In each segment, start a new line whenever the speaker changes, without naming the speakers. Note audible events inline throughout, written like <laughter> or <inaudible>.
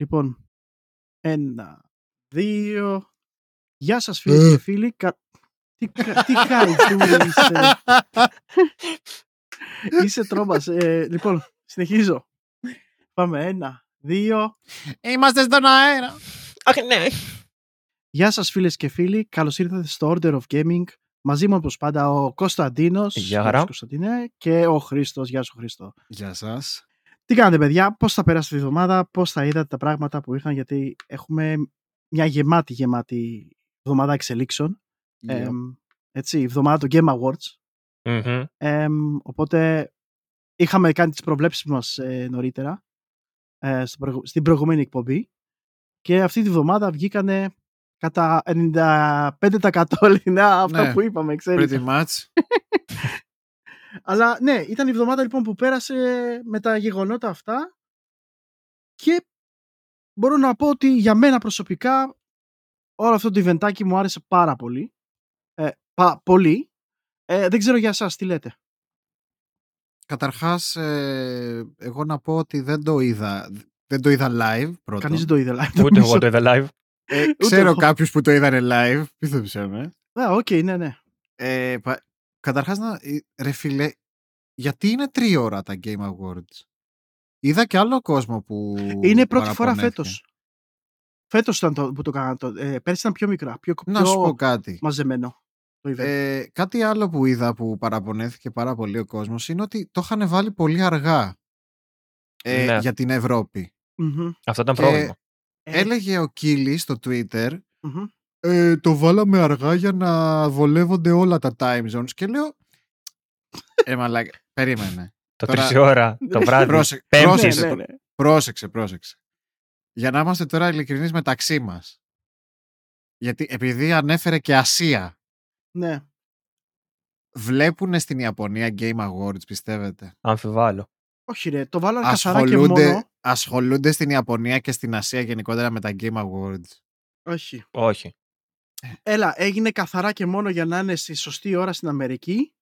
Λοιπόν, ένα, δύο. Γεια σας φίλες και φίλοι. Κα... Τι, κα- τι χαϊτούρι είσαι. είσαι τρόμας. Ε, λοιπόν, συνεχίζω. Πάμε, ένα, δύο.
Είμαστε στον αέρα.
Αχ, ναι.
Γεια σας φίλες και φίλοι. Καλώς ήρθατε στο Order of Gaming. Μαζί μου όπως πάντα ο Κωνσταντίνος.
Γεια
Γεια
χαρά.
σου, Κωνσταντίνε. Και ο Χρήστος. Γεια σου Χρήστο.
Γεια σας.
Τι κάνετε παιδιά, πώς θα περάσετε τη εβδομάδα, πώς θα είδατε τα πράγματα που ήρθαν, γιατί έχουμε μια γεμάτη γεμάτη εβδομάδα εξελίξεων. Εμ, έτσι, η εβδομάδα των Game Awards.
Μμμ.
Εμ, οπότε είχαμε κάνει τις προβλέψεις μας ε, νωρίτερα ε, στο προηγου- στην προηγούμενη εκπομπή και αυτή τη βδομάδα βγήκανε κατά 95% Ελληνά <laughs> αυτά
Ναι,
που είπαμε, ξέρετε.
Pretty much. <laughs>
Αλλά ναι, ήταν η εβδομάδα λοιπόν που πέρασε με τα γεγονότα αυτά και μπορώ να πω ότι για μένα προσωπικά όλο αυτό το ιβεντάκι μου άρεσε πάρα πολύ. Ε, πα, πολύ. Ε, δεν ξέρω για εσάς τι λέτε.
Καταρχάς, ε, εγώ να πω ότι δεν το είδα, δεν το είδα live πρώτον.
Κανείς δεν το είδε live.
Ούτε εγώ το είδα live.
Ε,
Ούτε
ξέρω
εγώ.
κάποιους που το είδανε live, πίστεψέ με.
Α, οκ, ναι, ναι.
Ε, πα- καταρχάς, να, ε, ρε φίλε, γιατί είναι τρία ώρα τα Game Awards; Είδα και άλλο κόσμο που
Είναι πρώτη φορά
παραπονέθηκε.
φέτος. Φέτος ήταν το, που το κάνανε. Το, ε, πέρσι ήταν πιο μικρά, πιο,
Να σου
πιο
πω κάτι.
μαζεμένο το event.
Ε, κάτι άλλο που είδα που παραπονέθηκε πάρα πολύ ο κόσμος είναι ότι το είχαν βάλει πολύ αργά ε,
Ναι.
για την Ευρώπη.
Μμμ.
Αυτό ήταν
Και-
πρόβλημα.
Ε,
Έλεγε ο Κίλι στο Twitter
μμμ.
Ε, το βάλαμε αργά για να βολεύονται όλα τα time zones και λέω ε μαλάκα, περίμενε.
Το
τώρα-
τρεις ώρα το <laughs> βράδυ.
Πρόσε-
Πέμπτη.
πρόσεξε,
Ναι, ναι, ναι.
πρόσεξε, πρόσεξε. Για να είμαστε τώρα ειλικρινείς μεταξύ μας. Γιατί επειδή ανέφερε και Ασία,
ναι.
βλέπουν στην Ιαπωνία Game Awards, πιστεύετε;
Αμφιβάλλω.
Όχι ρε, το βάλανε καθαρά και
ασχολούνται,
μόνο.
ασχολούνται στην Ιαπωνία και στην Ασία γενικότερα με τα Game Awards.
Όχι.
Όχι.
Έλα, έγινε καθαρά και μόνο για να είναι στη σωστή ώρα στην Αμερική.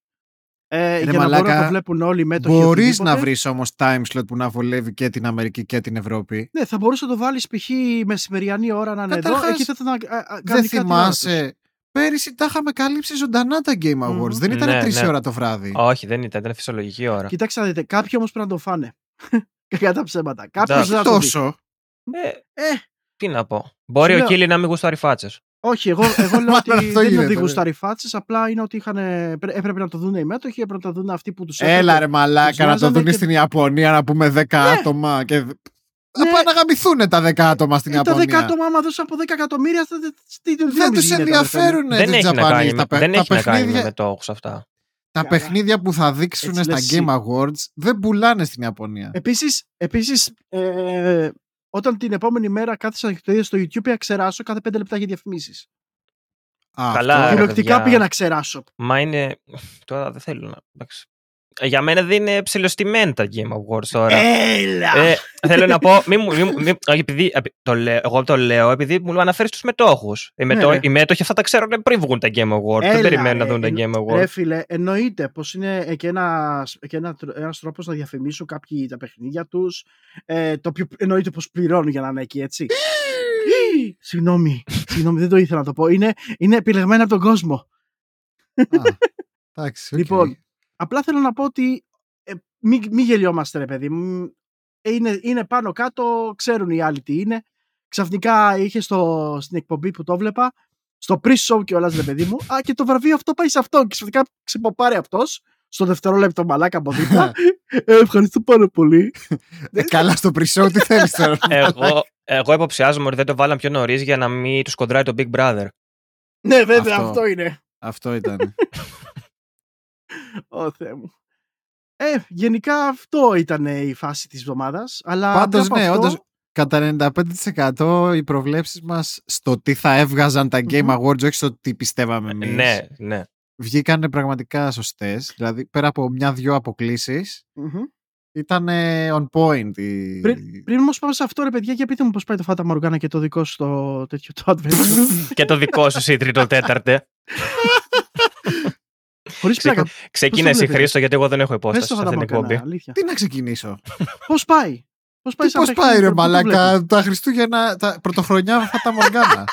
Ε, για να
μαλάκα,
μπορούν να το βλέπουν όλοι οι μέτοχοι.
Μπορείς
οτιδήποτε.
να βρεις όμως time slot που να βολεύει και την Αμερική και την Ευρώπη.
Ναι, θα μπορούσε να το βάλεις π.χ. μεσημεριανή ώρα να είναι εδώ.
Καταρχάς,
Εκεί θα ήταν. α, α, κάνει
Δεν
κάτι ώρα
θυμάσαι. Πέρυσι τα είχαμε καλύψει ζωντανά τα Game Awards.
Μμμ.
Δεν ήταν
Ναι,
τρεις
ναι.
ώρα το βράδυ.
Όχι, δεν ήταν. Ήταν φυσιολογική ώρα.
τους. Κοιτάξτε να δείτε, κάποιοι όμως πρέπει να το φάνε. <laughs> Κακά τα ψέματα. Κάποιο
Εντάξει,
δεν θα το δει.
τόσο.
Ε,
Ε,
τι να πω. Μπορεί
Σου
ο
λέω-
Κίλι να μην γουστάρει φάτσες.
Όχι, εγώ, εγώ λέω <laughs> ότι
Αυτό
δεν είναι
γίνεται,
ότι
ναι.
γουστάρει φάτσε, απλά είναι ότι είχαν, έπρεπε να το δουν οι μέτοχοι, έπρεπε να το δουν αυτοί που τους
Έλα ρε μαλάκα να το
βάζανε
δουν
και-
στην Ιαπωνία να πούμε 10 άτομα και... Να πάνε να γαμηθούν τα 10 άτομα στην
Ε, τα
Ιαπωνία.
10 άτομα, άμα δώσουν από 10 εκατομμύρια, θα- θα- τι- τι- τι
Δεν
νομίζεις
τους
γίνεται, αδερφέ μου;
ενδιαφέρουν
Δεν
τις
έχει να
Japanese.
κάνει, με,
Τα, παι-
δεν
τα
έχει να κάνει με
παιχνίδια,
μετόχους αυτά.
τα
Καλά.
παιχνίδια που θα δείξουν
Έτσι
στα
λες
Game
εσύ.
Awards δεν πουλάνε στην Ιαπωνία.
Επίσης, επίσης ε, όταν την επόμενη μέρα κάθισα και το είδα στο YouTube, πήγα να ξεράσω κάθε 5 λεπτά για διαφημίσεις.
Α,
Καλά,
αυτό-
ρε,
Κυριολεκτικά
παιδιά.
πήγα να ξεράσω.
Μα είναι. Τώρα δεν θέλω να. εντάξει. Ε, Για μένα δεν είναι ψηλοστημένα τα Game Awards τώρα.
Έλα!
Ε, θέλω να πω, μη, μου- μη, μου- μη, όχι, επειδή, επει- το λέω, εγώ το λέω επειδή μου αναφέρεις του μετόχους. Οι, μετό,
ναι.
οι μέτοχοι αυτά τα ξέρουν πριν βγουν τα Game Awards.
Έλα,
δεν περιμένουν να
ρε,
δουν τα
εν-
Game Awards.
Ρε φίλε, εννοείται πως είναι και, ένας, και ένα, ένας τρόπος να διαφημίσουν κάποιοι τα παιχνίδια τους, ε, το οποίο εννοείται πως πληρώνουν για να είναι εκεί, έτσι. <gasps> συγγνώμη, συγγνώμη, δεν το ήθελα να το πω. Είναι, είναι επιλεγμένα από τον κόσμο.
Α, Εντάξει, οκ.
Λοιπόν, Απλά θέλω να πω ότι ε, μην μη γελιόμαστε ρε παιδί μου. Ε, Είναι, είναι πάνω κάτω, ξέρουν οι άλλοι τι είναι. Ξαφνικά είχε στο, στην εκπομπή που το βλέπα, στο pre-show και όλα ρε παιδί μου, α και το βραβείο αυτό πάει σε αυτό και ξαφνικά ξεποπάρει αυτός στο δευτερόλεπτο μαλάκα από δίπλα. <laughs> ε, ευχαριστώ πάρα πολύ.
Ε, καλά στο pre-show τι θέλεις τώρα. <laughs>
εγώ, εγώ υποψιάζομαι ότι δεν το βάλαν πιο νωρίς για να μην τους κοντράει το Big Brother.
ναι βέβαια αυτό,
Αυτό.
είναι.
Αυτό ήταν. <laughs>
Ω Θεέ μου. Ε, γενικά αυτό ήταν η φάση της εβδομάδας. Αλλά
Πάντως
μετά από
ναι,
αυτό-
όντως κατά 95% οι προβλέψεις μας στο τι θα έβγαζαν τα Game
Μμμ.
Awards, όχι στο τι πιστεύαμε εμείς,
Ναι, ναι.
βγήκαν πραγματικά σωστές. Δηλαδή πέρα από μια-δυο αποκλήσεις,
Μμμ.
ήταν on point. Η...
Πριν όμως πάμε σε αυτό, ρε παιδιά, για πείτε μου πώς πάει το Φάτα Μαργάνα και το δικό σου το τέτοιο το adventure.
και το δικό σου, η τρίτο τέταρτε. <laughs>
Χωρίς πλάκα.
Ξεκίνα
Πώς το
εσύ,
βλέπετε;
Χρήστο, γιατί εγώ δεν έχω
Πες
υπόσταση
το
σε
Φάτα
αυτή την
Μαργάνα,
εκπομπή.
αλήθεια.
Τι να ξεκινήσω; <laughs>
Πώς πάει, Πώς πάει,
Τι
σαν
πώς
παιχνίδι,
πάει ρε
πού το βλέπεις;
μαλάκα, τα Χριστούγεννα, τα πρωτοχρονιά Φάτα Μοργάνα.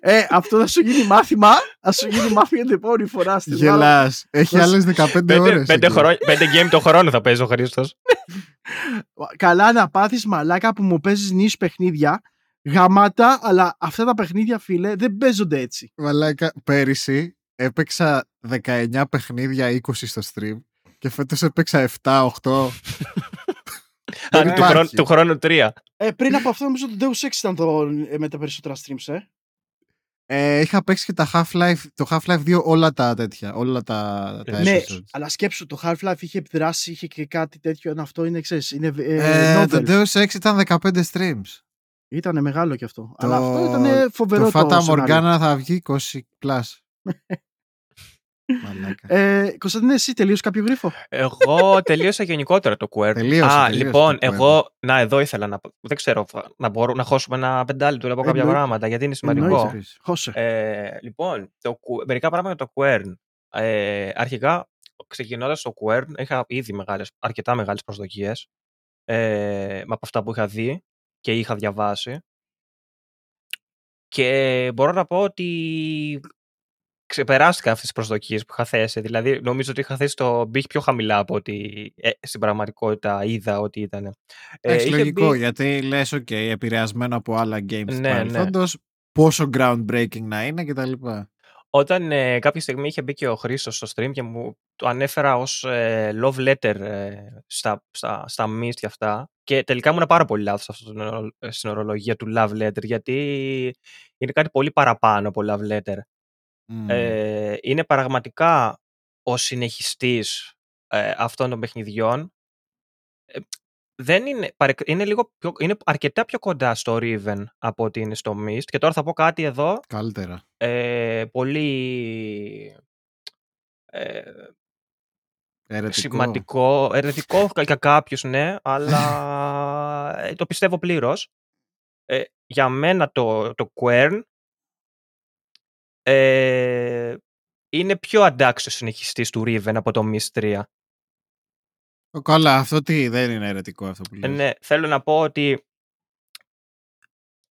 Ε, αυτό θα σου γίνει μάθημα. Θα σου γίνει μάθημα την επόμενη φορά. Στην Ελλάδα.
Γελάς. Έχει
Δώσε-
άλλες 15
Πέντε,
ώρες.
πέντε,
εκεί.
χρόνο- πέντε game το χρόνο θα παίζει ο Χρήστος. <laughs>
Καλά να πάθεις μαλάκα που μου παίζεις νήσου παιχνίδια. Γαμάτα, αλλά αυτά τα παιχνίδια, φίλε, δεν παίζονται έτσι.
Μαλάκα, πέρυσι έπαιξα 19 παιχνίδια 20 στο stream και φέτος έπαιξα 7-8. Δεν <laughs>
του,
υπάρχει.
χρόνου, του χρόνου τρία.
Ε, πριν από αυτό, νομίζω το Deus Ex ήταν το, ε, με τα περισσότερα streams, ε.
Ε, είχα παίξει και τα Half-Life, το Half-Life 2 όλα τα τέτοια, όλα τα, τα
Ναι,
episodes.
αλλά σκέψου, το Half-Life είχε επιδράσει, είχε και κάτι τέτοιο. ενώ Αυτό είναι, ξέρεις, είναι ε,
Ε, το
novel.
Deus Ex ήταν 15 streams.
Ήτανε μεγάλο κι αυτό.
Το-
Αλλά αυτό ήταν φοβερό
Το Fata
σενάριο.
Morgana θα βγει 20 plus. <laughs> Μαλάκα.
Ε, Κωνσταντίνε, εσύ τελείωσε κάποιο γρίφο;
Εγώ τελείωσα γενικότερα το Quern.
Τελείωσε,
Α,
τελείωσε
λοιπόν,
το Quern.
εγώ. Να, εδώ ήθελα να. πω- Δεν ξέρω, θα- να μπορούμε να χώσουμε ένα πεντάλεπτο από κάποια
Εννοείται.
πράγματα γιατί είναι σημαντικό.
Εννοείται. Χώσε.
Ε, λοιπόν, το, Qu- μερικά πράγματα για το Quern. Ε, αρχικά, ξεκινώντας το Quern, είχα ήδη μεγάλες, αρκετά μεγάλες προσδοκίες ε, από αυτά που είχα δει και είχα διαβάσει. Και μπορώ να πω ότι ξεπεράστηκα αυτές τις προσδοκίες που είχα θέσει. Δηλαδή, νομίζω ότι είχα θέσει το μπιχ πιο χαμηλά από ότι ε, στην πραγματικότητα είδα ότι ήταν.
Εντάξει,
είχε
λογικό,
μπει-
γιατί λες, ok, επηρεασμένο από άλλα games του
Ναι, ναι.
παρελθόντος, πόσο groundbreaking να είναι κτλ.
Όταν ε, κάποια στιγμή είχε μπει και ο Χρήστος στο stream και μου το ανέφερα ως ε, love letter ε, στα, στα, στα memes και αυτά και τελικά ήμουν πάρα πολύ λάθος αυτό το νο- ε, στην ορολογία του love letter γιατί είναι κάτι πολύ παραπάνω από love letter.
Μμμ.
Ε, είναι πραγματικά ο συνεχιστής ε, αυτών των παιχνιδιών. Ε, δεν είναι, παρεκ- είναι, λίγο πιο, είναι αρκετά πιο κοντά στο Riven από ότι είναι στο Mist και τώρα θα πω κάτι εδώ
Καλύτερα.
ε, πολύ ε,
Ερετικό.
σημαντικό, ερετικό για κάποιους ναι, αλλά <laughs> ε, το πιστεύω πλήρως. Ε, για μένα το, το Quern ε, είναι πιο αντάξιος συνεχιστής του Riven από το Mist 3.
Ω, Καλά, αυτό τι, δεν είναι ερετικό αυτό που
Ε,
λες.
ναι, θέλω να πω ότι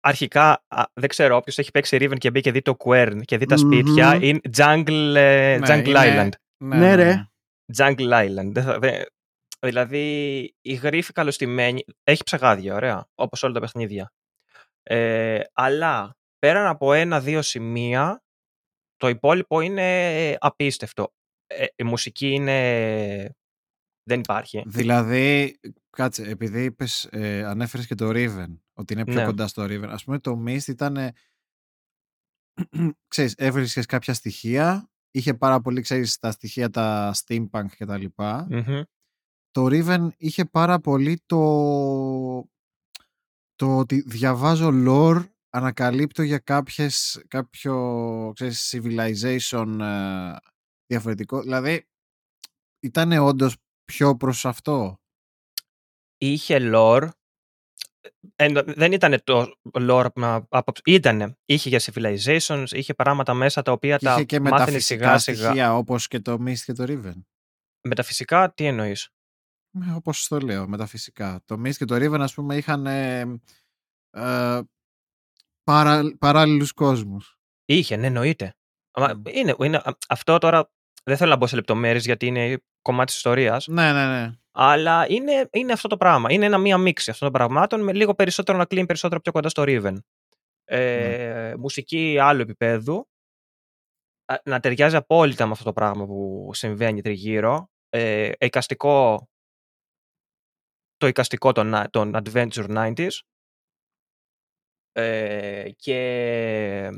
αρχικά, α, δεν ξέρω, όποιος έχει παίξει Riven και μπει και δει το Quern και δει τα σπίτια,
Μμμ.
είναι Jungle, ε,
Ναι,
Jungle
είναι-
Island.
Ναι, ρε.
Jungle Island. Δεν θα- δεν- δηλαδή, η γρήφη καλωστημένη έχει ψεγάδια, ωραία, όπως όλα τα παιχνίδια. Ε, αλλά πέραν από ένα-δύο σημεία, το υπόλοιπο είναι απίστευτο. Ε, η μουσική είναι... δεν υπάρχει.
Δηλαδή, κάτσε, επειδή είπες, ε, ανέφερες και το Riven, ότι είναι πιο
Ναι.
κοντά στο Riven. Ας πούμε το Mist ήταν, <clears throat> ξέρεις, έβρισκες κάποια στοιχεία, είχε πάρα πολύ, ξέρεις, τα στοιχεία τα steampunk και τα λοιπά.
Μμμ.
Το Riven είχε πάρα πολύ το, το ότι διαβάζω lore, ανακαλύπτω για κάποιες, κάποιο, ξέρεις, civilization ε, διαφορετικό. Δηλαδή, ήταν όντως πιο προς αυτό.
είχε lore. Ε, δεν ήταν το lore μα- από... Ήτανε. Είχε για civilizations, είχε πράγματα μέσα τα οποία τα
Είχε και
μάθαινε
μεταφυσικά
σιγά σιγά.
στοιχεία όπως και το Mist και το Riven.
Μεταφυσικά, τι εννοείς;
Ε, Όπως το λέω, μεταφυσικά. Το Mist και το Riven, ας πούμε, είχαν ε, ε, παρα, παράλληλους κόσμους.
Είχε, ναι, εννοείται. Μα
Μμ.
είναι, είναι, α- αυτό τώρα δεν θέλω να μπω σε λεπτομέρειες γιατί είναι κομμάτι της ιστορίας,
Ναι, ναι, ναι.
Αλλά είναι, είναι αυτό το πράγμα. Είναι ένα μία μίξη αυτών των πραγμάτων με λίγο περισσότερο να κλείνει περισσότερο πιο κοντά στο Riven. Ε, Μουσική άλλου επίπεδου. Α, Να ταιριάζει απόλυτα με αυτό το πράγμα που συμβαίνει τριγύρω. Ε, εικαστικό, το εικαστικό των, να- των Adventure 90s. Ε, και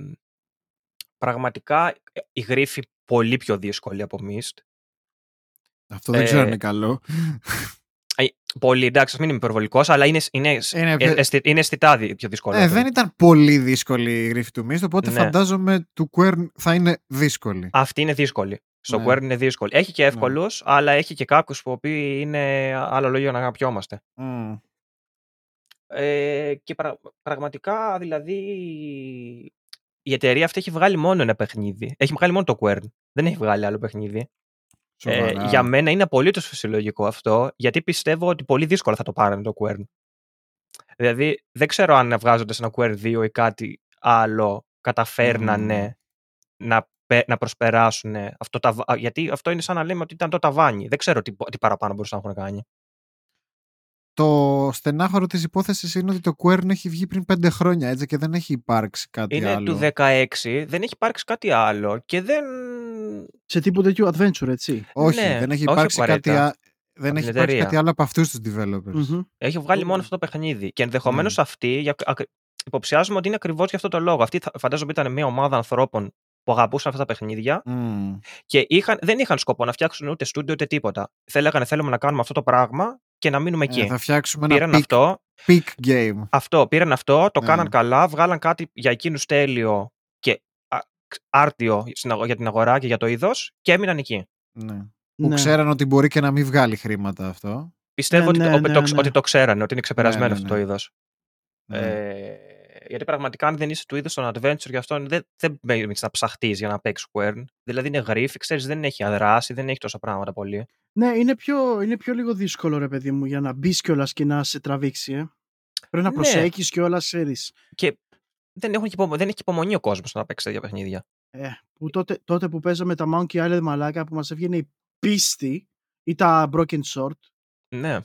πραγματικά ε, η γρίφη πολύ πιο δύσκολη από Mist.
Αυτό δεν ξέρω αν
Ε,
είναι καλό.
Ε, Πολύ, εντάξει, ας μην είμαι υπερβολικός, αλλά είναι, είναι,
Είναι
ε,
πιο-
αισθη- είναι αισθητά δι- πιο δύσκολο.
Ε,
αυτό.
δεν ήταν πολύ δύσκολη η γρήφη του Mist, οπότε
Ναι.
φαντάζομαι του Quern θα είναι δύσκολη.
Αυτή είναι δύσκολη. Στο
Ναι.
Quern είναι δύσκολη. Έχει και εύκολους, αλλά έχει και κάποιους που οποίοι είναι άλλο λόγιο να αγαπιόμαστε.
Μμ.
Ε, και πρα- πραγματικά, δηλαδή, η εταιρεία αυτή έχει βγάλει μόνο ένα παιχνίδι. Έχει βγάλει μόνο το Quern. Δεν έχει βγάλει άλλο παιχνίδι. Ε,
Σοβαρά.
για μένα είναι απολύτως φυσιολογικό αυτό, γιατί πιστεύω ότι πολύ δύσκολα θα το πάρουν το Quern. Δηλαδή, δεν ξέρω αν βγάζοντας ένα Quern 2 ή κάτι άλλο καταφέρνανε να, πε- να προσπεράσουν αυτό τα, βα- γιατί αυτό είναι σαν να λέμε ότι ήταν το ταβάνι. Δεν ξέρω τι, τι παραπάνω μπορούσαν να έχουν κάνει.
Το στενάχωρο της υπόθεσης είναι ότι το Quern έχει βγει πριν πέντε χρόνια έτσι και δεν έχει υπάρξει κάτι
Είναι
άλλο.
του 16, δεν έχει υπάρξει κάτι άλλο και δεν.
Σε τύπου τέτοιου adventure, έτσι.
Όχι,
Ναι,
δεν έχει
όχι
υπάρξει κάτι,
απαραίτητα.
α... δεν
Από
έχει
την
υπάρξει
εταιρεία.
κάτι άλλο από αυτούς τους developers.
Μμμ.
Έχει βγάλει
Ου.
μόνο αυτό το παιχνίδι. Και ενδεχομένως
Ναι.
αυτοί, για, ακ- υποψιάζουμε ότι είναι ακριβώς για αυτό το λόγο. Αυτοί θα- φαντάζομαι ήταν μια ομάδα ανθρώπων που αγαπούσαν αυτά τα παιχνίδια
Μμ.
και είχαν, δεν είχαν σκοπό να φτιάξουν ούτε στούντιο ούτε τίποτα. Θέλαγανε, θέλουμε να κάνουμε αυτό το πράγμα και να μείνουμε εκεί.
Ε, θα φτιάξουμε ένα
Πήραν
peak,
αυτό,
peak game.
αυτό, πήραν αυτό, το
Ναι.
κάναν καλά, βγάλαν κάτι για εκείνους τέλειο και α, άρτιο στην αγο- για την αγορά και για το είδος και έμειναν εκεί.
Ναι. Που
Ναι.
ξέραν ότι μπορεί και να μην βγάλει χρήματα αυτό.
Πιστεύω
Ναι,
ότι,
ναι,
το,
ναι,
το-
ναι.
ότι το ξέρανε, ότι είναι ξεπερασμένο
ναι,
αυτό
ναι.
το είδος.
Ναι.
Ε, γιατί πραγματικά, αν δεν είσαι του είδους των adventure, γι' αυτό δεν, δεν μπαίνεις να ψαχτείς για να παίξεις Quern. Δηλαδή είναι γρήφη, ξέρεις, δεν έχει αδράση, δεν έχει τόσα πράγματα πολύ.
Ναι, είναι πιο, είναι πιο λίγο δύσκολο, ρε παιδί μου, για να μπεις κιόλας και να σε τραβήξει. Ε. Πρέπει να
Ναι.
προσέχεις κιόλας, ξέρεις.
Και δεν, έχουν και υπομο- δεν έχει και υπομονή ο κόσμος να παίξει τέτοια παιχνίδια.
Ε, που τότε, τότε που παίζαμε τα Monkey Island μαλάκα που μας έβγαινε η πίστη ή τα Broken Sword.
Ναι.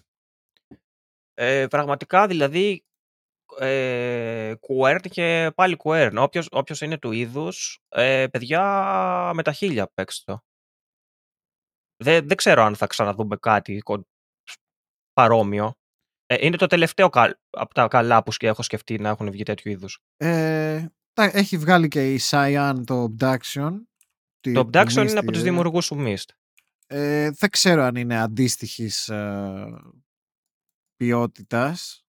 Ε, πραγματικά δηλαδή. Ε, Quern και πάλι Quern. Όποιος, όποιος είναι του είδους, ε, παιδιά με τα χίλια παίξτε το. Δεν, δεν ξέρω αν θα ξαναδούμε κάτι κο- παρόμοιο. Ε, είναι το τελευταίο κα- από τα καλά που σκε- έχω σκεφτεί να έχουν βγει τέτοιου είδους.
Ε, τα- έχει βγάλει και η Cyan το Abduction. τη-
Το
του
Abduction
Misty,
είναι από τους
βέβαια.
δημιουργούς του Mist.
Ε, δεν ξέρω αν είναι αντίστοιχης ε, ποιότητας.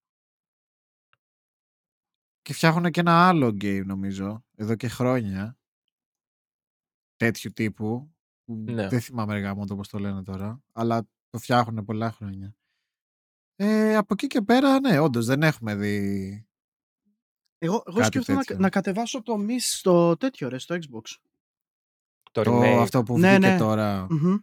Και φτιάχνουν και ένα άλλο game νομίζω, εδώ και χρόνια. Τέτοιου τύπου. που
Ναι.
Δεν θυμάμαι ρε γάμο το πώς το λένε τώρα. Αλλά το φτιάχνουν πολλά χρόνια. Ε, από εκεί και πέρα, ναι, όντως δεν έχουμε δει.
Εγώ, εγώ
Κάτι
σκέφτομαι
τέτοιο.
να, να κατεβάσω το Miss στο τέτοιο, ρε, στο Xbox.
Το,
Το,
remake.
αυτό που
Ναι,
βγήκε
ναι.
τώρα.
Μμμ.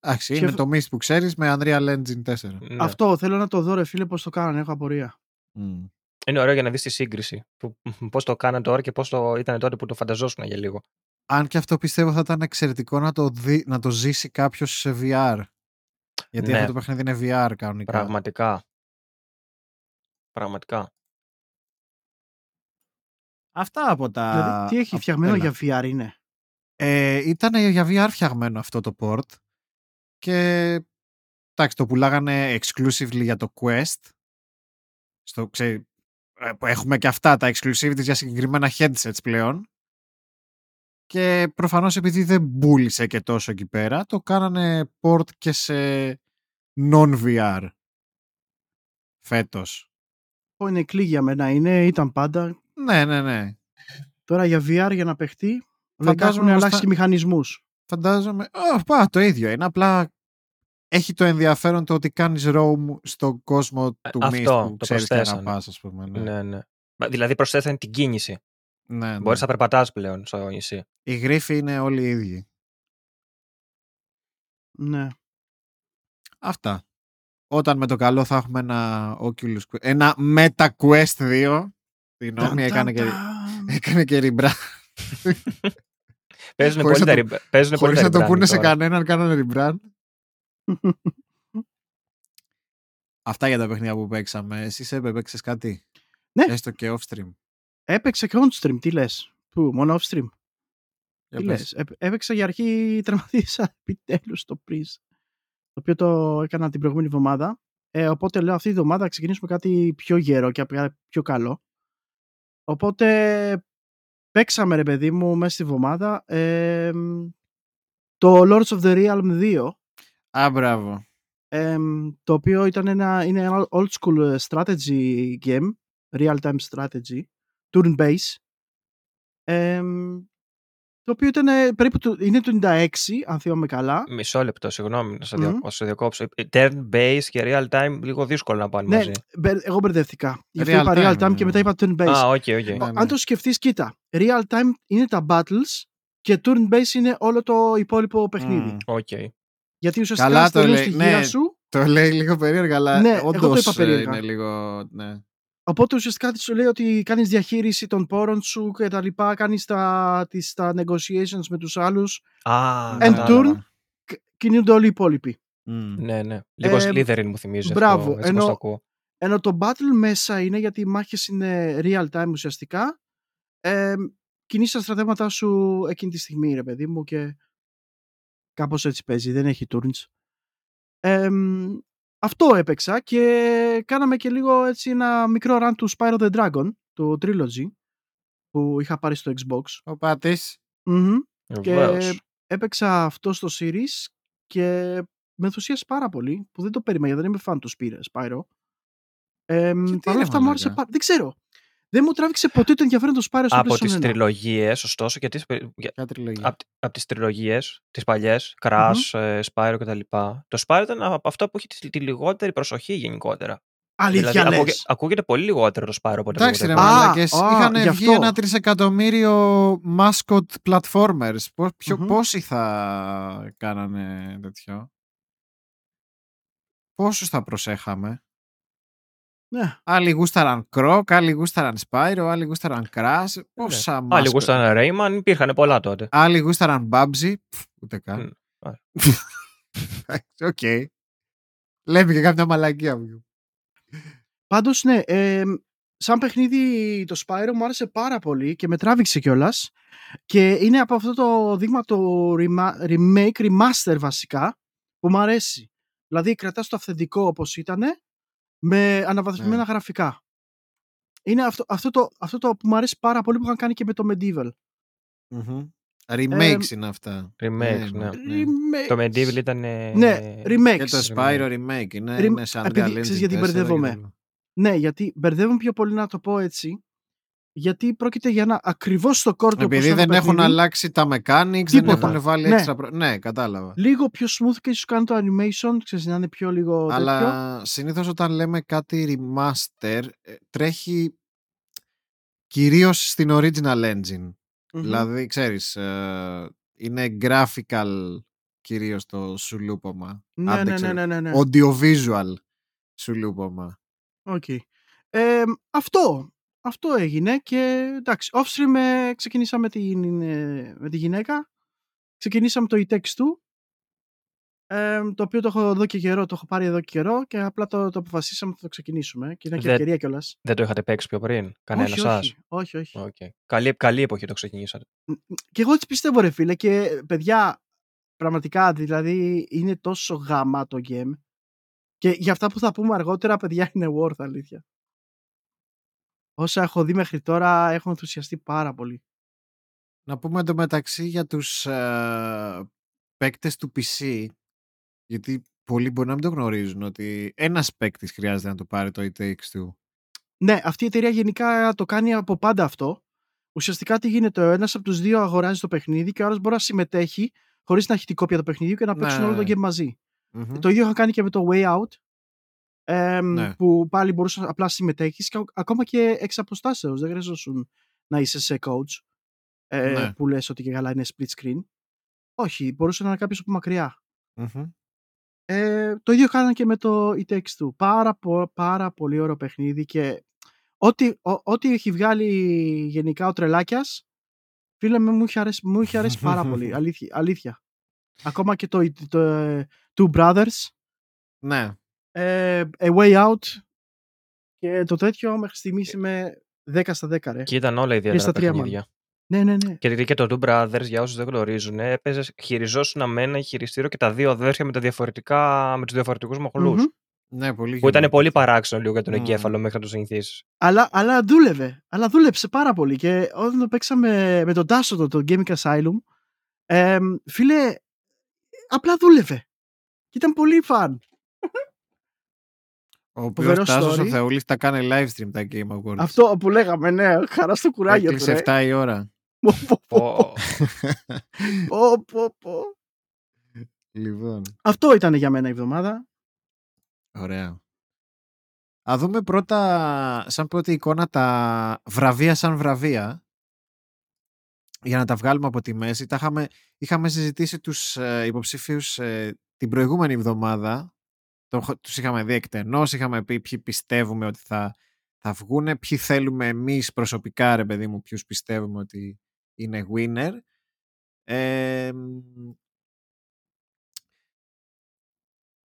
Εντάξει,
Σκεφ-
είναι το Mist που ξέρεις με Unreal Engine 4.
Ναι.
Αυτό θέλω να το δω, ρε φίλε, πώς το κάνανε. Έχω απορία.
Μμ.
Είναι ωραίο για να δεις τη σύγκριση. Που, πώς το κάναν τώρα και πώς το ήταν τότε που το φανταζόσουν για λίγο.
Αν και αυτό πιστεύω θα ήταν εξαιρετικό να το, δει, να το ζήσει κάποιος σε VR. Γιατί
Ναι.
αυτό το παιχνίδι είναι VR κανονικά.
Πραγματικά. Πραγματικά.
Αυτά από τα.
δηλαδή, τι έχει
απ-
φτιαγμένο
έλα.
για VR είναι;
Ε, ήταν για VR φτιαγμένο αυτό το port. Και εντάξει, το πουλάγανε exclusively για το Quest. Στο, ξέρει, ε, που έχουμε και αυτά τα exclusivities για συγκεκριμένα headsets πλέον. Και προφανώς επειδή δεν πούλησε και τόσο εκεί πέρα, το κάνανε port και σε non-VR φέτος.
Που είναι κλικ για μένα. Είναι, ήταν πάντα.
Ναι, ναι, ναι.
Τώρα για VR για να παιχτεί. Δεν
Φαντάζομαι
έχουν
όμως
αλλάξει
θα-
μηχανισμούς.
Φαντάζομαι. Α, πά, το ίδιο είναι. Απλά έχει το ενδιαφέρον το ότι κάνεις roam στον κόσμο
Ε,
του
αυτό,
Mist που
το
ξέρεις και να
προσθέσανε.
πας, ας πούμε. Ναι,
Ναι, ναι. Μα, Δηλαδή προσθέσανε την κίνηση.
ναι, ναι.
Μπορείς να περπατάς πλέον στο νησί.
Οι γρίφοι είναι όλοι οι ίδιοι.
Ναι.
Αυτά. Όταν με το καλό θα έχουμε ένα Oculus Quest, ένα Meta Quest 2. Συγγνώμη,
Ταν,
έκανε
ταν,
και,
ταν.
έκανε και ριμπρά. <laughs>
Παίζουν
Χωρίς
πολύ
να
τα,
το-
ριμπ- παίζουνε πολύ
Χωρίς
τα
να το πούνε
rebranding
σε
τώρα.
κανέναν, κάνανε ριμπράν. <laughs> Αυτά για τα παιχνίδια που παίξαμε. Εσύ Σέμπε, έπαιξες κάτι;
Ναι.
Έστω και off stream.
Έπαιξε και on stream, τι λες; Πού, μόνο off stream.
Για
Τι
πες.
λες; Έπ- Έπαιξα για αρχή, <laughs> τερματίσα επιτέλους το Prince. Το οποίο το έκανα την προηγούμενη εβδομάδα. Ε, οπότε λέω αυτή τη εβδομάδα να ξεκινήσουμε κάτι πιο γερό και απ- πιο καλό. Οπότε παίξαμε ρε παιδί μου μέσα στη εβδομάδα ε, το Lords of the Realm 2
Α, μπράβο.
ε, το οποίο ήταν ένα, είναι ένα old school strategy game real time strategy turn based ε, το οποίο ήταν ε, περίπου το, είναι το 96 αν θυμάμαι καλά
Μισό λεπτό, συγγνώμη να σε,
Μμμ.
δια... να σε διακόψω. Ε, Turn based και real time λίγο δύσκολο να πάνε
ναι,
μαζί.
μπε- εγώ μπερδεύτηκα γι' αυτό
Real
είπα real
time,
time και μετά είπα turn based
Α, OK, OK.
Ναι, ναι.
αν το σκεφτείς κοίτα real time είναι τα battles και turn based είναι όλο το υπόλοιπο παιχνίδι
Μμ.
Οκ.
Γιατί ουσιαστικά
Καλά το
στέλνουν
λέει,
στη
ναι.
γύρα σου,
Το λέει λίγο περίεργα, αλλά
Ναι,
ναι,
εγώ το
όντως
είπα
ε,
περίεργα.
είναι λίγο... Ναι.
οπότε ουσιαστικά σου λέει ότι κάνεις διαχείριση των πόρων σου και τα λοιπά, κάνεις τα, τις, τα negotiations με τους άλλους,
Α,
End
κατάλαβα.
turn. κ- κινούνται όλοι οι υπόλοιποι.
Μμ.
Ναι, ναι. Λίγο
Ε,
Slytherin μου θυμίζει
μπράβο,
αυτό, έτσι
ενώ-
όπως το ακούω.
Ενώ το battle μέσα είναι γιατί οι μάχες είναι real time ουσιαστικά. Ε, κινείς τα στρατεύματά σου εκείνη τη στιγμή ρε παιδί μου και κάπως έτσι παίζει, δεν έχει turns. Ε, αυτό έπαιξα και κάναμε και λίγο έτσι ένα μικρό run του Spyro the Dragon, το Trilogy που είχα πάρει στο Xbox.
Ο Πάτης.
Μμμ. Και
Βεβαίως.
έπαιξα αυτό στο series και με ενθουσίασε πάρα πολύ που δεν το περίμενα γιατί δεν είμαι fan του Spyro. Spyro. Ε,
Γιατί,
Παρ' όλα
ρε
αυτά μου άρεσε
μαλάκα;
πάρα Δεν ξέρω. Δεν μου τράβηξε ποτέ το ενδιαφέρον του Spyro στο
Από
PlayStation
τις
1.
τριλογίες, ωστόσο, γιατί για-
Ποια τριλογία;
από, από τις τριλογίες, τις παλιές, Crash, ε, Spyro κτλ. Το Spyro ήταν από αυτό που έχει τη, τη λιγότερη προσοχή γενικότερα.
Αλήθεια
δηλαδή,
λες.
ακούγε- ακούγεται πολύ λιγότερο το Spyro από ό,τι
Εντάξει ρε
ακούγεται
Α,
τώρα.
μαλάκες,
α,
είχαν
γι'
βγει
αυτό.
ένα τρισεκατομμύριο mascot platformers. Πώς, ποιο-
Μμμ.
Πόσοι θα κάνανε τέτοιο; Πόσους θα προσέχαμε;
Ναι.
Άλλοι γούσταραν Croc, άλλοι γούσταραν Spyro, άλλοι γούσταραν Crash. Πόσα
Ναι. Άλλοι
mascot.
γούσταν Rayman, υπήρχαν πολλά τότε.
Άλλοι γούσταραν Bubsy. Πφ, Ούτε
Μμ,
καν.
α.
Οκ. Λέμε και καμιά μαλακία μου.
Πάντως ναι, ε, σαν παιχνίδι το Spyro μου άρεσε πάρα πολύ και με τράβηξε κιόλας. Και είναι από αυτό το δείγμα το rema- remake, remaster βασικά, που μου αρέσει. Δηλαδή κρατάς το αυθεντικό όπως ήταν με αναβαθμισμένα
Ναι.
γραφικά. Είναι αυτό, αυτό, το, αυτό το που μου αρέσει πάρα πολύ που είχαν κάνει και με το Medieval.
Μμμ. Remakes είναι αυτά.
Remakes, ναι.
Remake.
Το Medieval ήταν. ε,
Ναι, remakes.
Και το Spyro remake είναι,
Rem-
είναι σαν
επειδή-
Unreal
ξέρεις
Engine
γιατί
4
μπερδεύομαι.
και τέτοια.
Ναι, γιατί μπερδεύουν πιο πολύ να το πω έτσι. Γιατί πρόκειται για ένα ακριβώς στο κόρτο
Επειδή δεν έχουν αλλάξει τα mechanics,
Τίποτα.
δεν έχουν βάλει
Ναι.
έξτρα. προ- Ναι, κατάλαβα.
Λίγο πιο smooth και ίσως κάνει το animation, ξέρεις, να είναι πιο λίγο τέτοιο.
Αλλά συνήθως όταν λέμε κάτι remaster, ε, τρέχει κυρίως στην original engine.
Μμμ.
Δηλαδή, ξέρεις, ε, είναι graphical κυρίως το σουλούπωμα.
Ναι,
Άντε,
ναι, ναι,
ξέρω,
ναι, ναι, ναι.
Audiovisual σουλούπωμα.
Οκ. Ε, αυτό. Αυτό έγινε και εντάξει, off-stream ε, ξεκινήσαμε την, ε, με τη γυναίκα. Ξεκινήσαμε το It Takes Two. Ε, το οποίο το έχω εδώ και καιρό, το έχω πάρει εδώ και καιρό και απλά το, το αποφασίσαμε ότι θα το ξεκινήσουμε. Και ήταν και
Δεν-
ευκαιρία κιόλας.
Δεν το είχατε παίξει πιο πριν, κανένα
όχι,
σας;
όχι, όχι, όχι.
Καλή, καλή εποχή το ξεκινήσατε.
Και εγώ έτσι πιστεύω ρε φίλε και παιδιά πραγματικά δηλαδή είναι τόσο γάμα το game και για αυτά που θα πούμε αργότερα παιδιά είναι worth αλήθεια. Όσα έχω δει μέχρι τώρα έχω ενθουσιαστεί πάρα πολύ.
Να πούμε εντωμεταξύ για τους ε, παίκτες του PC, γιατί πολλοί μπορεί να μην το γνωρίζουν, ότι ένας παίκτης χρειάζεται να το πάρει το It Takes Two.
Ναι, αυτή η εταιρεία γενικά το κάνει από πάντα αυτό. Ουσιαστικά τι γίνεται, ο ένας από τους δύο αγοράζει το παιχνίδι και ο άλλος μπορεί να συμμετέχει χωρίς να έχει την κόπια του παιχνιδιού και να παίξουν
Ναι,
όλο το
ναι.
game μαζί.
Μμμ.
Το ίδιο είχαν κάνει και με το Way Out. Εμ,
Ναι.
Που πάλι μπορούσες να απλά συμμετέχεις και ακόμα και εξ αποστάσεως. Δεν χρειαζόσουν να είσαι σε coach. Ε,
Ναι.
Που λες ότι και καλά είναι split screen. Όχι, μπορούσε να είναι κάποιος από μακριά.
Μμμ.
Ε, το ίδιο κάνανε και με το It Takes Two. Πάρα, πο- πάρα πολύ ωραίο παιχνίδι και ό,τι, ο- ό,τι έχει βγάλει γενικά ο Τρελάκιας φίλε μου μου είχε αρέσει, μου είχε αρέσει πάρα πολύ. <laughs> Αλήθεια, αλήθεια. Ακόμα και το, το, ε, Two Brothers,
Ναι.
Ε, A Way Out και το τέτοιο μέχρι στιγμής είμαι 10 στα 10 ρε.
Και ήταν όλα ιδιαίτερα
στα τρία,
παιχνίδια.
Ναι, ναι, ναι.
Και γιατί και το Two Brothers, για όσους δεν γνωρίζουν, έπαιζες, χειριζόσουν με ένα χειριστήριο και τα δύο αδέρφια με, τα διαφορετικά, με τους διαφορετικούς μοχλούς.
Μμμ.
Ναι, πολύ
Που ήταν
γεμάτο.
πολύ παράξενο λίγο για τον
Μμ.
εγκέφαλο μέχρι να το συνηθίσεις.
Αλλά, αλλά δούλευε. Αλλά δούλεψε πάρα πολύ. Και όταν το παίξαμε με τον Τάσο το, το Gaming Asylum, ε, φίλε, απλά δούλευε. Και ήταν πολύ φαν.
Ο
Φοβερό
οποίος Τάσος ο
story.
Θεούλης τα κάνει live stream τα Game Awards.
Αυτό που λέγαμε, ναι, χαρά στο κουράγιο του.
Έκλεισε
Ρε.
7 η ώρα.
Πω, πω, πω,
Πω.
πω, πω, πω.
λοιπόν,
Αυτό ήταν για μένα η εβδομάδα.
ωραία. Α δούμε πρώτα, σαν πρώτη εικόνα, τα βραβεία σαν βραβεία. Για να τα βγάλουμε από τη μέση. Τα είχαμε, είχαμε συζητήσει τους ε, υποψήφιους ε, την προηγούμενη εβδομάδα το, τους είχαμε δει εκτενώς, είχαμε πει ποιοι πιστεύουμε ότι θα, θα βγουν, ποιοι θέλουμε εμείς προσωπικά ρε παιδί μου, ποιους πιστεύουμε ότι είναι winner. Ε,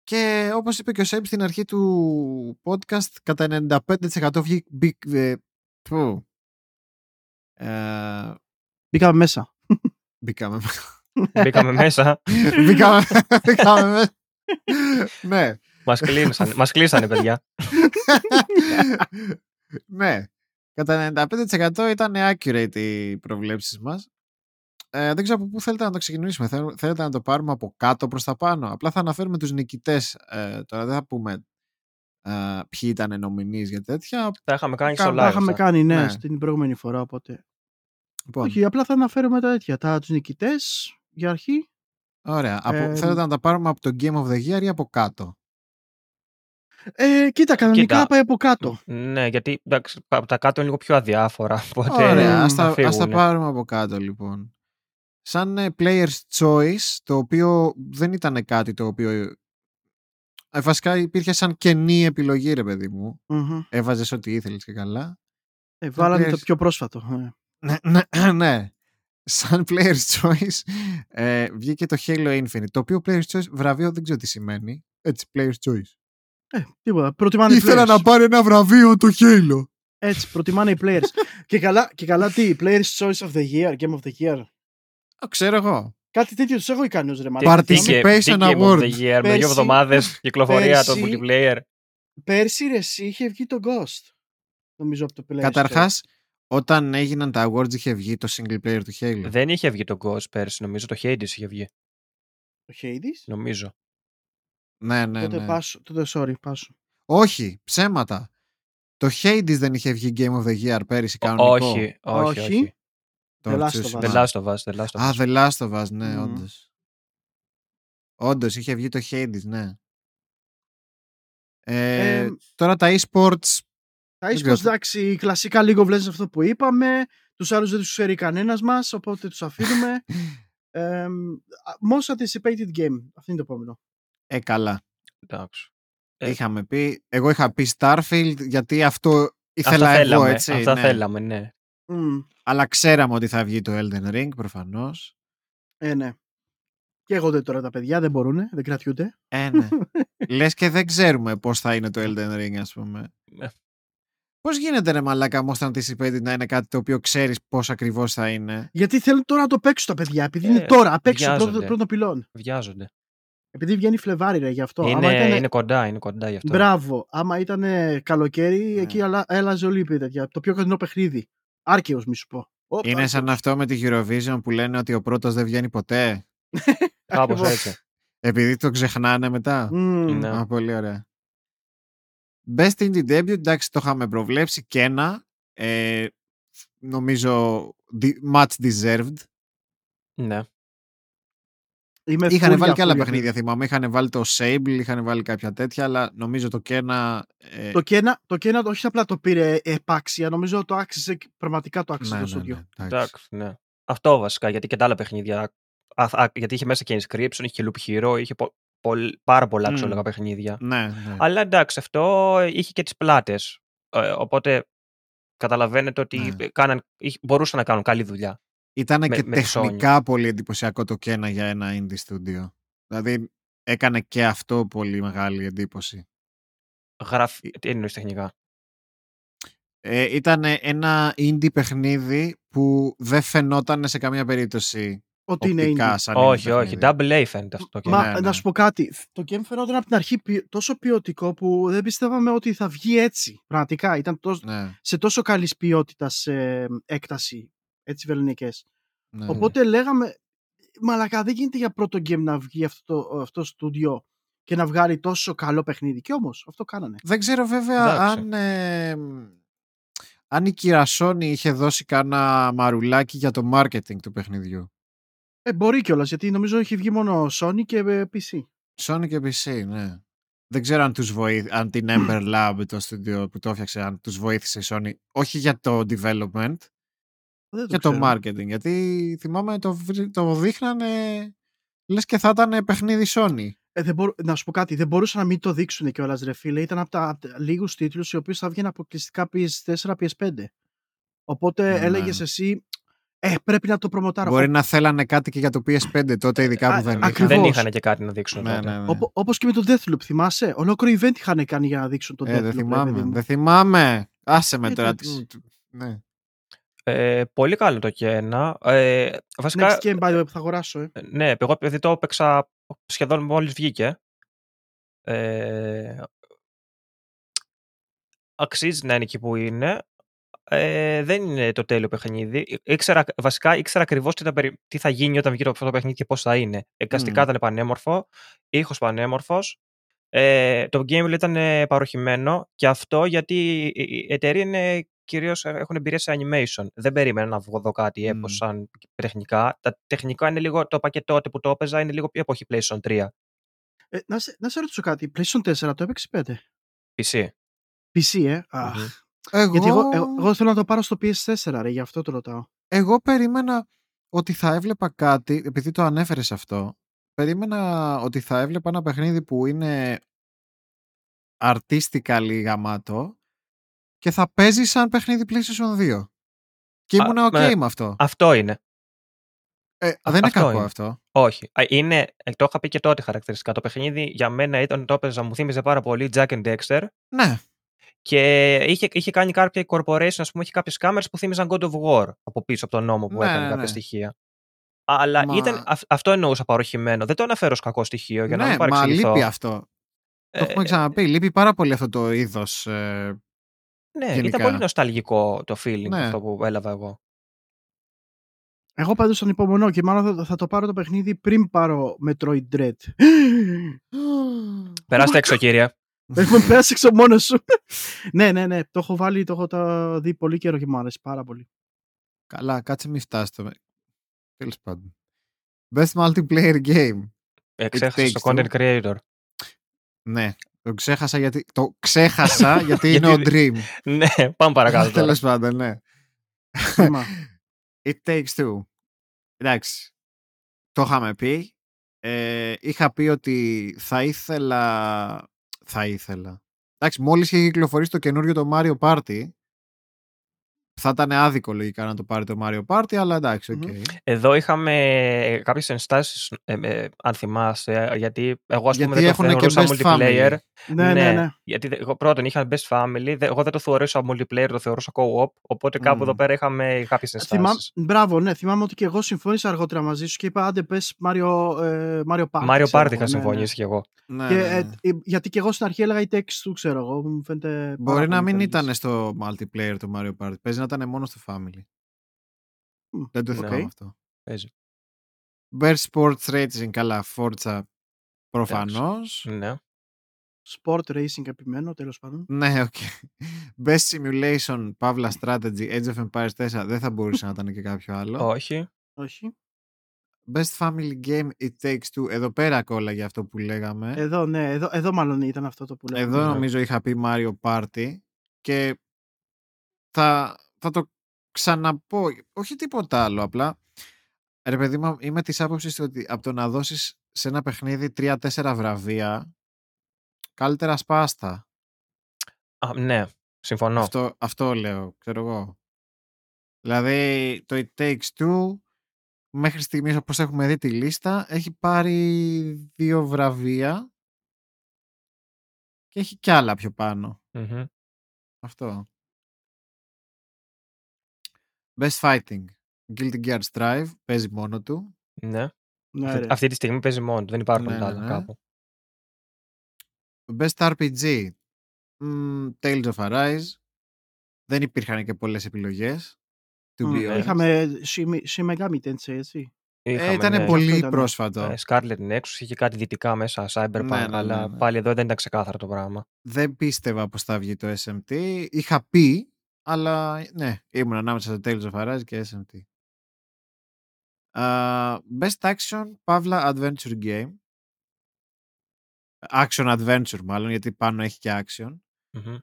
και όπως είπε και ο Σέμπ στην αρχή του podcast, κατά 95% βγήκε... Ε, ε,
Μπήκαμε μέσα.
Μπήκαμε,
Μπήκαμε μέσα. <laughs>
μπήκαμε, μπήκαμε μέσα. ναι.
Μας κλείσανε, μας κλείσανε παιδιά.
ναι. Κατά 95% ήταν accurate οι προβλέψεις μας. Ε, δεν ξέρω από πού θέλετε να το ξεκινήσουμε. Θέλετε να το πάρουμε από κάτω προς τα πάνω; Απλά θα αναφέρουμε τους νικητές. Ε, τώρα δεν θα πούμε ε, ποιοι ήταν νομινείς για τέτοια.
Τα είχαμε κάνει στο live.
Τα είχαμε
αυτά.
κάνει, ναι,
Ναι.
στην προηγούμενη φορά, οπότε.
Λοιπόν,
Όχι, απλά θα αναφέρουμε τα τέτοια. Τα τους νικητές για αρχή.
ωραία. Από,
Ε,
θέλετε να τα πάρουμε από το Game of the Year ή από κάτω;
Ε, κοίτα, κανονικά
Κοίτα.
πάει από κάτω.
Ναι, γιατί εντάξει, από τα κάτω είναι λίγο πιο αδιάφορα. <laughs> Οπότε
Ωραία, ας
θα
τα, ας τα
φύγουνε.
πάρουμε από κάτω λοιπόν. Σαν ε, player's choice, το οποίο δεν ήταν κάτι το οποίο... Ε, βασικά υπήρχε σαν κενή επιλογή ρε παιδί μου.
Μμμ.
Έβαζες ό,τι ήθελες και καλά.
Ε, βάλαμε το
players-
πιο πρόσφατο. ε.
Ναι, ναι, <clears throat> ναι. Σαν player's choice ε, βγήκε το Halo Infinite, το οποίο player's choice βραβείο δεν ξέρω τι σημαίνει. Έτσι, player's choice.
Ε, τίποτα. Προτιμάνε οι
Ήθελα
players.
να πάρει ένα βραβείο το Halo.
Έτσι, προτιμάνε οι players. <laughs> και, καλά, και καλά τι, players choice of the year, game of the year.
Το ξέρω εγώ.
Κάτι τέτοιο τους έχω ικανούς ρε
Τι-
μάλλον.
τι-
Participation
τι Game of
Award.
the Year, με
Πέρσι-
δύο εβδομάδες κυκλοφορία το
πέρσι-
multiplayer.
Πέρσι ρε, εσύ, είχε βγει το Ghost. Νομίζω από το players
Καταρχάς, όταν έγιναν τα awards είχε βγει το single player του Halo.
Δεν είχε βγει το Ghost πέρσι, νομίζω το Hades είχε βγει.
choice. Το Hades;
Νομίζω.
Ναι, ναι,
τότε
ναι.
πάσω, τότε sorry, πάσω.
Όχι, ψέματα. Το Hades δεν είχε βγει Game of the Year πέρυσι κανονικό.
Όχι, όχι,
Όχι.
όχι.
Το
The Last
τσούσιμα.
of
The
Us.
Last of Us, The Last of
Α,
Us.
The Last of Us, ναι,
Μμμ.
όντως. Όντως, είχε βγει το Hades, ναι. Ε,
Ε,
τώρα τα e-sports,
Τα
δεν
esports,
ξέρω.
εντάξει, κλασικά League of Legends αυτό που είπαμε. Τους άλλους δεν τους ξέρει κανένας μας, οπότε τους αφήνουμε. <laughs> ε, most anticipated game. Αυτό είναι το επόμενο.
Ε, καλά.
Εντάξει. Ε,
Είχαμε πει, εγώ είχα πει Starfield γιατί αυτό ήθελα
Αυτά
εγώ,
θέλαμε,
έτσι.
αυτά
ναι.
θέλαμε, ναι.
Μμ,
Αλλά ξέραμε ότι θα βγει το Elden Ring, προφανώς.
ε, ναι. Και εγώ δεν τώρα τα παιδιά, δεν μπορούν, δεν κρατιούνται.
Ε, ναι. <laughs> Λες και δεν ξέρουμε πώς θα είναι το Elden Ring, ας πούμε.
Ε.
Πώς γίνεται ρε μαλάκα most anticipated να είναι κάτι το οποίο ξέρεις πώς ακριβώς θα είναι;
Γιατί θέλουν τώρα να το παίξουν τα παιδιά, επειδή
Ε,
είναι τώρα, απ' έξω,
βιάζονται.
πρώτο, πρώτο πυλόν.
Βιάζονται.
Επειδή βγαίνει Φλεβάρι, ρε, γι' αυτό.
Είναι,
Άμα ήτανε-
είναι κοντά, είναι κοντά γι' αυτό.
Μπράβο. Άμα ήταν καλοκαίρι,
Ναι.
εκεί αλα- έλαζε όλη η τέτοια. Το πιο κοντινό παιχνίδι. Άρκαιο, μη σου πω. Όπα,
Είναι σαν
άρκαιος.
αυτό με τη Eurovision που λένε ότι ο πρώτος δεν βγαίνει ποτέ; <laughs>
Κάπως
Ακριβώς.
έτσι.
Επειδή το ξεχνάνε μετά.
Μμμ.
Ναι.
Α, πολύ ωραία. Best Indie Debut, εντάξει, το είχαμε προβλέψει και ένα. Ε, νομίζω di- much deserved.
Ναι.
Είμαι
Είχαν
full
βάλει
για
και άλλα
full για
παιχνίδια, θυμάμαι. Είχαν βάλει το Sable, είχαν βάλει κάποια τέτοια, αλλά νομίζω το Kena. Ε,
Το Κένα, το Κένα όχι απλά το πήρε επάξια, νομίζω το άξιζε, πραγματικά το άξιζε
ναι,
το
ναι,
στούντιο.
ναι, εντάξει.
Εντάξει, ναι. Αυτό βασικά, γιατί και τα άλλα παιχνίδια. Α, α, γιατί είχε μέσα και Inscription, είχε και Loop Hero, είχε πο, πολλ- πάρα πολλά
Μμ.
αξιόλογα παιχνίδια.
Ναι, ναι.
Αλλά εντάξει, αυτό είχε και τις πλάτες. Ε, οπότε καταλαβαίνετε ότι
Ναι.
κάναν, είχε- μπορούσαν να κάνουν καλή δουλειά.
Ήταν
με-
και
με τη Sony.
τεχνικά πολύ εντυπωσιακό το Kena για ένα indie studio. Δηλαδή έκανε και αυτό πολύ μεγάλη εντύπωση.
Γραφ... Τι εννοείς τεχνικά;
Ε, ήταν ένα indie παιχνίδι που δεν φαινόταν σε καμία περίπτωση
Ότι είναι
οπτικά
indie.
σαν indie
όχι, όχι.
παιχνίδι.
Double A φαίνεται αυτό. το
Μα
Ναι, ναι.
να σου πω κάτι. Το game φαινόταν από την αρχή ποι- τόσο ποιοτικό που δεν πιστεύαμε ότι θα βγει έτσι. Πραγματικά ήταν τόσο,
Ναι,
σε τόσο καλής ποιότητας ε, έκταση. Έτσι βεληνικέ.
ναι.
Οπότε λέγαμε, μαλακά δεν γίνεται για πρώτο game να βγει αυτό το αυτό στούντιο και να βγάλει τόσο καλό παιχνίδι. Και όμως αυτό κάνανε.
Δεν ξέρω βέβαια
Εντάξει.
αν, ε, αν η Κυρασόνη είχε δώσει κάνα μαρουλάκι για το marketing του παιχνιδιού.
Ε, μπορεί κιόλας γιατί νομίζω έχει βγει μόνο Sony και ε, PC.
Sony και PC, ναι. Δεν ξέρω αν, τους βοήθη, αν την Ember <clears throat> Lab, το studio που το έφτιαξε, αν τους βοήθησε η Sony. Όχι για το development,
Δεν
για το
ξέρω.
marketing. Γιατί θυμάμαι το, βρ- το δείχνανε λες και θα ήταν παιχνίδι Sony.
Ε, δεν μπορώ, να σου πω κάτι, δεν μπορούσαν να μην το δείξουν κιόλας, ρε φίλε. Ήταν από τα, τα λίγους τίτλους οι οποίοι θα βγαίνουν αποκλειστικά PS4, PS5. Οπότε
Ναι.
έλεγες εσύ, ε, πρέπει να το προμοτάρω.
Μπορεί να θέλανε κάτι και για το PS5 τότε, ειδικά
Α,
που δεν
ακριβώς.
είχαν.
Δεν
Ακριβώς.
είχαν και κάτι να δείξουν
Ναι,
τότε.
ναι, ναι.
Όπω όπως και με το Deathloop, θυμάσαι; Ολόκληρο event είχαν κάνει για να δείξουν το
Ε,
Deathloop.
δεν
ρε
θυμάμαι.
παιδί μου.
Δεν θυμάμαι. Άσε με τώρα.
Εντάξει.
Ναι.
Ε, πολύ καλό το και ένα. Ε, βασικά,
Next game by the way που θα αγοράσω. Ε.
ε, ναι, εγώ επειδή το έπαιξα σχεδόν μόλις βγήκε, ε, αξίζει να είναι εκεί που είναι. Ε, δεν είναι το τέλειο παιχνίδι. Ήξερα, βασικά ήξερα ακριβώς τι, θα περι- τι θα γίνει όταν βγει το- αυτό το παιχνίδι και πώς θα είναι. Εικαστικά
Μμμ.
ήταν πανέμορφο, ήχος πανέμορφος. Ε, το gameplay ήταν ε, παροχημένο και αυτό γιατί η η εταιρεία είναι κυρίως ε, έχουν εμπειρία σε animation. Δεν περίμενα να βγω δω κάτι
Μμ.
έπως σαν τεχνικά. Τα τεχνικά είναι λίγο, το πακέτο τότε που το έπαιζα είναι λίγο πιο εποχή PlayStation 3.
Ε, να, σε, να σε ρωτήσω κάτι. PlayStation 4 το έπαιξες 5.
PC.
PC, ε; Αχ.
Μμμ.
Εγώ,
Γιατί εγώ, εγώ, εγώ θέλω να το πάρω στο PS4, ρε, γι' αυτό το ρωτάω.
εγώ περίμενα ότι θα έβλεπα κάτι, επειδή το ανέφερες αυτό, περίμενα ότι θα έβλεπα ένα παιχνίδι που είναι artistically γαμάτο και θα παίζει σαν παιχνίδι PlayStation 2. Και
Α,
ήμουν ok
με-
με αυτό.
Αυτό είναι.
Ε, δεν είναι
αυτό
κακό
είναι.
αυτό.
Όχι. Α, Είναι, ε, το είχα πει και τότε χαρακτηριστικά. Το παιχνίδι για μένα ήταν το έπαιζα, μου θύμιζε πάρα πολύ Jack and Dexter
Ναι,
και είχε, είχε κάνει κάποια corporation, ας πούμε, είχε κάποιες κάμερες που θύμιζαν God of War από πίσω από τον νόμο που
Ναι,
έκανε
ναι,
κάποια
ναι.
στοιχεία. Αλλά
Μα-
ήταν, αυ- αυτό εννοούσα παροχημένο. Δεν το αναφέρω ως κακό στοιχείο για να
ναι
μην
μα
παρεξηγηθώ.
λείπει αυτό. Το
Ε,
έχουμε ξαναπεί. Λείπει πάρα πολύ αυτό το είδος.
Ναι,
γενικά.
ήταν πολύ νοσταλγικό το feeling
Ναι.
αυτό που έλαβα εγώ.
Εγώ πάντως τον υπομονώ και μάλλον θα, θα το πάρω το παιχνίδι πριν πάρω Metroid Dread. <gasps>
Περάστε έξω, κύριε. <laughs>
Έχουμε πέρασει έξω μόνος σου. <laughs> ναι, ναι, ναι. Το έχω βάλει, το έχω τα δει πολύ καιρό και μου αρέσει πάρα πολύ.
Καλά, κάτσε μη φτάσει το. Τέλος πάντων. Best multiplayer game.
Εξέχασα
takes
το content
two.
creator.
Ναι. Το ξέχασα γιατί, το ξέχασα <laughs> γιατί είναι ο
Γιατί-
Dream. <laughs>
ναι, πάμε παρακάτω. <laughs> τώρα.
Τέλο πάντων, ναι.
Κρίμα.
It Takes Two. Εντάξει. Το είχαμε πει. Ε, είχα πει ότι θα ήθελα. Θα ήθελα. Εντάξει, μόλις είχε κυκλοφορήσει το καινούριο το Mario Party, θα ήταν άδικο λογικά να το πάρει το Mario Party, αλλά εντάξει, οκ.
Μμμ.
Εδώ είχαμε κάποιες ενστάσεις, ε, ε, αν θυμάσαι, γιατί εγώ ας πούμε
Γιατί
δεν το
έχουνε και
θεωρούσα
best
multiplayer.
family.
ναι, ναι, ναι.
Γιατί δε- εγώ πρώτον είχα best family, δε- εγώ δεν το θεωρούσα multiplayer, το θεωρούσα co-op, οπότε κάπου
Μμμ.
εδώ πέρα είχαμε κάποιες
Θυμά...
ενστάσεις.
Μπράβο, ναι. Θυμάμαι ότι και εγώ συμφώνησα αργότερα μαζί σου και είπα άντε πες Mario, ε, Mario Party.
Mario
ξέρω
Party
εγώ,
είχα
ναι,
συμφωνήσει κι εγώ.
Ναι,
Και,
ναι,
ε,
ναι.
ε, γιατί και εγώ στην αρχή έλεγα η text του, ξέρω εγώ. Μου φαίνεται. πάρα
Μπορεί να
πολύ
μην
καλύτερη.
ήταν στο multiplayer το Mario Party. Παίζει να ήταν μόνο στο family.
Μμ,
Δεν το
ναι.
θυμάμαι αυτό.
Παίζει.
Best Sports Racing, καλά, Forza προφανώς.
Ναι.
Sport racing επιμένω, τέλος πάντων.
Ναι, OK. Best Simulation, παύλα Strategy, Age of Empires 4, δεν θα μπορούσε να ήταν και κάποιο άλλο.
Όχι.
Όχι.
Best Family Game, It Takes Two. Εδώ πέρα κόλλαγε αυτό που λέγαμε.
Εδώ, ναι, εδώ, εδώ μάλλον ήταν αυτό το που λέγαμε.
Εδώ
ναι.
νομίζω είχα πει Mario Party και θα, θα το ξαναπώ. Όχι τίποτα άλλο, απλά ρε παιδί μου, είμαι της άποψης ότι από το να δώσεις σε ένα παιχνίδι 3-4 βραβεία καλύτερα σπάστα.
Α, ναι, συμφωνώ.
Αυτό, αυτό λέω, ξέρω εγώ. Δηλαδή το It Takes Two μέχρι στιγμής όπως έχουμε δει τη λίστα έχει πάρει δύο βραβεία και έχει κι άλλα πιο πάνω.
Μμμ.
Αυτό. Best Fighting. Guilty Gear Strive παίζει μόνο του.
Ναι.
Ναι,
Αυτή-
ρε.
Αυτή τη στιγμή παίζει μόνο του, δεν υπάρχουν
Ναι,
τα
ναι,
άλλα
ναι.
κάπου.
Best RPG. Μμ, Tales of Arise. Δεν υπήρχαν και πολλές επιλογές. To
Μμ,
be
ναι.
honest.
Είχαμε Shin Megami Tensei, έτσι.
Ε, ήταν
ναι,
πολύ
ήταν.
πρόσφατο.
ε, Scarlet Nexus, είχε κάτι δυτικά μέσα, Cyberpunk,
Ναι, ναι,
αλλά
ναι, ναι.
πάλι εδώ δεν ήταν ξεκάθαρο το πράγμα.
Δεν πίστευα πως θα βγει το SMT. Είχα πει, αλλά ναι, ήμουν ανάμεσα στο Tales of Arise και SMT. Uh, best Action, Pavla Adventure Game. Action Adventure μάλλον, γιατί πάνω έχει και Action.
Μμμ.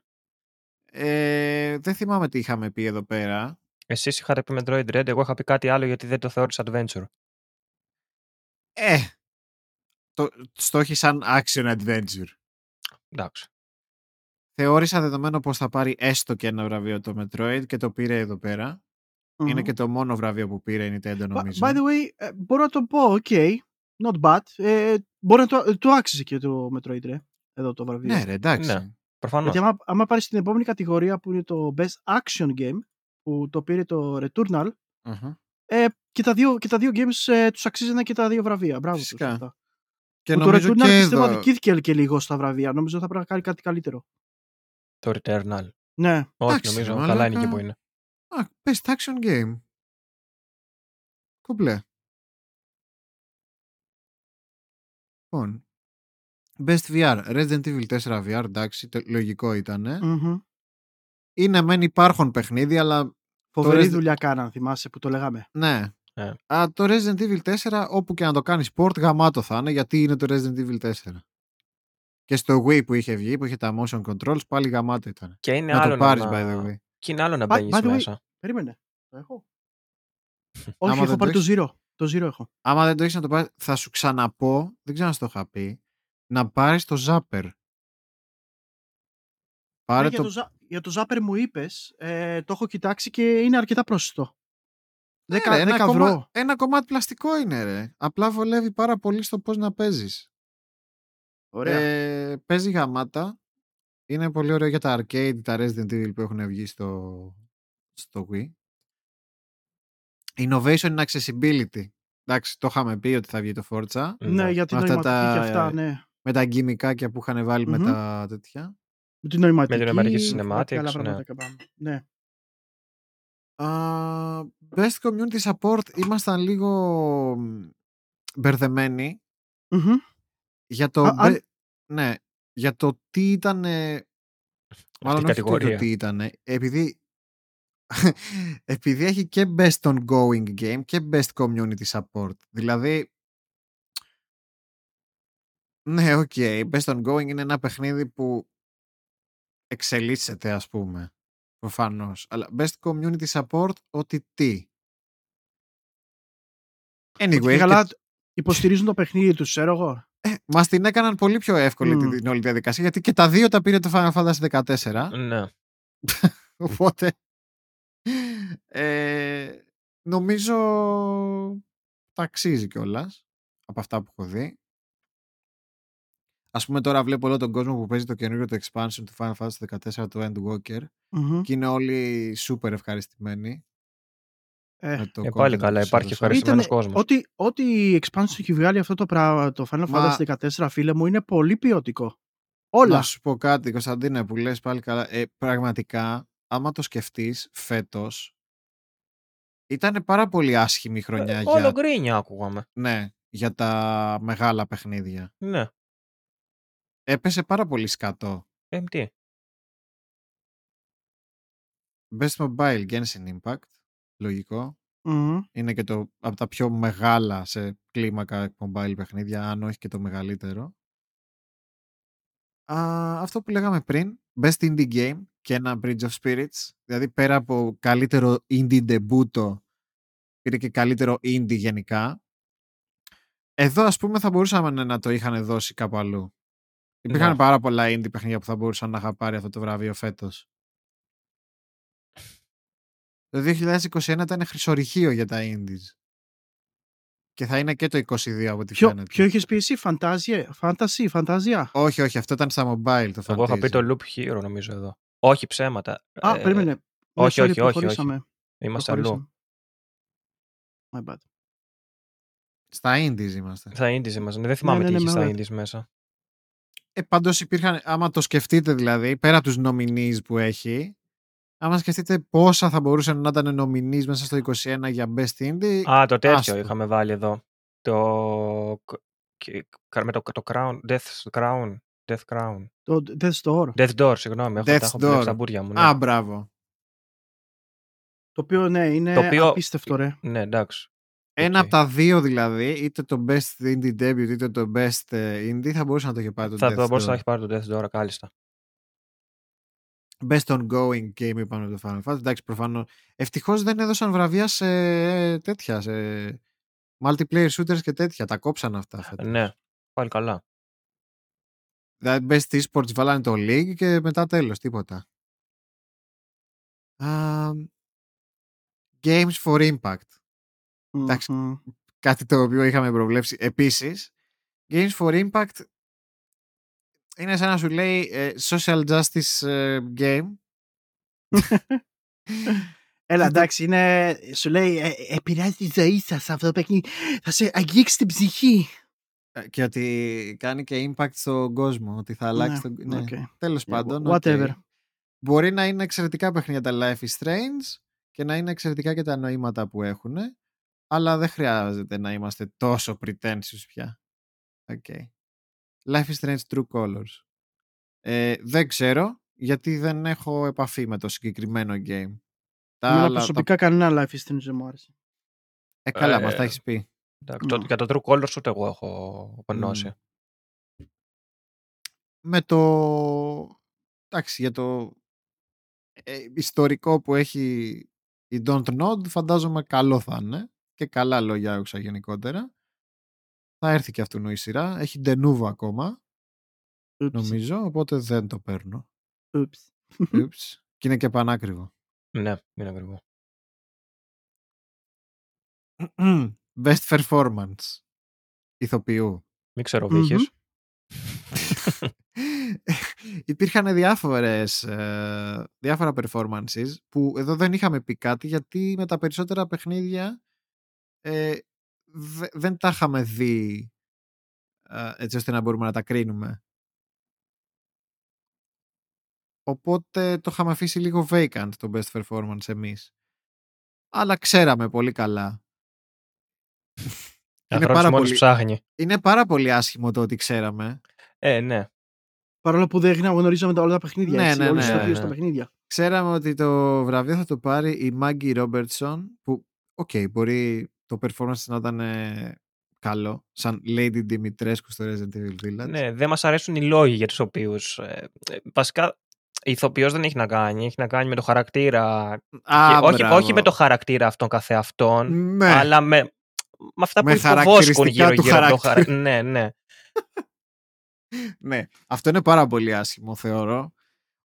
Ε, δεν θυμάμαι τι είχαμε πει εδώ πέρα.
Εσείς είχατε πει Metroid Dread, εγώ είχα πει κάτι άλλο γιατί δεν το θεώρησα adventure.
Ε, το, το έχει σαν action adventure.
Εντάξει.
Θεώρησα δεδομένο πως θα πάρει έστω και ένα βραβείο το Metroid και το πήρε εδώ πέρα. Είναι
Μμμ.
και το μόνο βραβείο που πήρε η Nintendo
By-
νομίζω.
By the way, ε, μπορώ να το πω, ok, not bad. Ε, μπορεί να το, ε, το άξιζε και το Metroid, ρε, εδώ το βραβείο.
ναι ρε εντάξει.
Ναι. Προφανώς.
Γιατί άμα, άμα πάρεις την επόμενη κατηγορία που είναι το Best Action Game, που το πήρε το Returnal,
Αχα.
ε, και, τα δύο, και τα δύο games ε, τους αξίζανε και τα δύο βραβεία. Μπράβο τους.
Φυσικά.
αυτά.
Και
Που το
νομίζω
Returnal
και
πιστεύω
εδώ...
αδικήθηκε και λίγο στα βραβεία. Νομίζω θα πρέπει να κάνει κάτι καλύτερο.
Το Returnal.
Ναι.
Όχι,
Εντάξει,
νομίζω.
μαλάκα.
Καλά είναι εκεί που είναι.
Α, best action game. Κομπλέ. Λοιπόν. Best VR. Resident Evil 4 VR, εντάξει, τε- λογικό ήταν.
Μμμ.
Είναι μεν υπάρχον παιχνίδι, αλλά
Φοβερή
Resident-
δουλειά κάναν, θυμάσαι που το λέγαμε;
ναι.
Ε.
Α, το Resident Evil 4, όπου και να το κάνεις sport, γαμάτο θα είναι, γιατί είναι το Resident Evil 4. Και στο Wii που είχε βγει, που είχε τα motion controls, πάλι γαμάτο ήταν.
Και είναι
να
άλλο
το πάρεις,
να...
by the way.
Και είναι άλλο να
By-
μπαίνεις
by the way,
μέσα.
Περίμενε. Το έχω. <laughs> Όχι,
Άμα
έχω
δεν
πάρει
το
το Zero. Το Zero έχω.
Άμα δεν το έχεις να το πάρεις, θα σου ξαναπώ, δεν ξέρω αν σου το είχα πει, να πάρεις το Zapper. Πάρε
Ναι,
το.
για, το, Za- για το Zapper μου είπες, ε, το έχω κοιτάξει και είναι αρκετά πρόσιτο.
Ναι,
10,
ρε, ένα,
10
κομμά-
ευρώ.
ένα κομμάτι πλαστικό είναι, ρε. Απλά βολεύει πάρα πολύ στο πώς να παίζεις.
Ωραία.
Ε, παίζει γαμάτα. Είναι πολύ ωραίο για τα arcade, τα Resident Evil που έχουν βγει στο, στο Wii. Innovation in accessibility. Εντάξει, το είχαμε πει ότι θα βγει το Forza.
ναι, για την
με αυτά
νοηματική
τα-
και αυτά, ναι.
Με τα γκυμικάκια που είχαν βάλει
Μμμ.
με τα τέτοια.
Με την νοηματική.
Με την νοηματική
και
cinematics,
άλλα
ναι.
πραγματάκια πάνω. Ναι.
Α, best community support ήμασταν λίγο μ, μπερδεμένοι
Μμμ.
Για το,
Α, αν-
be- ναι, για το τι ήταν μάλλον
η
όχι το
κατηγορία.
τι ήταν επειδή <laughs> επειδή έχει και best ongoing game και best community support δηλαδή ναι OK best ongoing είναι ένα παιχνίδι που εξελίσσεται ας πούμε προφανώς αλλά best community support ότι τι
Ότι
anyway
και
και-
καλά υποστηρίζουν το παιχνίδι τους, ξέρω εγώ.
Ε, μας την έκαναν πολύ πιο εύκολη
Μμ.
την όλη διαδικασία γιατί και τα δύο τα πήρε το Final Fantasy 14
Ναι. <laughs>
Οπότε ε, νομίζω τα αξίζει κιόλας από αυτά που έχω δει. Ας πούμε τώρα βλέπω όλο τον κόσμο που παίζει το καινούριο το expansion του Final Fantasy 14 του Endwalker
Μμμ.
και είναι όλοι super ευχαριστημένοι.
Ε,
με το
Ε,
content
πάλι
που
καλά,
τους
υπάρχει
έδωσαν.
ευχαριστημένος
Ήτανε-
κόσμος.
Ό,τι, ό,τι expansion έχει βγάλει αυτό το πράγμα, το Final
Μα-
Fantasy 14, φίλε μου, είναι πολύ ποιοτικό. Όλα.
Να σου πω κάτι, Κωνσταντίνε, που λες πάλι καλά. Ε, πραγματικά, άμα το σκεφτείς, φέτος ήταν πάρα πολύ άσχημη χρονιά
Ε,
για,
Όλο γκρίνια άκουγαμε.
ναι, για τα μεγάλα παιχνίδια.
Ναι.
Έπεσε πάρα πολύ σκατό.
Ε, τι;
Best Mobile Genshin Impact. Λογικό.
Μμμ.
Είναι και το από τα πιο μεγάλα σε κλίμακα mobile παιχνίδια, αν όχι και το μεγαλύτερο. Α, αυτό που λέγαμε πριν, Best Indie Game και ένα Bridge of Spirits. Δηλαδή πέρα από καλύτερο indie debut, πήρε και καλύτερο indie γενικά. Εδώ ας πούμε θα μπορούσαμε να το είχαν δώσει κάπου αλλού. Υπήρχαν
Ναι.
πάρα πολλά indie παιχνίδια που θα μπορούσαν να είχαν πάρει αυτό το βραβείο φέτος. Το 2021 ήταν χρυσορυχείο για τα indies. Και θα είναι και το 22 από ό,τι
Ποιο,
φαίνεται.
ποιο έχεις πει εσύ, Φαντάζια, Φάνταση, Φαντάζια.
Όχι, όχι, αυτό ήταν στα mobile το
Εγώ είχα πει
Fantasia.
το Loop Hero νομίζω εδώ. Όχι ψέματα.
Α,
Ε,
περίμενε. Ναι,
όχι,
sorry,
όχι, όχι, όχι.
προχωρήσαμε.
Είμαστε αλλού.
Προχωρήσαμε. My bad.
Στα indies είμαστε.
Στα indies είμαστε. Δεν θυμάμαι
ναι,
τι
ναι,
είχε
με
στα
όλα.
indies μέσα.
Ε, πάντως υπήρχαν, άμα το σκεφτείτε δηλαδή, πέρα από τους nominees που έχει, άμα σκεφτείτε πόσα θα μπορούσαν να ήταν nominees μέσα στο 21 για Best Indie,
Α, το τέτοιο
άστο.
είχαμε βάλει εδώ. Το. και- Με το, το Crown. Death Crown. Death Crown.
Το Death Door.
Death Door, συγγνώμη. Έχω,
Death's
τα έχω μπερδέψει
Door.
τα μπούρια μου. Ναι,
Α, μπράβο.
Το οποίο ναι, είναι
Το οποίο-
απίστευτο ρε.
ναι εντάξει.
Ένα
Οκ.
από τα δύο δηλαδή, είτε το Best Indie Debut είτε το Best ε, Indie, θα μπορούσε να το είχε πάρει το
Θα
Death's
το μπορούσα
Door.
να έχει πάρει το Death's Door, κάλλιστα.
Best Ongoing Game είπαμε το Final Fantasy. Εντάξει, προφανώς. Ευτυχώς δεν έδωσαν βραβεία σε ε, τέτοια, σε multiplayer shooters και τέτοια. Τα κόψαν αυτά. φέτος.
Ναι. πάλι καλά.
Δηλαδή Best Esports βάλανε το League και μετά τέλος, τίποτα. Α, Games for Impact. Εντάξει.
Μμμ.
Κάτι το οποίο είχαμε προβλέψει. Επίσης, Games for Impact είναι σαν να σου λέει ε, social justice ε, game.
Έλα,
Αυτό-
εντάξει, είναι, σου λέει, ε, επηρεάζει τη ζωή σας αυτό το παιχνίδι. Θα σε αγγίξει την ψυχή.
Ε, Και ότι κάνει και impact στον κόσμο. Ότι θα αλλάξει τον... Ναι.
οκ.
Τέλος
Yeah,
πάντων.
whatever.
οκ. Μπορεί να είναι εξαιρετικά παιχνίδια τα Life is Strange και να είναι εξαιρετικά και τα νοήματα που έχουν, αλλά δεν χρειάζεται να είμαστε τόσο pretentious πια. Okay. Life is Strange True Colors. Ε, δεν ξέρω, γιατί δεν έχω επαφή με το συγκεκριμένο game. Τα
Εμένα
άλλα-
προσωπικά κανένα life is strange δεν μου άρεσε.
τα... Ε, καλά,
Ε,
μας τα έχεις πει.
Εντάξει, το-
Ναι.
για το True Colors ούτε εγώ έχω γνώση.
με το εντάξει για το ε, ιστορικό που έχει η Don't Nod φαντάζομαι καλό θα είναι και καλά λόγια άκουσα γενικότερα θα έρθει και αυτού η σειρά έχει Denuvo ακόμα
Oops.
νομίζω οπότε δεν το παίρνω
Oops. <laughs>
Oops. και είναι και πανάκριβο
Ναι, είναι ακριβό. <clears throat>
Best Performance ηθοποιού
Μην ξέρω,
Μμμ.
Βύχης. <laughs>
Υπήρχαν διάφορες, ε, διάφορα performances που εδώ δεν είχαμε πει κάτι γιατί με τα περισσότερα παιχνίδια ε, δε- δεν τα είχαμε δει ε, έτσι ώστε να μπορούμε να τα κρίνουμε. Οπότε το είχαμε αφήσει λίγο vacant το best performance εμείς. Αλλά ξέραμε πολύ καλά. είναι,
Ανθρώπους
πάρα
μόνος
πολύ,
ψάχνει.
είναι πάρα πολύ άσχημο το ότι ξέραμε.
Ε, ναι.
Παρόλο που δεν γνωρίζαμε τα όλα τα παιχνίδια.
Ναι,
έτσι,
ναι,
όλους
ναι,
τους ηθοποιούς
ναι.
στα παιχνίδια.
Ξέραμε ότι το βραβείο θα το πάρει η Maggie Robertson που, οκ, μπορεί το performance να ήταν ε, καλό σαν Lady Dimitrescu στο Resident Evil Village.
ναι, δεν μας αρέσουν οι λόγοι για τους οποίους... Ε, ε, βασικά, η ηθοποιός δεν έχει να κάνει. Έχει να κάνει με το χαρακτήρα.
Α,
και όχι,
μπράβο.
όχι με το χαρακτήρα αυτόν καθεαυτόν,
Ναι.
αλλά με, με αυτά
Με
που υποβόσκουν
χαρακτηριστικά του
γύρω-γύρω από το
χαρακτήρα.
χαρακτήρα. ναι, ναι.
ναι, αυτό είναι πάρα πολύ άσχημο θεωρώ.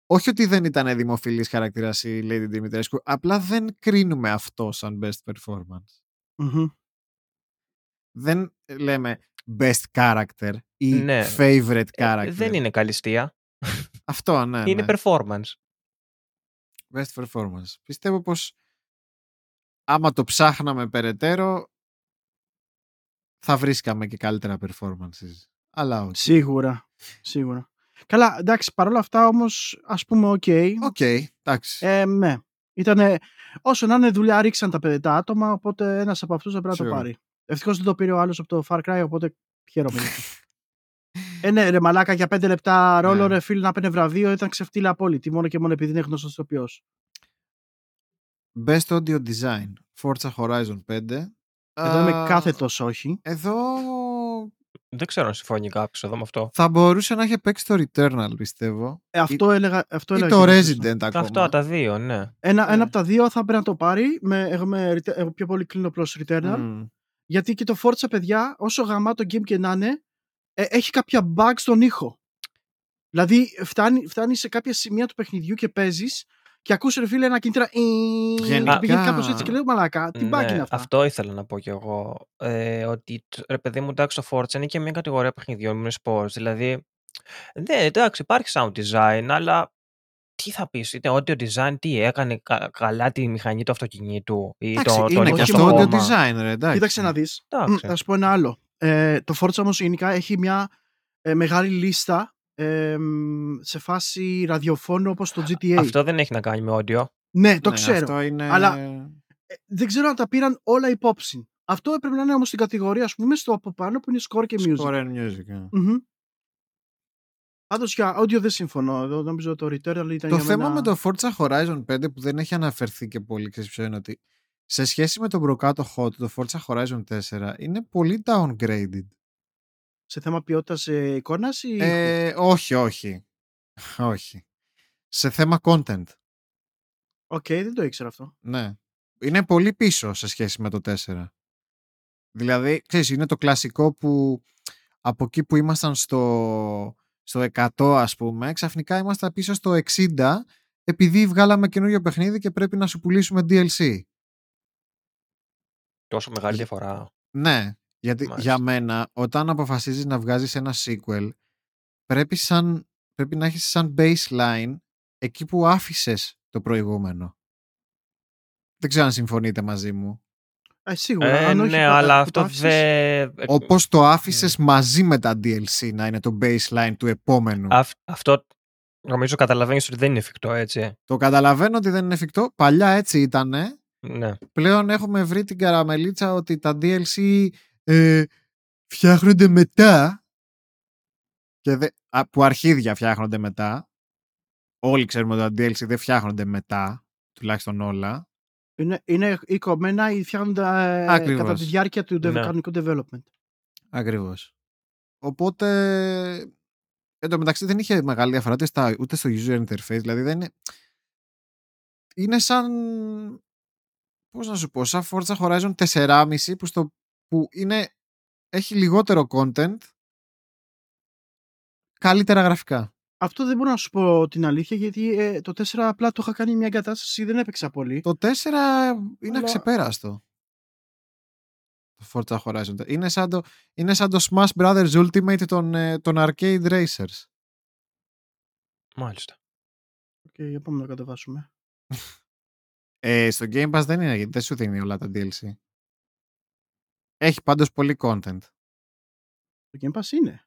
Όχι ότι δεν ήταν δημοφιλής χαρακτήρας η Lady Dimitrescu, απλά δεν κρίνουμε αυτό σαν best performance.
Μμμ.
Δεν λέμε best character ή
Ναι.
favorite
Ε,
character.
δεν είναι καλυστία.
Αυτό, ναι.
είναι
ναι.
performance.
Best performance. Πιστεύω πως άμα το ψάχναμε περαιτέρω θα βρίσκαμε και καλύτερα performances. Αλλά όχι.
Σίγουρα. Σίγουρα. Καλά, εντάξει, παρόλα αυτά όμως, ας πούμε, οκ.
Οκ, εντάξει.
Ε, ναι. Ήτανε, όσο να είναι δουλειά, ρίξαν τα, παιδε- τα άτομα, οπότε ένας από αυτούς θα πρέπει να το
Sure.
πάρει. Ευτυχώς δεν το πήρε ο άλλος από το Far Cry, οπότε χαίρομαι. γι' αυτό. ε, ναι, ρε μαλάκα, για πέντε λεπτά ρόλο,
Ναι.
ρε φίλ, να παίρνει βραβείο, ήταν ξεφτύλα απόλυτη, μόνο και μόνο επειδή είναι γνωστός ηθοποιός.
Best audio design. Forza Horizon 5.
Εδώ είμαι
Α,
κάθετος όχι.
Εδώ
Δεν ξέρω αν συμφωνεί κάποιος εδώ με αυτό.
θα μπορούσε να έχει παίξει το Returnal, πιστεύω.
Ε, αυτό έλεγα, αυτό
Ή
έλεγα
το
και εγώ σωστά.
Resident ακόμα.
Αυτά τα δύο, ναι.
Ένα,
Ναι.
ένα από τα δύο θα πρέπει να το πάρει. Με, εγώ, με, Rete- εγώ πιο πολύ κλείνω προς Returnal.
Μμ.
Γιατί και το Forza, παιδιά, όσο γαμάτο game και να είναι, ε, έχει κάποια bugs στον ήχο. Δηλαδή, φτάνει, φτάνει σε κάποια σημεία του παιχνιδιού και παίζεις και ακούς ρε φίλε ένα κινητήρα. «Ι»,
Γενικά.
Πηγαίνει κάπως έτσι και λέω μαλακά. Τι bug
Ναι,
είναι αυτά.
Αυτό ήθελα να πω κι εγώ. Ε, ότι τ- ρε παιδί μου, εντάξει, το Forza είναι και μια κατηγορία παιχνιδιών με sports. Δηλαδή, ναι, εντάξει, υπάρχει sound design, αλλά τι θα πεις, είτε audio design, τι έκανε κα- καλά τη μηχανή του αυτοκινήτου ή
Εντάξει,
το, το
είναι και
νοικιαστό
αυτό audio
κόμμα.
design, ρε, εντάξει.
Κοίταξε να δεις.
Εντάξει.
Θα σου πω ένα άλλο. Ε, το Forza όμως γενικά έχει μια ε, μεγάλη λίστα ε, μ, σε φάση ραδιοφώνου όπως το GTA.
Αυτό δεν έχει να κάνει με audio.
Ναι, το
Ναι,
ξέρω.
Αυτό είναι...
Αλλά- Ε, δεν ξέρω αν τα πήραν όλα υπόψη. Αυτό έπρεπε να είναι όμως στην κατηγορία, ας πούμε, στο από πάνω που είναι score και music.
Score and music. ε.
Μμμ. Πάντως για audio δεν συμφωνώ. Εδώ νομίζω το Returnal ήταν
Το
για
θέμα
μένα...
με το Forza Horizon 5 που δεν έχει αναφερθεί και πολύ, ξέρεις ποιο είναι ότι σε σχέση με τον προκάτοχό του, το Forza Horizon 4 είναι πολύ downgraded.
Σε θέμα ποιότητας ε, εικόνας ή...
Ε, όχι, όχι. όχι. Σε θέμα content.
Οκ, δεν το ήξερα αυτό.
Ναι. Είναι πολύ πίσω σε σχέση με το 4. Δηλαδή, ξέρεις, είναι το κλασικό που από εκεί που ήμασταν στο, στο 100 ας πούμε, ξαφνικά είμαστε πίσω στο 60 επειδή βγάλαμε καινούριο παιχνίδι και πρέπει να σου πουλήσουμε DLC.
Τόσο μεγάλη διαφορά.
Ναι, γιατί
Μάλιστα.
για μένα όταν αποφασίζεις να βγάζεις ένα sequel πρέπει, σαν, πρέπει να έχεις σαν baseline εκεί που άφησες το προηγούμενο. Δεν ξέρω αν συμφωνείτε μαζί μου.
Ε, σίγουρα.
Ε,
αν όχι,
ναι,
πατά-
αλλά
που
αυτό
το άφησες-
δεν.
Όπως το άφησες μαζί με τα DLC να είναι το baseline του επόμενου.
Αυ- αυτό νομίζω καταλαβαίνεις ότι δεν είναι εφικτό, έτσι.
Το καταλαβαίνω ότι δεν είναι εφικτό. Παλιά έτσι ήτανε.
Ναι.
Πλέον έχουμε βρει την καραμελίτσα ότι τα DLC ε, φτιάχνονται μετά και δε, α, που αρχίδια φτιάχνονται μετά. Όλοι ξέρουμε ότι τα DLC δεν φτιάχνονται μετά, τουλάχιστον όλα.
Είναι, είναι ή κομμένα ή φτιάχνονται ε,
Ακριβώς.
κατά τη διάρκεια του
Ναι.
ναι. κανονικού development.
Ακριβώς. Οπότε, εν τω μεταξύ δεν είχε μεγάλη διαφορά ούτε, στα, ούτε στο user interface, δηλαδή δεν είναι... Είναι σαν, πώς να σου πω, σαν Forza Horizon 4,5 που, στο, που είναι, έχει λιγότερο content, καλύτερα γραφικά.
Αυτό δεν μπορώ να σου πω την αλήθεια γιατί ε, το 4 απλά το είχα κάνει μια εγκατάσταση, δεν έπαιξα πολύ.
Το 4 είναι
Αλλά-
αξεπέραστο. Το Forza Horizon. Είναι σαν το, είναι σαν το Smash Brothers Ultimate των, ε, των Arcade Racers.
Μάλιστα.
Και okay, πάμε να το κατεβάσουμε. <laughs>
Ε, στο Game Pass δεν είναι, γιατί δεν σου δίνει όλα τα DLC. Έχει πάντως πολύ content.
Το Game Pass είναι.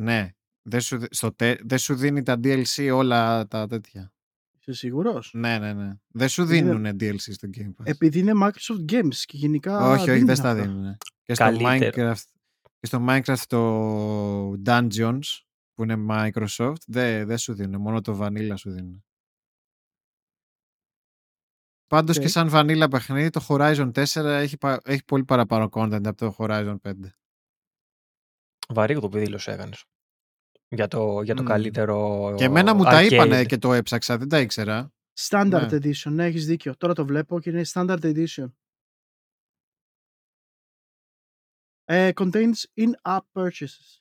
Ναι. Δεν σου, δι- στο, τε- δεν σου δίνει τα DLC όλα τα τέτοια.
Είσαι σίγουρος;
Ναι, ναι, ναι. Δεν σου
Επειδή
δίνουν DLC στο Game Pass.
Επειδή είναι Microsoft Games και γενικά.
όχι, όχι,
δίνουν
δεν στα
αυτά.
δίνουν. Και στο,
Καλύτερο.
Minecraft, και στο Minecraft το Dungeons που είναι Microsoft δεν δεν σου δίνουν. Μόνο το Vanilla σου δίνουν. Πάντως
Οκ.
και σαν Vanilla παιχνίδι το Horizon 4 έχει, πα- έχει πολύ παραπάνω content από το Horizon 5.
Βαρύγδουπη δήλωση έκανες. Για το, για το
Μμμ.
καλύτερο.
Και εμένα μου τα
arcade.
είπανε και το έψαξα, δεν τα ήξερα.
Standard
Ναι.
Edition, ναι, έχεις δίκιο. Τώρα το βλέπω και είναι Standard Edition. Ε, contains in-app purchases.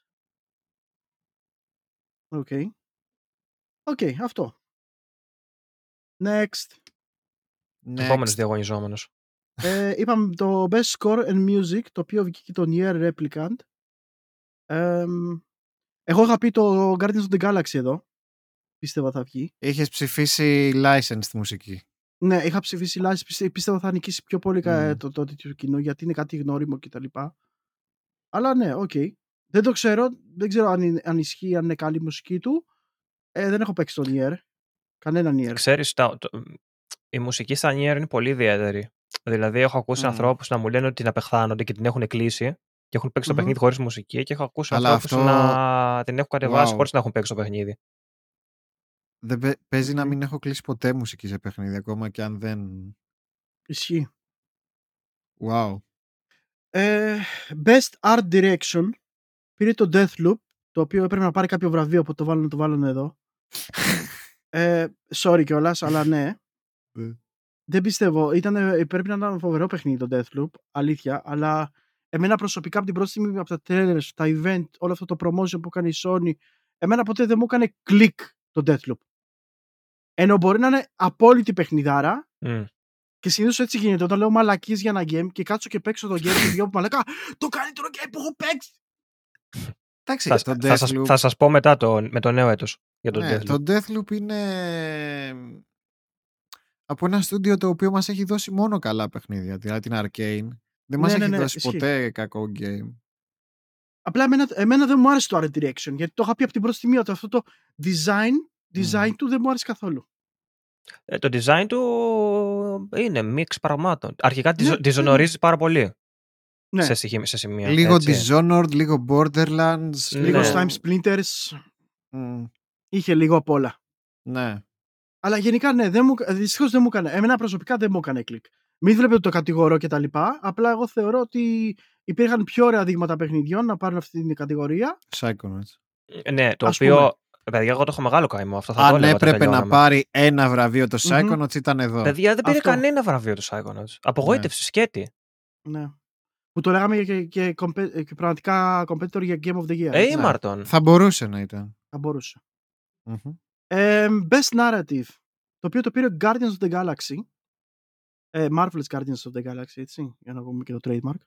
Οκ. Οκ, αυτό. Next.
Επόμενος
Next.
διαγωνιζόμενος.
ε, είπαμε το Best Score and Music, το οποίο βγήκε το Nier Replicant. Ε, εγώ είχα πει το Guardians of the Galaxy εδώ. Πίστευα θα βγει.
Είχες ψηφίσει licensed μουσική.
Ναι, είχα ψηφίσει licensed, πίστε, πίστευα θα νικήσει πιο πολύ κα-
Μμ.
το, το τέτοιο κοινό γιατί είναι κάτι γνώριμο κτλ. Αλλά ναι, οκ. Δεν το ξέρω, δεν ξέρω αν, είναι- αν ισχύει, αν είναι καλή η μουσική του. Ε, δεν έχω παίξει τον Nier. Κανένα Nier.
Ξέρεις, τα, το- η μουσική στα Nier είναι πολύ ιδιαίτερη. Δηλαδή, έχω ακούσει
Μμμ.
ανθρώπους να μου λένε ότι την απεχθάνονται και την έχουν κλείσει και έχουν παίξει
Μμμ.
το παιχνίδι χωρίς μουσική και έχω ακούσει
Αλλά
ανθρώπους
αυτό-
να την έχουν κατεβάσει
Wow.
χωρίς να έχουν παίξει το παιχνίδι.
Δεν παι- παίζει να
Οκ.
μην έχω κλείσει ποτέ μουσική σε παιχνίδι ακόμα και αν δεν...
Ισχύει.
Wow.
Ε, best Art Direction πήρε το Deathloop, το οποίο έπρεπε να πάρει κάποιο βραβείο που το βάλουν, το βάλουν εδώ. <laughs> Ε, sorry κιόλας, αλλά ναι.
Ναι.
Δεν πιστεύω. Ήταν, πρέπει να ήταν φοβερό παιχνίδι το Deathloop, αλήθεια. Αλλά εμένα προσωπικά από την πρώτη στιγμή, από τα trailers, τα event, όλο αυτό το promotion που κάνει η Sony, εμένα ποτέ δεν μου έκανε κλικ το Deathloop. Ενώ μπορεί να είναι απόλυτη παιχνιδάρα
Μμ.
και συνήθως έτσι γίνεται. Όταν λέω μαλακίε για ένα game και κάτσω και παίξω το <laughs> game και βγαίνω από μαλακά, το καλύτερο game που έχω παίξει.
Εντάξει,
Θα,
το
θα, σας,
Deathloop,
θα σας πω μετά το, με το νέο έτος για το
ναι,
Deathloop.
το Deathloop είναι από ένα στούντιο το οποίο μας έχει δώσει μόνο καλά παιχνίδια, δηλαδή την Arcane. Δεν μας
Ναι, ναι,
έχει
ναι,
δώσει
ισχύει.
ποτέ κακό game.
Απλά εμένα, εμένα δεν μου άρεσε το art direction γιατί το είχα πει από την πρώτη στιγμή ότι αυτό το design, design του δεν μου άρεσε καθόλου.
Ε, το design του είναι μίξ πραγμάτων. Αρχικά τη
Ναι,
τη ζωνορίζει πάρα πολύ
Ναι,
σε, στοιχεία- σε σημεία.
λίγο
έτσι.
Dishonored, λίγο Borderlands.
λίγο
ναι.
Time Splinters,
Μμ,
είχε λίγο απ' όλα.
ναι.
Αλλά γενικά ναι, δεν μου, δυστυχώς δεν μου έκανε. Εμένα προσωπικά δεν μου έκανε κλικ. Μην βλέπετε ότι το κατηγορώ και τα λοιπά. Απλά εγώ θεωρώ ότι υπήρχαν πιο ωραία δείγματα παιχνιδιών να πάρουν αυτή την κατηγορία.
Psychonauts.
Ε, Ναι, το
Ας
οποίο.
πούμε.
Παιδιά, εγώ το έχω μεγάλο καημό. Αυτό θα το
Αν
έλεγα όταν
έπρεπε να
τελειώναμε.
πάρει ένα βραβείο το
Μμμ.
Psychonauts ήταν εδώ.
Παιδιά, δεν πήρε
Αυτό.
κανένα βραβείο του Psychonauts. Απογοήτευση, σκέτη.
Ναι. Που το λέγαμε και, και, compet- και πραγματικά competitor για Game of the Year.
Ε,
έτσι.
η Μάρτον.
Θα μπορούσε να ήταν.
Θα μπορούσε.
Μμμ.
Ε, best Narrative. Το οποίο το πήρε Guardians of the Galaxy. Ε, Marvel's Guardians of the Galaxy, έτσι. Για να πούμε και το trademark.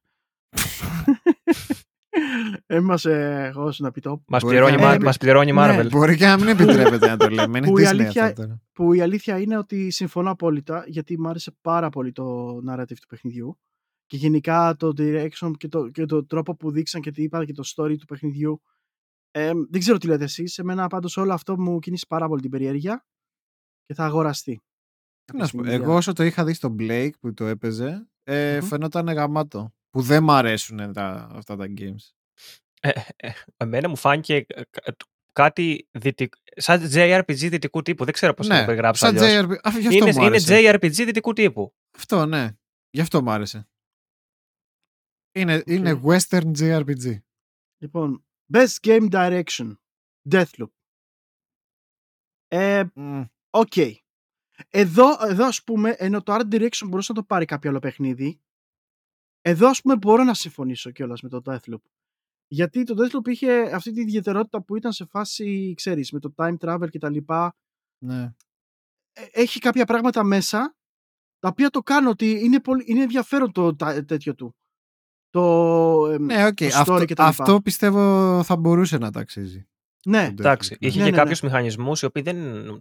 Έμασε εγώ να πει το.
Μας
Μπορεί
πληρώνει,
να-
Mar-
Ε,
μας πληρώνει η
ναι.
Marvel.
Μπορεί και να μην επιτρέπεται να το λέμε. Είναι
Που η
Disney
αλήθεια-
αυτό τώρα.
Που η αλήθεια είναι ότι συμφωνώ απόλυτα γιατί μου άρεσε πάρα πολύ το narrative του παιχνιδιού και γενικά το direction και το, και το τρόπο που δείξαν και τι είπα και το story του παιχνιδιού. Ε, δεν ξέρω τι λέτε εσείς, εμένα πάντως όλο αυτό μου κινήσει πάρα πολύ την περιέργεια και θα αγοραστεί.
Τι να σου πω,
Κάποια στιγμή
Εγώ όσο το είχα δει στο Blake που το έπαιζε, ε,
Μμμ.
φαινόταν γαμάτο. Που δεν μ' αρέσουν τα, αυτά τα games.
Ε, ε, εμένα μου φάνηκε ε, κα- κάτι δυτικ... σαν JRPG δυτικού τύπου. Δεν ξέρω πώς να το περιγράψω
Ναι, σαν
αλλιώς.
JRPG. Α, γι' αυτό
Είναι,
μου
είναι
άρεσε.
JRPG δυτικού τύπου.
Αυτό, ναι. Γι' αυτό μου άρεσε. Είναι, είναι western JRPG.
Λοιπόν, best game direction, Deathloop. Ε,
Μμ.
Οκ. Εδώ, εδώ ας πούμε, ενώ το Art Direction μπορούσε να το πάρει κάποιο άλλο παιχνίδι, εδώ ας πούμε μπορώ να συμφωνήσω κιόλας με το Deathloop. Γιατί το Deathloop είχε αυτή τη ιδιαιτερότητα που ήταν σε φάση, ξέρεις, με το time travel και τα λοιπά.
Ναι.
Ε, Έχει κάποια πράγματα μέσα, τα οποία το κάνω ότι είναι, πολύ, είναι ενδιαφέρον το τα- τέτοιο του. Το, εμ,
Ναι, οκ.
το story
Αυτό,
και τα λοιπά.
αυτό πιστεύω θα μπορούσε να τα αξίζει.
ναι,
Το
Εντάξει,
Deathloop,
είχε
Ναι,
και
ναι,
κάποιους μηχανισμούς οι οποίοι δεν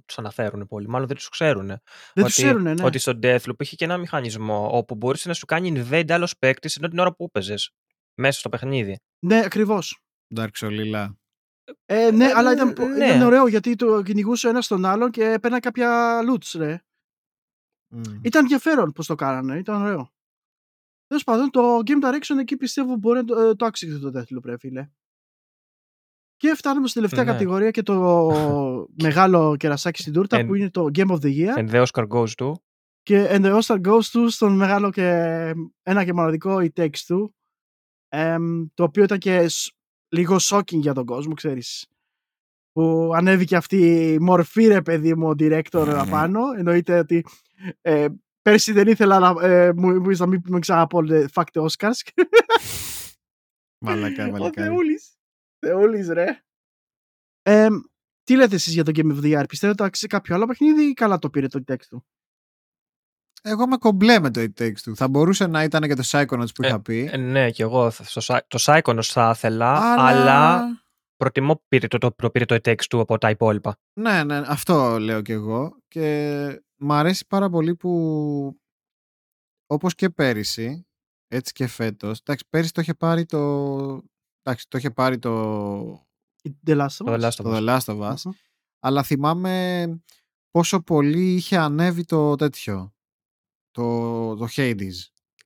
τους αναφέρουν πολύ. Μάλλον δεν τους ξέρουν.
δεν
ότι,
τους ξέρουν, ναι.
ότι στο Deathloop είχε και ένα μηχανισμό όπου μπορούσε να σου κάνει invade άλλος παίκτης ενώ την ώρα που έπαιζες. Μέσα στο παιχνίδι.
Ναι, ακριβώς.
Dark Souls.
Ε, ναι,
Ε,
αλλά ήταν,
ναι.
ήταν ωραίο γιατί το κυνηγούσε ένας τον άλλον και έπαιρνα κάποια loots, ρε.
Μμ.
Ήταν ενδιαφέρον πώς το κάνανε, ήταν ωραίο. Τέλος πάντων, το Game Direction εκεί πιστεύω μπορεί να το, ε, το άξιζε το Deathloop, ρε φίλε. Και φτάνουμε στη τελευταία
Ναι.
κατηγορία και το <laughs> μεγάλο κερασάκι στην τούρτα
Εν-
που είναι το Game of the Year.
And the Oscar goes to.
Και and the Oscar goes to στον μεγάλο και ένα και μοναδικό It Takes Two. Εμ, το οποίο ήταν και σ- λίγο shocking για τον κόσμο, ξέρεις. Που ανέβηκε αυτή η μορφή, ρε παιδί μου, ο director απάνω. Εννοείται ότι ε, πέρσι δεν ήθελα να, ε, μου, μου να μην με ξαναπώ ε, fuck the Oscars. <laughs>
Μαλακά,
Ο
μαλακά.
Θεούλης. Θεούλης, ρε. Εμ, τι λέτε εσείς για το Game of the Year, πιστεύετε ότι άξιζε κάποιο άλλο παιχνίδι ή καλά το πήρε το It Takes Two;
Εγώ είμαι κομπλέ με το It Takes Two. Θα μπορούσε να ήταν και το Psychonauts που
Ε,
είχα πει.
Ε, ναι, και εγώ θα- στο, Psy- το Psychonauts θα ήθελα, αλλά, προτιμώ πήρε το, το, το, πήρε το It Takes Two από τα υπόλοιπα.
Ναι, ναι, αυτό λέω κι εγώ. Και μ' αρέσει πάρα πολύ που όπως και πέρυσι, έτσι και φέτος, εντάξει, πέρυσι το είχε πάρει το... Εντάξει, το είχε πάρει το,
The Last of
Το
Us.
The Last of
το
Us.
The Last of Us,
Μμμ.
αλλά θυμάμαι πόσο πολύ είχε ανέβει το τέτοιο, το, το Hades.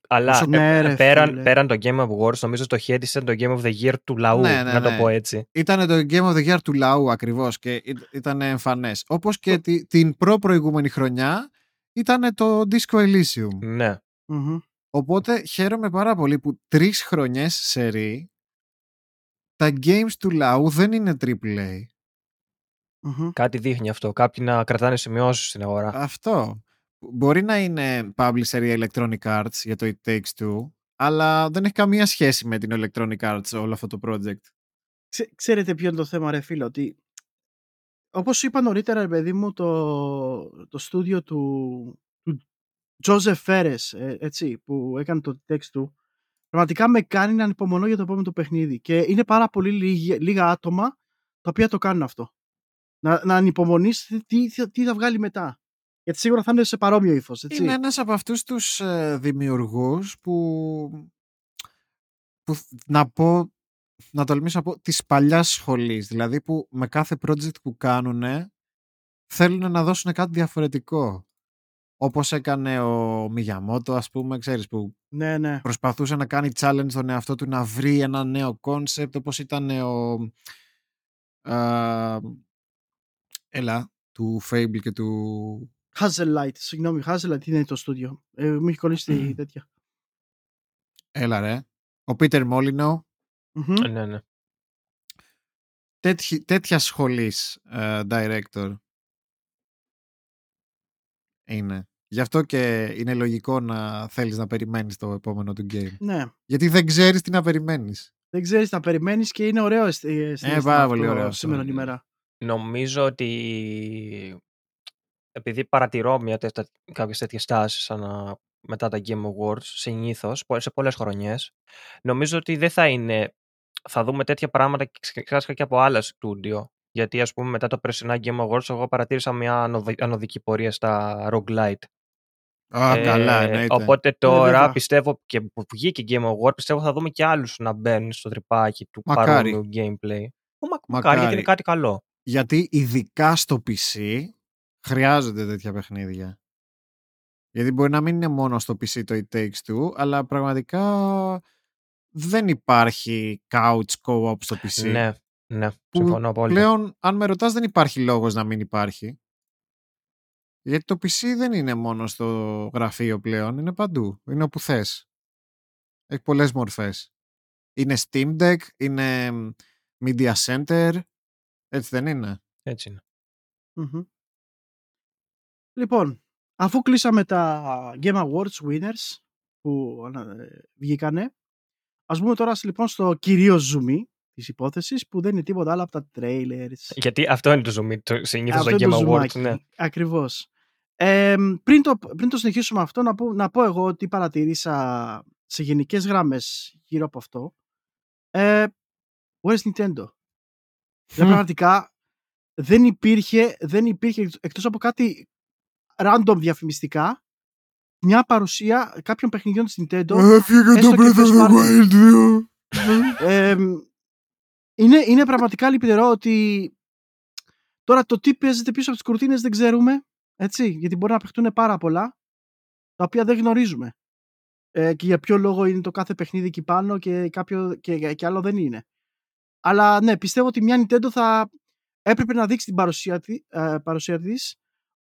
Αλλά
Όσο-
ε,
Ναι,
ε,
ρε,
πέραν,
φίλε.
πέραν το Game Awards, νομίζω το Hades ήταν το Game of the Year του λαού,
Ναι, ναι,
να το
ναι.
πω έτσι.
Ήταν το Game of the Year του λαού ακριβώς και ή- ήταν εμφανές. Όπως και τη- την προ-προηγούμενη χρονιά ήταν το Disco Elysium.
Ναι.
Μμμ.
Οπότε χαίρομαι πάρα πολύ που τρεις χρονιές σε ρί τα games του λαού δεν είναι AAA.
Μμμ.
Κάτι δείχνει αυτό. Κάποιοι να κρατάνε σημειώσεις στην αγορά.
Αυτό. Μπορεί να είναι publisher η Electronic Arts για το It Takes Two, αλλά δεν έχει καμία σχέση με την Electronic Arts όλο αυτό το project.
Ξέ- ξέρετε ποιο είναι το θέμα, ρε φίλε, ότι όπως είπα νωρίτερα, ρε παιδί μου, το, το στούντιο του, του Joseph Ferres, ε, έτσι, που έκανε το text του, πραγματικά με κάνει να ανυπομονώ για το επόμενο παιχνίδι. Και είναι πάρα πολύ λίγα, λίγα άτομα τα οποία το κάνουν αυτό. Να, να ανυπομονείς τι, τι, θα- τι θα βγάλει μετά. Γιατί σίγουρα θα είναι σε παρόμοιο ύφος.
Είναι ένας από αυτούς τους ε, δημιουργούς που, που να πω να τολμήσω να πω της παλιάς σχολής δηλαδή που με κάθε project που κάνουν θέλουν να δώσουν κάτι διαφορετικό όπως έκανε ο Μιγιαμότο ας πούμε ξέρεις που
Ναι, ναι.
προσπαθούσε να κάνει challenge τον εαυτό του να βρει ένα νέο concept όπως ήταν ο α, έλα του Fable και του
Hazellight, συγγνώμη, Hazellight είναι το στούντιο. Ε, μου έχει κολλήσει τη τέτοια.
έλα ρε ο Peter Molyneux
Μμμ.
Ναι, ναι.
τέτοι, τέτοια σχολής ε, director είναι. Γι' αυτό και είναι λογικό να θέλεις να περιμένεις το επόμενο του game.
Ναι.
Γιατί δεν ξέρεις τι να περιμένεις.
Δεν ξέρεις να περιμένεις και είναι ωραίο αισθ- συναίσθημα
πάρα πολύ
αυτό
ωραίο αυτό,
σήμερα
ναι.
ημέρα.
Νομίζω ότι επειδή παρατηρώ μια τέτοια, κάποιες τέτοιες τάσεις ανα- μετά τα Game Awards συνήθως πο- σε πολλές χρονιές νομίζω ότι δεν θα είναι θα δούμε τέτοια πράγματα και ξεχάσκα και από άλλα στούντιο γιατί ας πούμε μετά το περσινά Game Awards εγώ παρατήρησα μια ανωδη- ανωδική πορεία στα roguelite
Α,
Ε,
καλά, εννοείται.
Οπότε τώρα
βέβαια.
πιστεύω και που βγήκε Game Award, πιστεύω θα δούμε και άλλους να μπαίνουν στο τρυπάκι του
Μακάρι.
παρόμοιου gameplay. Ο, μα, μακάρι,
Μακάρι.
γιατί είναι κάτι καλό.
Γιατί ειδικά στο PC χρειάζονται τέτοια παιχνίδια. Γιατί μπορεί να μην είναι μόνο στο PC το It Takes Two, αλλά πραγματικά δεν υπάρχει couch co-op στο PC.
Ναι, ναι,
που
συμφωνώ απόλυτα.
Πλέον, αν με ρωτάς, δεν υπάρχει λόγος να μην υπάρχει. Γιατί το PC δεν είναι μόνο στο γραφείο πλέον, είναι παντού. Είναι όπου θες. Έχει πολλές μορφές. Είναι Steam Deck, είναι μ, Media Center, έτσι δεν είναι;
Έτσι είναι.
Μμμ. Λοιπόν, αφού κλείσαμε τα Game Awards winners που ανα- ε, βγήκανε, ας μπούμε τώρα λοιπόν στο κυρίως ζουμί της υπόθεσης που δεν είναι τίποτα άλλο από τα trailers.
Γιατί αυτό είναι το zoom, το συνήθως
Αυτό
το
είναι
Game
το
Awards.
ζουμάκι.
Ναι.
Ακριβώς. Ε, πριν, το, πριν το συνεχίσουμε αυτό, να πω, να πω εγώ ότι παρατηρήσα σε γενικές γραμμές γύρω από αυτό. Ε, where's Nintendo? Δηλαδή, πραγματικά δεν υπήρχε, δεν υπήρχε εκτός από κάτι random διαφημιστικά μια παρουσία κάποιων παιχνιδιών της Nintendo
Έφυγε
Έστω
το
και
Breath of
first
the
party.
Wild 2.
ε, είναι, είναι πραγματικά λυπητερό ότι τώρα το τι παίζεται πίσω από τις κουρτίνες δεν ξέρουμε έτσι, γιατί μπορεί να παιχτούν πάρα πολλά τα οποία δεν γνωρίζουμε ε, και για ποιο λόγο είναι το κάθε παιχνίδι εκεί πάνω και, κάποιο, και, και άλλο δεν είναι αλλά ναι, πιστεύω ότι μια Nintendo θα έπρεπε να δείξει την παρουσία, τη, ε, παρουσία της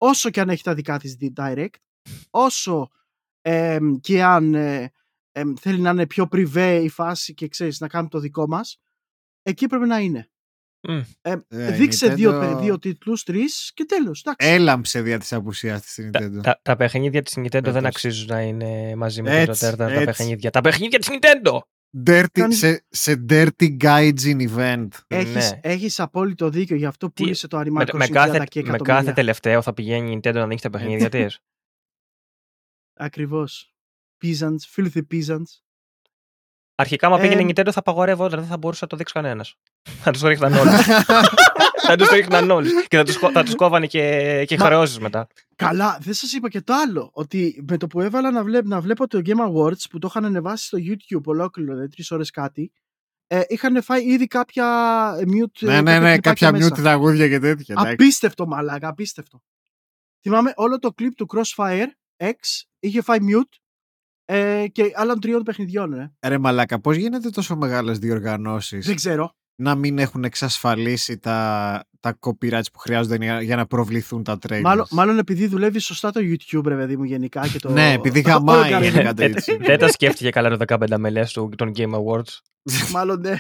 όσο και αν έχει τα δικά της direct όσο ε, και αν ε, ε, θέλει να είναι πιο privé η φάση και ξέρεις να κάνουμε το δικό μας εκεί πρέπει να είναι
Μμ.
ε,
Ε, η
δείξε δύο,
Nintendo
δύο τίτλους, τρεις και τέλος εντάξει.
Έλαμψε δια της απουσίας της στην Nintendo.
Τα, τα παιχνίδια της Nintendo δεν
Φέτος.
αξίζουν να είναι μαζί με
Έτσι,
το Zelda τα
έτσι.
παιχνίδια. Τα παιχνίδια της Nintendo!
Dirty,
Κάνεις-
σε, σε Dirty Gaijin event.
Έχεις,
ναι.
έχεις απόλυτο δίκιο γι' αυτό
Τι-
πούλησε το Animal
Με,
Crossing
με,
30
κάθε,
και
με
εκατομμύρια.
κάθε τελευταίο θα πηγαίνει η Nintendo να δείξει τα παιχνίδια της. <laughs>
Ακριβώς. Peasants, filthy peasants.
Αρχικά, άμα
Ε,
πήγαινε η Nintendo, θα απαγορεύονταν, δεν θα μπορούσε να το δείξει κανένας. <laughs> θα τους το ρίχναν <laughs> όλου. Θα τους το ρίχναν όλους. Και θα τους θα τους κόβανε και, και
Μα-
χρεώσεις μετά.
Καλά, δεν σας είπα και το άλλο. Ότι με το που έβαλα να, βλέπ, να βλέπω το Game Awards που το είχαν ανεβάσει στο YouTube ολόκληρο, δηλαδή τρεις ώρες κάτι, ε, είχαν φάει ήδη κάποια mute.
ναι,
ε,
ναι, ναι,
κλιπάκια
κάποια
μέσα.
mute τραγούδια και τέτοια. εντάξει.
Απίστευτο μαλάκα, απίστευτο. Θυμάμαι όλο το κλιπ του Crossfire X είχε φάει mute ε, και άλλων τριών παιχνιδιών. Ε.
Ρε μαλάκα, πώς γίνεται τόσο μεγάλες διοργανώσεις;
Δεν ξέρω.
Να μην έχουν εξασφαλίσει τα, τα copyrights που χρειάζονται για, για να προβληθούν τα trailers.
Μάλλον, μάλλον επειδή δουλεύει σωστά το YouTube, ρε παιδί μου, γενικά. Και το...
Ναι, επειδή <laughs>
το
γαμάει
οργανισμό.
είναι κάτι έτσι.
δεν τα σκέφτηκε καλά το 15 μελές του των Game Awards. <laughs>
μάλλον ναι.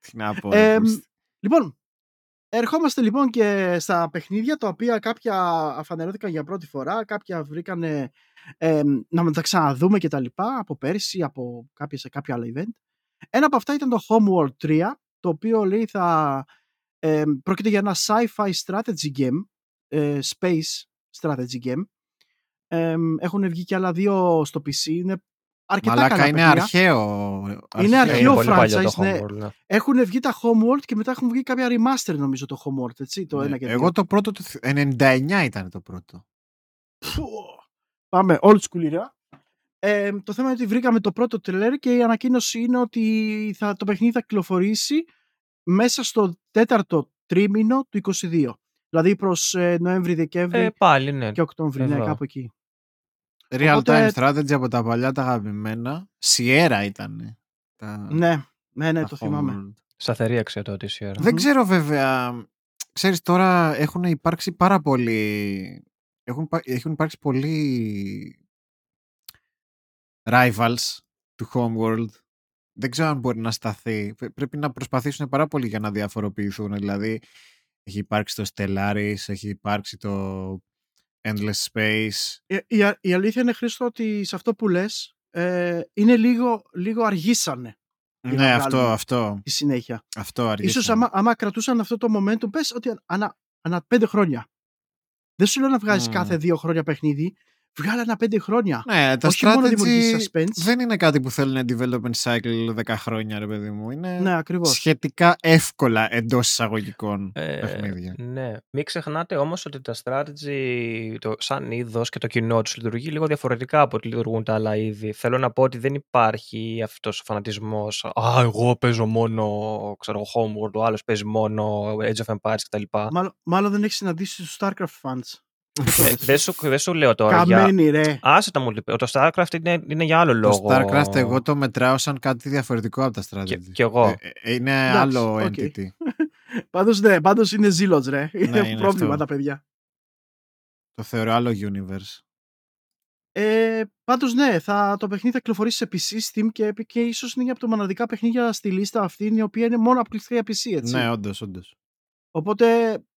Τι να πω.
Ε,
ρε, πούστη.
Λοιπόν, ερχόμαστε λοιπόν και στα παιχνίδια τα οποία κάποια αφανερώθηκαν για πρώτη φορά, κάποια βρήκαν να τα ξαναδούμε και τα λοιπά από πέρσι, από κάποια, σε κάποια άλλα event. Ένα από αυτά ήταν το Homeworld 3, το οποίο λέει θα ε, πρόκειται για ένα sci-fi strategy game, ε, space strategy game. Ε, έχουν βγει και άλλα δύο στο PC, είναι αρκετά
Μαλάκα
καλά
είναι
παιχνίδια.
αρχαίο.
Είναι
Ε,
αρχαίο
είναι πολύ παλιό
franchise,
το
ναι.
Homeworld, ναι.
Έχουν βγει τα Homeworld και μετά έχουν βγει κάποια remaster νομίζω το Homeworld, έτσι, το
Ναι,
ένα και το
Εγώ
δύο.
το πρώτο, το θυ- 99 ήταν το πρώτο.
Φου, Πάμε, old school era. Ε, το θέμα είναι ότι βρήκαμε το πρώτο τρελέρ και η ανακοίνωση είναι ότι θα, το παιχνίδι θα κυκλοφορήσει μέσα στο τέταρτο τρίμηνο του 22. Δηλαδή προς ε, Νοέμβρη-Δεκέμβρη
Ε, πάλι, ναι.
και Οκτώβρη, ναι,
εδώ.
κάπου εκεί.
Real
Οπότε-
time strategy από τα παλιά τα αγαπημένα. Sierra ήταν. Τα,
Ναι, ναι, ναι,
τα
το θυμάμαι.
Homeworld.
Σταθερή αξία τότε η Sierra.
Δεν
Μμμ.
ξέρω βέβαια. Ξέρεις τώρα έχουν υπάρξει πάρα πολλοί. Έχουν, υπά- έχουν υπάρξει πολλοί rivals του Homeworld. Δεν ξέρω αν μπορεί να σταθεί. Πρέ- Πρέπει να προσπαθήσουν πάρα πολύ για να διαφοροποιηθούν. Δηλαδή έχει υπάρξει το Stellaris, έχει υπάρξει το Endless Space.
Η, η, α- η αλήθεια είναι, Χρήστο, ότι σε αυτό που λες ε, είναι λίγο, λίγο αργήσανε Για να
Ναι, αυτό,
βγάλουμε.
αυτό,
τη συνέχεια.
αυτό αργήσαμε.
Ίσως άμα, άμα κρατούσαν αυτό το momentum, πες ότι ανά, ανά πέντε χρόνια. Δεν σου λέω να βγάζεις
Μμμ.
κάθε δύο χρόνια παιχνίδι, βγάλε ανά πέντε χρόνια.
Ναι, τα
Όχι μόνο δημιουργείς
strategy
suspense.
δεν είναι κάτι που θέλουν development cycle 10 χρόνια, ρε παιδί μου. Είναι
Ναι, ακριβώς.
σχετικά εύκολα εντός εισαγωγικών
Ε,
παιχνίδια.
ναι. Μην ξεχνάτε όμως ότι τα strategy το, σαν είδος και το κοινό τους λειτουργεί λίγο διαφορετικά από ό,τι λειτουργούν τα άλλα είδη. Θέλω να πω ότι δεν υπάρχει αυτός ο φανατισμός «Α, εγώ παίζω μόνο, ξέρω, Homeworld, ο άλλος παίζει μόνο Age of Empires» κτλ.
Μάλλον, μάλλον δεν έχεις συναντήσει τους StarCraft fans.
Ε, δεν, σου, δεν σου λέω τώρα για...
Καμένοι, ρε.
Άσε τα multiplayer. Το StarCraft είναι, είναι για άλλο
Το
λόγο.
StarCraft εγώ το μετράω σαν κάτι διαφορετικό από τα strategy.
Και, και εγώ.
Ε, ε, είναι
Εντάξει,
άλλο
οκ.
entity. <laughs>
Πάντως, ναι, πάντως είναι ζήλος, ρε. Είναι
είναι
πρόβλημα
αυτό.
τα παιδιά.
Το θεωρώ άλλο universe.
Ε, πάντως, ναι, θα, το παιχνίδι θα κυκλοφορήσει σε PC, Steam και, Epic και ίσως είναι από τα μοναδικά παιχνίδια στη λίστα αυτή, η οποία είναι μόνο αποκλειστικά για PC, έτσι.
Ναι, όντως, όντως.
Οπότε, ε, τ-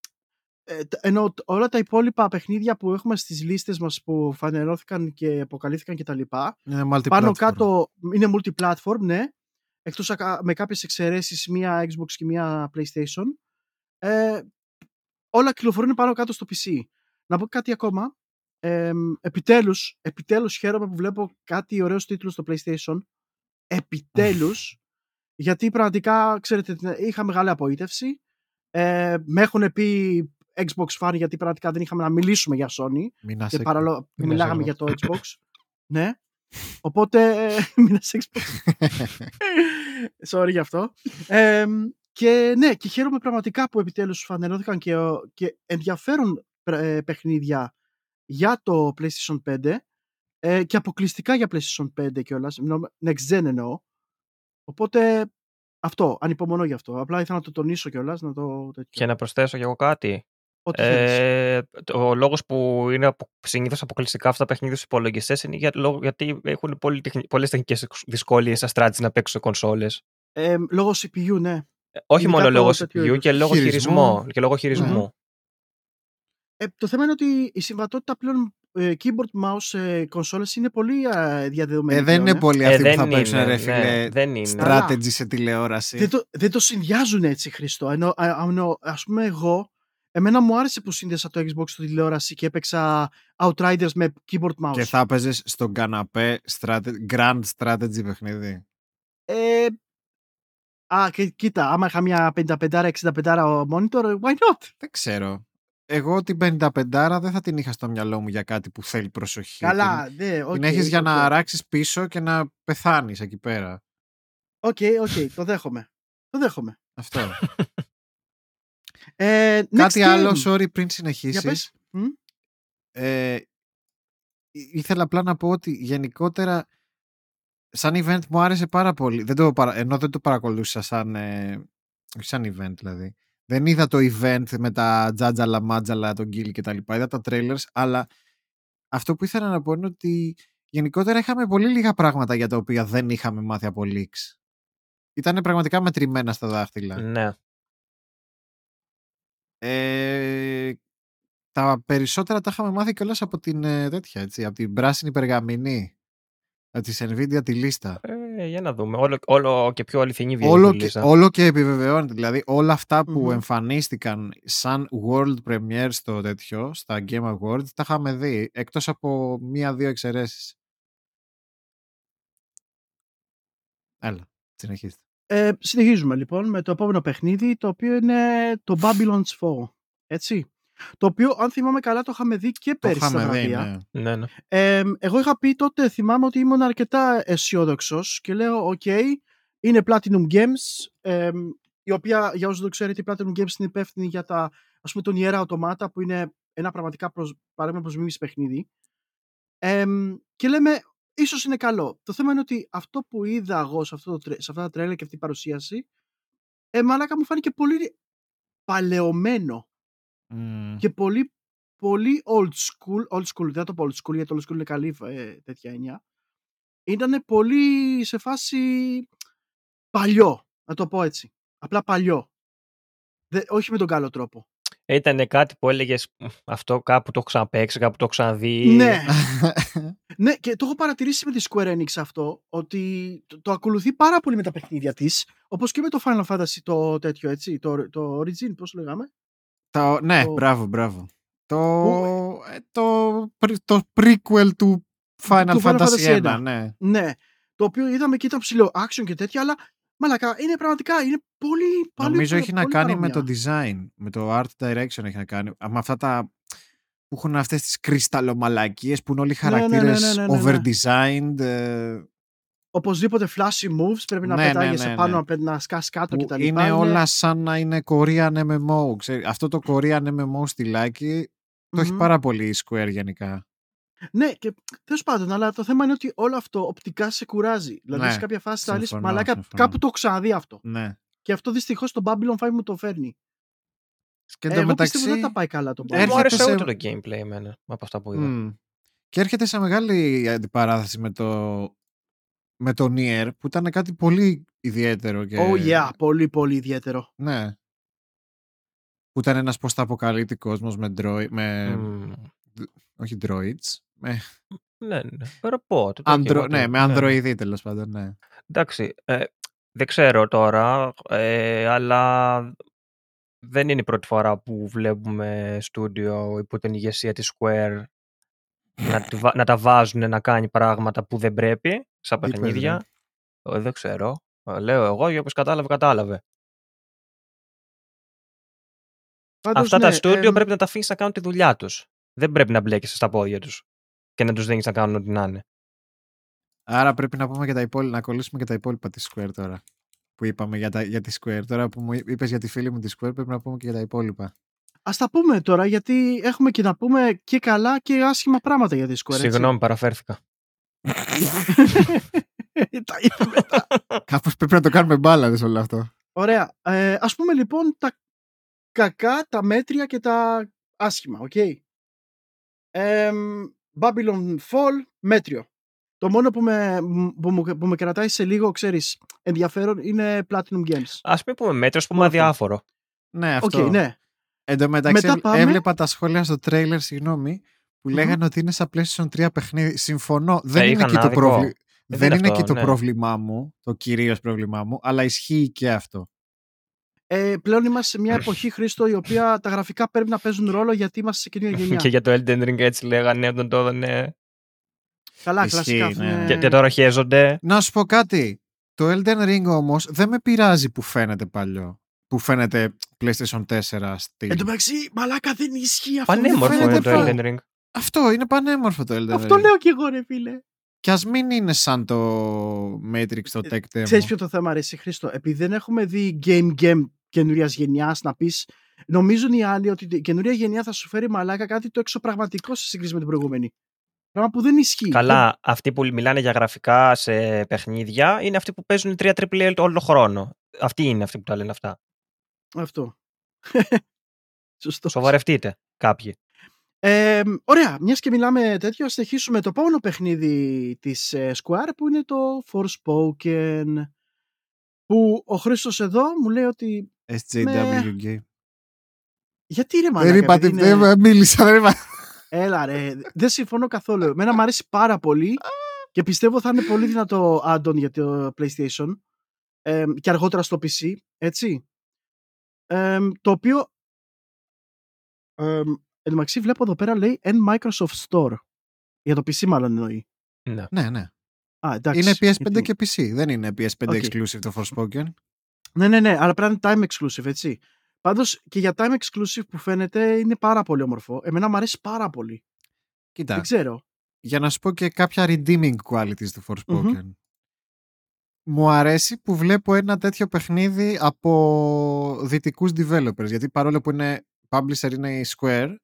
ενώ τ- όλα τα υπόλοιπα παιχνίδια που έχουμε στις λίστες μας που φανερώθηκαν και αποκαλύφθηκαν και τα λοιπά,
Είναι multi
πάνω κάτω είναι multi-platform, ναι, εκτός ακα- με κάποιες εξαιρέσεις, μία Xbox και μία PlayStation. Ε, όλα κυκλοφορούν πάνω κάτω στο PC. Να πω κάτι ακόμα. Ε, επιτέλους, επιτέλους χαίρομαι που βλέπω κάτι ωραίος τίτλους στο PlayStation. Επιτέλους. γιατί πραγματικά, ξέρετε, την- είχα μεγάλη απογοήτευση. Ε, με έχουν πει Xbox fan γιατί πραγματικά δεν είχαμε να μιλήσουμε για Sony
Μην να
και
σε-
παρόλο που
Μην
μιλάγαμε
σε
για το <laughs> Xbox. ναι. Οπότε, ε, <laughs> μην σε Xbox. <laughs> Sorry γι' αυτό. Ε, και ναι, και χαίρομαι πραγματικά που επιτέλους φανερώθηκαν και, και ενδιαφέρον ε, παιχνίδια για το PlayStation 5 ε, και αποκλειστικά για PlayStation 5 κιόλας, Μιλάω- next gen εννοώ. Οπότε αυτό, ανυπομονώ γι' αυτό. Απλά ήθελα να το τονίσω κιόλας, να το τέτοιο.
Και να προσθέσω κι εγώ κάτι.
Ό,τι θέλεις.
Ε, το- ο λόγος που είναι απο, συνήθως αποκλειστικά αυτά τα παιχνίδια στους υπολογιστές είναι για, λόγω- γιατί έχουν πολλές τεχνικές δυσκολίες στα strategy να παίξουν σε κονσόλες.
Ε, λόγω CPU, ναι.
Όχι
Ειδικά
μόνο
το
λόγω
τέτοιο
CPU
είδους.
και λόγω
Χειρισμού.
χειρισμού. Και λόγω χειρισμού.
Ε, το θέμα είναι ότι η συμβατότητα πλέον ε, keyboard mouse σε κονσόλες είναι πολύ ε, διαδεδομένη.
Ε, δεν
πλέον,
είναι
ε.
πολλοί
Ε,
αυτοί που
δεν
θα παίξουν,
είναι,
ρε
ναι,
φίλε,
δεν είναι.
strategy σε τηλεόραση.
Δεν το, δεν το συνδυάζουν έτσι, Χριστό. Ενώ, α, ενώ, ας πούμε, εγώ, εμένα μου άρεσε που σύνδεσα το Xbox στο τηλεόραση και έπαιξα Outriders με keyboard mouse.
Και θα έπαιζες στον καναπέ strate- grand strategy παιχνίδι;
Ε, α, και, κοίτα, άμα είχα μια 55-65 monitor, why not?
Δεν ξέρω. Εγώ την 55 δεν θα την είχα στο μυαλό μου για κάτι που θέλει προσοχή.
Καλά,
Την,
ναι, οκ.
την έχεις για να
οκ.
αράξεις πίσω και να πεθάνεις εκεί πέρα.
Οκ, οκ, το δέχομαι. Το δέχομαι.
Αυτό. <laughs>
Ε, next
Κάτι
game.
άλλο, sorry, πριν
Για
συνεχίσεις.
πες. Μ;
Ε, ή- ήθελα απλά να πω ότι γενικότερα σαν event μου άρεσε πάρα πολύ. Δεν το, παρα- ενώ δεν το παρακολούθησα σαν, ε, όχι σαν event δηλαδή. Δεν είδα το event με τα τζάτζαλα, μάτζαλα, τον Γκίλ και τα λοιπά. Είδα τα trailers, αλλά αυτό που ήθελα να πω είναι ότι γενικότερα είχαμε πολύ λίγα πράγματα για τα οποία δεν είχαμε μάθει από leaks. Ήταν πραγματικά μετρημένα στα δάχτυλα.
Ναι.
Ε, τα περισσότερα τα είχαμε μάθει κιόλας από την ε, τέτοια, έτσι, από την πράσινη περγαμηνή. Από της Nvidia τη λίστα.
Ε, για να δούμε. Όλο, όλο και πιο αληθινή βγαίνει
όλο,
η
και,
λίστα.
όλο και επιβεβαιώνεται. Δηλαδή όλα αυτά που
Μμμ.
εμφανίστηκαν σαν world premiere στο τέτοιο, στα Game Awards, τα είχαμε δει. Εκτός από μία-δύο εξαιρέσεις. Έλα, συνεχίστε.
Ε, συνεχίζουμε λοιπόν με το επόμενο παιχνίδι, το οποίο είναι το Babylon's Fall. Έτσι. Το οποίο, αν θυμάμαι καλά, το είχαμε δει και
Το
πέρυσι στα
είχαμε δει,
βραβεία.
ναι.
Ναι, ναι.
Ε, εγώ είχα πει τότε, θυμάμαι ότι ήμουν αρκετά αισιόδοξος και λέω: Οκ, είναι Platinum Games, ε, η οποία, για όσους δεν το ξέρετε, η Platinum Games είναι υπεύθυνη για τα, ας πούμε, τον Ιερά Automata, που είναι ένα πραγματικά προς, παράδειγμα προς μίμηση παιχνίδι. Ε, και λέμε, ίσως είναι καλό. Το θέμα είναι ότι αυτό που είδα εγώ σε, αυτό το, τρε- σε αυτά τα τρέλα και αυτή η παρουσίαση, ε, μαλάκα μου φάνηκε πολύ παλαιωμένο
Μμμ.
και πολύ, πολύ old school, old school, δεν θα το πω old school γιατί old school είναι καλή ε, τέτοια έννοια, ήταν πολύ σε φάση παλιό, να το πω έτσι. Απλά παλιό. Δε, όχι με τον καλό τρόπο.
Ήταν κάτι που έλεγες αυτό κάπου το έχω ξαναπέξει, κάπου το έχω ξαναδεί.
Ναι. <laughs> ναι, και το έχω παρατηρήσει με τη Square Enix αυτό, ότι το, το ακολουθεί πάρα πολύ με τα παιχνίδια της, όπως και με το Final Fantasy το τέτοιο, έτσι, το, το Origin, πώς λέγαμε.
Το, ναι,
Το-
μπράβο, μπράβο. Το, ε, το, πρι- το prequel του Final
Του Final
Fantasy
Fantasy
1,
ένα.
ναι.
Ναι, το οποίο είδαμε και ήταν ψηλό action και τέτοια, αλλά μαλακά, είναι πραγματικά, είναι πολύ, πολύ
Νομίζω
πολύ-
έχει να
πολύ
κάνει με
παρόμοια.
το design, με το art direction έχει να κάνει. Α, Με αυτά τα που έχουν αυτές τις κρυσταλλομαλακίες που είναι όλοι οι
Ναι, ναι, ναι,
χαρακτήρες
ναι, ναι, ναι, ναι.
over-designed. ε,
Οπωσδήποτε flashy moves, πρέπει να
Ναι, ναι,
πετάγεσαι
ναι,
πάνω,
ναι.
να σκάς κάτω
που
κτλ.
είναι όλα σαν να είναι Korean MMO. Ξέρει, αυτό το Korean MMO στυλάκι το έχει
Μμμ.
πάρα πολύ η Square γενικά.
Ναι, και τέλος πάντων, αλλά το θέμα είναι ότι όλο αυτό οπτικά σε κουράζει. Δηλαδή,
Ναι,
σε κάποια φάση θα λες,
συμφωνώ,
μαλάκα,
συμφωνώ.
κάπου το έχω ξαναδεί αυτό.
Ναι.
Και αυτό δυστυχώς το Babylon 5 μου το φέρνει.
Και
Ε,
εν τω
εγώ
μεταξύ,
πιστεύω δεν τα πάει καλά το
Δεν
Babylon.
μου
έρχεται
άρεσε
σε-
ούτε το gameplay εμένα από αυτά που είδα.
Μμ. Και έρχεται σε μεγάλη αντιπαράθεση με το, με το Nier που ήταν κάτι πολύ ιδιαίτερο. Και...
Oh yeah, πολύ πολύ ιδιαίτερο.
Ναι. Που ήταν ένας post-apocalyptic κόσμος με, droid, με
Μμ.
όχι droids, με,
Ναι, ναι. Ρομπότ. το
andro,
κύμα
ναι,
του.
με ανδροειδή τέλος πάντων, ναι.
Εντάξει, ε, δεν ξέρω τώρα, ε, αλλά δεν είναι η πρώτη φορά που βλέπουμε στούντιο υπό την ηγεσία της Square να, τη βα- να τα βάζουν να κάνει πράγματα που δεν πρέπει στα
Τι παίζει,
παιχνίδια. Ε, δεν ξέρω. Ε, Λέω εγώ, για όποιος κατάλαβε, κατάλαβε.
Πάντως,
Αυτά
ναι,
τα στούντιο
εμ,
πρέπει να τα αφήσει να κάνουν τη δουλειά τους. Δεν πρέπει να μπλέκεσαι στα πόδια τους και να τους δίνεις να κάνουν ό,τι να είναι.
Άρα πρέπει να πούμε και τα υπόλοιπα, να κολλήσουμε και τα υπόλοιπα της Square τώρα. Που είπαμε για, τα, για τη Square. Τώρα που μου είπες για τη φίλη μου τη Square πρέπει να πούμε και για τα υπόλοιπα.
Ας τα πούμε τώρα, γιατί έχουμε και να πούμε και καλά και άσχημα πράγματα για τη Square. έτσι.
Συγγνώμη, παραφέρθηκα. <laughs>
τα είπε μετά. <laughs>
Κάπως πρέπει να το κάνουμε μπάλαδες όλο αυτό.
Ωραία. Ε, ας πούμε λοιπόν τα κακά, τα μέτρια και τα άσχημα, οκ. Εμ, Babylon's Fall, μέτριο. Το μόνο που με, που, μου, που με κρατάει σε λίγο, ξέρεις, ενδιαφέρον είναι Platinum Games.
Ας μην πούμε μέτρο, ας πούμε
Μόνο αυτό.
αδιάφορο.
Ναι,
Οκ,
αυτό.
ναι.
Εν τω μεταξύ
Μετά
έβλε-
πάμε-
έβλεπα τα σχόλια στο τρέιλερ, συγγνώμη, που
Μμμ.
λέγανε ότι είναι σαν PlayStation 3 παιχνίδι. Συμφωνώ. Δεν είναι
είχαν
εκεί το
άδικο.
πρόβλημα.
Ε,
Δεν
δεν
είναι
είναι
εκεί
αυτό,
το
ναι.
πρόβλημά μου, το κυρίως πρόβλημά μου, αλλά ισχύει και αυτό.
Ε, πλέον είμαστε σε μια εποχή, Χρήστο, η οποία τα γραφικά πρέπει να παίζουν ρόλο γιατί είμαστε σε καινούργια <laughs> γενιά.
και για το Elden Ring έτσι λέγανε όταν το έδωνε.
Καλά,
Ισχύει,
κλασικά.
ναι.
αυτό είναι-
Και, και τώρα χέζονται.
Να σου πω κάτι. Το Elden Ring όμως δεν με πειράζει που φαίνεται παλιό. Που φαίνεται PlayStation 4 στυλ.
Εν τω μεταξύ, μαλάκα δεν ισχύει αυτό. δεν
Πανέμορφο
φαίνεται
είναι το
πάλι.
Elden Ring.
Αυτό είναι πανέμορφο το Elden
Αυτό
Ring.
λέω κι εγώ, ρε φίλε.
Κι ας μην είναι σαν το Matrix το Tech Demo.
Ε, Ξέρεις ποιο το θέμα, ρε, εσύ, Χρήστο; Επειδή δεν έχουμε δει game game καινούριας γενιάς να πεις. Νομίζουν οι άλλοι ότι η καινούρια γενιά θα σου φέρει μαλάκα κάτι το εξωπραγματικό σε σύγκριση με την προηγούμενη. Πράγμα που δεν ισχύει.
Καλά, αυτοί που μιλάνε για γραφικά σε παιχνίδια είναι αυτοί που παίζουν 3 AAA όλο τον χρόνο. Αυτοί είναι αυτοί που τα λένε αυτά.
Δεν- Αυτό. <laughs> Σωστό.
Σοβαρευτείτε κάποιοι.
Ε, ωραία, μιας και μιλάμε τέτοιο, ας συνεχίσουμε το επόμενο παιχνίδι της ε, Square που είναι το Forspoken. Που ο Χρήστος εδώ μου λέει ότι.
SJW
Με-
Game.
Γιατί ρε
Δεν
μαλάκα,
είπα,
επειδή
τι-
είναι-
δεν μίλησα, δεν είπα.
Έλα ρε, δεν συμφωνώ καθόλου. Εμένα μου αρέσει πάρα πολύ και πιστεύω θα είναι πολύ δυνατό add-on για το PlayStation ε, και αργότερα στο PC, έτσι. Ε, το οποίο ε, εν τω μεταξύ βλέπω εδώ πέρα λέει εν Microsoft Store. Για το PC μάλλον εννοεί.
Ναι.
Ναι, ναι.
Α, εντάξει.
Είναι PS5
γιατί-
και PC. Δεν είναι PS5
OK.
exclusive το Forspoken.
Ναι, ναι, ναι, αλλά πρέπει να είναι time exclusive, έτσι. Πάντως και για time exclusive που φαίνεται είναι πάρα πολύ όμορφο. Εμένα μου αρέσει πάρα πολύ.
Κοίτα,
Δεν ξέρω.
για να σου πω και κάποια redeeming qualities του Forspoken. Μου αρέσει που βλέπω ένα τέτοιο παιχνίδι από δυτικούς developers. Γιατί παρόλο που είναι publisher είναι η Square,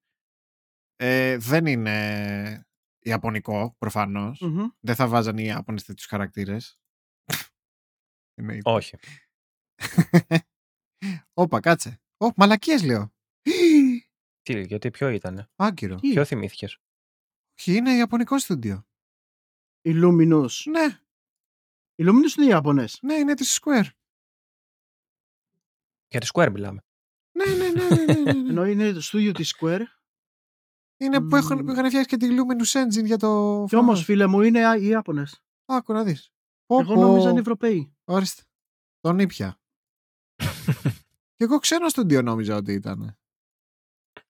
ε, δεν είναι ιαπωνικό προφανώς.
Μμμ.
Δεν θα βάζαν οι Ιάπωνες τέτοιους χαρακτήρες. Εννοείται.
Όχι. <laughs>
Όπα, κάτσε. Ω, μαλακίες λέω. <gasps>
Τι, γιατί ποιο ήταν.
Άγκυρο.
Τι;
Ποιο θυμήθηκες;
Όχι, είναι Ιαπωνικό στούντιο.
Illuminous.
Ναι,
Illuminous είναι οι Ιαπωνές.
ναι, είναι της Square.
Για τη Square μιλάμε.
Ναι, ναι, ναι. ναι, ναι, ναι. <laughs>
Ενώ είναι το στούντιο της Square.
Είναι που, έχουν,
Μμμ.
που είχαν φτιάξει και τη Luminous Engine για το.
Και όμως,
Fallout.
φίλε μου, είναι οι Ιάπωνες.
Άκου να δεις. Πω,
Εγώ
πω.
νόμιζα είναι Ευρωπαίοι.
Ορίστε. Τον ήπια. <laughs> και εγώ ξένο στούντιο νόμιζα ότι ήταν.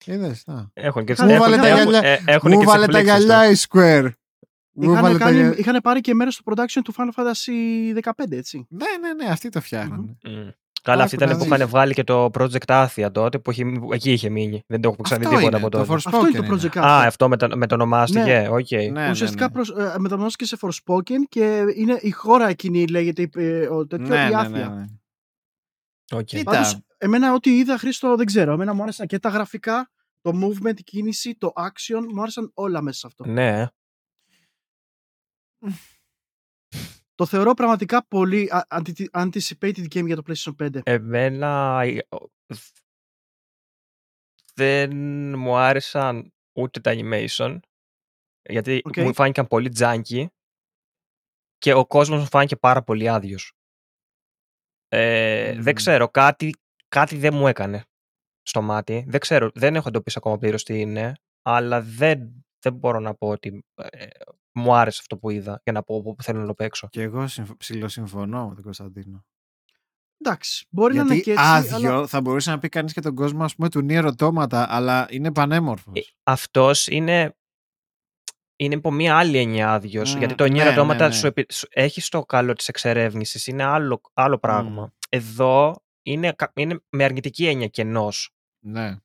Είδες, να.
Έχουν και
Μου
έχουν-
βάλε τα
έχουν-
γυαλιά-
ε, έχουν
Μου
και τις
βάλε τα
εκπλήξεις
γυαλιά
τους.
η Square. Μου
Είχαν,
βάλε τα
κάνει,
γυαλιά-
είχαν πάρει και μέρος στο production του Final Fantasy 15, έτσι.
Ναι, ναι, ναι, αυτοί το φτιάχνανε.
Μμ. Καλά, αυτή
Άκου
ήταν
να
που
δεις.
είχαν βγάλει και το Project Athia τότε, που έχει, εκεί είχε μείνει. Δεν το έχουμε ξαναδεί
Αυτό
τίποτα
είναι,
από
το
τότε.
Forspoken
Αυτό είναι το
είναι.
Project
Α,
Athia.
αυτό μετα, μετονομάστηκε. Οκ.
Ναι, ναι,
Ουσιαστικά
ναι.
προς, ε, μεταμονώθηκε σε Forspoken και είναι η χώρα εκείνη λέγεται ε, ο, τέτοιο,
Ναι,
η
ναι,
Άθια.
ναι, ναι.
Οκ.
Κοίτα.
Πάντως, εμένα ό,τι είδα Χρήστο δεν ξέρω. Εμένα μου άρεσαν και τα γραφικά, το movement, η κίνηση, το action, μου άρεσαν όλα μέσα σε αυτό.
Ναι.
Το θεωρώ πραγματικά πολύ α- anti- anticipated game για το PlayStation 5.
Εμένα ε, ο- δεν μου άρεσαν ούτε τα animation γιατί
Οκ.
μου φάνηκαν πολύ janky και ο κόσμος μου φάνηκε πάρα πολύ άδειος. Ε,
Μμμ.
Δεν ξέρω, κάτι, κάτι δεν μου έκανε στο μάτι. Δεν ξέρω, δεν έχω εντοπίσει ακόμα πλήρως τι είναι, αλλά δεν, δεν μπορώ να πω ότι ε, μου άρεσε αυτό που είδα για να πω που θέλω να το παίξω.
Και εγώ συμφ- ψιλοσυμφωνώ με τον Κωνσταντίνο.
Εντάξει, μπορεί να είναι
Γιατί
και έτσι.
άδειο
αλλά...
θα μπορούσε να πει κανείς και τον κόσμο ας πούμε, του Nier Automata, αλλά είναι πανέμορφος.
Ε, αυτός είναι, είναι υπό μία άλλη έννοια άδειος,
Μμ,
γιατί το
ναι,
Nier
ναι,
Automata
ναι.
Σου, επι- σου- έχει το καλό της εξερεύνησης, είναι άλλο, άλλο πράγμα. Εδώ είναι, κα- είναι με αρνητική έννοια κενός.
Ναι.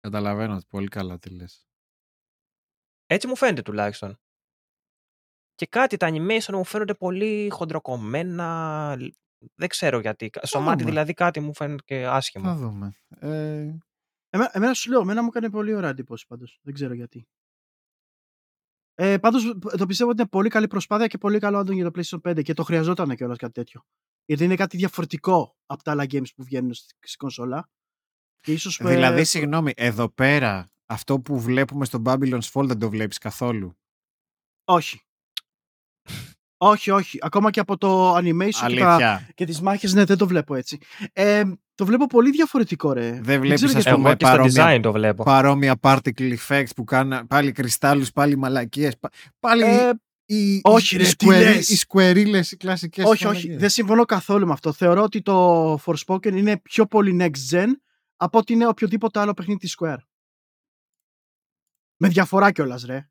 Καταλαβαίνω πολύ καλά τι λες.
Έτσι μου φαίνεται τουλάχιστον. Και κάτι, τα animation μου φαίνονται πολύ χοντροκομμένα. λ- Δεν ξέρω γιατί. Στο
Θα
μάτι
δούμε.
δηλαδή κάτι μου φαίνεται και άσχημο.
Θα δούμε. Ε,
Εμένα, εμένα σου λέω, εμένα μου έκανε πολύ ωραία εντύπωση πάντως. Δεν ξέρω γιατί. Ε, Πάντως το πιστεύω ότι είναι πολύ καλή προσπάθεια και πολύ καλό άντων για το PlayStation 5 και το χρειαζόταν κιόλας κάτι τέτοιο. Γιατί είναι κάτι διαφορετικό από τα άλλα games που βγαίνουν στη, στη κονσόλα. Και ίσως, ε,
δηλαδή, συγγνώμη, εδώ πέρα αυτό που βλέπουμε στο Babylon's Fall δεν το βλέπεις καθόλου;
Όχι. Όχι, όχι. Ακόμα και από το animation και, τα,
Αλήθεια.
και τις μάχες, ναι, δεν το βλέπω έτσι. Ε, το βλέπω πολύ διαφορετικό, ρε.
Δεν βλέπεις,
ξέρω
ας
γιατί.
πούμε,
Εγώ και στο
παρόμοια-
design το βλέπω.
Παρόμοια particle effects που κάνουν πάλι κρυστάλλους, πάλι μαλακίες. πα- Πάλι
Ε,
οι,
όχι,
οι,
ρε,
οι,
τι
square-
λες;
οι squareless, οι κλασικές
όχι, όχι.
μαλακίες.
Δεν συμφωνώ καθόλου με αυτό. Θεωρώ ότι το Forspoken είναι πιο πολύ next gen από ότι είναι οποιοδήποτε άλλο παιχνίδι της Square. Με διαφορά κιόλας, ρε.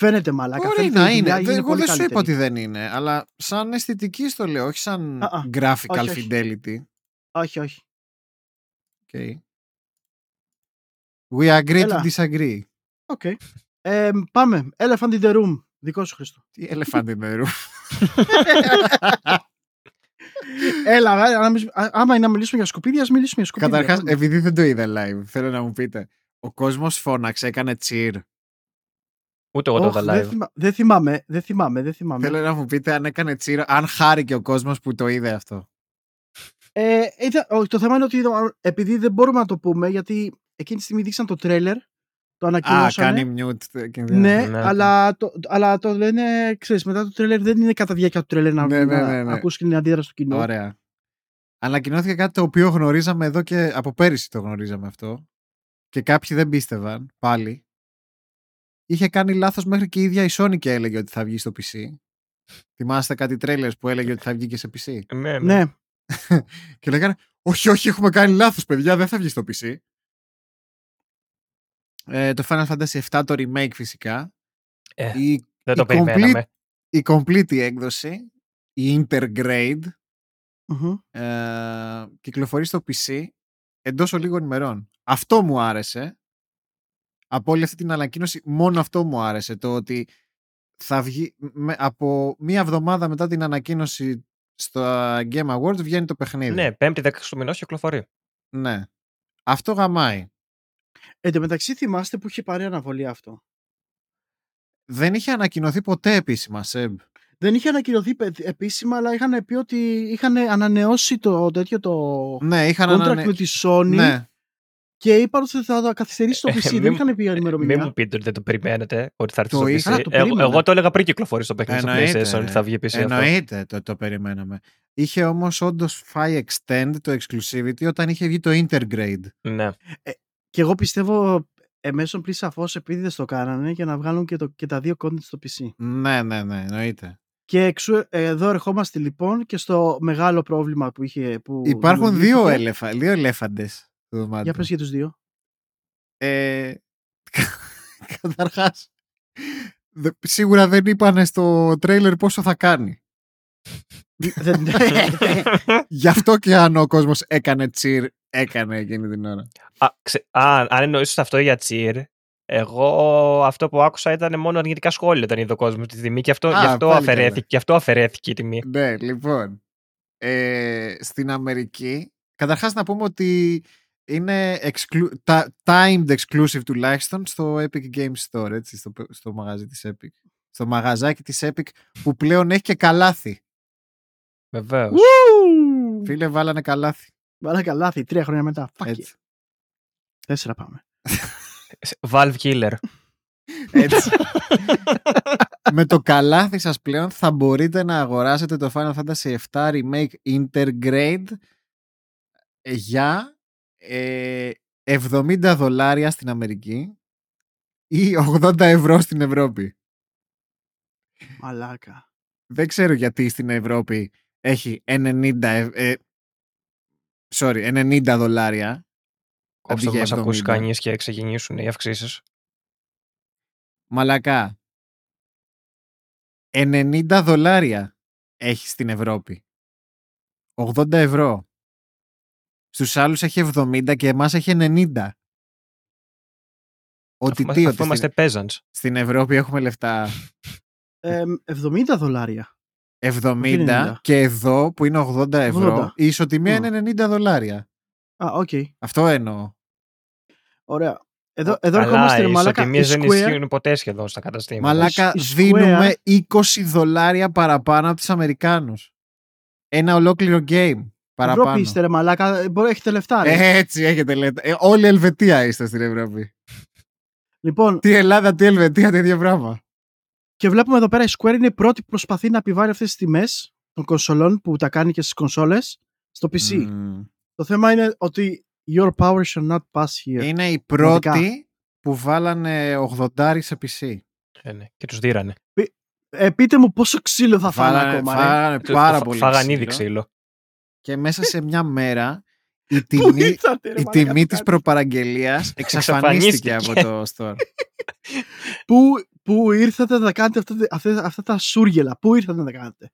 Φαίνεται μαλάκα.
Μπορεί
φαίνεται
να
η
είναι.
δουλειά
Δεν-
είναι
Εγώ
πολύ
δεν σου είπα
καλύτερη.
ότι δεν είναι, αλλά σαν αισθητική στο λέω, όχι σαν
Α, α.
graphical
Όχι, όχι.
fidelity.
Όχι, όχι.
Okay. We agree
Έλα.
to disagree.
OK. Ε, πάμε. Elephant in the room. Δικό σου Χρήστο.
Τι elephant in the room. <laughs>
Έλα, ε, να μιλήσουμε- α- άμα είναι να μιλήσουμε για σκουπίδια, ας μιλήσουμε για σκουπίδια.
Καταρχάς,
Πάμε.
επειδή δεν το είδα live, θέλω να μου πείτε. Ο κόσμος φώναξε, έκανε cheer.
Ούτε εγώ το
Ωχ,
είδα
δεν,
live.
θυμα- δεν θυμάμαι, δεν θυμάμαι, δεν θυμάμαι.
Θέλω να μου πείτε αν έκανε cheer, αν χάρηκε ο κόσμος που το είδε αυτό.
Ε, είδα- όχι, το θέμα είναι ότι είδα- επειδή δεν μπορούμε να το πούμε, γιατί εκείνη τη στιγμή δείξαν το τρέλερ, το
Α,
ανακοινώσανε.
κάνει mute. και-
Ναι,
Ναι.
αλλά, το, αλλά το λένε, ξέρεις, μετά το τρέλερ δεν είναι κατά διάρκεια του τρέλερ να,
Ναι, ναι,
να
ναι, ναι.
ακούς και την αντίδραση του κοινού.
Ωραία. Ανακοινώθηκε κάτι το οποίο γνωρίζαμε εδώ και από πέρυσι το γνωρίζαμε αυτό. Και κάποιοι δεν πίστευαν πάλι. Είχε κάνει λάθος μέχρι και η ίδια η Sony και έλεγε ότι θα βγει στο PC. Θυμάστε κάτι τρέλερς που έλεγε ότι θα βγει και σε PC.
Ναι, ναι.
Ναι, <laughs>
Και λέγανε, όχι, όχι, έχουμε κάνει λάθος, παιδιά, δεν θα βγει στο PC. Ε, το Final Fantasy VII το remake φυσικά.
Ε,
Η,
δεν το
η
περιμέναμε.
η complete έκδοση, η Intergrade,
Μμμ.
ε, κυκλοφορεί στο PC εντός λίγων ημερών. Αυτό μου άρεσε. Από όλη αυτή την ανακοίνωση, μόνο αυτό μου άρεσε. Το ότι θα βγει με- από μία εβδομάδα μετά την ανακοίνωση στο Game Awards βγαίνει το παιχνίδι.
Ναι, 5η 10 του μηνός κυκλοφορεί.
Ναι. Αυτό γαμάει.
Εν τω μεταξύ θυμάστε που είχε πάρει αναβολή αυτό;
Δεν είχε ανακοινωθεί ποτέ επίσημα, Σεμ.
Δεν είχε ανακοινωθεί πε- επίσημα, αλλά είχαν πει ότι είχαν ανανεώσει το τέτοιο το
Ναι, είχαν
contract
ανανε-
με τη Sony
Ναι,
Και είπαν ότι θα το καθυστερήσει το
Ε,
PC.
μην
δεν
μου-
είχαν πει
Μην
ημερομηνία.
μου πείτε ότι δεν το περιμένετε ότι θα έρθει
Το
στο
είχα,
PC.
το
εγώ,
περίμενα.
εγώ το έλεγα πριν κυκλοφορήσει το παιχνίδι στο
Εννοείται.
PlayStation ότι θα βγει PC αυτό.
Εννοείται το, το περιμέναμε. Είχε όμως όντως φάει extend το exclusivity όταν είχε βγει το intergrade.
Ναι.
Και εγώ πιστεύω εμέσω πριν σαφώς επειδή δεν το κάνανε για να βγάλουν και, το, και τα δύο content στο PC.
Ναι, ναι, ναι, εννοείται.
Και εξού, ε, εδώ ερχόμαστε λοιπόν και στο μεγάλο πρόβλημα που είχε. Που
Υπάρχουν δύο,
δημιουργήθηκε.
ελεφα, δύο ελέφαντες στο δωμάτιο.
Για πες για τους δύο.
Ε, <laughs> καταρχάς, δε- σίγουρα δεν είπανε στο τρέιλερ πόσο θα κάνει.
Δεν- <laughs>
Γι' αυτό και αν ο κόσμος έκανε τσιρ, έκανε εκείνη την ώρα.
Α, ξε... Α, αν εννοήσεις αυτό για τσιρ, εγώ αυτό που άκουσα ήταν μόνο αρνητικά σχόλια όταν είδε ο κόσμος τη τιμή και αυτό,
Α,
γι, αυτό
πάλι
αφαιρέθηκε,
καλά.
γι' αυτό αφαιρέθηκε η τιμή.
Ναι, λοιπόν. Ε, στην Αμερική, καταρχάς να πούμε ότι είναι exclu- τα- timed exclusive τουλάχιστον στο Epic Games Store, έτσι, στο, στο μαγαζί της Epic. Στο μαγαζάκι της Epic που πλέον έχει και καλάθι.
Βεβαίως.
Ου!
Φίλε, βάλανε καλάθι.
Βάλα καλάθι, τρία χρόνια μετά. Fuck it.
Έτσι.
Τέσσερα πάμε.
Valve Killer.
Έτσι. <laughs> Με το καλάθι σας πλέον θα μπορείτε να αγοράσετε το Final Fantasy VII Remake Intergrade για ε, 70 δολάρια στην Αμερική ή 80 ευρώ στην Ευρώπη.
Μαλάκα.
Δεν ξέρω γιατί στην Ευρώπη έχει 90, ευ- ε, sorry, 90 δολάρια.
Κόψτε
αντί
που
για
μας ακούσει
70.
κανείς και ξεκινήσουν οι αυξήσεις.
Μαλακά. 90 δολάρια έχει στην Ευρώπη. 80 ευρώ. Στους άλλους έχει 70 και εμάς έχει 90. Ότι τι,
Αφού
ότι
είμαστε
στην,
peasants.
στην Ευρώπη έχουμε λεφτά
Ε, 70 δολάρια.
70
90.
και εδώ που είναι 80 ευρώ
80.
η ισοτιμία
Μμ.
είναι 90 δολάρια.
Α, οκ.
Αυτό εννοώ.
Ωραία. Εδώ, εδώ
Αλλά
ερχόμαστε,
οι
ρε μαλάκα. Η
ισοτιμίες δεν
Square,
ισχύουν ποτέ σχεδόν στα καταστήματα.
Μαλάκα
η Square-
δίνουμε 20 δολάρια παραπάνω από τους Αμερικάνους. Ένα ολόκληρο game παραπάνω.
Ευρώπη είστε, ρε μαλάκα. Ε, Μπορεί, έχετε λεφτά, ρε.
Ε, έτσι έχετε λέτε. Ε, όλη η Ελβετία είστε στην Ευρώπη.
Λοιπόν,
Τι Ελλάδα, τι Ελβετία, το ίδιο πράγμα.
και βλέπουμε εδώ πέρα η Square είναι η πρώτη που προσπαθεί να επιβάλλει αυτές τις τιμές των κονσολών που τα κάνει και στις κονσόλες στο PC.
Μμμ.
Το θέμα είναι ότι your power shall not pass here.
Είναι η
Πραγματικά.
πρώτη που βάλανε 80 σε PC.
Ε, ναι, Και τους δίρανε.
Ε, πείτε μου πόσο ξύλο θα φάνε
Βάλανε,
ακόμα, ρε.
βάλανε
Τους-
πάρα
φα-
πολύ
Φάγαν ήδη
ξύλο.
Ξύλο.
Και μέσα σε μια μέρα η <laughs>
Πού
τιμή,
ήρθατε, ρε
η
μαλάκα,
τιμή
τι
της
κάνεις;
προπαραγγελίας <laughs> εξαφανίστηκε από το store. <laughs>
Πού, πού ήρθατε να κάνετε αυτά, αυτά, αυτά τα σούργελα. Πού ήρθατε να τα κάνετε;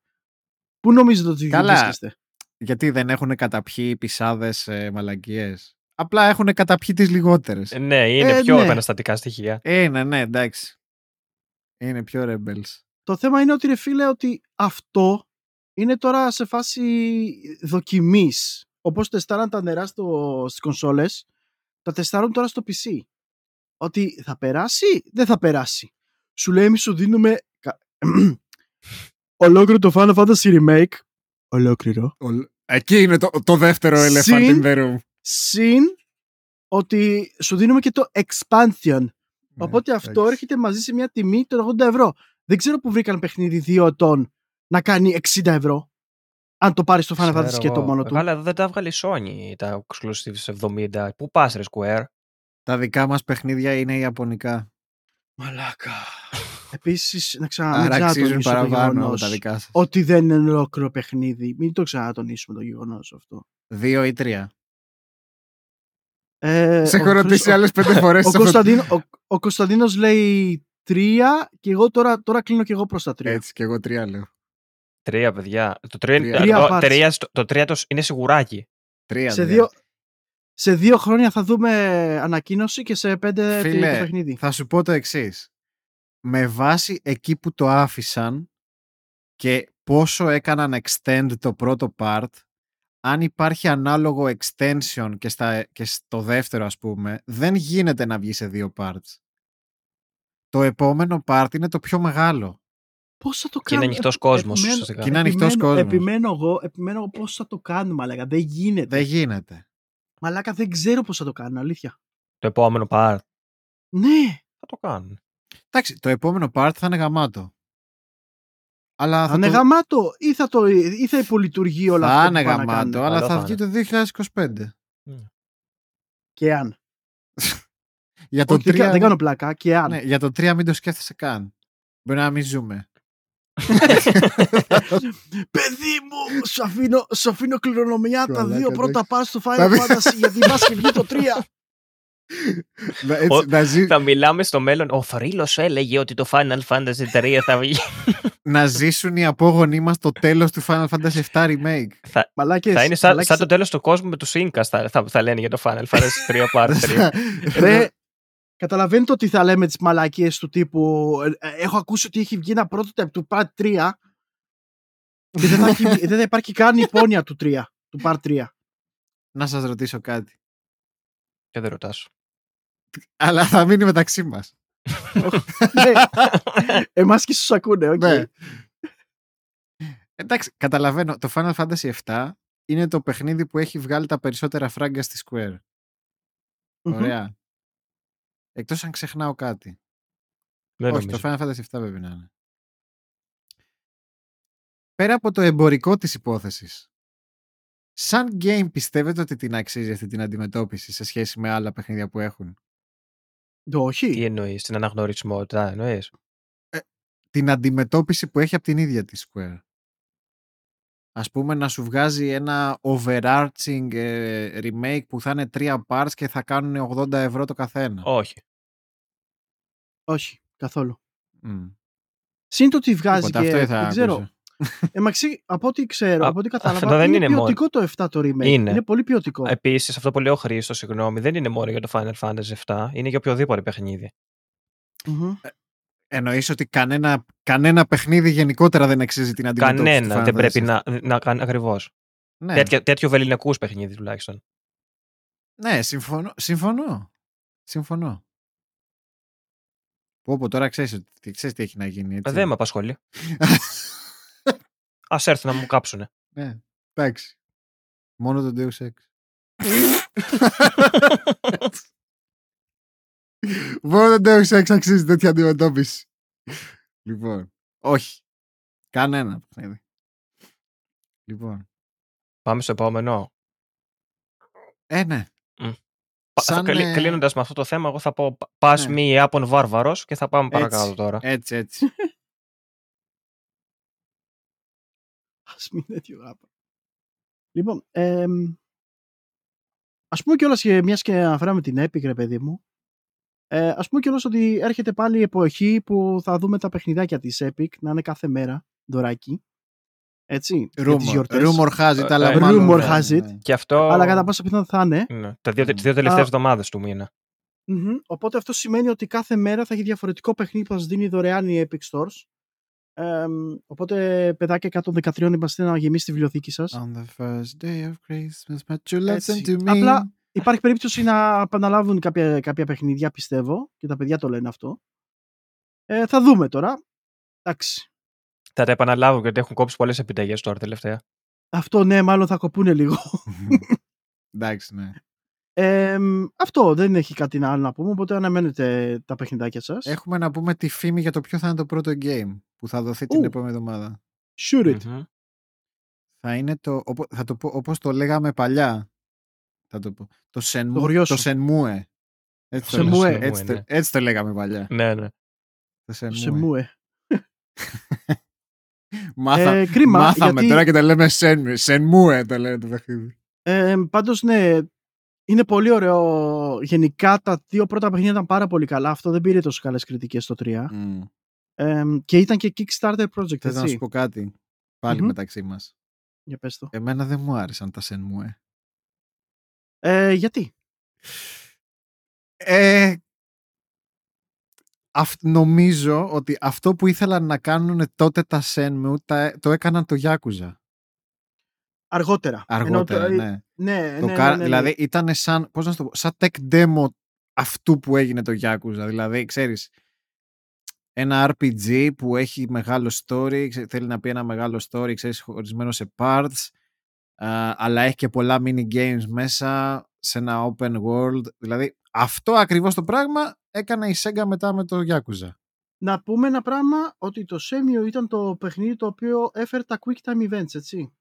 Πού νομίζετε ότι
Καλά.
βρίσκεστε;
Γιατί δεν έχουν καταπιεί πισάδες ε, μαλακίες; Απλά έχουν καταπιεί τις λιγότερες.
Ε, Ναι, είναι
Ε,
πιο
ναι.
επαναστατικά στοιχεία.
Ε, ναι, ναι, εντάξει. Είναι πιο rebels.
Το θέμα είναι ότι ρε φίλε ότι αυτό είναι τώρα σε φάση δοκιμής. Όπως τεστάραν τα νερά στο, στις κονσόλες, τα τεστάρουν τώρα στο PC. Ότι θα περάσει, δεν θα περάσει. Σου λέει εμείς σου δίνουμε κα- <clears throat> ολόκληρο το Final Fantasy Remake. Ολόκληρο.
Εκεί είναι το, το δεύτερο elephant
Συν-
in the room.
Συν ότι σου δίνουμε και το expansion. Οπότε
Ναι,
αυτό
εντάξει.
έρχεται μαζί σε μια τιμή των 80 ευρώ. Δεν ξέρω που βρήκαν παιχνίδι 2 ετών να κάνει 60 ευρώ. Αν το πάρεις στο Final
Ξέρω
Fantasy και το
εγώ.
μόνο του.
Καλά, εδώ δεν τα βγάλει η Sony τα exclusive 70. Πού πας ρε Square;
Τα δικά μας παιχνίδια είναι ιαπωνικά.
Μαλάκα. Επίσης, να ξανα,
Άρα
να
αξίζουν
ξανατονίσω το
παραπάνω από
γεγονός
τα δικά σας.
ότι δεν είναι ολόκληρο παιχνίδι. Μην το ξανατονίσουμε το γεγονός αυτό.
Δύο ή τρία.
Ε,
Σε
ο
έχω ρωτήσει
Χρήστο-
άλλες πέντε φορές.
Ο,
σε αυτό-
Κωνσταντίνο, ο, ο Κωνσταντίνος λέει τρία και εγώ τώρα, τώρα κλείνω και εγώ προς τα τρία.
Έτσι και εγώ τρία λέω.
Τρία, παιδιά. Το τρία,
Τρία.
Τρία
το,
parts.
τρία στο- το τρία το- είναι σιγουράκι.
Τρία.
σε,
τρία.
δύο, σε δύο χρόνια θα δούμε ανακοίνωση και σε πέντε τι-
Φίλε,
το παιχνίδι.
Θα σου πω το εξής. Με βάση εκεί που το άφησαν και πόσο έκαναν extend το πρώτο part, αν υπάρχει ανάλογο extension και, στα, και στο δεύτερο ας πούμε, δεν γίνεται να βγει σε δύο parts. Το επόμενο part είναι το πιο μεγάλο.
Πώς θα το
Και είναι
κάνουμε;
ανοιχτός κόσμος.
επιμένω-
Και είναι ανοιχτός
επιμένω-
κόσμος.
Επιμένω εγώ, επιμένω εγώ πώς θα το κάνουμε, αλλά δεν γίνεται.
Δεν γίνεται.
Μαλάκα δεν ξέρω πώς θα το κάνουν, αλήθεια.
Το επόμενο part
Ναι,
θα το κάνουν.
Εντάξει, το επόμενο part θα είναι γαμάτο. Αλλά θα,
θα είναι
το...
γαμάτο ή θα, το, ή θα υπολειτουργεί όλα
θα
αυτά
είναι
που πάνε να
γαμάτο,
κάνουν.
αλλά
Καλό
θα
θα
βγει το 2025.
Και αν.
Για το,
Όχι, δεν,
3,
κα- δεν κάνω πλάκα. Και αν.
ναι, για το 3 μην το σκέφτεσαι καν. Μπορεί να μην ζούμε.
Παιδί μου, σου αφήνω, σου αφήνω κληρονομιά τα
Μαλάκα,
δύο πρώτα
εντάξει.
πάρ στο
Θα
Final
δει-
Fantasy γιατί μας και βγει το 3.
να, έτσι,
Ο-
να, ζει-
θα μιλάμε στο μέλλον. Ο θρύλος έλεγε ότι το Final Fantasy 3 θα βγει.
να ζήσουν οι απόγονοί μας το τέλος του Final Fantasy VII Remake.
θα,
Μαλάκες,
θα είναι σαν,
μαλάκες,
σαν το τέλος του κόσμου με τους Incas θα, θα, θα λένε για το Final Fantasy 3 Part <laughs> 3.
Ρε, καταλαβαίνετε ότι θα λέμε τις μαλακίες του τύπου ε, ε, έχω ακούσει ότι έχει βγει ένα prototype του Part 3 και δεν θα, έχει- δεν θα υπάρχει καν υπόνοια του 3, του Part 3.
να σας ρωτήσω κάτι.
Και δεν ρωτάς.
Αλλά θα μείνει μεταξύ μας.
ναι, εμάς και στους ακούνε, οκ.
Ναι. Εντάξει, καταλαβαίνω. Το Final Fantasy VII είναι το παιχνίδι που έχει βγάλει τα περισσότερα φράγκα στη Square.
Μμμ.
Ωραία. Εκτός αν ξεχνάω κάτι.
Δεν
Όχι,
νομίζω.
το Final Fantasy VII πρέπει να είναι. Πέρα από το εμπορικό της υπόθεσης, σαν game πιστεύετε ότι την αξίζει αυτή την αντιμετώπιση σε σχέση με άλλα παιχνίδια που έχουν;
Το όχι.
Τι εννοείς, την αναγνωρισιμότητα εννοείς;
Την αντιμετώπιση που έχει από την ίδια τη Square. Ας πούμε να σου βγάζει ένα overarching ε, remake που θα είναι τρία parts και θα κάνουν 80 ευρώ το καθένα.
Όχι.
Όχι, καθόλου.
Μμ.
Συν το ότι βγάζει
Τίποτα,
και
αυτό θα
δεν ξέρω.
άκουσα.
Εμαξί, από ό,τι ξέρω,
Α,
από ό,τι
αυτό
κατάλαβα,
δεν
είναι,
είναι μόνο-
ποιοτικό το 7 το remake.
Είναι.
πολύ ποιοτικό.
Επίσης, αυτό που λέει ο Χρήστο, συγγνώμη, δεν είναι μόνο για το Final Fantasy 7, είναι για οποιοδήποτε παιχνίδι.
Μμμ.
Εννοείς ότι κανένα, κανένα παιχνίδι γενικότερα δεν αξίζει την αντιμετώπιση του
Κανένα
Final
δεν πρέπει
Fantasy.
να, να κάνει ακριβώς.
Ναι,
Τέτοιο, τέτοιο βεληνικούς παιχνίδι τουλάχιστον.
ναι συμφωνώ, συμφωνώ. Συμφωνώ. Πω, πω, τώρα ξέρεις, ότι- ξέρεις τι έχει να γίνει.
Ε,
Έτσι.
Δεν με απασχολεί. <laughs> Α έρθουν να μου κάψουνε.
ναι, εντάξει. Μόνο το Deus Ex. <laughs> <laughs> Μόνο το Deus Ex αξίζει τέτοια αντιμετώπιση. λοιπόν, όχι. Κανένα παιχνίδι. Λοιπόν,
Πάμε στο επόμενο.
ε, ναι.
Σαν,
Σαν, ε,
Κλείνοντας με αυτό το θέμα, εγώ θα πω Pass
Ναι.
me η Άπων Βάρβαρος και θα πάμε
Έτσι.
παρακάτω τώρα.
Έτσι, έτσι. <laughs>
Ας μην τέτοιο γάπα. Λοιπόν, εμ, ας πούμε κιόλας, και μιας και αναφέραμε την Epic, ρε παιδί μου, ε, ας πούμε κιόλας ότι έρχεται πάλι η εποχή που θα δούμε τα παιχνιδάκια της Epic να είναι κάθε μέρα δωράκι. Έτσι, για τις
Rumor,
γιορτές.
rumor has it,
Ε,
αλλά
ε,
μάλλον
rumor
δεν-
has it.
ναι.
Και αυτό.
Αλλά κατά πάσα πιθανότητα θα είναι.
Ναι, τα δύο,
Μμ.
τις δύο τελευταίες
Α.
εβδομάδες του μήνα.
Μμμ. Οπότε αυτό σημαίνει ότι κάθε μέρα θα έχει διαφορετικό παιχνίδι που θα σας δίνει δωρεάν η Epic Stores. Εμ, οπότε, παιδάκια 113 είμαστε να γεμίσει τη βιβλιοθήκη σας.
On the first day of Christmas, but you listen
Έτσι.
to me.
Απλά υπάρχει περίπτωση να επαναλάβουν κάποια, κάποια παιχνίδια, πιστεύω, και τα παιδιά το λένε αυτό. Ε, θα δούμε τώρα. Εντάξει.
Θα τα επαναλάβω γιατί έχουν κόψει πολλές επιταγές τώρα τελευταία.
Αυτό ναι, μάλλον θα κοπούνε λίγο. <laughs>
Εντάξει, ναι.
Ε, αυτό δεν έχει κάτι άλλο να πούμε, οπότε αναμένετε τα παιχνιδάκια σας.
Έχουμε να πούμε τη φήμη για το ποιο θα είναι το πρώτο game που θα δοθεί την
Ου.
επόμενη εβδομάδα.
Shoot it.
Μμμ.
Θα είναι το, οπο- θα το πω όπως το λέγαμε παλιά. Θα το πω. Το, Shenmue,
Το χωριό
το
σου.
Shenmue. Έτσι το,
Shenmue.
λέγαμε. έτσι,
Shenmue,
το,
ναι.
έτσι το λέγαμε παλιά.
Ναι, ναι.
Το
Σε
Shenmue.
μου, ε.
Μάθα,
Ε, κρίμα,
μάθαμε
γιατί-
τώρα και το λέμε Shenmue. Shenmue το λένε το παιχνίδι.
Ε, πάντως ναι, είναι πολύ ωραίο. Γενικά τα δύο πρώτα παιχνίδια ήταν πάρα πολύ καλά. Αυτό δεν πήρε τόσο καλές κριτικές στο 3.
Mm.
Ε, και ήταν και Kickstarter project,
Θέλω να
έτσι.
σου πω κάτι. Πάλι
Μμμ.
μεταξύ μας.
Για πες το.
Εμένα δεν μου άρεσαν τα Shenmue.
Ε, γιατί;
Ε, αυ- νομίζω ότι αυτό που ήθελαν να κάνουν τότε τα Shenmue τα, το έκαναν το Yakuza.
Αργότερα.
Αργότερα,
Ενώ το-
ναι.
Ναι,
Το
ναι,
κα-
ναι, ναι, ναι.
Δηλαδή ήταν σαν, πώς να σου το πω, σαν tech demo αυτού που έγινε το Yakuza. Δηλαδή, ξέρεις, ένα RPG που έχει μεγάλο story, ξέ- θέλει να πει ένα μεγάλο story, ξέρεις, χωρισμένο σε parts, α, αλλά έχει και πολλά mini games μέσα, σε ένα open world. Δηλαδή, αυτό ακριβώς το πράγμα έκανε η Sega μετά με το Yakuza.
Να πούμε ένα πράγμα ότι το Shenmue ήταν το παιχνίδι το οποίο έφερε τα quick time events, έτσι.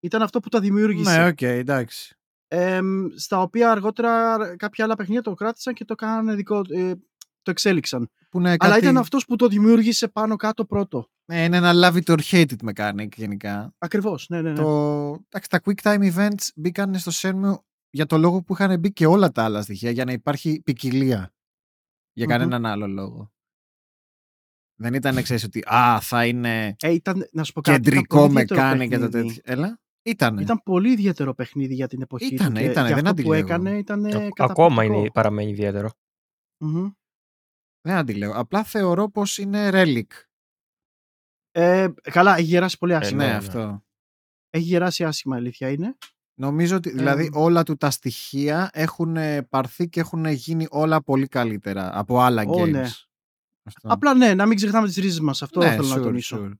Ήταν αυτό που τα δημιούργησε.
Ναι, οκ, εντάξει.
Εμ, στα οποία αργότερα κάποια άλλα παιχνίδια το κράτησαν και το κάνανε δικό, ε, το εξέλιξαν.
Που είναι
Αλλά
κάτι...
ήταν αυτός που το δημιούργησε πάνω κάτω πρώτο.
Ναι, είναι ένα love it or hate it mechanic γενικά.
Ακριβώς, ναι, ναι, ναι.
Το... Εντάξει, τα quick time events μπήκαν στο Shenmue για το λόγο που είχαν μπει και όλα τα άλλα στοιχεία για να υπάρχει ποικιλία. Για
Μμμ.
κανέναν άλλο λόγο. Δεν ήταν ξέρεις ότι α, θα είναι
Ε, ήταν, να σου πω κάτι, ήταν
κεντρικό
πολύ ιδιαίτερο
mechanic και το
παιχνίδι.
τέτοιο. Έλα, ήτανε.
Ήταν πολύ ιδιαίτερο παιχνίδι για την εποχή
Ήτανε,
του. και
ήτανε,
για
δεν
αυτό που
αντιλέγω.
έκανε ήταν
Α-
ε,
Ακόμα
καταπληκτικό.
είναι, παραμένει ιδιαίτερο.
Μμμ.
Δεν αντιλέγω. Απλά θεωρώ πως είναι relic.
Ε, καλά, έχει γεράσει πολύ άσχημα.
ναι,
ναι, ναι.
αυτό.
Έχει γεράσει άσχημα, η αλήθεια είναι.
Νομίζω ότι δηλαδή
Ε,
όλα του τα στοιχεία έχουν ε, πάρθει και έχουν γίνει όλα πολύ καλύτερα από άλλα
Ω,
games.
ναι.
Αυτό.
Απλά ναι, να μην ξεχνάμε τις ρίζες μας. Αυτό
Ναι,
θέλω να
sure,
τονίσω.
sure.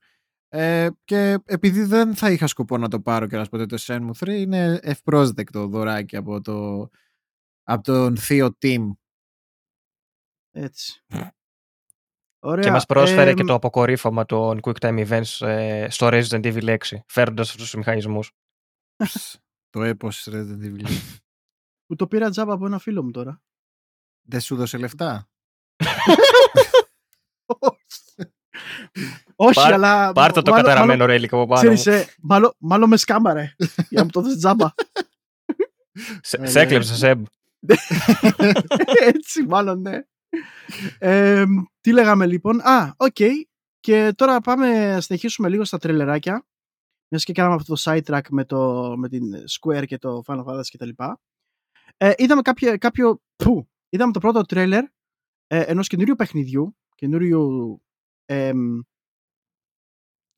Ε, και επειδή δεν θα είχα σκοπό να το πάρω και να σου πω ότι το Shenmue 3 είναι ευπρόσδεκτο δωράκι από, το, από τον θείο Team.
Έτσι. Ωραία.
Και μας πρόσφερε
Εμ,
και το αποκορύφωμα των Quick Time Events ε, στο Resident Evil 6, φέρνοντας αυτούς τους μηχανισμούς.
το έπος Resident Evil. <laughs>
Που το πήρα τζάμπα από ένα φίλο μου τώρα.
δεν σου δώσε λεφτά;
Όχι,
Πάρ-
αλλά.
Πάρτε το
μάλλον-
καταραμένο ρέλικ από πάνω μου.
Ξέρεις, ε, μάλλον, μάλλον με σκάμαρε. για να μου το δώσεις τζάμπα.
Σε-
Ε,
Σε
ναι.
έκλεψε, Σεμ. <laughs>
Έτσι, μάλλον ναι. Ε, τι λέγαμε λοιπόν; Α, οκ. Και τώρα πάμε να συνεχίσουμε λίγο στα τρελεράκια. Μιας και κάναμε αυτό το sidetrack με, το, με την Square και το Final Fantasy κτλ. Ε, είδαμε κάποιο, κάποιο που, είδαμε το πρώτο τρέλερ ε, ενός καινούριου παιχνιδιού, καινούριου εμ,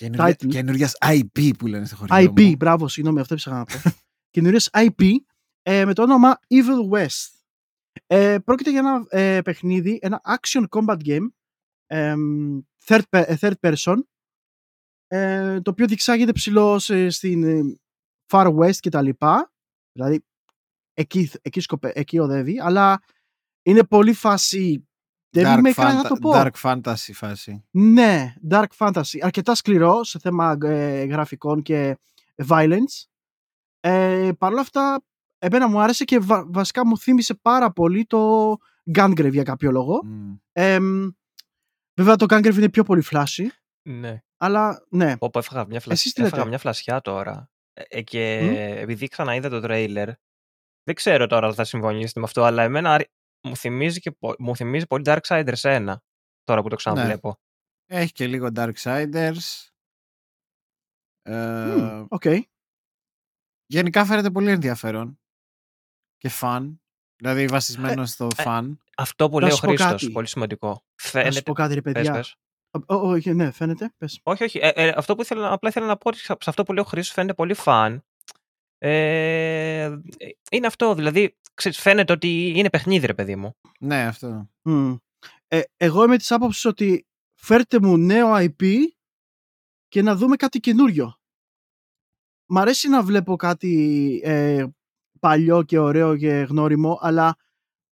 Title.
Καινούργια IP που λένε στο χωριό
IP,
μου.
μπράβο, συγγνώμη, αυτό έψαχνα να πω. Καινούριε IP ε, με το όνομα Evil West. Ε, πρόκειται για ένα ε, παιχνίδι, ένα action combat game, εμ, third, pe- ε, third person, ε, το οποίο διεξάγεται ψηλό σε- στην ε, Far West και τα λοιπά. Δηλαδή, εκεί, εκεί, σκοπε, εκεί οδεύει, αλλά είναι πολύ φάση... Δεν
Dark,
είμαι καλά να
fanta-
το πω.
dark fantasy φάση.
Ναι, dark fantasy. Αρκετά σκληρό σε θέμα ε, γραφικών και violence. Ε, Παρ' όλα αυτά, εμένα μου άρεσε και βα- βασικά μου θύμισε πάρα πολύ το Gungrave για κάποιο λόγο.
Μμ.
Ε, βέβαια το Gungrave είναι πιο πολύ flashy,
Ναι.
αλλά ναι.
Όπου έφαγα μια, φλασ...
Εσείς τι
έφαγα
λέτε;
μια φλασιά τώρα. Ε, ε, και
Μμ.
επειδή ξαναείδα το τρέιλερ, δεν ξέρω τώρα αν θα συμφωνήσετε με αυτό, αλλά εμένα αρ- μου θυμίζει, και, πο- μου θυμίζει πολύ Darksiders 1, τώρα που το ξαναβλέπω.
Έχει και λίγο Darksiders. Ε,
Μμ, Οκ.
Γενικά φαίνεται πολύ ενδιαφέρον και fun. Δηλαδή βασισμένο στο
ε,
fun.
Αυτό που
Να
λέει ο
σου πω
Χρήστος,
κάτι.
πολύ σημαντικό.
Να σου
Φαίνεται...
πω κάτι ρε
Πες,
παιδιά.
πες.
Ω, ω, ω, ναι, φαίνεται. Πες.
Όχι, όχι. Ε, ε, αυτό που ήθελα, απλά ήθελα να πω ότι σε αυτό που λέει ο Χρήστος φαίνεται πολύ φαν. Ε, είναι αυτό, δηλαδή, ξέρεις, φαίνεται ότι είναι παιχνίδι, ρε παιδί μου.
Ναι, αυτό.
Μμ. Ε, εγώ είμαι της άποψης ότι φέρτε μου νέο IP και να δούμε κάτι καινούριο. Μ' αρέσει να βλέπω κάτι ε, παλιό και ωραίο και γνώριμο, αλλά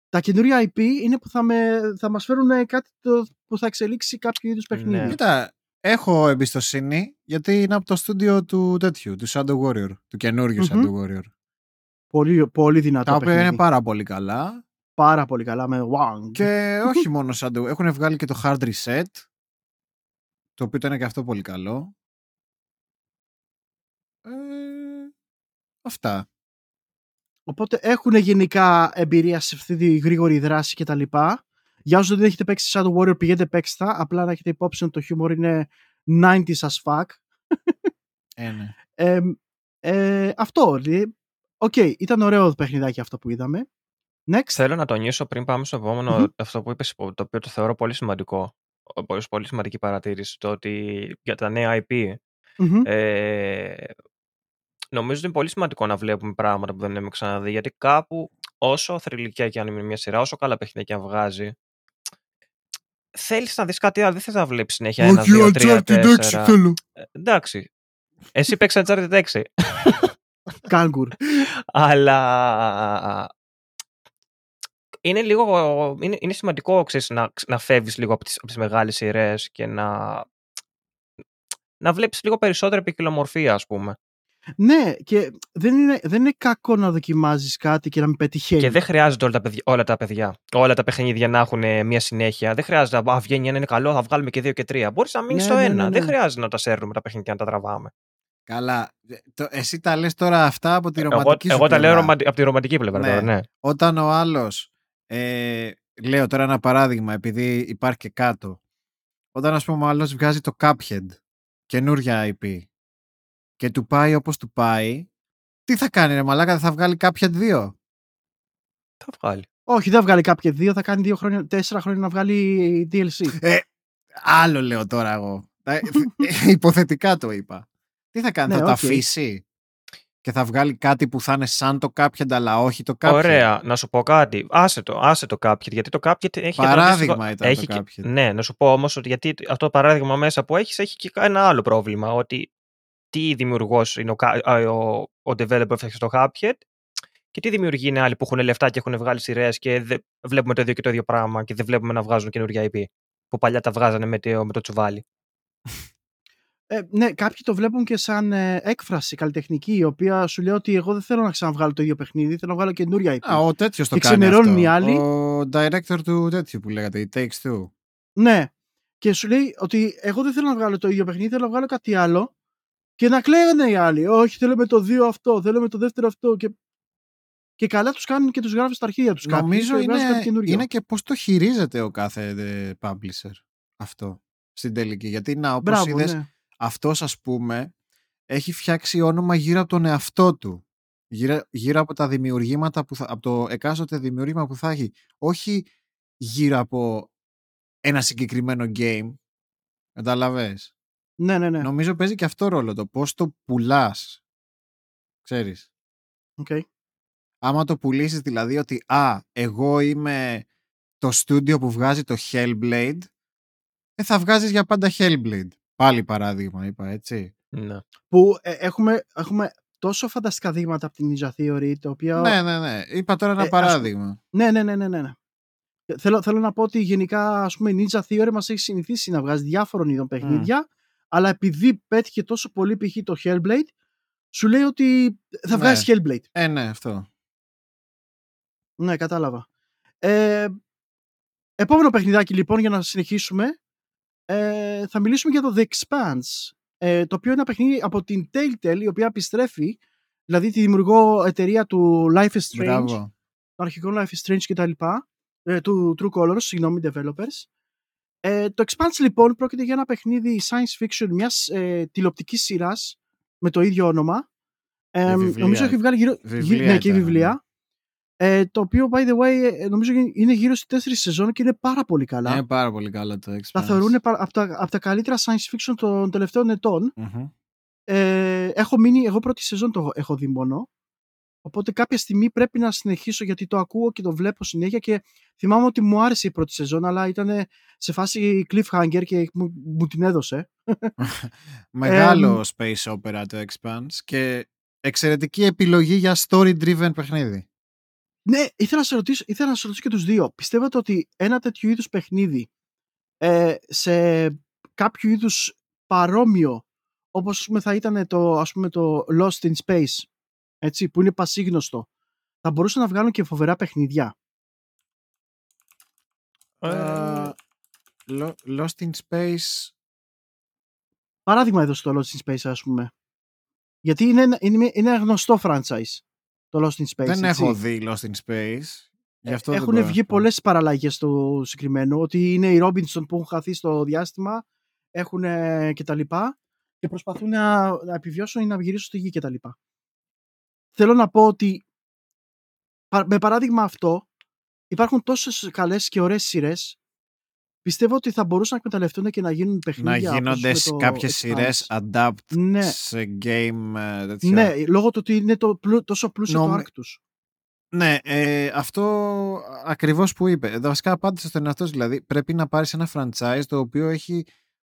τα καινούρια IP είναι που θα, με, θα μας φέρουν ε, κάτι το, που θα εξελίξει κάποιο είδους παιχνίδι.
Ναι.
Κοίτα, έχω εμπιστοσύνη γιατί είναι από το στούντιο του τέτοιου, του Shadow Warrior. Του καινούριου
Μμμ.
Shadow Warrior.
Πολύ, πολύ δυνατό
Τα οποία
παιχνίδι.
είναι πάρα πολύ καλά.
Πάρα πολύ καλά με Wang.
Και όχι μόνο Shadow, έχουν βγάλει και το Hard Reset. Το οποίο ήταν και αυτό πολύ καλό. Ε, αυτά.
Οπότε έχουν γενικά εμπειρία σε αυτή τη γρήγορη δράση και τα λοιπά. Για όσους δεν έχετε παίξει Shadow Warrior πηγαίνετε παίξτε τα. Απλά να έχετε υπόψη ότι το χιούμορ είναι 90s as fuck.
Ε, ναι.
Ε, ε, αυτό. δηλαδή, Οκ, ήταν ωραίο το παιχνιδάκι αυτό που είδαμε. Next.
Θέλω να τονίσω πριν πάμε στο επόμενο,
Μμμ.
αυτό που είπες, το οποίο το θεωρώ πολύ σημαντικό, πολύ, πολύ σημαντική παρατήρηση, το ότι για τα νέα IP,
Μμμ.
ε, νομίζω ότι είναι πολύ σημαντικό να βλέπουμε πράγματα που δεν έχουμε ξαναδεί, γιατί κάπου, όσο θρηλυκιά και αν είναι μια σειρά, όσο καλά παιχνίδια και αν βγάζει, θέλεις να δεις κάτι άλλο, δεν θες να βλέπεις συνέχεια ένα, δύο, τρία, τέσσερα.
θέλω.
Ε, εντάξει. Εσύ παίξεις Uncharted 6.
Κάλγκουρ.
Αλλά είναι λίγο. Είναι, είναι σημαντικό ξέρεις, να, να φεύγεις λίγο από τις από τις μεγάλες σειρές και να. να βλέπεις λίγο περισσότερη ποικιλομορφία, ας πούμε.
Ναι, και δεν είναι, δεν είναι κακό να δοκιμάζεις κάτι και να μην πετυχαίνει.
Και δεν χρειάζεται όλα τα, παιδιά, όλα τα παιδιά, όλα τα παιχνίδια να έχουν ε, μια συνέχεια. Δεν χρειάζεται να βγαίνει ένα είναι καλό, θα βγάλουμε και δύο και τρία. Μπορείς να μείνεις
Ναι,
στο
ναι,
ένα.
ναι,
Δεν
ναι.
χρειάζεται να τα σέρνουμε τα παιχνίδια και να τα τραβάμε.
Καλά. Ε, το- εσύ τα λες τώρα αυτά από τη
Εγώ,
ρομαντική σου
εγώ τα λέω
πλευρά.
ρομαντι- από τη ρομαντική πλευρά
Ναι.
τώρα, ναι.
Όταν ο άλλος, ε, λέω τώρα ένα παράδειγμα επειδή υπάρχει και κάτω. Όταν ας πούμε ο άλλος βγάζει το Cuphead, καινούρια IP και του πάει όπως του πάει, τι θα κάνει ρε μαλάκα, δεν θα βγάλει Cuphead 2.
Θα βγάλει.
Όχι, δεν θα βγάλει κάποια δύο, θα κάνει δύο χρόνια, τέσσερα χρόνια να βγάλει DLC.
Ε, άλλο λέω τώρα εγώ. Ε, ε, <laughs> Υποθετικά το είπα. Τι θα κάνει,
Ναι,
θα τα
οκ.
αφήσει και θα βγάλει κάτι που θα είναι σαν το Cuphead αλλά όχι το Cuphead;
Ωραία, να σου πω κάτι. Άσε το, άσε το Cuphead, γιατί το Cuphead έχει και το
Παράδειγμα
αντίστοιχο-
ήταν
έχει
το
και-
Cuphead.
Ναι, να σου πω όμως ότι γιατί αυτό το παράδειγμα μέσα που έχεις έχει και ένα άλλο πρόβλημα, ότι τι δημιουργός είναι ο, κα- α, ο, ο developer που έφτιαξε το Cuphead και τι δημιουργεί είναι άλλοι που έχουν λεφτά και έχουν βγάλει σειρές και δεν βλέπουμε το ίδιο και το ίδιο πράγμα και δεν βλέπουμε να βγάζουν καινούργια IP που παλιά τα βγάζανε με το, με το τσουβάλι.
Ε, ναι, κάποιοι το βλέπουν και σαν ε, έκφραση καλλιτεχνική, η οποία σου λέει ότι εγώ δεν θέλω να ξαναβγάλω το ίδιο παιχνίδι, θέλω να βγάλω καινούρια IP.
Α, ο τέτοιος το
Και
κάνει
ξενερώνουν
αυτό.
οι άλλοι.
Ο director του τέτοιου που λέγατε, η Takes Two.
Ναι. Και σου λέει ότι εγώ δεν θέλω να βγάλω το ίδιο παιχνίδι, θέλω να βγάλω κάτι άλλο. Και να κλαίγανε οι άλλοι. Όχι, θέλω με το δύο αυτό, θέλω με το δεύτερο αυτό. Και, και καλά τους κάνουν και τους γράφουν στα αρχεία τους.
Νομίζω είναι, είναι και πώς το χειρίζεται ο κάθε ε, publisher αυτό στην τελική. Γιατί να, όπως
Μπράβο,
είδες,
ναι.
αυτός ας πούμε έχει φτιάξει όνομα γύρω από τον εαυτό του. Γύρω, γύρω από τα δημιουργήματα που θα, από το εκάστοτε δημιουργήμα που θα έχει. Όχι γύρω από ένα συγκεκριμένο game. Καταλαβες;
Ναι, ναι, ναι.
Νομίζω παίζει και αυτό ρόλο το πώς το πουλάς. Ξέρεις.
Okay.
Άμα το πουλήσεις δηλαδή ότι α, εγώ είμαι το στούντιο που βγάζει το Hellblade ε, θα βγάζεις για πάντα Hellblade. Πάλι παράδειγμα είπα έτσι.
Ναι.
Που ε, έχουμε, έχουμε τόσο φανταστικά δείγματα από την Ninja Theory, τα οποία...
Ναι, ναι, ναι. Είπα τώρα ένα
Ε, ας-
παράδειγμα.
Ναι, ναι, ναι, ναι, ναι. ναι. Ε, Θέλω, θέλω να πω ότι γενικά ας πούμε, η Ninja Theory μας έχει συνηθίσει να βγάζει διάφορων είδων παιχνίδια, αλλά επειδή πέτυχε τόσο πολύ π.χ. το Hellblade, σου λέει ότι θα
Ναι.
βγάζει Hellblade.
Ε, ναι, αυτό.
Ναι, κατάλαβα. Ε, επόμενο παιχνιδάκι λοιπόν για να συνεχίσουμε. Ε, θα μιλήσουμε για το The Expanse. Ε, το οποίο είναι ένα παιχνίδι από την Telltale η οποία επιστρέφει, δηλαδή τη δημιουργό εταιρεία του Life is Strange,
Μπράβο.
των αρχικών Life is Strange κτλ. Ε, του True Colors, συγγνώμη, developers. Ε, το Expanse λοιπόν πρόκειται για ένα παιχνίδι science fiction μιας ε, τηλεοπτικής σειράς με το ίδιο όνομα. Ε,
Και βιβλία.
νομίζω έχει βγάλει γύρω,
Βιβλία
γύρω- ναι, και
ήταν,
βιβλία. Ε, το οποίο, by the way, ε, νομίζω είναι γύρω στις τέσσερις σεζόν και είναι πάρα πολύ καλά.
Είναι πάρα πολύ καλό το Expanse.
Τα θεωρούν πα- από τα, από τα καλύτερα science fiction των τελευταίων ετών.
Μμμ.
Ε, έχω μείνει, εγώ πρώτη σεζόν το έχω δει μόνο. Οπότε κάποια στιγμή πρέπει να συνεχίσω γιατί το ακούω και το βλέπω συνέχεια και θυμάμαι ότι μου άρεσε η πρώτη σεζόν αλλά ήταν σε φάση cliffhanger και μου, μου την έδωσε. <laughs>
Μεγάλο space opera το Expanse και εξαιρετική επιλογή για story-driven παιχνίδι.
Ναι, ήθελα να σε ρωτήσω, ήθελα να σε ρωτήσω και τους δύο. Πιστεύετε ότι ένα τέτοιο είδους παιχνίδι ε, σε κάποιο είδους παρόμοιο όπως ας πούμε, θα ήταν το, ας πούμε, το Lost in Space έτσι, που είναι πασίγνωστο θα μπορούσαν να βγάλουν και φοβερά παιχνίδια.
Ε,
Ε, Lo- Lost in Space
Παράδειγμα εδώ στο Lost in Space ας πούμε. Γιατί είναι, ένα- είναι, είναι ένα γνωστό franchise το Lost in Space.
δεν
έτσι.
έχω δει Lost in Space. Γι' αυτό δεν
Έχουν
μπορώ να
βγει
πω.
πολλές παραλλαγές στο συγκεκριμένο ότι είναι οι Robinson που έχουν χαθεί στο διάστημα έχουν ε, και τα λοιπά και προσπαθούν να, να επιβιώσουν ή να γυρίσουν στη γη και τα λοιπά. Θέλω να πω ότι πα- με παράδειγμα αυτό υπάρχουν τόσες καλές και ωραίες σειρές πιστεύω ότι θα μπορούσαν να εκμεταλλευτούν και να γίνουν
Να
παιχνίδια όπως
γίνονται
με
σε
το
κάποιες
Expanse.
σειρές adapt
Ναι.
σε game ε, τέτοια.
Ναι, λόγω του ότι είναι το, πλου- τόσο πλούσιο το
Νομι-
arc τους.
Ναι, ε, αυτό ακριβώς που είπε. Ε, Βασικά απάντησε στον εαυτό σου, δηλαδή πρέπει να πάρεις ένα franchise το οποίο έχει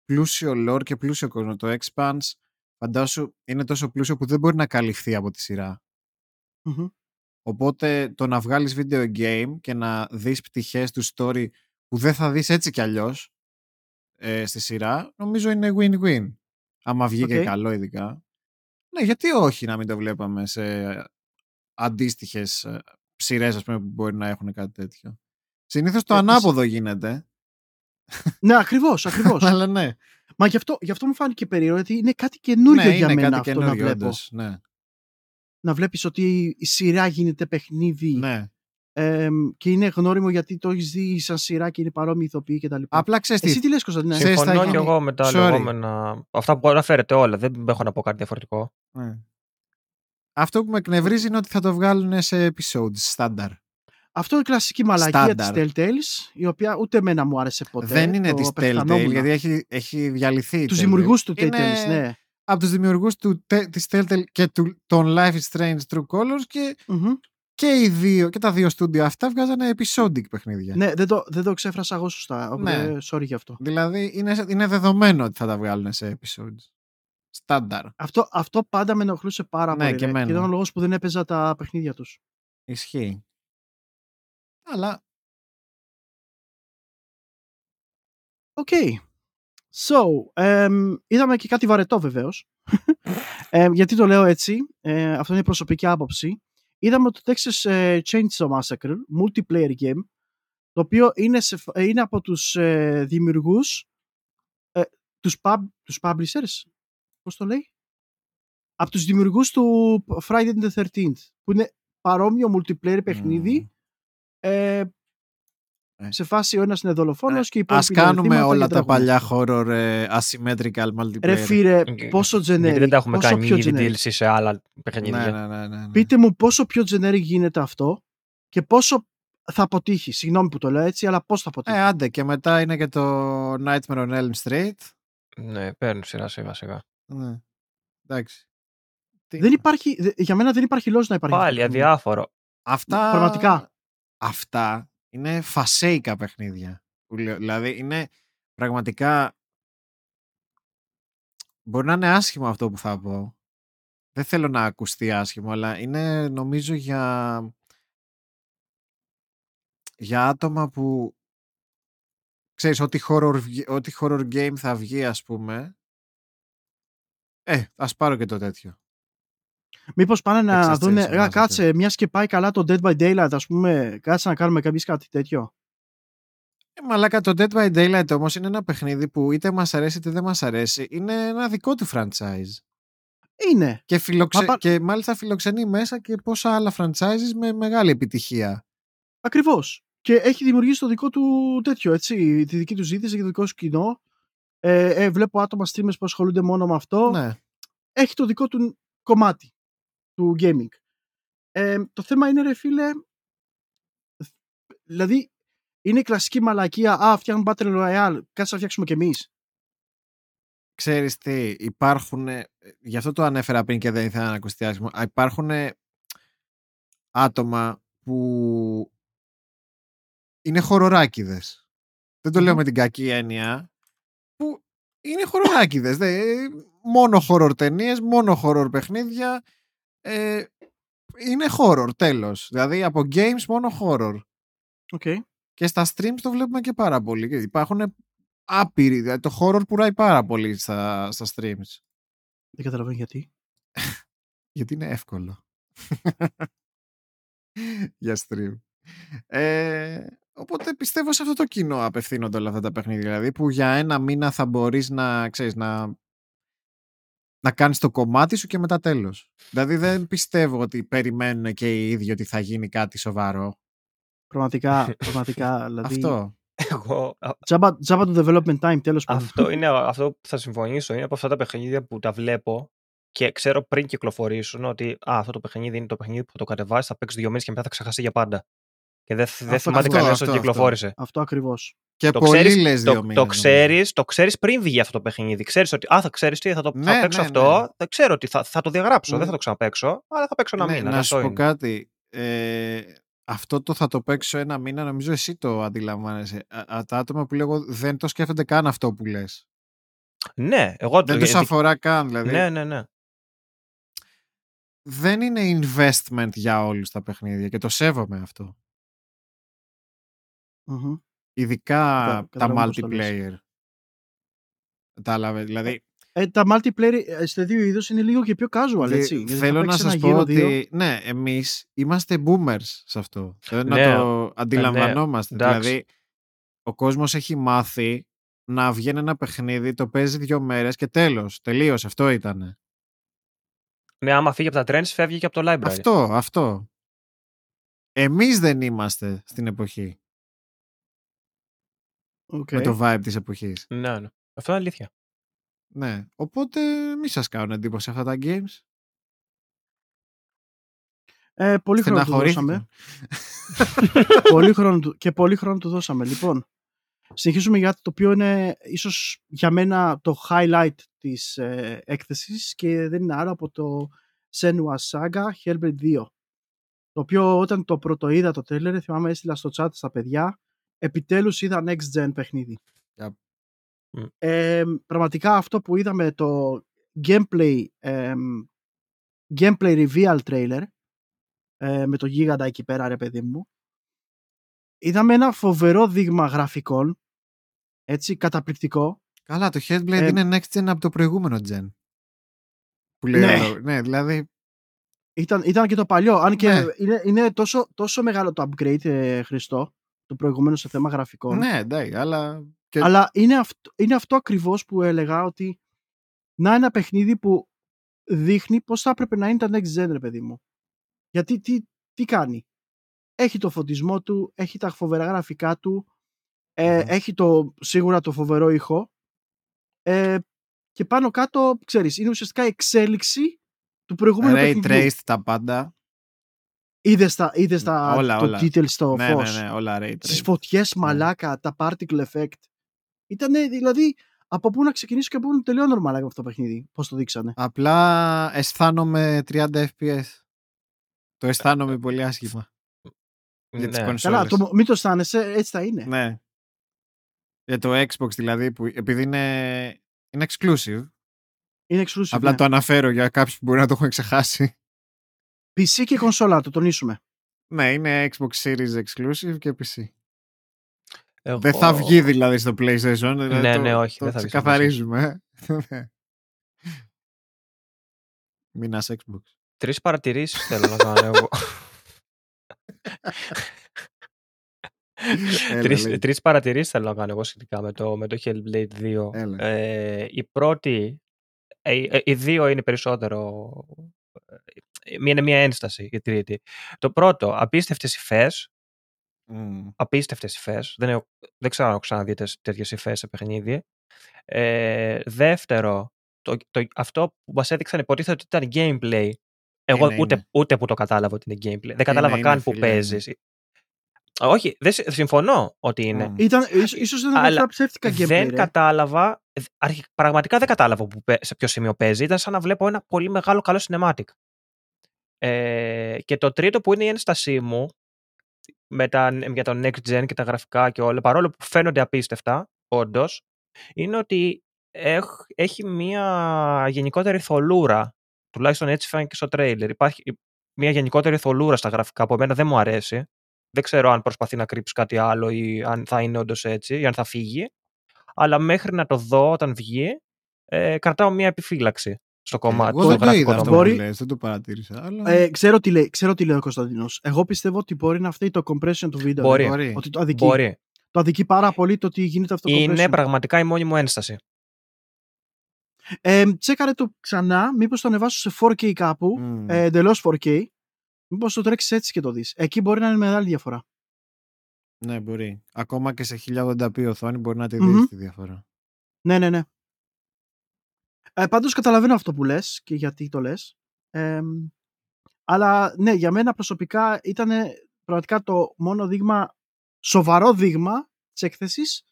πλούσιο lore και πλούσιο κόσμο. Το Expanse φαντάσου είναι τόσο πλούσιο που δεν μπορεί να καλυφθεί από τη σειρά.
Μμμ.
Οπότε το να βγάλεις video game και να δεις πτυχές του story που δεν θα δεις έτσι κι αλλιώς ε, στη σειρά, νομίζω είναι win-win. Άμα βγει και
Οκ.
καλό ειδικά. Ναι, γιατί όχι να μην το βλέπαμε σε αντίστοιχες ε, σειρές ας πούμε, που μπορεί να έχουν κάτι τέτοιο. Συνήθως το
Ε,
ανάποδο γίνεται,
Ναι, ακριβώς, <laughs> ακριβώς.
αλλά ναι.
Μα γι' αυτό, γι' αυτό μου φάνηκε περίεργο, γιατί είναι κάτι καινούριο
ναι,
για
είναι
μένα
κάτι
αυτό να
καινούριο,
βλέπω.
όντως, ναι.
Να βλέπεις ότι η σειρά γίνεται παιχνίδι
ναι.
εμ, και είναι γνώριμο γιατί το έχεις δει σαν σειρά και είναι παρόμοιοι ηθοποιοί κτλ.
Απλά ξέρεις τι,
Εσύ τι λες Κωνσταντίνε.
Ξέρεις, θα
Συμφωνώ κι
γίνει-
εγώ με τα
Sorry.
λεγόμενα. Αυτά που αναφέρετε όλα. Δεν έχω να πω κάτι διαφορετικό.
Ναι. Αυτό που με εκνευρίζει είναι ότι θα το βγάλουν σε episodes, στάνταρ.
Αυτό είναι κλασική μαλακία της
Στάνταρ.
Telltales, η οποία ούτε εμένα μου άρεσε ποτέ.
Δεν είναι
το
της Telltale,
απεχθανόμουν.
γιατί έχει, έχει διαλυθεί. η
Τους
Telltale.
δημιουργούς του
Είναι
Telltales, ναι.
Από τους δημιουργούς του, τε- της Telltale και του, των Life is Strange True Colors και,
Μμμ.
και, οι δύο, και τα δύο στούντιο αυτά βγάζανε episodic παιχνίδια.
Ναι, δεν το, δεν το ξέφρασα εγώ σωστά. Οπότε,
Ναι.
sorry γι' αυτό.
Δηλαδή είναι, είναι δεδομένο ότι θα τα βγάλουν σε episodes. Στάνταρ.
αυτό. Αυτό πάντα με ενοχλούσε πάρα
Ναι,
πολύ.
και
ρε.
εμένα.
ήταν ο λόγος που δεν έπαιζα τα παιχνίδια τους.
Ισχύει. Αλλά
Οκ. So, εμ, είδαμε και κάτι βαρετό βεβαίως. <laughs> γιατί το λέω έτσι, ε, αυτό είναι η προσωπική άποψη. Είδαμε το Texas ε, Chainsaw Massacre, multiplayer game, το οποίο είναι, σε, φ- ε, είναι από τους ε, δημιουργούς, ε, τους, pub, τους publishers, πώς το λέει, από τους δημιουργούς του Friday the 13th, που είναι παρόμοιο multiplayer παιχνίδι,
μ,
ε,
Ε.
σε φάση ο ένας είναι δολοφόνος
Ε,
και οι
ας
υπόλοιποι είναι
κάνουμε
θύματα
όλα
και
τα
τραγουδούν.
παλιά horror ε, asymmetrical multiplayer.
Ρε φίλε,
Και-
πόσο
Γιατί
generic,
δεν τα έχουμε
πόσο
κάνει
πιο
ήδη
generic.
DLC σε άλλα παιχνίδια.
ναι, ναι, ναι, ναι, ναι.
Πείτε μου πόσο πιο generic γίνεται αυτό και πόσο θα αποτύχει. Συγγνώμη που το λέω έτσι, αλλά πώς θα αποτύχει.
Ε, άντε και μετά είναι και το Nightmare on Elm Street.
Ναι, παίρνουν σειρά σιγά σιγά.
Ναι. Εντάξει. Τι-
δεν υπάρχει, δε- για μένα δεν υπάρχει λόγος να υπάρχει. αυτό
Πάλι
το παιχνίδι.
αδιάφορο.
Αυτά,
Πραγματικά.
Αυτά είναι φασέικα παιχνίδια. που λέω. Δηλαδή είναι πραγματικά... Μπορεί να είναι άσχημο αυτό που θα πω. Δεν θέλω να ακουστεί άσχημο, αλλά είναι νομίζω για... για άτομα που ξέρεις ό,τι horror, βγει- ό,τι horror game θα βγει ας πούμε ε, ας πάρω και το τέτοιο.
Μήπως πάνε να
Texas
δουν,
Chainsaw
«Ρα,
Massacre».
κάτσε, μιας και πάει καλά το Dead by Daylight, ας πούμε, κάτσε να κάνουμε κάποιες κάτι τέτοιο.
Ε, μαλάκα, το Dead by Daylight όμως είναι ένα παιχνίδι που είτε μας αρέσει είτε δεν μας αρέσει. Είναι ένα δικό του franchise.
Είναι.
Και, φιλοξε...
Μα πα-
και μάλιστα φιλοξενεί μέσα και πόσα άλλα franchises με μεγάλη επιτυχία.
Ακριβώς. Και έχει δημιουργήσει το δικό του τέτοιο, έτσι, τη δική του ζήτηση και το δικό σου κοινό. Ε, ε, βλέπω άτομα streamers που ασχολούνται μόνο με αυτό.
Ναι.
έχει το δικό του κομμάτι του gaming. Ε, το θέμα είναι ρε φίλε δηλαδή είναι η κλασική μαλακία α φτιάχνουν Battle Royale κάτσε να φτιάξουμε κι εμείς
Ξέρεις τι, υπάρχουν, ε, γι' αυτό το ανέφερα πριν και δεν ήθελα να ακουστεί άσχημο, Α, υπάρχουν ε, άτομα που είναι χοροράκιδες. Δεν το λέω
Μμμ.
με την κακή έννοια, που είναι χοροράκιδες. δε- ε, μόνο horror ταινίες, μόνο horror παιχνίδια. Ε, είναι horror, τέλος. Δηλαδή από games μόνο horror.
okay.
Και στα streams το βλέπουμε και πάρα πολύ. Και Υπάρχουν άπειροι. Δηλαδή το horror πουράει πάρα πολύ στα, στα streams.
δεν καταλαβαίνω γιατί <laughs>
Γιατί είναι εύκολο. <laughs> Για stream. Ε, οπότε πιστεύω σε αυτό το κοινό απευθύνονται όλα αυτά τα παιχνίδια. Δηλαδή που για ένα μήνα θα μπορείς να, ξέρεις, να, να κάνεις το κομμάτι σου και μετά τέλος. Δηλαδή δεν πιστεύω ότι περιμένουν και οι ίδιοι ότι θα γίνει κάτι σοβαρό.
πραγματικά, πραγματικά <laughs> δηλαδή
Αυτό.
Εγώ, α-
τζάμπα, τζάμπα το development time τέλος πάντων
αυτό είναι αυτό που θα συμφωνήσω. Είναι από αυτά τα παιχνίδια που τα βλέπω και ξέρω πριν κυκλοφορήσουν ότι α, αυτό το παιχνίδι είναι το παιχνίδι που θα το κατεβάσει, θα παίξεις δύο μήνες και μετά θα ξεχάσει για πάντα. Και δεν, δεν
Αυτό-
θυμάται
αυτό-
κανένας
αυτό-
ότι κυκλοφόρησε.
αυτό ακριβώς
Και
Το
πολύ
ξέρεις,
λες δύο
το,
μήνες.
το,
νομίζω.
ξέρεις, το ξέρεις πριν βγει αυτό το παιχνίδι. Ξέρεις ότι α, θα ξέρεις τι, θα, το,
Ναι,
θα παίξω
ναι,
αυτό,
ναι.
θα ξέρω ότι θα, θα το διαγράψω,
Ναι.
δεν θα το ξαναπαίξω, αλλά θα παίξω ένα
Ναι,
μήνα.
να
αυτό
σου πω
είναι.
κάτι. Ε, αυτό το θα το παίξω ένα μήνα, νομίζω εσύ το αντιλαμβάνεσαι. Α, α, τα άτομα που λέγω δεν το σκέφτονται καν αυτό που λες.
Ναι, εγώ το
Δεν τους
γιατί-
αφορά καν. Δηλαδή,
Ναι, ναι, ναι.
δεν είναι investment για όλους τα παιχνίδια και το σέβομαι αυτό.
Μμμ.
Ειδικά
Κατα-
τα
καταλαβαίνω πώς το λες.
multiplayer. Κατάλαβε, δηλαδή
Ε, τα multiplayer ε, σε δύο είδους είναι λίγο και πιο casual,
δι-
έτσι. γιατί θα
θέλω να
παίξεις
σας
ένα
πω
γύρο,
ότι
δύο.
ναι, εμείς είμαστε boomers σε αυτό. Θέλω
Ναι,
να το αντιλαμβανόμαστε.
εντάξει.
δηλαδή, ο κόσμος έχει μάθει να βγαίνει ένα παιχνίδι, το παίζει δύο μέρες και τέλος, τελείωσε, αυτό ήτανε.
Ναι, άμα φύγει από τα trends, φεύγει και από το library.
Αυτό, αυτό. Εμείς δεν είμαστε στην εποχή,
Οκ.
με το vibe της εποχής.
Ναι, ναι. Αυτό είναι αλήθεια.
Ναι, οπότε μη σας κάνουν εντύπωση αυτά τα games.
Ε, πολύ χρόνο του
Στεναχωρήθηκα.
δώσαμε. <laughs> πολύ χρόνο του, και πολύ χρόνο του δώσαμε. Λοιπόν, συνεχίζουμε για το οποίο είναι ίσως για μένα το highlight της ε, έκθεσης και δεν είναι άλλο από το Senua Saga Hellblade 2. Το οποίο όταν το πρώτο είδα το τρέλερ, θυμάμαι έστειλα στο chat στα παιδιά, επιτέλους είδα next gen παιχνίδι.
Yep.
Μμ.
Ε, πραγματικά αυτό που είδαμε το gameplay, ε, gameplay reveal trailer ε, με το γίγαντα εκεί πέρα ρε παιδί μου είδαμε ένα φοβερό δείγμα γραφικών έτσι καταπληκτικό
Καλά, το Headblade
Ε,
είναι next gen από το προηγούμενο gen. Που λέει
Ναι.
εδώ. ναι, δηλαδή
ήταν, ήταν και το παλιό αν και
Ναι.
είναι, είναι τόσο, τόσο μεγάλο το upgrade ε, Χριστό το προηγούμενο σε θέμα γραφικών
Ναι, εντάξει, αλλά. Και...
Αλλά είναι αυτό, είναι αυτό ακριβώς που έλεγα ότι να ένα παιχνίδι που δείχνει πώς θα έπρεπε να είναι τα next gen, ρε παιδί μου. Γιατί τι, τι κάνει; Έχει το φωτισμό του, έχει τα φοβερά γραφικά του, ε,
Μμμ.
έχει το, σίγουρα το φοβερό ήχο ε, και πάνω κάτω, ξέρεις, είναι ουσιαστικά εξέλιξη του προηγούμενου
Ray
παιχνιδιού.
traced τα πάντα.
Είδες, τα, είδες τα,
Όλα,
το
όλα.
detail στο
ναι,
φως;
ναι, ναι, όλα ray
Στις
traced.
φωτιές μαλάκα, τα particle effect. Ήτανε δηλαδή από πού να ξεκινήσω και από πού να τελειώνω μαλάκα με αυτό το παιχνίδι; Πώς το δείξανε;
Απλά αισθάνομαι 30 FPS. Το αισθάνομαι πολύ άσχημα. Για τις
Ναι.
κονσόλες.
Καλά, το, μην το αισθάνεσαι, έτσι θα είναι.
Ναι. Για το Xbox δηλαδή, που επειδή είναι, είναι exclusive.
Είναι exclusive.
Απλά
ναι.
το αναφέρω για κάποιους που μπορεί να το έχουν ξεχάσει.
PC και κονσόλα, να το τονίσουμε.
Ναι, είναι Xbox Series exclusive και PC.
Εγώ...
Δεν θα βγει δηλαδή στο PlayStation. Δηλαδή
Ναι,
το,
ναι, όχι,
Το
δεν θα βγει στο
ξεκαθαρίζουμε. ε. <laughs> Ναι. Μήνας Xbox.
Τρεις παρατηρήσεις θέλω να κάνω εγώ. <laughs>
Έλα,
τρεις,
λέγε.
τρεις παρατηρήσεις θέλω να κάνω εγώ σχετικά με το, με το Hellblade 2.
Έλα.
Ε, η πρώτη, ε, ε, οι δύο είναι περισσότερο, ε, μία είναι μία ένσταση η τρίτη. Το πρώτο, απίστευτες υφές,
Μμ.
απίστευτες υφές, δεν, έχω- δεν ξέρω αν έχω ξαναδεί τες- τέτοιες υφές σε παιχνίδι. Ε, δεύτερο, το, το, αυτό που μας έδειξαν υποτίθεται ότι ήταν gameplay. Εγώ
Είναι,
ούτε,
είναι.
ούτε που το κατάλαβα ότι είναι gameplay. Δεν κατάλαβα
είναι,
καν που
φίλε, είναι.
παίζεις. Όχι, δεν, συμ- συμφωνώ ότι είναι.
Μμ.
Ήταν, ίσως, ίσως δεν ήταν
Αλλά
αυτά ψεύτικα gameplay.
δεν
ρε.
κατάλαβα, ε, αρχι- πραγματικά δεν κατάλαβα που, παί- σε ποιο σημείο παίζει. Ήταν σαν να βλέπω ένα πολύ μεγάλο καλό cinematic. Ε, και το τρίτο που είναι η ένστασή μου με τα, για το next gen και τα γραφικά και όλα, παρόλο που φαίνονται απίστευτα, όντως, είναι ότι έχ, έχει μια γενικότερη θολούρα. Τουλάχιστον έτσι φάνηκε και στο τρέιλερ. Υπάρχει μια γενικότερη θολούρα στα γραφικά που εμένα δεν μου αρέσει. Δεν ξέρω αν προσπαθεί να κρύψει κάτι άλλο ή αν θα είναι όντως έτσι ή αν θα φύγει. Αλλά μέχρι να το δω όταν βγει, ε, κρατάω μια επιφύλαξη στο κομμάτι
Εγώ
στο
δεν το
γραφικό
είδα αυτό
τομέα.
Μπορεί-
που λες, δεν το παρατήρησα. Αλλά...
Ε, ξέρω, τι λέει, ξέρω τι λέει ο Κωνσταντίνος. Εγώ πιστεύω ότι μπορεί να φταίει το compression του βίντεο.
Μπορεί.
Μπορεί.
Ότι το αδικεί,
Μπορεί.
το αδικεί πάρα πολύ το ότι γίνεται αυτό το
Είναι
compression.
πραγματικά η μόνη μου ένσταση.
Ε, τσέκαρε το ξανά, μήπως το ανεβάσω σε 4K κάπου,
Μμ.
ε, εντελώς 4K. Μήπως το τρέξεις έτσι και το δεις. Εκεί μπορεί να είναι μεγάλη διαφορά.
Ναι, μπορεί. Ακόμα και σε 1080p οθόνη μπορεί να τη
Μμμ.
δεις τη διαφορά.
Ναι, ναι, ναι. Ε, πάντως καταλαβαίνω αυτό που λες και γιατί το λες. Ε, αλλά ναι, για μένα προσωπικά ήταν πραγματικά το μόνο δείγμα, σοβαρό δείγμα της έκθεσης,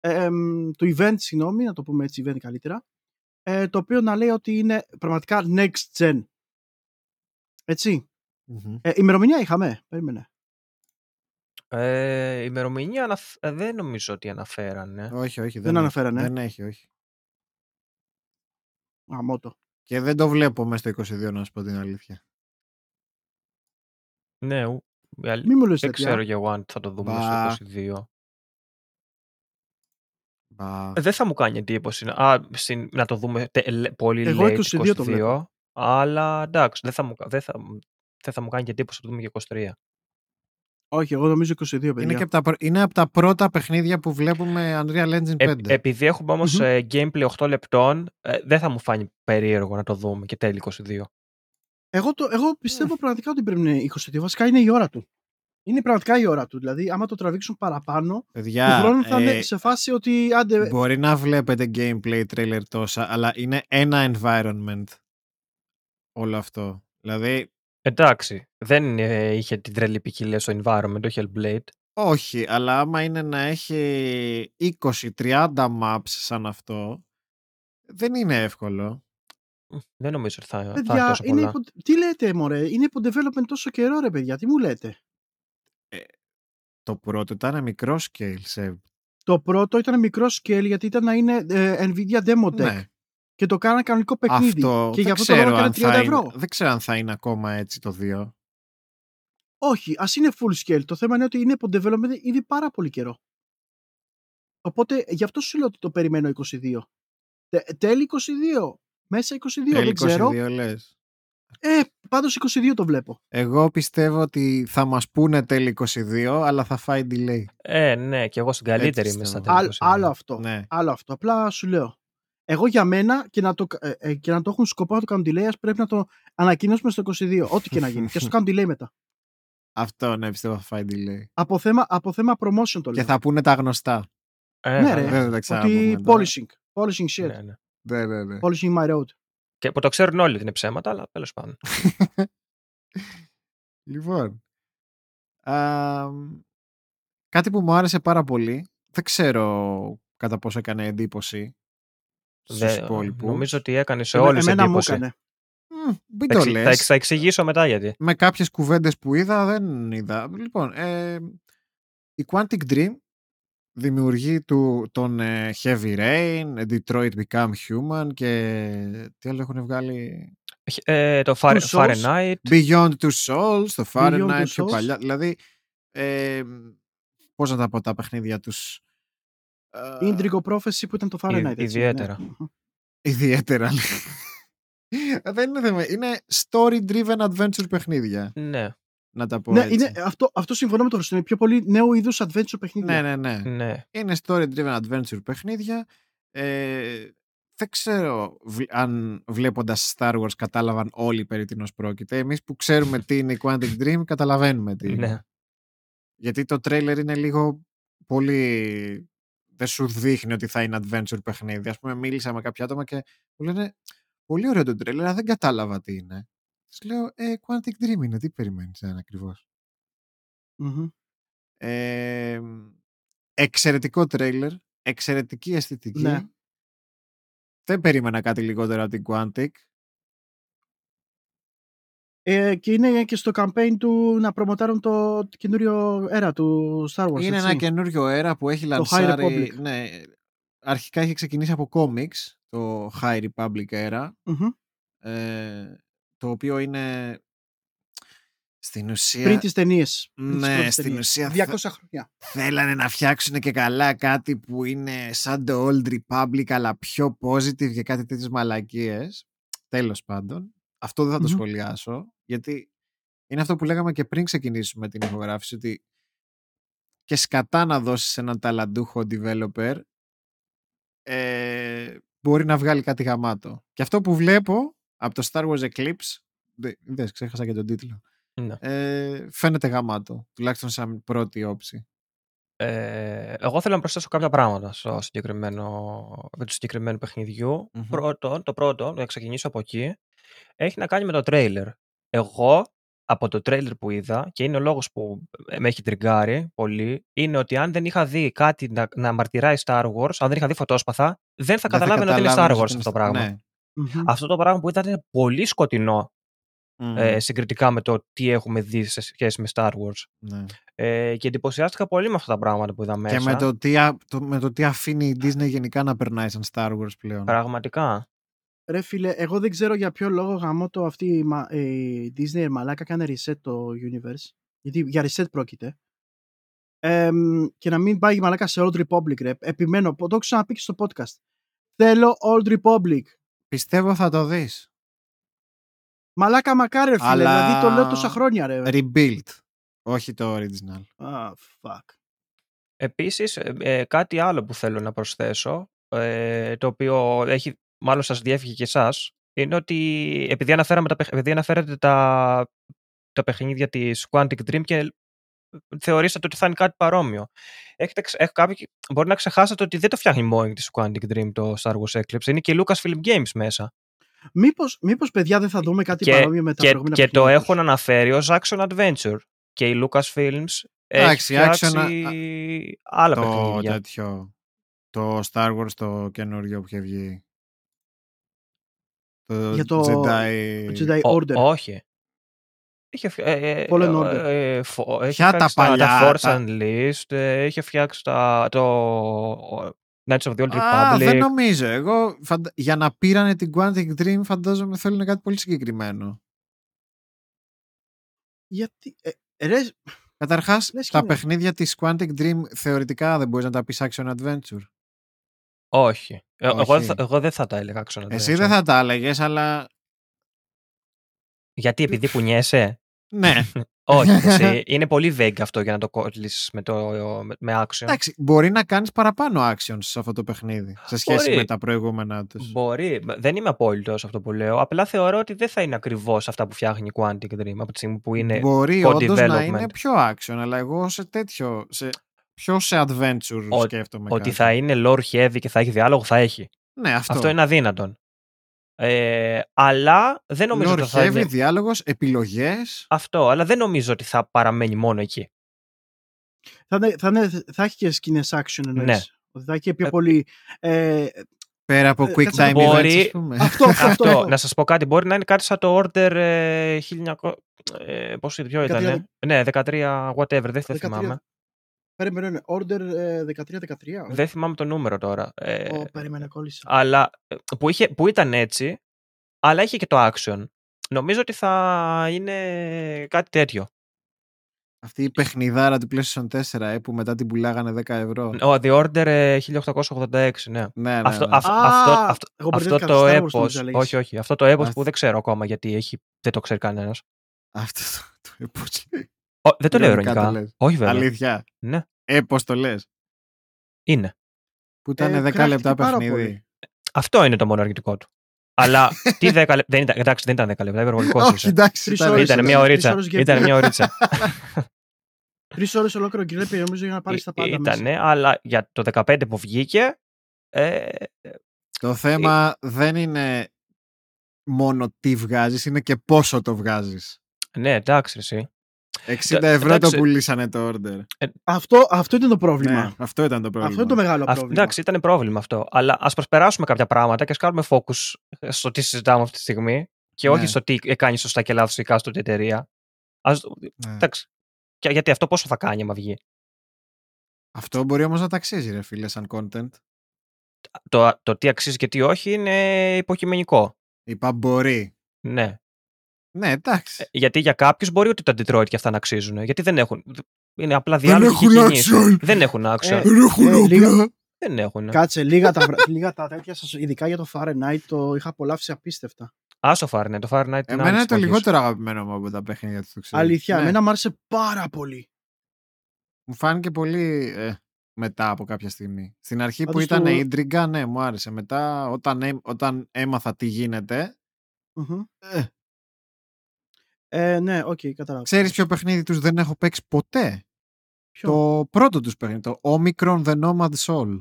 ε, του event, συγγνώμη, να το πούμε έτσι event καλύτερα, ε, το οποίο να λέει ότι είναι πραγματικά next gen. Έτσι.
Μμμ.
Ε, ημερομηνία είχαμε, περίμενε.
Ε, η ημερομηνία αναφ- ε, δεν νομίζω ότι αναφέρανε.
Όχι, όχι.
Δεν
έχει.
αναφέρανε.
Δεν έχει, όχι.
Γαμώτο.
Και δεν το βλέπω μέσα στο 22 να σου πω την αλήθεια.
Ναι, ου- η αλη-
Μη μου λες
δεν
τέτοια.
ξέρω για εγώ αν θα το δούμε
Μπα.
στο 22.
Μπα.
Ε, Δεν θα μου κάνει εντύπωση να, α, συν- να το δούμε τε- λε- πολύ
Εγώ
late
22 το βλέπω.
αλλά εντάξει, δεν θα μου, κα- δεν θα, δεν θα μου κάνει και εντύπωση να το δούμε και 23.
Όχι, εγώ νομίζω 22, παιδιά.
Είναι, και από τα, πρω- είναι από τα πρώτα παιχνίδια που βλέπουμε Unreal Engine 5.
Ε, επειδή έχουμε όμως
Μμμ.
ε, gameplay 8 λεπτών, ε, δεν θα μου φάνει περίεργο να το δούμε και τέλει 22.
Εγώ, το, εγώ πιστεύω πραγματικά ότι πρέπει να είναι 22. Βασικά είναι η ώρα του. Είναι πραγματικά η ώρα του. Δηλαδή, άμα το τραβήξουν παραπάνω, του
Παιδιά,
χρόνου θα
ε,
είναι σε φάση ότι άντε.
μπορεί να βλέπετε gameplay trailer τόσα, αλλά είναι ένα environment όλο αυτό. Δηλαδή,
Εντάξει, δεν ε, είχε την τρελή ποικιλία στο environment, το Hellblade.
όχι, αλλά άμα είναι να έχει 20-30 maps σαν αυτό, δεν είναι εύκολο.
Μ, Δεν νομίζω ότι θα, θα έχει
Παιδιά,
τόσο
είναι
πολλά.
υπο... τι λέτε, μωρέ, είναι υπό development τόσο καιρό, ρε παιδιά, τι μου λέτε;
Το πρώτο ήταν μικρό scale, σε...
Το πρώτο ήταν μικρό scale γιατί ήταν να είναι ε, Nvidia Demo Deck
Ναι,
και το κάνανε κανονικό παιχνίδι.
αυτό
και
δεν
γι' αυτό το
ξέρω,
λόγο
αν
έκανε 30
θα
ευρώ.
είναι, δεν ξέρω αν θα είναι ακόμα έτσι το 2.
Όχι, ας είναι full scale. Το θέμα είναι ότι είναι υπό development ήδη πάρα πολύ καιρό. Οπότε γι' αυτό σου λέω ότι το περιμένω 22. Τε, τέλη 22. Μέσα 22,
Τέλει
δεν ξέρω.
22 λες.
Ε, πάντως 22 το βλέπω.
Εγώ πιστεύω ότι θα μας πούνε τέλη 22, αλλά θα φάει delay.
Ε, ναι, και εγώ στην καλύτερη είμαι στα
πιστεύω.
τέλη
Άλλ-
22.
άλλο αυτό.
Ναι.
Άλλο αυτό. Απλά σου λέω. Εγώ για μένα και να το, ε, ε, και να το έχουν σκοπό να το κάνουν delay, ας πρέπει να το ανακοινώσουμε στο 22. Ό,τι και να γίνει. και α το κάνουν delay μετά.
Αυτό ναι, πιστεύω θα φάει delay.
Από θέμα, από θέμα promotion το λέω.
Και θα πούνε τα γνωστά.
Ε,
Ναι,
θα-
ρε.
Δεν θα τα
ότι
ξαναπούμε τώρα.
polishing. Polishing shit.
ναι, ναι.
Ναι, ναι, ναι.
Polishing my road.
Και που το ξέρουν όλοι ότι είναι ψέματα, αλλά τέλος πάντων. <laughs>
Λοιπόν. α, κάτι που μου άρεσε πάρα πολύ. Δεν ξέρω κατά πόσο έκανε εντύπωση στους
Δεν-
υπόλοιπους.
νομίζω ότι έκανε σε
Εμέ-
όλους
εμένα μου
εντύπωση.
έκανε.
Μμ, μην
Θα,
το
εξη- θα,
λες.
εξ- θα εξηγήσω μετά γιατί.
Με κάποιες κουβέντες που είδα δεν είδα. Λοιπόν, ε, η Quantic Dream δημιουργεί του, τον ε, Heavy Rain, Detroit Become Human και τι άλλο έχουν βγάλει;
Ε, το Far,
Two Souls.
Fahrenheit.
Beyond Two Souls, το Fahrenheit
Two
πιο
Souls.
παλιά. Δηλαδή, ε, πώς να τα πω τα παιχνίδια τους. Ε,
Indigo Prophecy που ήταν το Fahrenheit. έτσι, <laughs>
ιδιαίτερα.
ναι.
Ιδιαίτερα. Δεν είναι θέμα. Είναι story-driven adventure παιχνίδια.
Ναι,
Να τα πω
Ναι,
έτσι.
είναι, αυτό, αυτό συμφωνώ με το Χριστό. Είναι πιο πολύ νέου είδους adventure παιχνίδια.
ναι, ναι, ναι.
ναι.
Είναι story-driven adventure παιχνίδια. Ε, δεν ξέρω βλ- αν βλέποντας Star Wars κατάλαβαν όλοι περί τίνος πρόκειται. Εμείς που ξέρουμε τι είναι η Quantic Dream καταλαβαίνουμε τι είναι.
ναι.
Γιατί το τρέιλερ είναι λίγο πολύ... Δεν σου δείχνει ότι θα είναι adventure παιχνίδι. Ας πούμε μίλησα με κάποια άτομα και μου λένε πολύ ωραίο το τρέιλερ, αλλά δεν κατάλαβα τι είναι. Τους λέω, ε, Quantic Dream είναι, τι περιμένεις να είναι ακριβώς.
Μμμ.
Ε, εξαιρετικό τρέιλερ, εξαιρετική αισθητική.
Ναι.
Δεν περίμενα κάτι λιγότερο από την Quantic.
Ε, και είναι και στο campaign του να προμοτάρουν το καινούριο αέρα του Star Wars.
είναι
έτσι.
ένα καινούριο αέρα που έχει
High
λανσάρει...
Republic.
Ναι, αρχικά είχε ξεκινήσει από comics, το High Republic era,
Μμμ.
ε, το οποίο είναι στην ουσία...
Πριν τις ταινίες.
Ναι, στην ουσία
200
θα-
χρόνια.
θέλανε να φτιάξουν και καλά κάτι που είναι σαν το Old Republic αλλά πιο positive και κάτι τέτοιες μαλακίες. Τέλος πάντων. Αυτό δεν θα το
Μμμ.
σχολιάσω γιατί είναι αυτό που λέγαμε και πριν ξεκινήσουμε την ηχογράφηση ότι και σκατά να δώσεις έναν ταλαντούχο developer ε, μπορεί να βγάλει κάτι γαμάτο. Και αυτό που βλέπω από το Star Wars Eclipse δε- δες, ξέχασα και τον τίτλο
ναι.
ε, φαίνεται γαμάτο τουλάχιστον σαν πρώτη όψη.
Ε, εγώ θέλω να προσθέσω κάποια πράγματα στο συγκεκριμένο, με του συγκεκριμένου παιχνιδιού.
Μμμ.
Πρώτον, το πρώτο, να ξεκινήσω από εκεί, έχει να κάνει με το τρέιλερ. Εγώ, από το τρέιλερ που είδα, και είναι ο λόγος που με έχει τριγκάρει πολύ, είναι ότι αν δεν είχα δει κάτι να, να μαρτυράει Star Wars, αν δεν είχα δει φωτόσπαθα, δεν θα
Δεν θα
καταλάβαινα ότι είναι Star
καταλάβαινες
Wars
ότι
αυτό το
είναι-
πράγμα.
Ναι.
Μμμ.
Αυτό το πράγμα που ήταν είναι πολύ σκοτεινό
Μμμ.
ε, συγκριτικά με το τι έχουμε δει σε σχέση με Star Wars.
Ναι.
Ε, και εντυπωσιάστηκα πολύ με αυτά τα πράγματα που είδα μέσα.
Και με το, τι, α- το, με το τι αφήνει η Disney γενικά να περνάει σαν Star Wars πλέον.
Πραγματικά.
Ρε φίλε, εγώ δεν ξέρω για ποιο λόγο γαμώ το αυτή η μα- η Disney μαλάκα κάνει reset το universe. Γιατί για reset πρόκειται. Εμ, και να μην πάει η μαλάκα σε Old Republic, ρε. Επιμένω, το έχω ξαναπεί και στο podcast. Θέλω Old Republic.
Πιστεύω θα το δεις.
Μαλάκα μακάρι, ρε φίλε.
Αλλά-
Δηλαδή το λέω τόσα χρόνια, ρε.
Rebuild. Όχι το original.
Ah, fuck.
Επίσης, ε, ε, κάτι άλλο που θέλω να προσθέσω, ε, το οποίο έχει, μάλλον σας διέφυγε και εσάς, είναι ότι επειδή, αναφέραμε τα, παιχ- επειδή αναφέρατε τα, τα παιχνίδια της Quantic Dream και θεωρήσατε ότι θα είναι κάτι παρόμοιο. Έχετε, ξε- έχ- κάποιοι, μπορεί να ξεχάσετε ότι δεν το φτιάχνει μόνο της Quantic Dream το Star Wars Eclipse, είναι και η Lucasfilm Games μέσα.
Μήπως, μήπως, παιδιά, δεν θα δούμε κάτι
Και-
παρόμοιο με τα
Και,
προηγούμενα
και το
παιχνίδια τους;
έχουν αναφέρει ως Action Adventure. Και η Lucasfilms έχει
Εντάξει, Action-
φτιάξει άλλα
το
παιχνίδια.
τέτοιο. Το Star Wars το καινούριο που είχε βγει. Το
Για το-
Jedi...
Το Jedi
Ο-
Order.
όχι. Είχε, φ- ε, ε,
Fallen
ε,
Order.
ε, φο- έχει
Ποια τα
φτιάξει τα,
παλιά,
τα Force
τα-
Unleashed, ε, είχε φτιάξει τα, το Knights of the Old
Α,
Republic.
δεν νομίζω. Εγώ φαντα... για να πήρανε την Quantic Dream φαντάζομαι θέλουν κάτι πολύ συγκεκριμένο.
Γιατί, ε, ρε,
Καταρχάς,
Λες και
τα
είναι.
παιχνίδια της Quantic Dream θεωρητικά δεν μπορείς να τα πεις Action Adventure.
Όχι. Ε, Εγώ,
Όχι.
θα- εγώ δεν θα τα έλεγα Action
Εσύ
Adventure.
δεν θα τα έλεγες, αλλά
Γιατί, επειδή κουνιέσαι;
ναι. <laughs>
Όχι, εσύ, είναι πολύ vague αυτό για να το κόλλεις με, το, με, με action.
Εντάξει, μπορεί να κάνεις παραπάνω actions σε αυτό το παιχνίδι σε σχέση
Μπορεί.
με τα προηγούμενα τους.
Μπορεί. Δεν είμαι απόλυτος σε αυτό που λέω. Απλά θεωρώ ότι δεν θα είναι ακριβώς αυτά που φτιάχνει η Quantic Dream από τη στιγμή που είναι.
Μπορεί
co-development.
όντως να είναι πιο action, αλλά εγώ σε τέτοιο. Σε, πιο σε adventure
Ο-
σκέφτομαι.
Ότι
κάτι.
θα είναι lore heavy και θα έχει διάλογο, θα έχει.
Ναι, αυτό.
Αυτό, είναι αδύνατον. Ε, αλλά δεν νομίζω
Lore
ότι θα
heavy,
είναι.
διάλογος, επιλογές.
Αυτό, αλλά δεν νομίζω ότι θα παραμένει μόνο εκεί.
θα, είναι- θα, είναι- θα έχει και σκηνές action εννοείς.
Ναι.
Ότι θα έχει και πιο
Ε,
πολύ... Ε,
Πέρα από
Ε,
quick
κάτσε να
time
πω.
events,
Μπορεί-
ας πούμε.
αυτό, αυτό,
Αυτό,
αυτό.
να σας πω κάτι, μπορεί να είναι κάτι σαν το order ε, 1900. Ε, πώς ποιο
13,
ήταν, ναι, 13, whatever, δεν το
13.
θυμάμαι.
Περίμενε, ναι, order ε, 13-13.
Δεν θυμάμαι το νούμερο τώρα. Ε,
Ω, περίμενε, κόλλησα.
αλλά ε, που, είχε, που ήταν έτσι, αλλά είχε και το action. Νομίζω ότι θα είναι κάτι τέτοιο.
Αυτή η παιχνιδάρα του PlayStation 4 ε, που μετά την πουλάγανε 10 ευρώ.
Ο The Order ε, 1886, ναι.
Ναι, ναι,
Αυτό,
ναι.
αυ-
Α,
αυτό, αυτό,
εγώ
αυτό
μπερδεύτηκα
το
Star Wars,
έπος,
νόμιζα λέγεις.
όχι, όχι, αυτό το έπος
Α,
που δεν ξέρω ακόμα γιατί έχει, δεν το ξέρει κανένας.
Αυτό το, το πώς λέει.
Ω, δεν το λέω
Ειρωνικά το
ειρωνικά.
λες.
Όχι βέβαια.
Αλήθεια.
Ναι,
Ε, πώς το λες;
είναι.
Που ήταν
Ε,
10
κράχτηκε
λεπτά
πάρα
παιχνίδι.
πολύ.
Αυτό είναι το μόνο αρνητικό του. Αλλά <laughs> τι 10 λεπτά. Δεν ήταν, εντάξει, δεν ήταν 10 λεπτά, υπερβολικός
Όχι,
είσαι.
εντάξει.
Τρεις
ήταν
ώρες
Ήταν
ίσως.
μια
Τρεις
ωρίτσα.
ώρες
Ήταν
gameplay.
μια ωρίτσα. <laughs>
Τρεις ώρες ολόκληρο gameplay νομίζω για να πάρεις τα πάντα. μέσα.
Ήτανε, αλλά για το 15 που βγήκε. Ε,
Το θέμα δεν είναι μόνο τι βγάζεις, είναι και πόσο το βγάζεις.
ναι, εντάξει, εσύ.
60
Ε,
ευρώ το
εντάξει.
πουλήσανε το order.
Αυτό, αυτό είναι το πρόβλημα.
Ναι, αυτό ήταν το πρόβλημα.
αυτό είναι το μεγάλο
Αυ-
πρόβλημα.
εντάξει, ήταν πρόβλημα αυτό. Αλλά ας προσπεράσουμε κάποια πράγματα και ας κάνουμε focus στο τι συζητάμε αυτή τη στιγμή και όχι
Ναι.
στο τι κάνει σωστά και λάθος η κάστοτε εταιρεία. Ας,
Ναι.
εντάξει. Και γιατί αυτό πόσο θα κάνει άμα βγει;
Αυτό μπορεί όμως να τα αξίζει ρε φίλε σαν content.
Το, το τι αξίζει και τι όχι είναι υποκειμενικό.
Είπα μπορεί.
Ναι.
Ναι, εντάξει.
Ε, Γιατί για κάποιους μπορεί ότι τα Detroit και αυτά να αξίζουν. Γιατί δεν έχουν. Είναι απλά
Δεν
διάλογοι και
έχουν
κινήσεις.
action.
Δεν έχουν action.
Ε,
Δεν έχουν
ε, λίγα-
όπλα.
δεν έχουν.
Κάτσε, λίγα τα, βρα- λίγα τα τέτοια σας, ειδικά για το Fahrenheit, το είχα απολαύσει απίστευτα.
Άσο Fahrenheit. Το Fahrenheit είναι
Εμένα
άλλη
είναι το
εποχής.
λιγότερο αγαπημένο μου από τα παιχνίδια του. το ξέρεις.
Αλήθεια,
Ναι.
εμένα μου άρεσε πάρα πολύ.
Μου φάνηκε πολύ ε, μετά από κάποια στιγμή. Στην αρχή που
Πάντως
ήταν
το-
ίντριγκα, ναι, μου άρεσε. Μετά, όταν, έ- όταν έμαθα τι γίνεται,
Μμμ.
ε,
Ε, ναι, οκ, κατάλαβα.
ξέρεις ποιο παιχνίδι τους δεν έχω παίξει ποτέ;
Ποιο;
Το πρώτο τους παιχνίδι, το Omikron The Nomad Soul.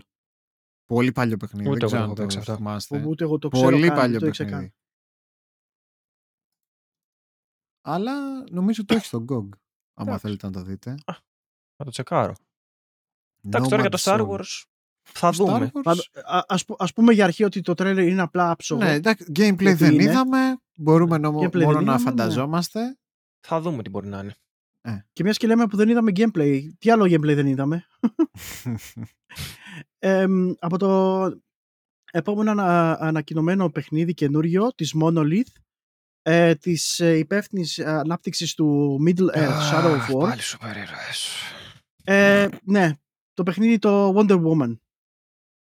Πολύ παλιό παιχνίδι,
Ούτε
δεν
εγώ
ξέρω
έχω
αν
παίξει
το
αυτό.
θυμάστε.
Ούτε εγώ το ξέρω
Πολύ
καν,
παλιό
δεν το ήξερα
παιχνίδι.
καν.
Αλλά νομίζω το έχει στο GOG. Άμα
Εντάξει.
θέλετε να το δείτε.
Θα το τσεκάρω. Εντάξει, τώρα για το
Nomad
Star
Soul.
Wars θα
Το Star
δούμε.
Wars,
Πάντω- α- ας, που- ας πούμε για αρχή ότι το τρέλερ είναι απλά άψογο.
Ναι, εντάξει, gameplay
Γιατί
δεν
είναι.
είδαμε. Μπορούμε νο-
Gameplay δεν
μόνο να
είδαμε, ναι.
φανταζόμαστε.
Θα δούμε τι μπορεί να είναι.
Και μιας και λέμε που δεν είδαμε gameplay. Τι άλλο gameplay δεν είδαμε; <laughs> Εμ, από το Επόμενο ανα, ανακοινωμένο παιχνίδι καινούριο της Monolith ε, της ε, υπεύθυνη ανάπτυξης του Middle Earth Shadow of War.
Πάλι σούπερ ήρωες.
Ε, ναι, το παιχνίδι το Wonder Woman.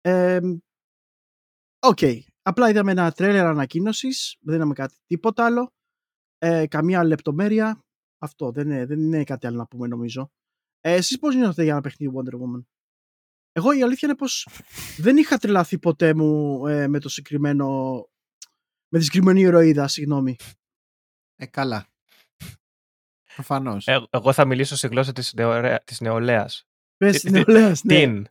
Ε, Οκ. Απλά είδαμε ένα τρέλερ ανακοίνωσης, δεν είδαμε κάτι τίποτα άλλο. Ε, καμία λεπτομέρεια. Αυτό δεν είναι, δεν είναι κάτι άλλο να πούμε νομίζω. Ε, εσείς πώς νιώθετε για ένα παιχνίδι Wonder Woman; Εγώ η αλήθεια είναι πως δεν είχα τρελαθεί ποτέ μου ε, με το συγκεκριμένο με τη συγκεκριμένη ηρωίδα, συγγνώμη.
Ε, καλά. Προφανώς.
Ε, εγώ θα μιλήσω στη γλώσσα της, νεολαία, της νεολαίας.
Πες
Τι-
νεολαίας, ναι.
Την.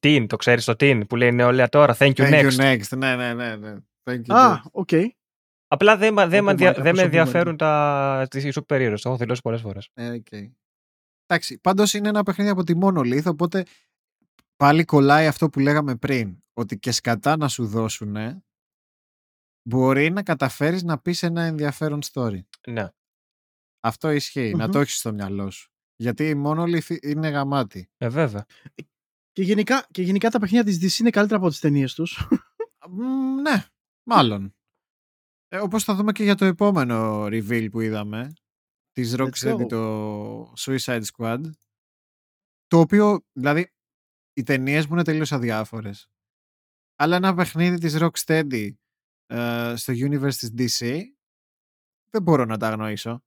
Την, το ξέρεις το την που λέει νεολαία τώρα. Thank you
Thank
next.
you next. Ναι, ναι, ναι. ναι. Thank you
Α,
next.
οκ.
Απλά δεν, μα- δεν,
Όπου
με ενδια-
μάθα
δεν με
πόσο
ενδιαφέρουν τα, τις σούπερ ήρωες. Το έχω δηλώσει πολλές φορές.
Ε, οκ. Εντάξει, πάντως είναι ένα παιχνίδι από τη Monolith, οπότε πάλι κολλάει αυτό που λέγαμε πριν, ότι και σκατά να σου δώσουν μπορεί να καταφέρεις να πεις ένα ενδιαφέρον story.
Ναι.
Αυτό ισχύει, να
Μμμ.
το έχεις στο μυαλό σου. Γιατί η Monolith είναι γαμάτη.
Ε, βέβαια.
Και γενικά, και γενικά τα παιχνίδια της DC είναι καλύτερα από τις ταινίες τους.
Μ, ναι, μάλλον. Ε, όπως θα δούμε και για το επόμενο reveal που είδαμε, της Rocksteady
go.
το Suicide Squad, το οποίο, δηλαδή, οι ταινίες μου είναι τελείως αδιάφορες. Αλλά ένα παιχνίδι της Rocksteady ε, στο universe της DC δεν μπορώ να τα αγνοήσω.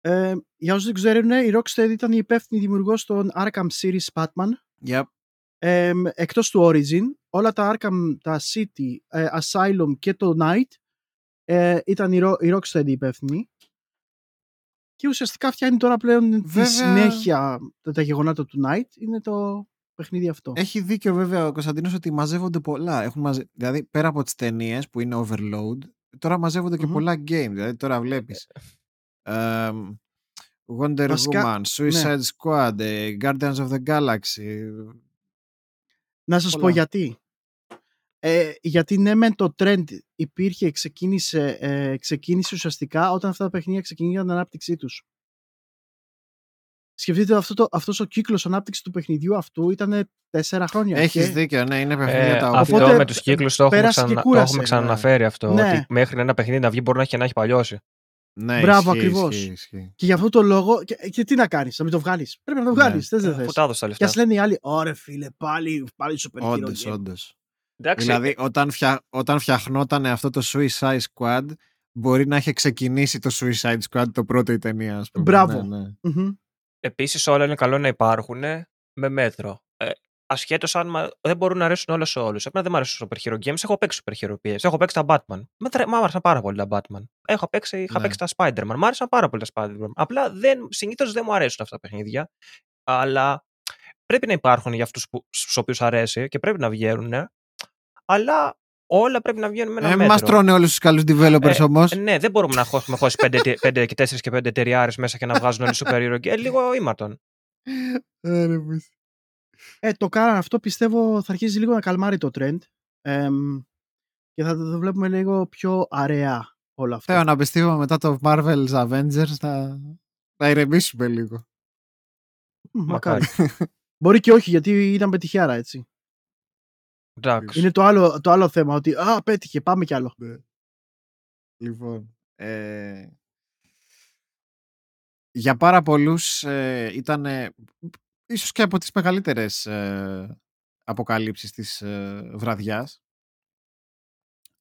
Ε, για όσους δεν ξέρουν, η Rocksteady ήταν η υπεύθυνη δημιουργός των Arkham Series Batman.
Yep.
Ε, εκτός του Origin, όλα τα Arkham, τα City, ε, Asylum και το Night ε, ήταν η, Ro- η Rocksteady υπεύθυνη. Και ουσιαστικά φτιάχνει τώρα πλέον
Βέβαια-
τη συνέχεια τα, τα γεγονότα του Night. Είναι το παιχνίδι αυτό.
Έχει δίκιο βέβαια ο Κωνσταντίνος ότι μαζεύονται πολλά. Έχουν μαζε... Δηλαδή πέρα από τις ταινίες που είναι overload, τώρα μαζεύονται και
Μμμ.
πολλά game. Δηλαδή τώρα βλέπεις ε, Wonder
Βασικά,
Woman, Suicide Squad, ε, Guardians of the Galaxy.
Να σας πω
πολλά.
γιατί. Ε, γιατί ναι μεν το trend υπήρχε, ξεκίνησε, ε, ξεκίνησε ουσιαστικά όταν αυτά τα παιχνίδια ξεκίνησαν την ανάπτυξή τους. Σκεφτείτε αυτό το, αυτός ο κύκλος ανάπτυξης του παιχνιδιού αυτού ήταν τέσσερα χρόνια.
Έχεις
και-
δίκιο, ναι, είναι παιχνίδια
Ε,
τα
αυτό
οποία...
Οπότε,
με τους κύκλους το έχουμε,
πέρασε και
ξανα... το
κούρασε,
έχουμε
ναι.
ξαναναφέρει αυτό.
Ναι.
Ότι μέχρι ένα παιχνίδι να βγει μπορεί να έχει και να έχει παλιώσει.
Ναι,
Μπράβο,
ισχύει,
ακριβώς.
ισχύει, ισχύει.
Και για αυτό το λόγο. Και, και τι να κάνεις, να μην το βγάλεις. Πρέπει να το
Ναι.
βγάλεις. Θες, δεν
Αφού
θες.
τα έδωσε τα
Και
λεφτά.
ας λένε οι άλλοι, ωραία φίλε, πάλι, πάλι super hero
Όντως,
game».
όντως.
Εντάξει,
Δηλαδή, όταν, φτια... όταν φτιαχνόταν αυτό το Suicide Squad, μπορεί να είχε ξεκινήσει το Suicide Squad το πρώτο η ταινία, ας πούμε.
Μπράβο.
Ναι, ναι.
Μμμ.
Επίσης, όλα είναι καλό να υπάρχουν με μέτρο. Ε, Ασχέτως αν μα- δεν μπορούν να αρέσουν όλα σε όλους. Εμένα δεν μου αρέσουν super hero games. Έχω παίξει super hero games. Έχω παίξει τα Batman. Μ' ατρε- Μ' άρεσαν πάρα πολύ τα Batman. Έχω παίξει, είχα
Ναι.
παίξει τα Spider-Man. Μ' άρεσαν πάρα πολύ τα Spider-Man. Απλά συνήθως δεν μου αρέσουν αυτά τα παιχνίδια. Αλλά πρέπει να υπάρχουν για αυτούς στους οποίους αρέσει και πρέπει να βγαίνουν. Αλλά όλα πρέπει να βγαίνουν με ένα
Ε,
μέτρο.
μας τρώνε όλους τους καλούς developers
Ε,
όμως.
Ναι, δεν μπορούμε να έχουμε χώσει 5 και 4 και 5 εταιριάρε μέσα και να βγάζουν όλοι super hero games. Ε, λίγο ήμαρτον.
Ε, ρε, πες.
Ε, το κάνανε αυτό πιστεύω θα αρχίσει λίγο να καλμάρει το trend. Εμ, και θα το βλέπουμε λίγο πιο αραιά όλο αυτό.
Θέλω να πιστεύω μετά το Marvel's Avengers να, να ηρεμήσουμε λίγο.
Μ,
Μακάρι.
Μπορεί και όχι γιατί ήταν πετυχιάρα έτσι.
Εντάξει.
Είναι το άλλο, το άλλο θέμα ότι α, πέτυχε, πάμε κι άλλο.
Ναι. Λοιπόν, ε, για πάρα πολλούς ε, ήταν ίσως και από τις μεγαλύτερες ε, αποκαλύψεις της ε, βραδιάς.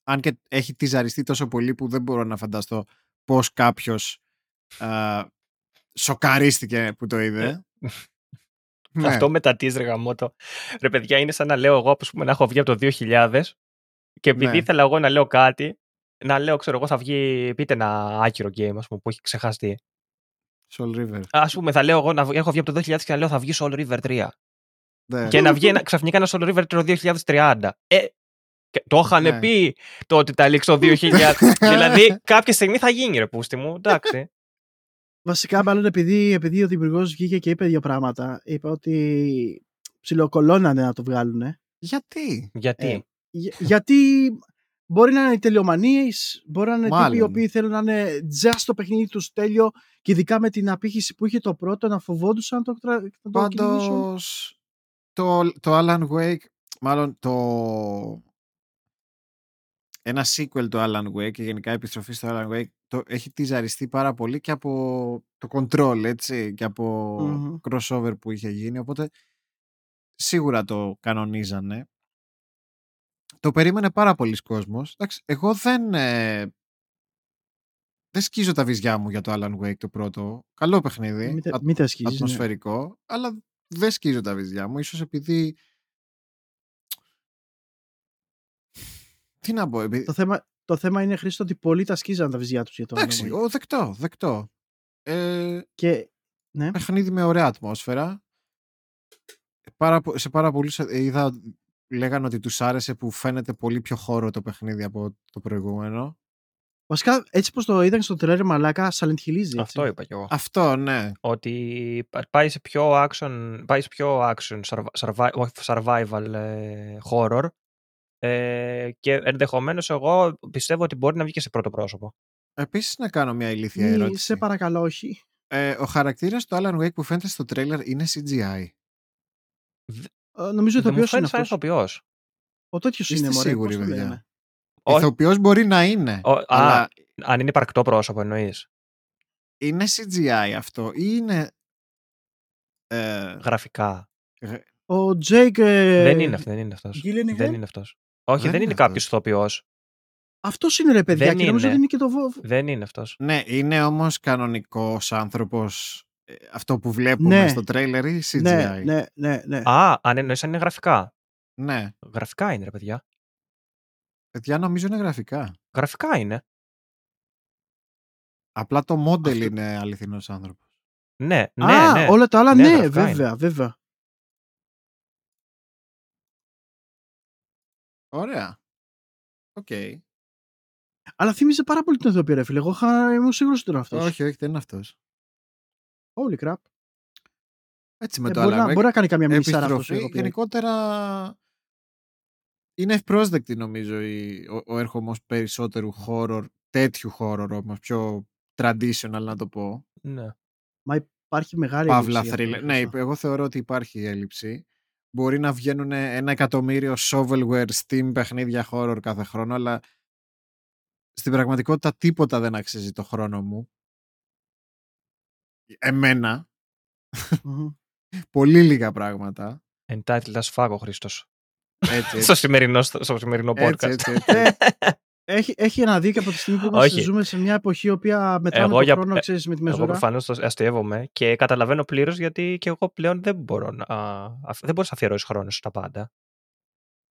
Αν και έχει τυζαριστεί τόσο πολύ που δεν μπορώ να φανταστώ πώς κάποιος ε, σοκαρίστηκε που το είδε. <laughs> Ναι.
Αυτό με τα teaser γαμώτο. Ρε παιδιά, είναι σαν να λέω εγώ ας πούμε, να έχω βγει από το 2000 και επειδή
Ναι.
ήθελα εγώ να λέω κάτι, να λέω, ξέρω εγώ, θα βγει, πείτε ένα άκυρο game, ας πούμε, που έχει ξεχαστεί.
Soul River.
Α πούμε, θα λέω εγώ να βγ- έχω βγει από το 2000 και να λέω θα βγει Soul River 3.
Ναι.
Και να βγει ένα, ξαφνικά ένα Soul River το 2030. Ε, και το είχαν
Ναι.
πει το ότι τα λήξει το 2000. δηλαδή, κάποια στιγμή θα γίνει, ρε πούστη μου. Εντάξει.
Βασικά, μάλλον επειδή, επειδή ο δημιουργός βγήκε και είπε δύο πράγματα, είπε ότι ψιλοκολώνανε να το βγάλουν.
Γιατί;
Γιατί;
Ε, Για- γιατί μπορεί να είναι τελειομανίες, μπορεί να είναι τύποι οι
Μάλλον.
οποίοι θέλουν να είναι just το παιχνίδι τους τέλειο και ειδικά με την απήχηση που είχε το πρώτο να φοβόντουσαν να το, τρα- να το κυνηγήσουν.
Πάντως το, το Alan Wake, μάλλον το... Ένα sequel του Alan Wake και γενικά επιστροφή στο Alan Wake το, έχει τυζαριστεί πάρα πολύ και από το control έτσι και από
Μμμ.
crossover που είχε γίνει οπότε σίγουρα το κανονίζανε το περίμενε πάρα πολλοί κόσμος Εντάξει, εγώ δεν ε, δεν σκίζω τα βυζιά μου για το Alan Wake το πρώτο καλό παιχνίδι
Μην τα-
α-
Μην τα σκίζεις, ναι.
ατμοσφαιρικό αλλά δεν σκίζω τα βυζιά μου ίσως επειδή τι να πω επειδή...
Το θέμα, το θέμα είναι, Χρήστο, ότι πολλοί τα σκίζαν τα βυζιά τους για το
εντάξει
Alan Wake.
ο, δεκτό δεκτό ε,
Και, ναι,
παιχνίδι με ωραία ατμόσφαιρα. Πάρα, πο- σε πάρα πολλούς ε, είδα λέγανε ότι τους άρεσε που φαίνεται πολύ πιο χώρο το παιχνίδι από το προηγούμενο.
βασικά έτσι πως το είδαν στο τρέλερ μαλάκα, Silent Hill έτσι.
Αυτό είπα κι εγώ.
Αυτό, ναι.
Ότι πα- πάει σε πιο action, πάει σε πιο action survi- survi- όχι, survival ε, horror ε, και ενδεχομένως εγώ πιστεύω ότι μπορεί να βγει και σε πρώτο πρόσωπο.
Επίσης να κάνω μια ηλίθια
Μη,
ερώτηση.
σε παρακαλώ, όχι.
Ε, ο χαρακτήρας του Alan Wake που φαίνεται στο τρέιλερ είναι CGI.
Ε, νομίζω
Δεν μου
ηθοποιός είναι
φαίνεται σαν
αυτός.
ηθοποιός.
Ο τέτοιος
Είστε
είναι, μωρέ.
σίγουροι,
πώς το
παιδιά;
λένε.
Όχι.
Ηθοποιός μπορεί να είναι,
Ο- α,
αλλά
αν είναι υπαρκτό πρόσωπο εννοείς.
είναι CGI αυτό ή είναι... Ε,
Γραφικά.
γ-
Ο Τζέικ... ε,
δεν είναι, αυτός, δεν είναι αυτός.
Gyllenhaal?
Δεν είναι αυτός. Όχι,
Δεν
δεν,
είναι
είναι κάποιος
αυτός.
ηθοποιός.
Αυτός είναι ρε παιδιά
Δεν
και νομίζω
είναι.
ότι είναι και το... βο-
Δεν είναι αυτός.
ναι, είναι όμως κανονικός άνθρωπος ε, αυτό που βλέπουμε
Ναι.
στο τρέιλερ ή CGI.
Ναι, ναι, ναι, ναι.
Α, αν εννοείς αν είναι γραφικά.
ναι.
Γραφικά είναι ρε παιδιά.
Παιδιά νομίζω είναι γραφικά.
Γραφικά είναι.
Απλά το model
Αυτό-
είναι αληθινός άνθρωπος.
Ναι, ναι,
Α,
ναι.
όλα τα άλλα
Ναι,
ναι,
γραφικά είναι.
βέβαια, βέβαια.
Ωραία. Οκ.
Αλλά θύμιζε πάρα πολύ τον ηθοποιό ρε φίλε. Εγώ είχα... ήμουν σίγουρος ότι ήταν αυτός.
Όχι, όχι, δεν είναι αυτός.
Holy crap.
Έτσι με
Ε,
το
μπορεί, να,
Alan Wake,
μπορεί να κάνει καμιά μισάρα αυτός.
επιστροφή.
εγώ πήρα.
Γενικότερα είναι ευπρόσδεκτη νομίζω η, ο, ο έρχομος περισσότερου horror, τέτοιου horror όμως, πιο traditional να το πω.
ναι.
Μα υπάρχει μεγάλη
Παύλα
έλλειψη γι' αυτό,
thriller. Ναι,
Χρήστο.
εγώ θεωρώ ότι υπάρχει έλλειψη. Μπορεί να βγαίνουν ένα εκατομμύριο shovelware Steam παιχνίδια horror κάθε χρόνο, αλλά στην πραγματικότητα τίποτα δεν αξίζει το χρόνο μου. Εμένα.
Μμμ.
Πολύ λίγα πράγματα.
Entitled as fuck ο Χρήστος.
Έτσι,
στο,
έτσι.
σημερινό, στο σημερινό podcast.
έτσι, έτσι, έτσι.
Ε, <laughs> έχει, έχει ένα δίκιο από τη στιγμή που είμαστε,
Όχι.
ζούμε σε μια εποχή η οποία μετράμε
Εγώ
τον
για-
χρόνο,
ε,
ξέρεις, με τη
Εγώ
μεζούρα.
προφανώς το αστείευομαι και καταλαβαίνω πλήρως γιατί και εγώ πλέον δεν μπορώ να. α, Δεν μπορεί να αφιερώσει χρόνος στα πάντα.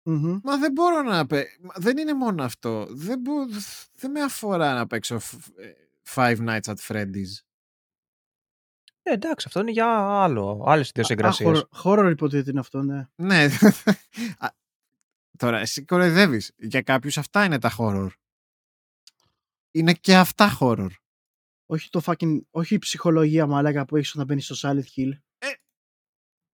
Μμμ.
Μα δεν μπορώ να παίξω. Δεν είναι μόνο αυτό. Δεν, μπο- δεν με αφορά να παίξω φ- ε, Five Nights at Freddy's.
Ε, εντάξει, αυτό είναι για άλλο. Άλλες
Α,
ιδιοσυγκρασίες.
χώρο- Χώρο υποτίθεται είναι αυτό, ναι.
Ναι. <laughs> Α, Τώρα, εσύ κοροϊδεύεις. Για κάποιους αυτά είναι τα horror. Είναι και αυτά horror.
Όχι, το fucking, όχι η ψυχολογία μαλάκα που έχεις όταν μπαίνεις στο Silent Hill.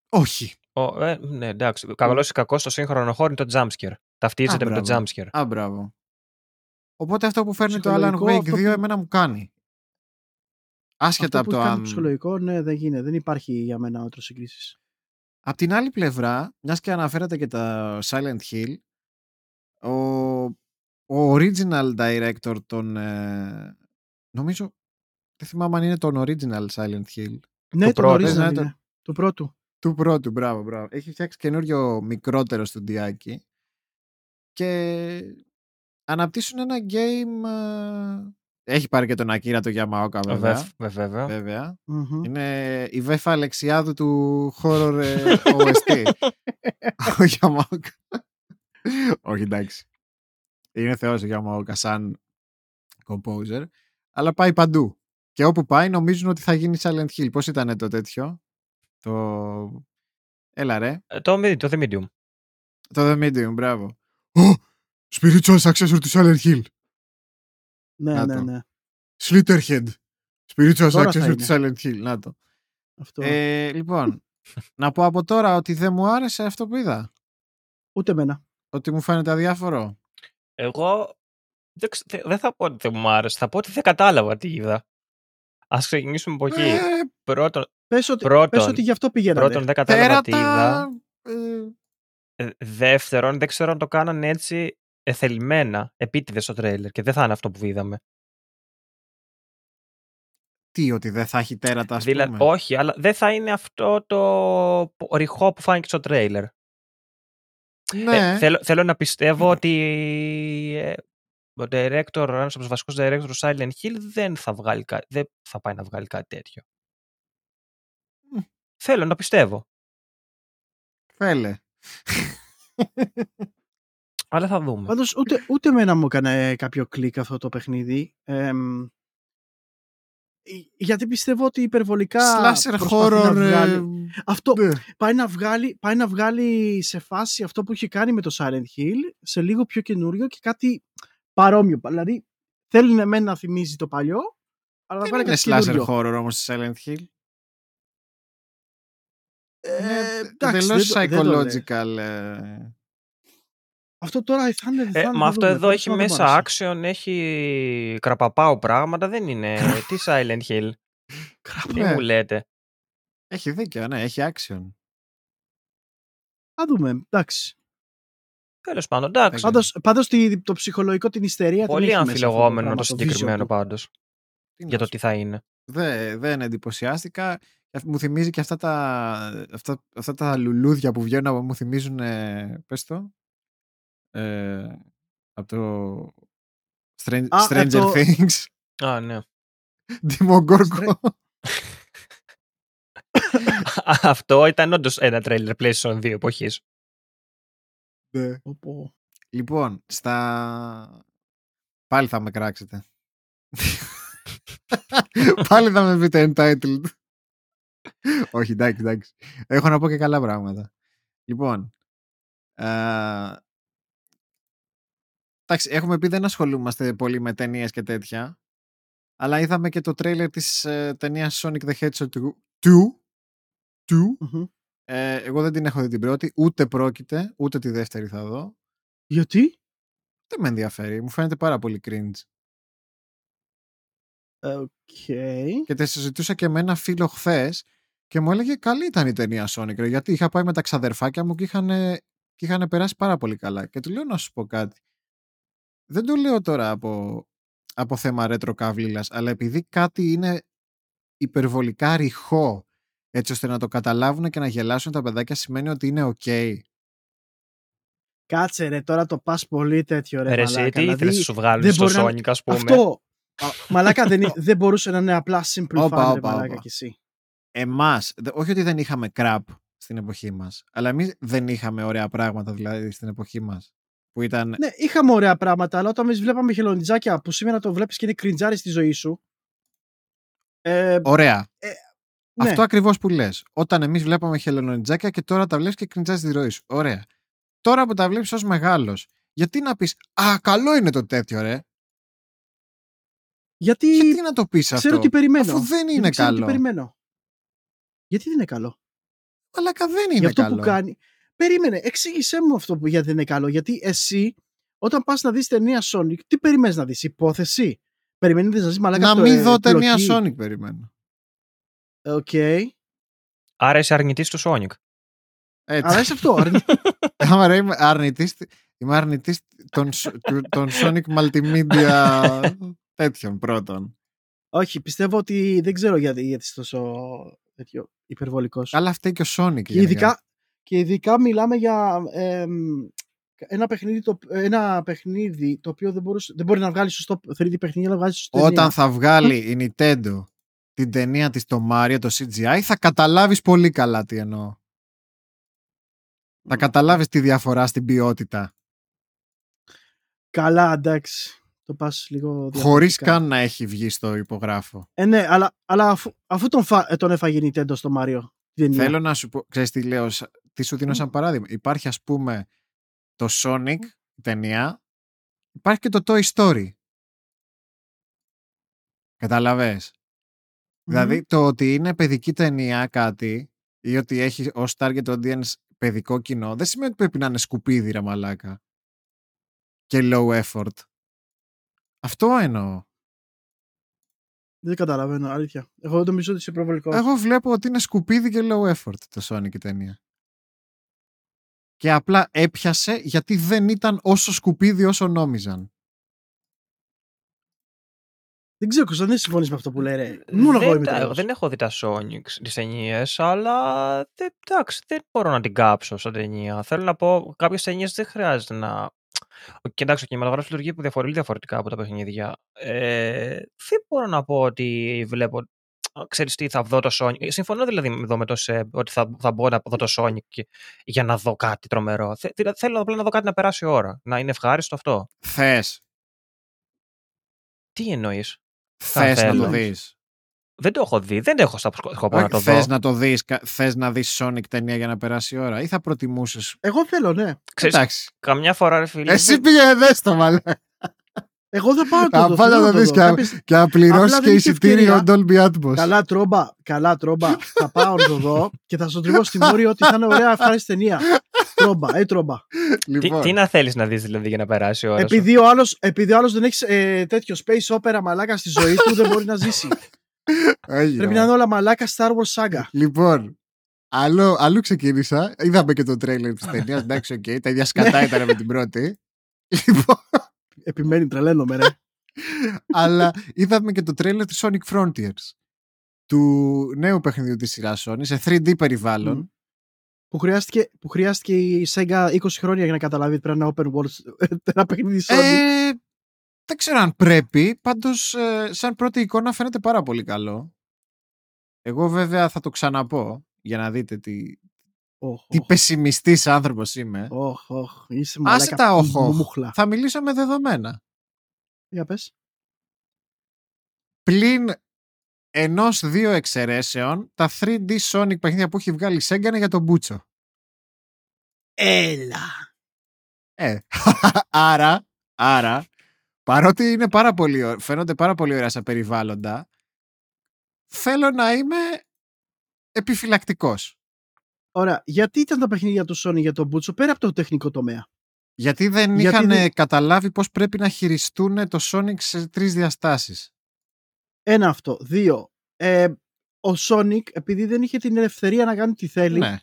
Όχι.
Ε, ναι, εντάξει. Καλό ή κακός στο σύγχρονο χώρο είναι το jumpscare. Ταυτίζεται
Α,
με το
μπράβο.
jumpscare.
Α, μπράβο. Οπότε αυτό που φέρνει το Alan
Ψυχολογικό,
Wake 2
αυτό που-
εμένα μου κάνει. Άσχετα
Αυτό
από
που
το
κάνει
αν...
ψυχολογικό, ναι, δεν γίνεται. Δεν υπάρχει για μένα ότρο συγκρίσεις.
Απ' την άλλη πλευρά, μιας και αναφέρατε και τα Silent Hill, ο, ο original director των. Ε, νομίζω. Δεν θυμάμαι αν είναι τον original Silent Hill.
Ναι,
Το
το
πρώτο,
νωρίζει
ναι,
να
το-
είναι. Του πρώτου.
Του πρώτου, μπράβο, μπράβο. Έχει φτιάξει καινούριο μικρότερο στουντιάκι και αναπτύσσουν ένα game. Ε, Έχει πάρει και τον Ακύρα το Yamaoka βέβαια.
Βεβ- βε- Βέβαια.
βέβαια.
Μμμ.
Είναι η Βέφα Αλεξιάδου του horror ε, OST. <laughs> ο Yamaoka. Όχι, εντάξει. Είναι θεός ο Yamaoka σαν composer. Αλλά πάει παντού. Και όπου πάει νομίζουν ότι θα γίνει Silent Hill. Πώς ήταν το τέτοιο; Το... Έλα ρε.
Ε, Το, mid- το The Medium.
Το The Medium, μπράβο. Oh, spiritual successor του Silent Hill.
Ναι,
Να
ναι,
το.
ναι.
Slitterhead. Spiritual
Τώρα θα
successor του
είναι.
Silent Hill. Να το.
Αυτό.
Ε, λοιπόν, να πω από τώρα ότι δεν μου άρεσε αυτό που είδα.
Ούτε εμένα.
Ότι μου φαίνεται αδιάφορο.
Εγώ δεν, ξε- δεν- δεν θα πω ότι δεν μου άρεσε. Θα πω ότι δεν κατάλαβα τι είδα. Α ξεκινήσουμε από εκεί.
Ε,
Πρώτον,
Πες ότι,
Πρώτον-
πες ότι γι' αυτό πήγαινα.
πρώτον δεν κατάλαβα τι είδα.
τέρατα, Ε,
Ε, δεύτερον, δεν ξέρω αν το κάνανε έτσι εθελημένα, επίτηδες στο τρέιλερ και δεν θα είναι αυτό που είδαμε.
τι, ότι δεν θα έχει τέρατα, ας
Δηλαδή,
πούμε;
όχι, αλλά δεν θα είναι αυτό το που- ρηχό που φάνηκε στο τρέιλερ.
Ναι,
Ε, θέλω, θέλω να πιστεύω ότι ε, ο director, ένας από τους βασικούς directors του Silent Hill δεν θα, βγάλει, κα- δεν θα πάει να βγάλει κάτι τέτοιο.
Μμ.
Θέλω να πιστεύω.
θέλε. <laughs>
Αλλά θα δούμε.
Πάντως ούτε, ούτε εμένα μου έκανε κάποιο κλικ αυτό το παιχνίδι. Εμ, ε, γιατί πιστεύω ότι υπερβολικά
Slasher
προσπαθεί να
horror. ε,
βγάλει- Αυτό
ναι.
πάει να, βγάλει, πάει να βγάλει σε φάση αυτό που είχε κάνει με το Silent Hill σε λίγο πιο καινούριο και κάτι παρόμοιο. Δηλαδή θέλει ναι, μεν να θυμίζει το παλιό, αλλά να
Δεν
βγάλει
είναι
κάτι
slasher
καινούριο.
horror όμως η Silent Hill.
Ε,
Είναι
εντάξει,
εντελώς
δεν το- δεν το λέω.
psychological. ε,
Αυτό τώρα θα είναι. θα
Ε,
είναι,
μα
θα
αυτό
δούμε.
εδώ
Τέλος
έχει
πάντων, δεν μου
μέσα
άρεσε.
action, έχει κραπαπάου πράγματα, δεν είναι. Τι Silent Hill, τι
Ναι.
μου λέτε.
Έχει δίκιο, ναι, έχει action.
Θα δούμε. Εντάξει.
Τέλος πάντων, εντάξει.
Πάντως-
Πάντως, πάντως τη- το ψυχολογικό, την ιστερία. την
Πολύ
έχει μέσα αυτό
αμφιλεγόμενο
πράγμα,
το συγκεκριμένο
visual του.
πάντως
Τι να
για το
σου
τι θα είναι.
Δεν, δεν εντυπωσιάστηκα. Μου θυμίζει και αυτά τα, αυτά, αυτά τα λουλούδια που βγαίνουν από μου θυμίζουν, ε, πες το, ε, από το Stran-
Α,
Stranger
ε, το-
Things. <laughs>
Α, ναι.
Demogorgon.
Αυτό ήταν όντως ένα τρέλερ PlayStation 2 εποχής.
Ναι.
Πω, πω.
Λοιπόν, στα... Πάλι θα με κράξετε. <laughs> Πάλι θα με πείτε entitled. Όχι, εντάξει, εντάξει. Έχω να πω και καλά πράγματα. Λοιπόν, ε, εντάξει, έχουμε πει δεν ασχολούμαστε πολύ με ταινίες και τέτοια, αλλά είδαμε και το τρέιλερ της ε, ταινίας Sonic the Hedgehog 2. 2.
Μμμ.
Ε, εγώ δεν την έχω δει την πρώτη, ούτε πρόκειται, ούτε τη δεύτερη θα δω.
Γιατί;
Δεν με ενδιαφέρει, μου φαίνεται πάρα πολύ cringe.
Οκ.
Και τη συζητούσα και με ένα φίλο χθες και μου έλεγε καλή ήταν η ταινία Sonic, ρε, γιατί είχα πάει με τα ξαδερφάκια μου και είχαν, και είχαν περάσει πάρα πολύ καλά. Και του λέω να σου πω κάτι. Δεν το λέω τώρα από, από θέμα ρέτρο καύλιλας, αλλά επειδή κάτι είναι υπερβολικά ρηχό έτσι ώστε να το καταλάβουν και να γελάσουν τα παιδάκια σημαίνει ότι είναι ok.
Κάτσε ρε, τώρα το πας πολύ τέτοιο ρε
Ρε, εσύ
μαλάκα.
τι ήθελε
Δηλαδή,
να σου βγάλουν
δεν
στο
μπορεί να-
Sonic, ας πούμε;
Αυτό, α, μαλάκα δεν, είναι- <laughs> δεν μπορούσε να είναι απλά simple
Όπα,
fun ρε
όπα,
μαλάκα
όπα.
κι εσύ.
Εμάς, δε- όχι ότι δεν είχαμε crap στην εποχή μας, αλλά εμείς δεν είχαμε ωραία πράγματα δηλαδή στην εποχή μας. Που ήταν
Ναι, είχαμε ωραία πράγματα, αλλά όταν εμείς βλέπαμε χελονιτζάκια που σήμερα το βλέπεις και είναι κριντζάρι στη ζωή σου. Ε,
ωραία.
ναι.
Αυτό ακριβώς που λες. Όταν εμείς βλέπαμε χελονιτζάκια και τώρα τα βλέπεις και κριντζάζει τη ροή σου. Ωραία. Τώρα που τα βλέπεις ως μεγάλος, γιατί να πεις Α, καλό είναι το τέτοιο, ρε.
γιατί
Γιατί να το πεις αυτό.
ξέρω τι περιμένω.
Αφού δεν
Γιατί
είναι
ξέρω τι
καλό.
περιμένω. Γιατί δεν είναι καλό.
Αλλά κα δεν είναι
για αυτό
καλό.
που κάνει. Περίμενε, εξήγησέ μου αυτό που γιατί δεν είναι καλό. Γιατί εσύ, όταν πας να δεις ταινία Sonic, τι περιμένεις να δεις, υπόθεση; Περιμένεις να δεις μαλάκα
Να
το,
μην
ε,
δω ταινία
πλοκή.
Sonic, περιμένω.
Οκ.
Άρα είσαι αρνητής του Sonic.
Έτσι.
Αλλά είσαι αυτό. αρνη- <laughs>
Άμα ρε, είμαι αρνητής, είμαι αρνητής των, σ- του- των Sonic Multimedia τέτοιων πρώτων.
Όχι, πιστεύω ότι δεν ξέρω γιατί, γιατί είσαι τόσο τέτοιο, υπερβολικός.
Αλλά φταίει και ο Sonic.
Και
γενικά.
ειδικά, και ειδικά μιλάμε για εμ, ένα, παιχνίδι το, ένα παιχνίδι το οποίο δεν, μπορούσε, δεν μπορεί να βγάλει σωστό 3D παιχνίδι, αλλά βγάζει σωστό
Όταν θα βγάλει η Nintendo την ταινία της το Mario, το CGI, θα καταλάβεις πολύ καλά τι εννοώ. Θα καταλάβεις τη διαφορά στην ποιότητα.
Καλά, εντάξει. Το πας λίγο
Χωρίς
διαφορετικά.
καν να έχει βγει στο υπογράφο.
Ε, ναι, αλλά, αλλά αφού, αφού τον, φα, ε, τον έφαγε η Nintendo στο Mario. την ταινία.
Θέλω να σου πω, ξέρεις τι λέω, σα- τι σου δίνω σαν παράδειγμα. Υπάρχει ας πούμε το Sonic, η ταινία, υπάρχει και το Toy Story. Καταλαβες;
Μμμ.
Δηλαδή το ότι είναι παιδική ταινία κάτι ή ότι έχει ως target audience παιδικό κοινό δεν σημαίνει ότι πρέπει να είναι σκουπίδι ρε μαλάκα και low effort. Αυτό εννοώ.
Δεν καταλαβαίνω, αλήθεια. Εγώ νομίζω ότι είσαι προβολικό.
Εγώ βλέπω ότι είναι σκουπίδι και low effort το Sonic η ταινία. Και απλά έπιασε γιατί δεν ήταν όσο σκουπίδι όσο νόμιζαν.
Δεν ξέρω, Κωνσταντ, δεν συμφωνείς με αυτό που λέει, ρε. Μόνο εγώ
δεν,
είμαι
τα-
τρελός.
δεν έχω δει τα Sonic τις ταινίες, αλλά δεν, εντάξει, δεν μπορώ να την κάψω σαν ταινία. Θέλω να πω, κάποιες ταινίες δεν χρειάζεται να... Και εντάξει, ο κινηματογράφος λειτουργεί που διαφορε- διαφορετικά από τα παιχνίδια. Ε, δεν μπορώ να πω ότι βλέπω ξέρεις τι, θα δω το Sonic. Συμφωνώ δηλαδή εδώ με το Σεμ ότι θα, θα μπω να δω το Sonic και- για να δω κάτι τρομερό. Θε- δηλαδή, θέλω απλά να δω κάτι να περάσει η ώρα. Να είναι ευχάριστο αυτό.
Θες.
Τι εννοείς;
Θες να
θέλω.
το δεις.
Δεν το έχω δει. Δεν έχω στα σκο- σκοπό να
Όχι,
το
θες
δω.
να το δεις, κα- θες να δεις Sonic ταινία για να περάσει η ώρα ή θα προτιμούσες;
Εγώ θέλω, ναι.
Ξέρεις,
Εντάξει.
καμιά φορά, ρε φίλε.
Εσύ
δεν-
πήγαινε δες το μαλέ.
Εγώ δεν πάω να
Α,
το δω.
πάλι
θέλω
να
να
το δεις
δω.
και να-
Κάποιες-
Και να πληρώσεις
Απλά
και
δεν είχε
εισιτήριο
ευκαιρία.
Dolby Atmos.
Καλά τρόμπα, καλά τρόμπα. θα πάω να το δω και θα στο τριβώ στη Μόρη ότι θα είναι ωραία ευχάριστη ταινία. τρόμπα, ε, τρόμπα.
Τι,
Λοιπόν,
τι να θέλεις να δεις δηλαδή για να περάσει η ώρα. σου.
Επειδή ο άλλος, επειδή ο άλλος δεν έχεις ε, τέτοιο space opera μαλάκα στη ζωή του, δεν μπορεί να ζήσει.
όχι,
Πρέπει
ρε.
να είναι όλα μαλάκα Star Wars saga.
Λοιπόν, άλλο, αλλού ξεκίνησα. Είδαμε και το τρέιλερ της ταινίας. Εντάξει, οκ. τα ίδια σκατά ήταν με την πρώτη. Λοιπόν, <laughs>
Επιμένει, τρελαίνομαι, ρε. <laughs>
αλλά είδαμε και το τρέιλερ του Sonic Frontiers. Του νέου παιχνιδιού της σειράς Sonic σε 3D περιβάλλον.
Μμ. που, χρειάστηκε, που χρειάστηκε η Sega 20 χρόνια για να καταλάβει ότι πρέπει να είναι open world ένα παιχνίδι Sonic.
Ε, δεν ξέρω αν πρέπει. Πάντως, ε, σαν πρώτη εικόνα φαίνεται πάρα πολύ καλό. Εγώ βέβαια θα το ξαναπώ για να δείτε τι,
Οχ,
τι
οχ,
πεσημιστής άνθρωπος είμαι.
οχ, οχ. Είσαι
Άσε
μαλάκα
τα οχ, οχ.
μουμούχλα.
Θα μιλήσω με δεδομένα.
Για πες.
πλην ενός δύο εξαιρέσεων, τα 3D Sonic παιχνίδια που έχει βγάλει η Sega είναι για τον Μπούτσο.
Έλα.
Ε, <laughs> άρα, άρα, παρότι είναι πάρα πολύ, ω- φαίνονται πάρα πολύ ωραία σαν περιβάλλοντα, θέλω να είμαι επιφυλακτικός.
Ωραία. Γιατί ήταν τα παιχνίδια του Sony για τον Μπούτσο πέρα από το τεχνικό τομέα;
Γιατί δεν
Γιατί
είχαν
δεν-
καταλάβει πώς πρέπει να χειριστούν το Sonic σε τρεις διαστάσεις.
Ένα αυτό. Δύο. Ε, ο Sonic, επειδή δεν είχε την ελευθερία να κάνει τι θέλει
Ναι,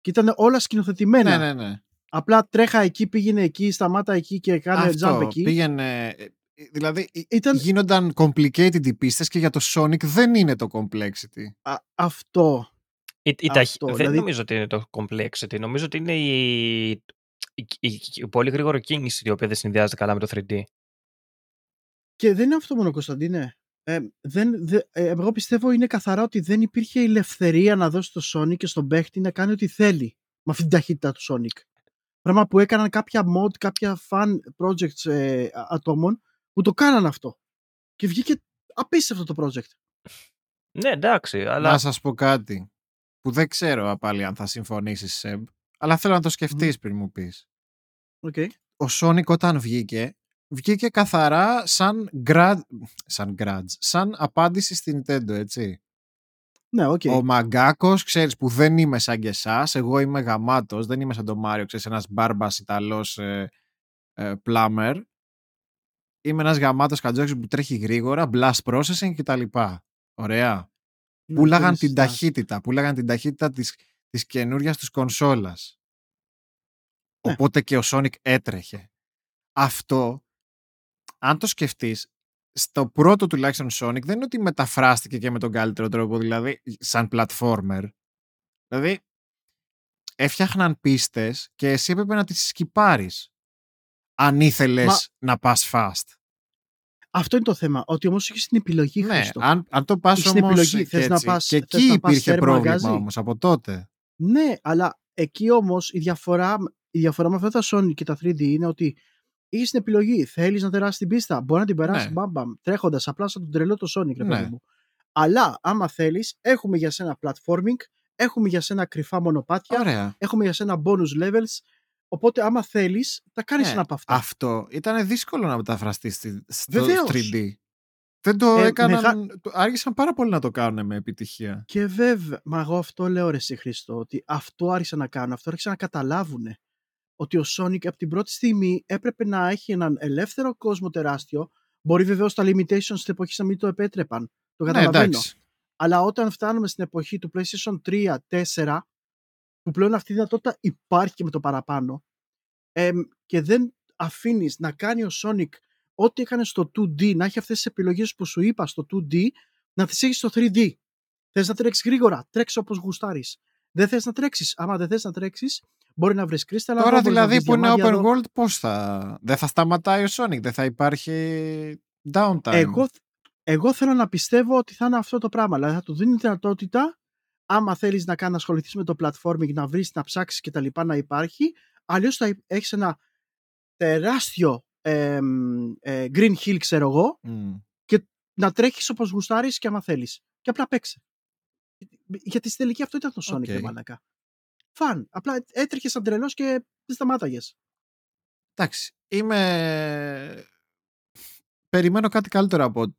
και ήταν όλα σκηνοθετημένα.
ναι, ναι. ναι.
Απλά τρέχα εκεί, πήγαινε εκεί, σταμάτα εκεί και κάνε jump
Αυτό,
εκεί.
πήγαινε... ε, Δηλαδή, ε,
Ήταν
γίνονταν complicated οι πίστες και για το Sonic δεν είναι το complexity.
α, αυτό.
Η, η ταχύ-
Αυτό,
δεν
δηλαδή-
νομίζω ότι είναι το complexity. Νομίζω ότι είναι η, η, η- η πολύ γρήγορη κίνηση η οποία δεν συνδυάζεται καλά με το 3D.
Και δεν είναι αυτό μόνο, Κωνσταντίνε. Ε, δεν, δε, ε, εγώ πιστεύω είναι καθαρά ότι δεν υπήρχε ελευθερία να δώσει το Sonic και στον παίχτη να κάνει ό,τι θέλει με αυτή την ταχύτητα του Sonic. Πράγμα που έκαναν κάποια mod, κάποια fan projects ε, α- ατόμων που το κάναν αυτό. Και βγήκε απίστευτο το project.
Ναι, εντάξει, αλλά
Να σας πω κάτι που δεν ξέρω πάλι αν θα συμφωνήσεις Σεμ, αλλά θέλω να το σκεφτείς πριν μου πεις.
Okay.
Ο Sonic όταν βγήκε, βγήκε καθαρά σαν grad, σαν grudge, σαν απάντηση στην Nintendo, έτσι.
Ναι, οκ.
Ο μαγκάκος, ξέρεις, που δεν είμαι σαν και εσάς, εγώ είμαι γαμάτος, δεν είμαι σαν τον Μάριο, ξέρεις, ένας μπάρμπας Ιταλός ε, ε, plumber. Είμαι ένας γαμάτος κατζόξης που τρέχει γρήγορα, blast processing κτλ. Ωραία.
Ναι,
πουλάγαν
αυτό
την
είναι
ταχύτητα, πουλάγαν την ταχύτητα της, της καινούριας τους κονσόλας.
Ναι.
Οπότε και ο Sonic έτρεχε. Αυτό, αν το σκεφτείς, στο πρώτο τουλάχιστον Sonic δεν είναι ότι μεταφράστηκε και με τον καλύτερο τρόπο, δηλαδή σαν platformer. Δηλαδή, έφτιαχναν πίστες και εσύ έπρεπε να τις σκυπάρεις. Αν ήθελες να πας fast.
Αυτό είναι το θέμα. Ότι όμως έχεις την επιλογή,
Ναι,
Χριστό.
αν, αν το πας
Έχεις την
όμως
επιλογή.
και
Θες να
έτσι,
πας-
και
θες
εκεί
να πας
υπήρχε
θέρμα
πρόβλημα
μαγαζί.
όμως από τότε.
Ναι, αλλά εκεί όμως η διαφορά, η διαφορά με αυτά τα Sony και τα 3D είναι ότι έχεις την επιλογή. Θέλεις να περάσει την πίστα. Μπορεί να την περάσεις
Ναι.
μπαμ μπαμ, τρέχοντας απλά σαν τον τρελό το Sonic, ρε
Ναι.
παιδί μου. Αλλά άμα θέλεις, έχουμε για σένα platforming, έχουμε για σένα κρυφά μονοπάτια,
Ωραία.
έχουμε για σένα bonus levels. Οπότε, άμα θέλεις, θα κάνεις
Ναι,
ένα από αυτά.
Αυτό ήταν δύσκολο να μεταφραστεί στη- στο
Βεβαίως.
3D. Δεν το
Ε,
έκαναν. το- Άρχισαν πάρα πολύ να το κάνουν με επιτυχία.
Και βέβαια, μα εγώ αυτό λέω ρε εσύ Χριστό, ότι αυτό άρχισαν να κάνουν, αυτό άρχισαν να καταλάβουν ότι ο Sonic από την πρώτη στιγμή έπρεπε να έχει έναν ελεύθερο κόσμο τεράστιο. Μπορεί βεβαίως τα limitations στην εποχή να μην το επέτρεπαν. Το
Ναι,
καταλαβαίνω.
εντάξει.
Αλλά όταν φτάνουμε στην εποχή του PlayStation 3, 4, που πλέον αυτή η δυνατότητα υπάρχει και με το παραπάνω εμ, και δεν αφήνεις να κάνει ο Sonic ό,τι έκανε στο 2D, να έχει αυτές τις επιλογές που σου είπα στο 2D, να τις έχεις στο 3D. Θες να τρέξεις γρήγορα, τρέξει όπως γουστάρεις. Δεν θες να τρέξεις. Άμα δεν θες να τρέξεις, μπορεί να βρεις κρίσταλα.
Τώρα
εδώ, μπορείς να
δηλαδή
βρεις
που είναι
διαμάντια
open
εδώ.
world, πώς θα... Δεν θα σταματάει ο Sonic, δεν θα υπάρχει downtime;
Εγώ, εγώ θέλω να πιστεύω ότι θα είναι αυτό το πράγμα. Δηλαδή θα του δίνει δυνατότητα, άμα θέλεις να κάνεις να ασχοληθείς με το platforming, να βρεις, να ψάξεις και τα λοιπά να υπάρχει, αλλιώς θα έχεις ένα τεράστιο εμ, ε, green hill, ξέρω εγώ,
Μμ.
να τρέχεις όπως γουστάρεις και άμα θέλεις. Και απλά παίξε. Γιατί στη τελική αυτό ήταν το Sonic,
Οκ.
okay. μαλάκα. Fun. Απλά έτρεχες σαν τρελός και δεν σταμάταγες.
Εντάξει, είμαι... Περιμένω κάτι καλύτερο από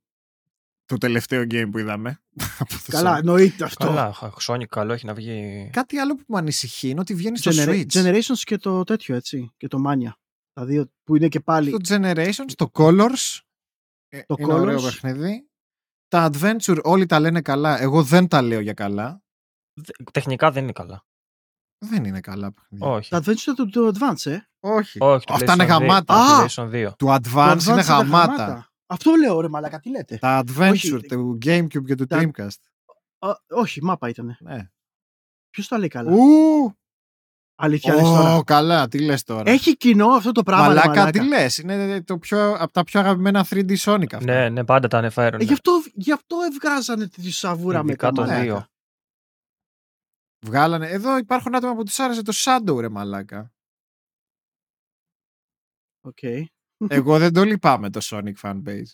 το τελευταίο game που είδαμε. <laughs> από το
Καλά,
Sonic.
εννοείται αυτό.
Καλά, Sonic καλό έχει να βγει.
Κάτι άλλο που με ανησυχεί είναι ότι βγαίνει στο
Genera-
Switch.
Generations και το τέτοιο, έτσι. Και το Mania. Τα δύο που είναι και πάλι.
Το Generations, το Colors. ε,
Το
είναι ωραίο
Colors.
παιχνίδι. Τα Adventure όλοι τα λένε καλά. Εγώ δεν τα λέω για καλά.
Δε- Τεχνικά δεν είναι καλά.
Δεν είναι καλά παιχνίδια.
Όχι.
Τα adventure του, του Advance, ε.
Όχι.
Όχι, το
Αυτά είναι
PlayStation 2.
γαμάτα.
Α!
Το PlayStation 2.
Του
Το
Advance,
Advance
είναι γαμάτα.
Αυτό λέω, ρε μαλακα, τι λέτε;
Τα Adventure
Όχι.
του Gamecube και του
Τα-
Dreamcast.
Α, όχι, μάπα ήταν.
Ναι.
Ποιος τα λέει καλά;
Ου!
Αλήθεια λες τώρα.
Ω, καλά, τι λες τώρα.
Έχει κοινό αυτό το πράγμα. ρε
Μαλάκα,
μαλάκα.
τι λες; Είναι το πιο, από τα πιο αγαπημένα 3D Sonic αυτά.
Ναι, ναι, πάντα τα ανεφέρουν.
Ε, γι, αυτό, γι' αυτό εβγάζανε τη σαβούρα
Ειδικά
μετά.
το
μαλάκα.
δύο.
Βγάλανε. Εδώ υπάρχουν άτομα που τους άρεσε το Shadow, ρε μαλάκα.
Οκ.
Εγώ δεν το λυπάμαι το Sonic fanbase.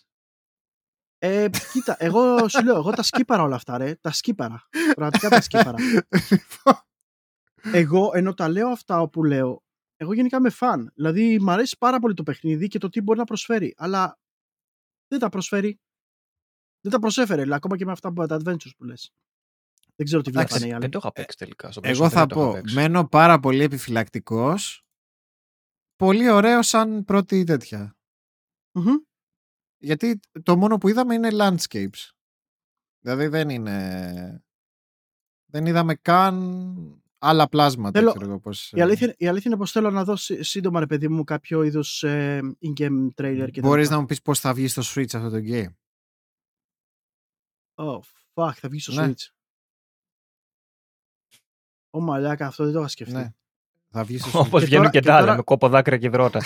Ε, κοίτα, εγώ σου λέω, εγώ τα skip-αρα όλα αυτά, ρε. Τα skip-αρα. Πραγματικά τα skip-αρα.
Λοιπόν,
εγώ, ενώ τα λέω αυτά όπου λέω, εγώ γενικά είμαι φαν. Δηλαδή, μου αρέσει πάρα πολύ το παιχνίδι και το τι μπορεί να προσφέρει. Αλλά δεν τα προσφέρει. Δεν τα προσέφερε, δηλαδή, ακόμα και με αυτά που τα adventures που λες. Δεν ξέρω τι
Εντάξει,
βλέπανε οι άλλοι.
Δεν το είχα παίξει τελικά. στο
Εγώ
PlayStation
θα
δεν το είχα
πω,
παίξει.
μένω πάρα πολύ επιφυλακτικός. Πολύ ωραίο σαν πρώτη τέτοια.
Μμμ.
Γιατί το μόνο που είδαμε είναι landscapes. Δηλαδή δεν είναι... Δεν είδαμε καν άλλα πλάσματα.
Θέλω-
Ξέρω εγώ, πώς,
Η αλήθεια, η αλήθεια είναι πως θέλω να δω σύ- σύντομα, ρε παιδί μου, κάποιο είδος ε, in-game trailer και τα
Μπορείς
λοιπά.
να μου πεις πώς θα βγει στο Switch αυτό το game;
Oh, fuck, θα βγει στο
Ναι.
Switch. Ω μαλάκα, αυτό δεν το είχα σκεφτεί.
Ναι. Θα βγεις στο Switch.
Όπως
Και
βγαίνουν
τώρα-
και
και
τα άλλα,
τώρα-
με κόπο δάκρυα και υδρότα.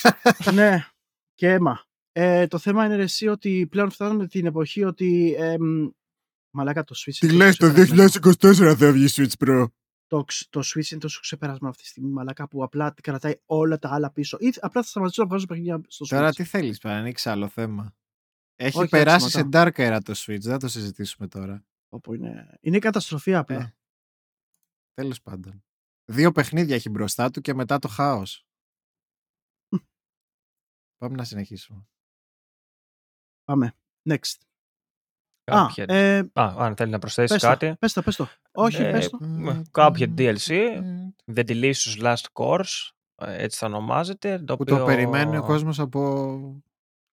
<laughs>
ναι, και αίμα. Ε, το θέμα είναι ρε, εσύ ότι πλέον φτάνουμε την εποχή ότι. εμ, μαλάκα το Switch.
Τι
είναι
λες, το
ξεπερασμένο.
2024 θα βγει Switch Pro.
Το, ξ- το Switch είναι τόσο ξεπερασμένο αυτή τη στιγμή, μαλάκα που απλά κρατάει όλα τα άλλα πίσω. Ή απλά θα σταματήσω να βγάζω παιχνίδια στο Switch.
Τώρα τι θέλεις, πέρα, ανοίξεις άλλο θέμα. Έχει
Όχι,
περάσει
έτσι,
σε Dark Era το Switch, δεν θα το συζητήσουμε τώρα.
Όπου είναι, είναι καταστροφή απλά.
Ε, τέλος πάντων. Δύο παιχνίδια έχει μπροστά του και μετά το χάος. Πάμε να συνεχίσουμε.
Πάμε. Next. Α,
Κάποια-
ε,
Α, αν θέλει να προσθέσεις
πες το,
κάτι.
πες το, πες το. Όχι,
Ε,
πες το.
μ, κάποια DLC. The Delicious Last Course, ε, έτσι θα ονομάζεται. Το,
Που
οποίο...
το περιμένει ο κόσμος από...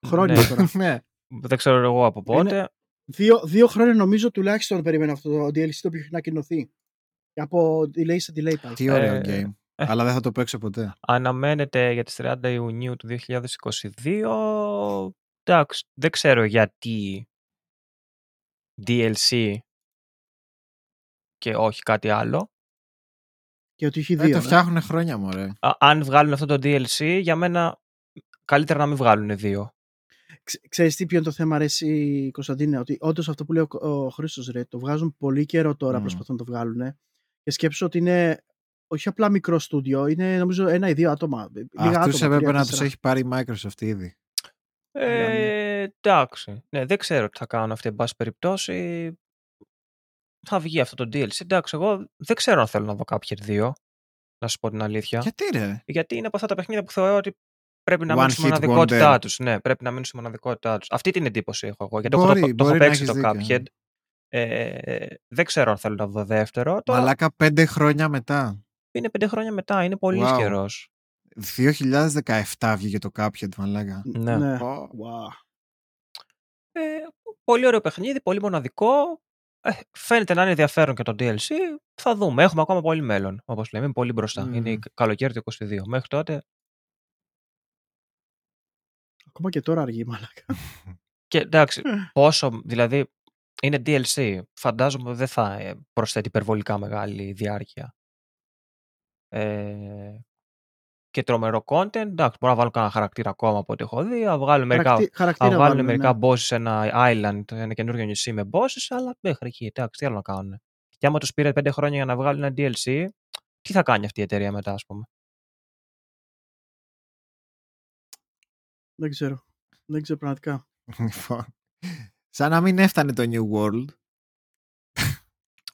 Χρόνια
Ναι,
τώρα. <laughs>
ναι.
δεν ξέρω εγώ από πότε.
Δύο, δύο χρόνια νομίζω τουλάχιστον περιμένω αυτό το DLC το οποίο έχει ανακοινωθεί. Και από delay σε delay πάει.
Τι ωραίο
Ε,
game.
ε.
Αλλά δεν θα το παίξω ποτέ.
Αναμένεται για τις 30 Ιουνίου του 2022. Εντάξει, δεν ξέρω γιατί DLC και όχι κάτι άλλο.
Και ότι έχει
Ε,
δύο.
το
ε.
φτιάχνουν χρόνια, μωρέ.
Α, αν βγάλουν αυτό το DLC, για μένα καλύτερα να μην βγάλουν δύο.
Ξε- Ξέρεις τι ποιο είναι το θέμα ρε εσύ Κωνσταντίνε ότι όντως αυτό που λέει ο, ο Χρήστος ρε το βγάζουν πολύ καιρό τώρα
Μμμ.
προσπαθούν να το βγάλουν και σκέψου ότι είναι όχι απλά μικρό στούντιο είναι νομίζω ένα ή δύο άτομα λίγα
Αυτούς
άτομα,
έπρεπε
τρία,
να τους
τέσσερα.
έχει πάρει η Microsoft ήδη.
Ε, εντάξει. Ναι, δεν ξέρω τι θα κάνουν αυτοί, εν πάση περιπτώσει. Θα βγει αυτό το DLC. Εντάξει, εγώ δεν ξέρω αν θέλω να δω κάποια δύο. Να σου πω την αλήθεια.
Γιατί ρε;
Γιατί είναι από αυτά τα παιχνίδια που θεωρώ ότι πρέπει να
One
μείνουν στη
hit
μοναδικότητά
wonder.
τους. Ναι, πρέπει να μείνουν στη μοναδικότητά τους. Αυτή την εντύπωση έχω εγώ. Γιατί
Μπορεί,
έχω, το, το έχω
μπορεί να
παίξει
έχεις
το
δίκιο,
Cuphead. Ε, δεν ξέρω αν θέλω να δω δεύτερο. Τώρα
Μαλάκα πέντε χρόνια μετά.
είναι πέντε χρόνια μετά. Είναι πολύ
Wow.
καιρός.
2017 βγήκε το Cuphead, μαλάκα.
Ναι.
ναι.
Ω.
Wow.
Ε, πολύ ωραίο παιχνίδι, πολύ μοναδικό. Ε, φαίνεται να είναι ενδιαφέρον και το DLC. Θα δούμε. Έχουμε ακόμα πολύ μέλλον, όπως λέμε. Είναι πολύ μπροστά.
Μμμ.
Είναι καλοκαίρι του 22. Μέχρι τότε.
Ακόμα και τώρα αργεί, μαλάκα. <laughs>
Και εντάξει,
Ε.
πόσο. Δηλαδή, είναι DLC. Φαντάζομαι δεν θα ε, προσθέτει υπερβολικά μεγάλη διάρκεια. Ε, και τρομερό content. Εντάξει, μπορώ να βάλω κανένα χαρακτήρα ακόμα από ό,τι έχω δει. Να βγάλω μερικά,
Χαρακτη- χαρακτήρα
να βάλουν
βάλουν,
μερικά
ναι.
bosses σε ένα island, ένα καινούριο νησί με bosses, αλλά μέχρι εκεί. Εντάξει, τι άλλο να κάνουν. Και άμα τους πήρε πέντε χρόνια για να βγάλουν ένα DLC, τι θα κάνει αυτή η εταιρεία μετά, ας πούμε;
Δεν ξέρω. Δεν ξέρω πραγματικά.
Λοιπόν, Σαν να μην έφτανε το New World.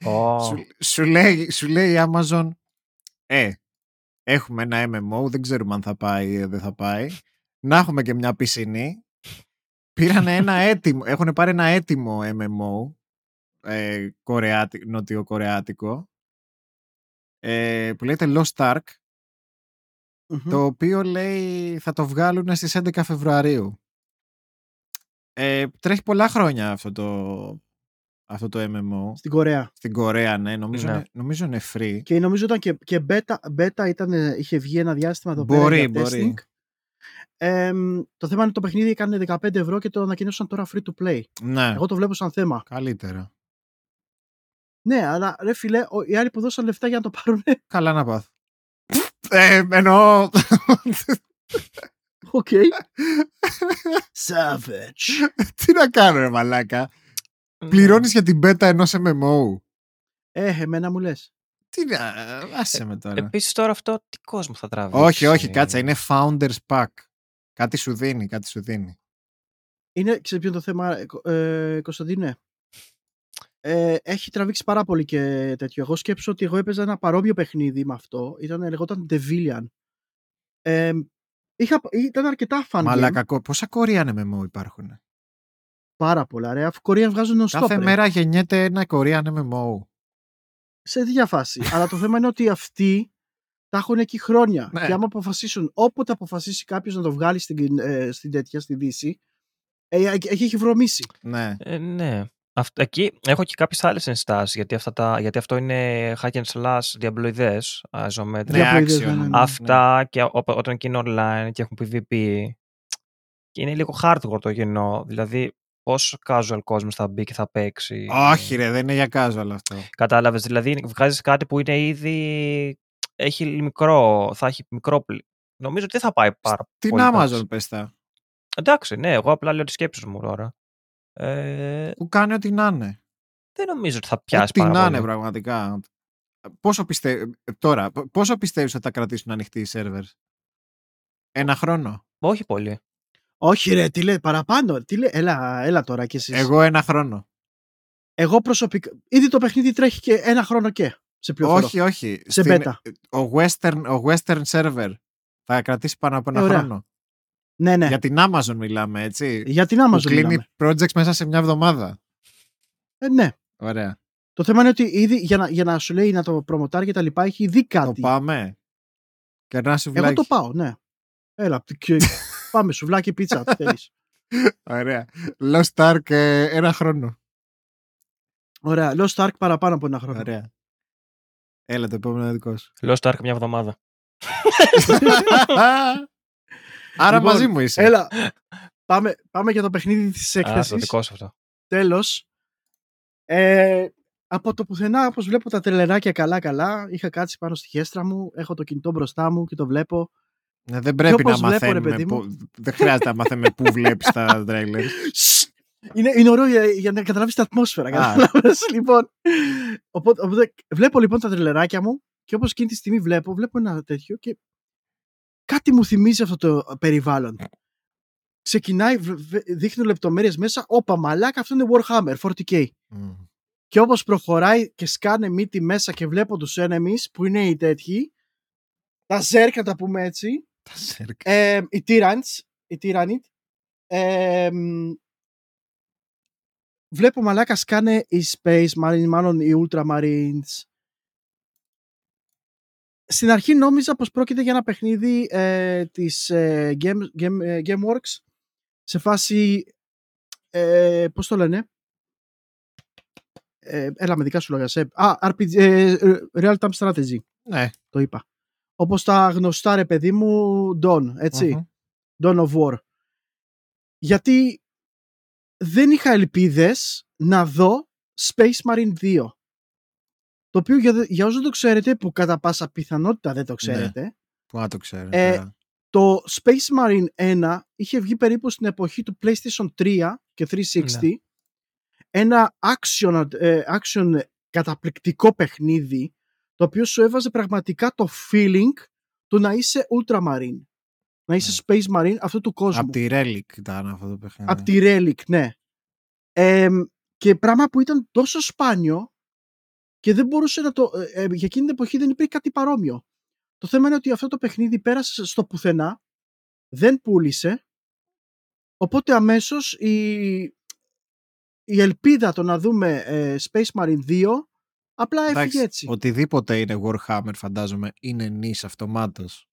Ω,
Σου, σου, λέει, σου λέει η Amazon, ε, έχουμε ένα MMO, δεν ξέρουμε αν θα πάει ή δεν θα πάει. Να έχουμε και μια πισινή. Πήραν ένα έτοιμο, έχουν πάρει ένα έτοιμο MMO, ε, κορεάτι, νοτιοκορεάτικο, ε, που λέγεται Lost Ark,
Μμμ.
το οποίο λέει θα το βγάλουν στις 11 Φεβρουαρίου. Ε, τρέχει πολλά χρόνια αυτό το, αυτό το MMO.
Στην Κορέα.
Στην Κορέα, ναι. Νομίζω,
Ναι.
Είναι, νομίζω είναι free.
Και νομίζω ήταν και, και beta, beta ήταν, ε, είχε βγει ένα διάστημα εδώ
Μπορεί,
πέρα για
μπορεί.
testing. Εμ, το θέμα είναι το παιχνίδι έκανε 15 ευρώ και το ανακοινώσαν τώρα free to play.
Ναι,
Εγώ το βλέπω σαν θέμα.
καλύτερα.
Ναι, αλλά ρε φίλε, ο- οι άλλοι που δώσαν λεφτά για να το <laughs> πάρουν.
Καλά να πάθουν. Ε, εννοώ...
Οκ. Savage. <laughs>
Τι να κάνω ρε μαλάκα.
ναι.
Πληρώνεις για την beta ενός MMO.
Ε, εμένα μου λες.
Τι να... Άσε με τώρα.
Επίσης τώρα αυτό τι κόσμο θα τραβήξει.
όχι, όχι, κάτσα. Είναι Founders Pack. Κάτι σου δίνει, κάτι σου δίνει.
Είναι, ξέρεις ποιο είναι το θέμα, ε, Κω- ε, Κωνσταντίνε; Ε, έχει τραβήξει πάρα πολύ και τέτοιο. Εγώ σκέψω ότι εγώ έπαιζα ένα παρόμοιο παιχνίδι με αυτό. Ήταν, λεγόταν Devilian. Ε, είχα, ήταν αρκετά fun game.
Μαλάκα, κο- πόσα Korean MMO υπάρχουν;
Πάρα πολλά, ρε. Αφού Korean βγάζουν non-stop,
Κάθε
ρε.
μέρα γεννιέται ένα Korean MMO.
Σε τέτοια φάση. Αλλά το θέμα είναι ότι αυτοί τα έχουν εκεί χρόνια. <laughs>
Ναι.
Και άμα αποφασίσουν, όποτε αποφασίσει κάποιος να το βγάλει στην, ε, στην τέτοια, στη Δύση, ε, ε, έχει, έχει βρωμίσει.
Ναι.
Ε, ναι. Αυτό, εκεί έχω και κάποιες άλλες ενστάσεις γιατί, αυτά τα, γιατί αυτό είναι hack and slash διαμπλοειδές isometric.
Ναι,
Διαπλοειδές,
action.
ναι, ναι, ναι.
Αυτά και ό- όταν και είναι online και έχουν PvP. Και είναι λίγο hardcore το κοινό. Δηλαδή, πόσο casual κόσμος θα μπει και θα παίξει.
Όχι ρε, δεν είναι για casual αυτό.
Κατάλαβες. Δηλαδή, βγάζεις κάτι που είναι ήδη. Έχει μικρό. Θα έχει μικρό. πλη- Νομίζω ότι δεν θα πάει πάρα
Την
πολύ. πέρσι.
Amazon πες τα.
Εντάξει, ναι, εγώ απλά λέω τι σκέψει μου τώρα. Ε,
Που κάνει ό,τι να είναι.
δεν νομίζω ότι θα πιάσει
Ό,τι
πάρα
να
πολύ.
είναι πραγματικά. Πόσο πιστε... Τώρα, π- πόσο πιστεύεις ότι θα κρατήσουν ανοιχτοί οι servers. Ένα χρόνο;
Όχι πολύ.
Όχι, ρε, τι λέει, παραπάνω. Τι λέει, έλα, έλα τώρα κι εσείς.
Εγώ ένα χρόνο.
Εγώ προσωπικά. Ήδη το παιχνίδι τρέχει και ένα χρόνο και. Σε πληροφορώ.
Όχι, όχι.
Σε
Στην-
beta.
Ο, western, ο western server θα κρατήσει πάνω από ένα
Ε, ωραία.
χρόνο.
Ναι, ναι.
Για την Amazon μιλάμε, έτσι.
Για την
που
Amazon
κλείνει
μιλάμε.
projects μέσα σε μια εβδομάδα.
Ε, ναι.
Ωραία.
Το θέμα είναι ότι ήδη για να, για να σου λέει να το προμοτάρει και τα λοιπά έχει δει
Το
κάτι.
πάμε. Κερνάς σουβλάκι.
Εγώ το πάω, ναι. Έλα, και- <laughs> πάμε, σουβλάκι πίτσα. τι θέλεις.
Ωραία. Lost Ark ε, ένα χρόνο.
Ωραία. Lost Ark παραπάνω από ένα χρόνο.
Ωραία. Έλα το επόμενο δικό σου.
Λέω Stark μια εβδομάδα. <laughs> <laughs>
Άρα
Λοιπόν,
μαζί μου είσαι.
Έλα. Πάμε, πάμε για το παιχνίδι της
Α, το
έκθεσης.
δικό σου αυτό.
Τέλος. Ε, από το πουθενά, όπως βλέπω τα τρελεράκια καλά-καλά, είχα κάτσει πάνω στη χέστρα μου, έχω το κινητό μπροστά μου και το βλέπω.
Ναι, δεν πρέπει να
όπως βλέπω, ρε
μαθαίνουμε.
παιδί μου.
που- Δεν χρειάζεται να μαθαίνουμε πού βλέπεις τα <laughs> τρέιλερ.
Είναι, είναι ωραίο για, για να καταλάβεις την ατμόσφαιρα.
Α.
κατάλαβες, λοιπόν. Οπότε, οπότε, βλέπω λοιπόν τα τρελεράκια μου και όπως εκείνη τη στιγμή βλέπω, βλέπω ένα τέτοιο και κάτι μου θυμίζει αυτό το περιβάλλον. Ξεκινάει, β- β- δείχνουν λεπτομέρειες μέσα, όπα μαλάκα, αυτό είναι Warhammer 40k. Και όπως προχωράει και σκάνε μύτη μέσα και βλέπω τους enemies που είναι οι τέτοιοι, τα ζέρκα τα πούμε έτσι,
Τα σέρκα.
ε, οι Tyrants, οι Tyrannid, ε, μ, βλέπω μαλάκα σκάνε οι Space Marines, μάλλον οι Ultramarines. Στην αρχή νόμιζα πως πρόκειται για ένα παιχνίδι ε, της ε, Game, Game, ε, Gameworks σε φάση, ε, πώς το λένε, ε, έλα με δικά σου λόγια, Σεπ. Α, RPG, ε, Real Time Strategy,
Ναι.
το είπα. Όπως τα γνωστά ρε παιδί μου, Dawn, έτσι.
Μμμ.
Dawn of War. Γιατί δεν είχα ελπίδες να δω Space Marine 2. Το οποίο για, για όσους δεν το ξέρετε, που κατά πάσα πιθανότητα δεν το
Ναι.
ξέρετε,
Πού να το ξέρω.
Ε,
τώρα.
το Space Marine 1 είχε βγει περίπου στην εποχή του PlayStation 3 και 360 ένα action, ε, action καταπληκτικό παιχνίδι το οποίο σου έβαζε πραγματικά το feeling του να είσαι Ultramarine να είσαι Space Marine αυτού του κόσμου
Απ' τη Relic ήταν αυτό το παιχνίδι.
από τη Relic, ναι. Εμ, και πράγμα που ήταν τόσο σπάνιο και δεν μπορούσε να το. ε, ε, για εκείνη την εποχή δεν υπήρχε κάτι παρόμοιο. Το θέμα είναι ότι αυτό το παιχνίδι πέρασε στο πουθενά, δεν πούλησε, οπότε αμέσως η, η ελπίδα το να δούμε ε, Space Marine 2 απλά έφυγε
Εντάξει,
έτσι.
Οτιδήποτε είναι Warhammer φαντάζομαι είναι νης αυτομάτως.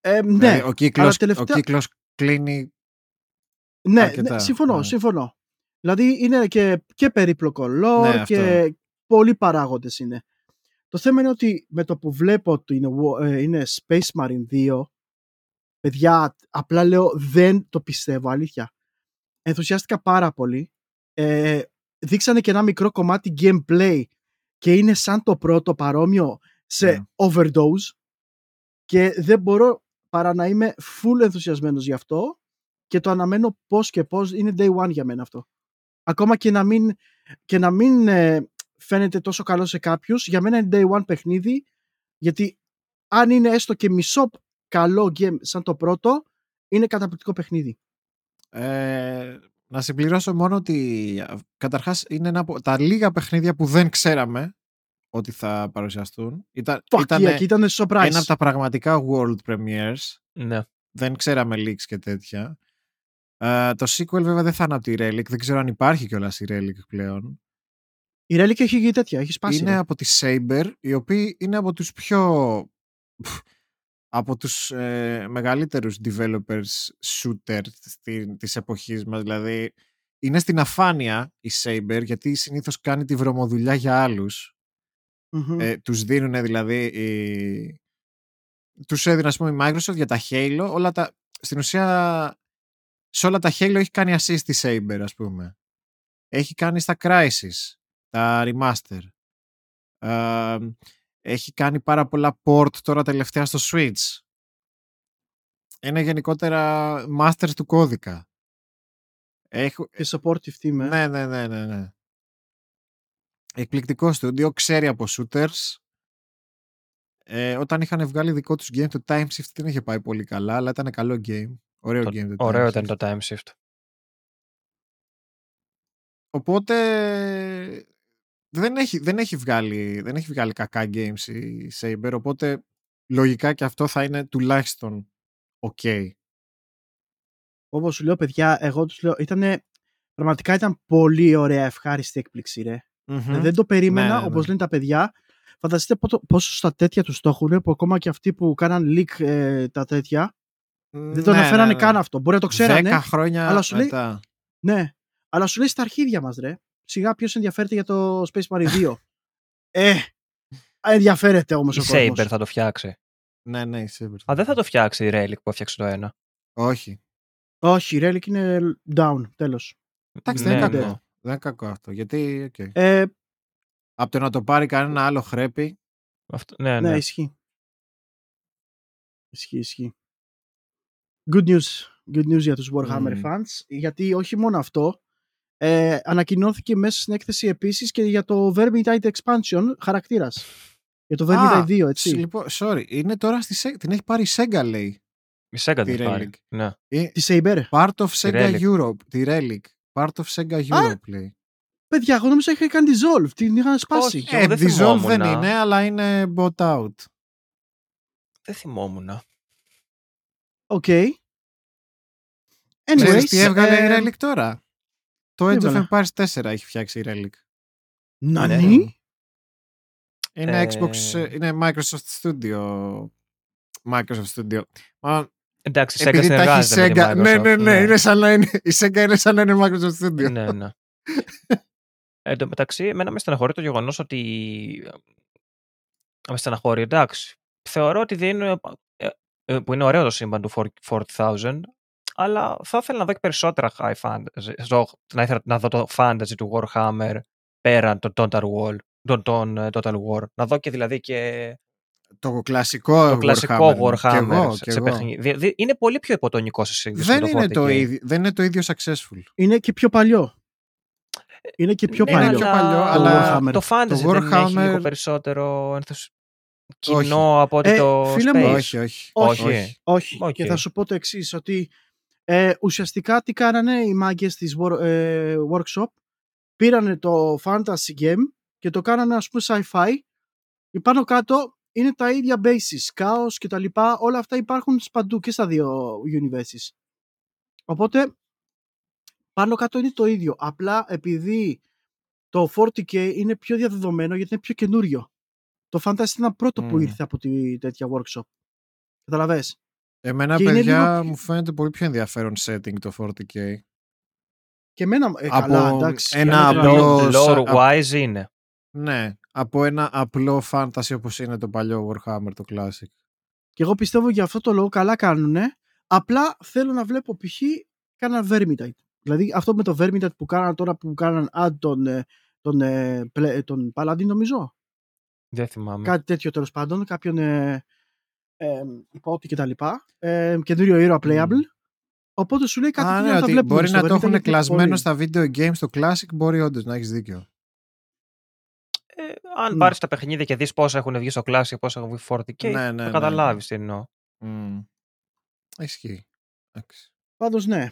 Ε, ναι,
Δηλαδή, ο, κύκλος,
αλλά τελευταία-
ο κύκλος κλείνει
Ναι,
αρκετά,
ναι, συμφωνώ,
ναι.
συμφωνώ. Δηλαδή είναι και, και περίπλοκο lore
Ναι, αυτό.
και πολλοί παράγοντες είναι. Το θέμα είναι ότι με το που βλέπω ότι είναι, Wa- ε, είναι Space Marine 2, παιδιά, απλά λέω δεν το πιστεύω, αλήθεια. Ενθουσιάστηκα πάρα πολύ. Ε, δείξανε και ένα μικρό κομμάτι gameplay και είναι σαν το πρώτο παρόμοιο σε
Ναι.
overdose και δεν μπορώ παρά να είμαι full ενθουσιασμένος γι' αυτό και το αναμένω πώς και πώς είναι day one για μένα αυτό. Ακόμα και να μην, και να μην ε, φαίνεται τόσο καλό σε κάποιους, για μένα είναι day one παιχνίδι γιατί αν είναι έστω και μισό καλό game σαν το πρώτο, είναι καταπληκτικό παιχνίδι.
Ε, να συμπληρώσω μόνο ότι α, καταρχάς είναι ένα από τα λίγα παιχνίδια που δεν ξέραμε ότι θα παρουσιαστούν. Ήταν,
Fuck
ήτανε
yeah, και ήταν surprise.
ένα από τα πραγματικά world premieres.
Ναι.
Δεν ξέραμε leaks και τέτοια. Ε, το sequel βέβαια δεν θα είναι από τη Relic. Δεν ξέρω αν υπάρχει κιόλας η Relic πλέον.
Η Relic έχει γίνει τέτοια, έχεις σπάσει.
είναι
ρε.
από τη Saber, οι οποίοι είναι από τους πιο από τους ε, μεγαλύτερους developers shooter στη, της εποχής μας. Δηλαδή, είναι στην αφάνεια η Saber, γιατί συνήθως κάνει τη βρωμοδουλειά για άλλους.
Μμμ.
Ε, τους δίνουν δηλαδή... Η... Τους έδινε, ας πούμε, η Microsoft για τα Halo. Όλα τα... Στην ουσία, σε όλα τα Halo έχει κάνει assist τη Saber, ας πούμε. Έχει κάνει στα Crysis, τα Remaster. Ε, έχει κάνει πάρα πολλά port τώρα τελευταία στο Switch. Είναι γενικότερα masters του κώδικα. Έχω...
Και supportive team, ε.
Ναι, ναι, ναι, ναι, ναι. Εκπληκτικό στούντιο, ξέρει από shooters. Ε, όταν είχαν βγάλει δικό τους game, το Time Shift δεν είχε πάει πολύ καλά, αλλά ήταν καλό game. Ωραίο
Το-
game το
Ωραίο
Time
ήταν
Shift.
το time shift.
Οπότε δεν έχει, δεν, έχει βγάλει, δεν έχει βγάλει κακά games η Saber, οπότε λογικά και αυτό θα είναι τουλάχιστον ok.
Όπως σου λέω, παιδιά, εγώ τους λέω, ήτανε, πραγματικά ήταν πολύ ωραία, ευχάριστη έκπληξη, ρε.
Μμμ.
Δεν το περίμενα,
Ναι, ναι,
όπως
ναι.
λένε τα παιδιά. Φανταστείτε πόσο- πόσο στα τέτοια τους το έχουν, που ακόμα και αυτοί που κάναν leak ε, τα τέτοια, δεν το
Ναι,
αναφέρανε
ναι, ναι.
καν αυτό. Μπορεί να το ξέρανε,
Δέκα χρόνια
αλλά σου λέει-
μετά.
ναι. Αλλά σου λέει στα αρχίδια μας, ρε. Σιγά ποιος ενδιαφέρεται για το Space Marine 2. <laughs> ε, ενδιαφέρεται όμως
Η
ο κόσμος.
Saber θα το φτιάξει.
Ναι, ναι, η Saber.
Α, δεν θα το φτιάξει η Relic που έφτιαξε το ένα.
Όχι.
Όχι, η Relic είναι down, τέλος.
Εντάξει,
Ναι,
δεν είναι
ναι.
κακό. Δεν είναι κακό αυτό. Γιατί, οκ.
Ε,
Από το να το πάρει κανένα άλλο χρέπι.
Αυτό, ναι,
ναι,
ναι.
ισχύει. Ισχύει, ισχύει. Good news. Good news για τους Warhammer
Μμμ.
fans, γιατί όχι μόνο αυτό, ε, ανακοινώθηκε μέσα στην έκθεση επίσης και για το Vermintide Expansion χαρακτήρας. Για το Vermintide
Α,
2, έτσι.
Λοιπόν, sorry, είναι τώρα στη Sega. Την έχει πάρει η Sega, λέει.
Η Sega
Τη
την πάρει.
Relic.
Ναι.
Ε,
Τη Saber.
Part of Sega
Relic.
Europe. Τη Relic. Part of Sega Europe, λέει.
Παιδιά, εγώ νόμιζα είχα κάνει dissolve, την είχαν σπάσει.
Όχι.
Ε,
εγώ δεν
Dissolve δεν
θυμόμουν.
είναι, αλλά είναι bought out.
Δεν θυμόμουν.
Οκ.
Ξέρεις
Anyways,
τι έβγαλε
ε,
η Relic τώρα; Το Age of
έβγαλε;
Empires 4 έχει φτιάξει η Relic.
Nani.
Είναι
Ε,
Xbox, ε, είναι Microsoft Studio. Microsoft Studio. Μα,
Εντάξει, η Sega
επειδή τα έχει
συνεργάζεται με τη
Sega.
Microsoft.
Ναι, ναι, ναι, Είναι σαν να είναι, η Sega είναι σαν να είναι Microsoft Studio.
ναι, ναι. Εν τω μεταξύ, εμένα με στεναχωρεί το γεγονός ότι. Με στεναχωρεί, εντάξει. Θεωρώ ότι δεν είναι. ε, ε, που είναι ωραίο το σύμπαν του 40,000, αλλά θα ήθελα να δω και περισσότερα high fantasy. στο- Να ήθελα να δω το fantasy του Warhammer πέραν των Total War. Τον, τον ε, Total War. Να δω και δηλαδή και
Το κλασικό
το κλασικό
Warhammer.
Warhammer
Κι εγώ,
σε,
κι
σε
εγώ.
παιχνίδι. Δη- δη- Είναι πολύ πιο υποτονικό σε σύγκριση
Δεν
με το
είναι,
40K.
το ίδιο, δεν είναι το ίδιο successful.
Είναι και πιο παλιό. Είναι και πιο
Ναι,
παλιό.
πιο παλιό,
το
αλλά
Warhammer.
το fantasy
το
δεν έχει
Warhammer-
λίγο περισσότερο ενθουσ...
Όχι.
κοινό από ότι
Ε,
το
φίλε
Space.
μου,
Όχι, όχι.
Όχι.
Όχι.
Όχι.
Οκ.
Και θα σου πω το εξής ότι ε, ουσιαστικά τι κάνανε οι μάγκες της wor- ε, workshop. Πήρανε το fantasy game και το κάνανε ας πούμε sci-fi. Και πάνω κάτω είναι τα ίδια bases, chaos και τα λοιπά. Όλα αυτά υπάρχουν παντού και στα δύο universes. Οπότε πάνω κάτω είναι το ίδιο. Απλά επειδή το 40k είναι πιο διαδεδομένο γιατί είναι πιο καινούριο. Το fantasy ήταν πρώτο που
Μμμ.
ήρθε από τη τέτοια workshop. Καταλαβες;
Εμένα,
Και είναι
παιδιά,
λίγο-
μου φαίνεται πολύ πιο ενδιαφέρον setting το 40k.
Και εμένα, ε,
Από
καλά, εντάξει.
ένα
για να-
απλό-
Lore
σα-
wise είναι.
Ναι, από ένα απλό fantasy όπως είναι το παλιό Warhammer, το classic.
Και εγώ πιστεύω για αυτό το λόγο καλά κάνουνε. Απλά θέλω να βλέπω π.χ. κάναν Vermintide. Δηλαδή αυτό με το Vermintide που κάναν τώρα που κάναν ad τον, ε, τον, ε, πλε- τον Paladin νομίζω.
Δεν θυμάμαι.
Κάτι τέτοιο τέλος πάντων. Κάποιον ε, ε, υπότη κτλ. Ε, καινούριο ήρωα playable. Οπότε σου λέει κάτι
Α,
τέτοιο
ναι,
να τα
ότι
βλέπουμε
μπορεί
στο
να το
Vermintide
έχουν
γιατί
κλασμένο
μπορεί.
στα video games στο classic, μπορεί όντως να έχεις δίκιο.
Ε, αν
Ναι.
πάρεις τα παιχνίδια και δεις πόσα έχουν βγει στο Classic, πόσα έχουν βγει 40k,
Ναι, ναι,
θα
ναι,
καταλάβεις τι εννοώ.
Mm. Ισχύει. Εντάξει.
Πάντως ναι.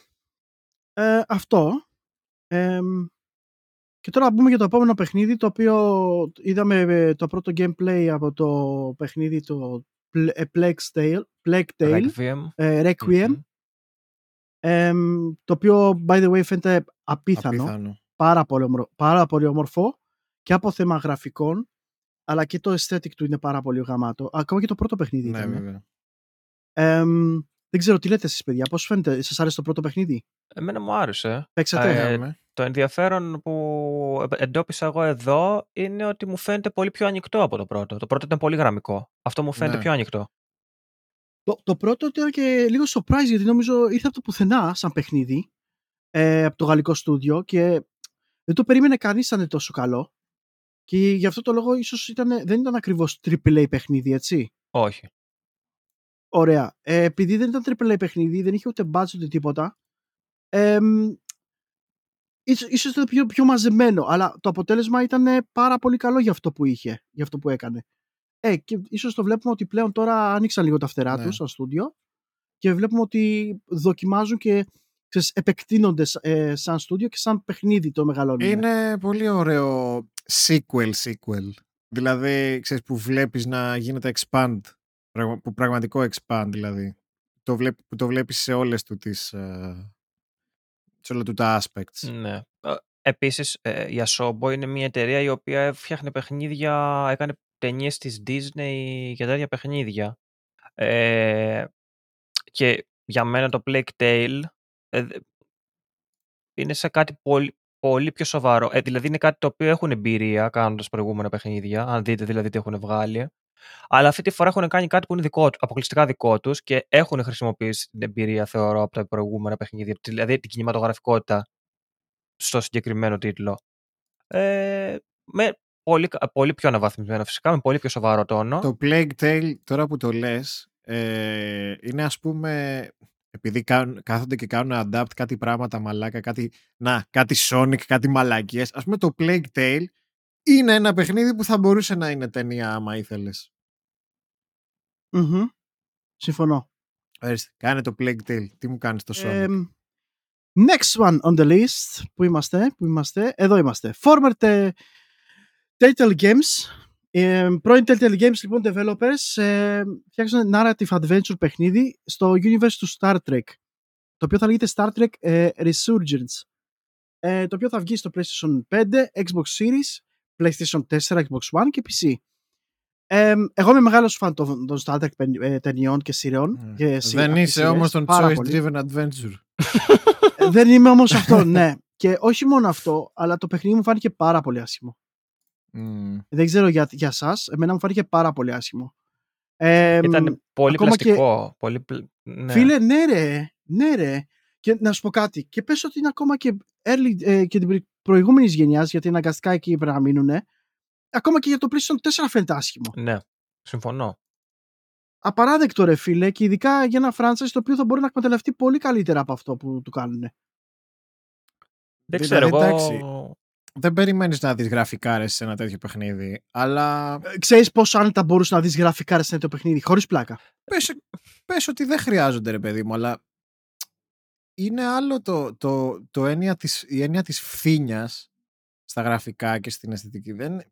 Ε, αυτό. Εμ, και τώρα μπούμε για το επόμενο παιχνίδι το οποίο είδαμε ε, το πρώτο gameplay από το παιχνίδι το Pl- ε, Plague Tale, Plague Tale
Requiem.
ε, Requiem
Μμμ.
εμ, το οποίο by the way φαίνεται απίθανο,
Απίθανο.
Πάρα, πολύ ομορ- πάρα πολύ όμορφο και από θέμα γραφικών αλλά και το aesthetic του είναι πάρα πολύ γαμάτο ακόμα και το πρώτο παιχνίδι
Ναι,
ήταν.
βέβαια.
Εμ, δεν ξέρω τι λέτε εσείς παιδιά, πώς φαίνεται, σας άρεσε το πρώτο παιχνίδι;
Εμένα μου άρεσε.
παίξατε;
Ε,
Είχαμε.
Το ενδιαφέρον που εντόπισα εγώ εδώ είναι ότι μου φαίνεται πολύ πιο ανοιχτό από το πρώτο. Το πρώτο ήταν πολύ γραμμικό. Αυτό μου φαίνεται
Ναι.
πιο ανοιχτό.
Το, το πρώτο ήταν και λίγο surprise γιατί νομίζω ήρθε από το πουθενά σαν παιχνίδι ε, από το γαλλικό στούντιο και δεν το περίμενε κανείς να είναι τόσο καλό και γι' αυτό το λόγο ίσως ήταν, δεν ήταν ακριβώς AAA παιχνίδι έτσι.
Όχι.
Ωραία. Ε, επειδή δεν ήταν AAA παιχνίδι, δεν είχε ούτε budget ούτε τίποτα ε, μ, ίσως, ίσως ήταν πιο, πιο μαζεμένο αλλά το αποτέλεσμα ήταν πάρα πολύ καλό για αυτό που είχε, για αυτό που έκανε. Ε, και ίσως το βλέπουμε ότι πλέον τώρα άνοιξαν λίγο τα φτερά
Ναι.
τους σαν στούντιο και βλέπουμε ότι δοκιμάζουν και ξέρεις, επεκτείνονται ε, σαν στούντιο και σαν παιχνίδι το μεγαλώνουν.
Είναι πολύ ωραίο sequel sequel. Δηλαδή, ξέρεις, που βλέπεις να γίνεται expand. πραγμα- Που πραγματικό expand, δηλαδή. Το βλέπ, που το βλέπεις σε όλες του τις... ε, σε όλα του τα aspects.
Ναι. Ε, Επίσης, ε, η Asobo είναι μια εταιρεία η οποία φτιάχνει παιχνίδια, έκανε ταινίες της Disney και τέτοια παιχνίδια. Ε, και για μένα το Plague Tale ε, δε- είναι σε κάτι πολύ, πολύ πιο σοβαρό. Ε, δηλαδή είναι κάτι το οποίο έχουν εμπειρία κάνοντας προηγούμενα παιχνίδια, αν δείτε δηλαδή τι έχουν βγάλει. Αλλά αυτή τη φορά έχουν κάνει κάτι που είναι δικό, του- αποκλειστικά δικό τους και έχουν χρησιμοποιήσει την εμπειρία, θεωρώ, από τα προηγούμενα παιχνίδια. Δηλαδή την κινηματογραφικότητα στο συγκεκριμένο τίτλο. Ε, με πολύ, κα- πολύ πιο αναβαθμισμένο φυσικά, με πολύ πιο σοβαρό τόνο.
Το Plague Tale, τώρα που το λες, ε, είναι ας πούμε, επειδή κάνουν, κάθονται και κάνουν adapt κάτι πράγματα μαλάκα, κάτι, να, κάτι Sonic, κάτι μαλακίες. Ας πούμε το Plague Tale είναι ένα παιχνίδι που θα μπορούσε να είναι ταινία άμα ήθελες.
Μμμ. Συμφωνώ.
Ορίστε, κάνε το Plague Tale. Τι μου κάνεις το Sonic;
Εμ, next one on the list. Πού είμαστε, πού είμαστε; Εδώ είμαστε. Former te- Telltale Games. Ε, πρώην Telltale Games λοιπόν developers ε, φτιάξαν narrative adventure παιχνίδι στο universe του Star Trek το οποίο θα λέγεται Star Trek ε, Resurgence ε, το οποίο θα βγει στο PlayStation 5, Xbox Series, PlayStation 4, Xbox One και PC. Ε, εγώ είμαι μεγάλος φαν των, των Star Trek πεν- ε, ταινιών και σειρών.
Ε,
Και σι-
Δεν
από τις
είσαι
σειρές,
όμως τον
πάρα
Choice
πολύ.
Driven Adventure.
Ε, δεν είμαι όμως <laughs> αυτό, ναι. Και όχι μόνο αυτό, αλλά το παιχνίδι μου φάνηκε πάρα πολύ άσχημο.
Μμ.
Δεν ξέρω για, για σας, εμένα μου φάνηκε πάρα πολύ άσχημο. Ε,
Ήταν πολύ
ακόμα και-
πλαστικό. Πολύ... πλ- Ναι.
Φίλε, ναι ρε, ναι ρε. Και να σου πω κάτι. Και πες ότι είναι ακόμα και, early, ε, και την προηγούμενης γενιάς, γιατί αναγκαστικά εκεί πρέπει να μείνουν. Ακόμα και για το PlayStation 4 φαίνεται άσχημο.
ναι, συμφωνώ.
Απαράδεκτο ρε φίλε και ειδικά για ένα franchise το οποίο θα μπορεί να εκμεταλλευτεί πολύ καλύτερα από αυτό που του κάνουν.
Δεν
Δηλαδή,
ξέρω, εγώ...
εντάξει. Δεν περιμένεις να δεις γραφικάρες σε ένα τέτοιο παιχνίδι, αλλά
Ε, Ξέρεις πόσο άνετα μπορούσες να δεις γραφικά σε ένα τέτοιο παιχνίδι, χωρίς πλάκα.
πες, πες ότι δεν χρειάζονται ρε παιδί μου, αλλά είναι άλλο το, το, το έννοια της, η έννοια της φθήνιας στα γραφικά και στην αισθητική. Δεν,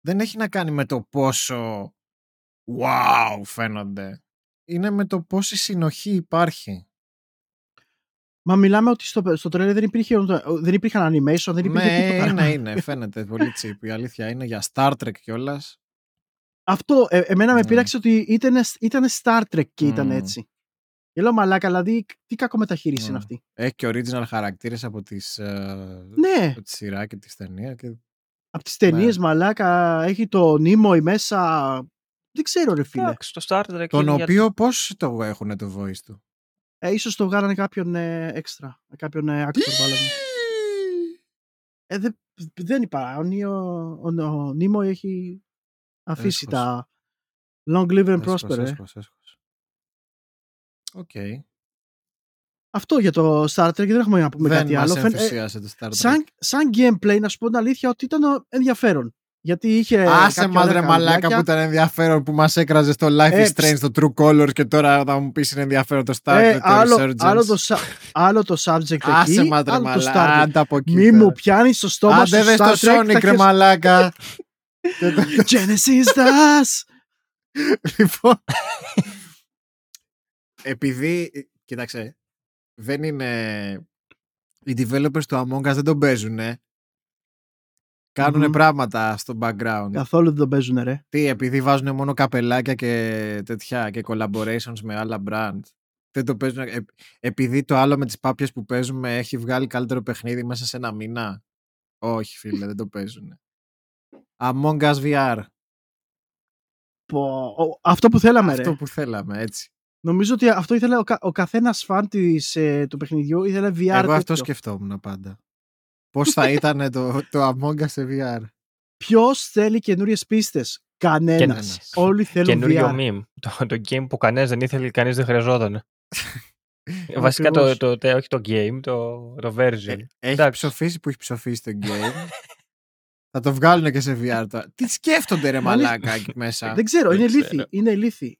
δεν έχει να κάνει με το πόσο wow φαίνονται. Είναι με το πόση συνοχή υπάρχει.
Μα μιλάμε ότι στο, στο τρέλερ δεν, υπήρχε, δεν υπήρχαν animation, δεν υπήρχε
Ναι,
τίποτα.
είναι, είναι, φαίνεται πολύ τσίπ. Η αλήθεια είναι για Star Trek κιόλας.
Αυτό ε, εμένα με
Ναι.
πείραξε ότι ήταν, ήταν Star Trek και ήταν
Μμμ.
έτσι. Και λέω μαλάκα, δηλαδή τι κακό μεταχείριση είναι
Ναι.
αυτή.
Έχει και original χαρακτήρες από, τις, ε,
Ναι,
από τη σειρά και τη ταινία. Και...
από τις ταινίες
Ναι.
μαλάκα έχει το Νίμοϊ μέσα. Δεν ξέρω ρε φίλε.
Εντάξει, το Star Trek
Τον
είναι για-
οποίο πώς το έχουν το voice του;
Ε, ίσως το βγάλανε κάποιον ε, έξτρα. Κάποιον ε, actor βάλανε. Ε, δεν, δεν είπα. Ο, Νίο, ο, ο Νίμοϊ έχει αφήσει
Έσχος.
τα Long live and
Έσχος,
prosper. Ε.
έσχος, έσχος. Οκ.
Αυτό για το Star Trek δεν έχουμε να πούμε
Δεν
κάτι
μας
άλλο. Φαίν- ε,
ενθουσίασε το Star Trek.
σαν, σαν gameplay, να σου πω την αλήθεια, ότι ήταν ε, ενδιαφέρον. Γιατί είχε.
Άσε
κάποια
μας
ωραία
ρε μαλάκα
καρδιάκια.
που ήταν ενδιαφέρον που μας έκραζε στο Life
Ε,
is Strange στο True Colors και τώρα θα μου πεις είναι ενδιαφέρον το Star
Ε,
Trek το
άλλο,
Resurgence.
άλλο, το, σα- άλλο το subject
Άσε
εκεί,
μας ρε
άλλο το
μαλάκα.
Star Trek.
Άντε από εκεί.
Μη
τώρα.
μου πιάνεις στο στόμα
Άντε
σου
δες
Star
το
Trek, θα
Sonic ρε
χες-
μαλάκα. Και <laughs> το-
Genesis das!
Λοιπόν. Επειδή, ε, κοίταξε, δεν είναι. Οι developers του Among Us δεν τον παίζουν. Κάνουν
Μμμ.
πράγματα στο background.
Καθόλου δεν το παίζουν, ρε.
Τι, επειδή βάζουν μόνο καπελάκια και τέτοια και collaborations με άλλα brand. Δεν το παίζουν. ε, επειδή το άλλο με τις πάπιες που παίζουμε έχει βγάλει καλύτερο παιχνίδι μέσα σε ένα μήνα. Όχι, φίλε, δεν το παίζουν. Among Us VR.
Πω, ο- αυτό που θέλαμε, ρε.
Αυτό που θέλαμε, έτσι.
Νομίζω ότι αυτό ήθελε ο, κα, ο καθένας φαν της, ε, του παιχνιδιού ήθελε VR.
Εγώ αυτό
τέτοιο.
σκεφτόμουν πάντα. Πώς θα ήταν το, το Among Us σε VR.
Ποιος θέλει καινούριες πίστες, Κανένας.
Κανένας.
Όλοι θέλουν
Καινούριο
VR.
meme. Το, το game που κανένας δεν ήθελε, κανείς δεν χρειαζόταν. Βασικά το,
Ακριβώς.
το, το- όχι το game, το, το version.
Ε, έχει
Εντάξει.
ψοφήσει που έχει ψοφήσει το game. <laughs> θα το βγάλουν και σε VR τώρα. Τι σκέφτονται ρε
Μάλιστα.
μαλάκα εκεί μέσα;
Δεν ξέρω,
Δεν
είναι
ξέρω.
ηλίθιοι. Είναι ηλίθιοι.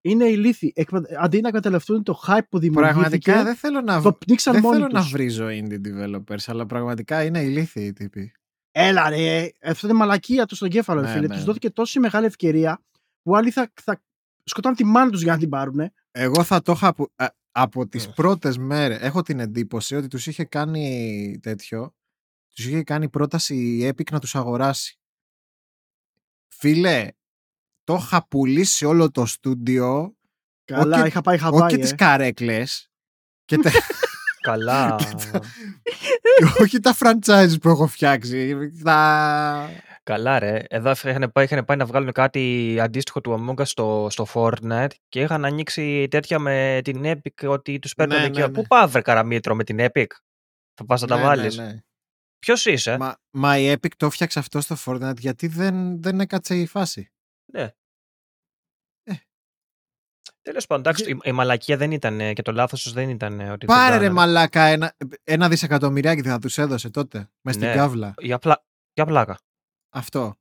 Είναι ηλίθιοι. Εκπα- Αντί να καταλευτούν το hype που δημιουργήθηκε,
Πραγματικά δεν θέλω να,
το πνίξαν
δεν
μόνοι
θέλω να
τους.
βρίζω indie developers, αλλά πραγματικά είναι ηλίθιοι οι τύποι.
Έλα ρε, αυτό είναι μαλακία του στον κέφαλο,
Ναι,
φίλε.
ναι.
Τους δόθηκε τόση μεγάλη ευκαιρία που άλλοι θα, θα σκοτώνουν τη μάνα τους για να την πάρουν.
Εγώ θα το είχα από, α, από τις
Ναι.
πρώτες μέρες. Έχω την εντύπωση ότι τους είχε κάνει τέτοιο. Τους είχε κάνει πρόταση η Epic να τους αγοράσει. Φίλε, το είχα πουλήσει όλο το στούντιο.
Καλά,
Όχι-
είχα πάει
Όχι
χαβάη.
και
ε.
τις καρέκλες. Και τα, <laughs>
Καλά. <laughs>
και όχι τα franchises που έχω φτιάξει. Τα...
Καλά, ρε. Εδώ είχαν πάει, είχαν πάει να βγάλουν κάτι αντίστοιχο του Among Us στο, στο Fortnite και είχαν ανοίξει τέτοια με την Epic ότι τους παίρνουν
Ναι,
εκεί.
ναι, ναι.
Πού πάει, βρε καραμίτρο με την Epic; Θα πας να τα
Ναι,
βάλεις.
ναι, ναι.
Ποιος είσαι;
Μα, μα η Epic το έφτιαξε αυτό στο Fortnite γιατί δεν, δεν έκατσε η φάση.
Ναι.
Ε.
Τέλος πάντων, εντάξει, η, η μαλακία δεν ήταν ε, και το λάθος δεν ήταν ε, ότι. το
Πάρε ρε
κάνανε.
μαλάκα ένα, ένα δισεκατομμυριάκι θα τους έδωσε τότε. Μες στην
Ναι.
κάβλα.
Για, πλα... για πλάκα.
Αυτό.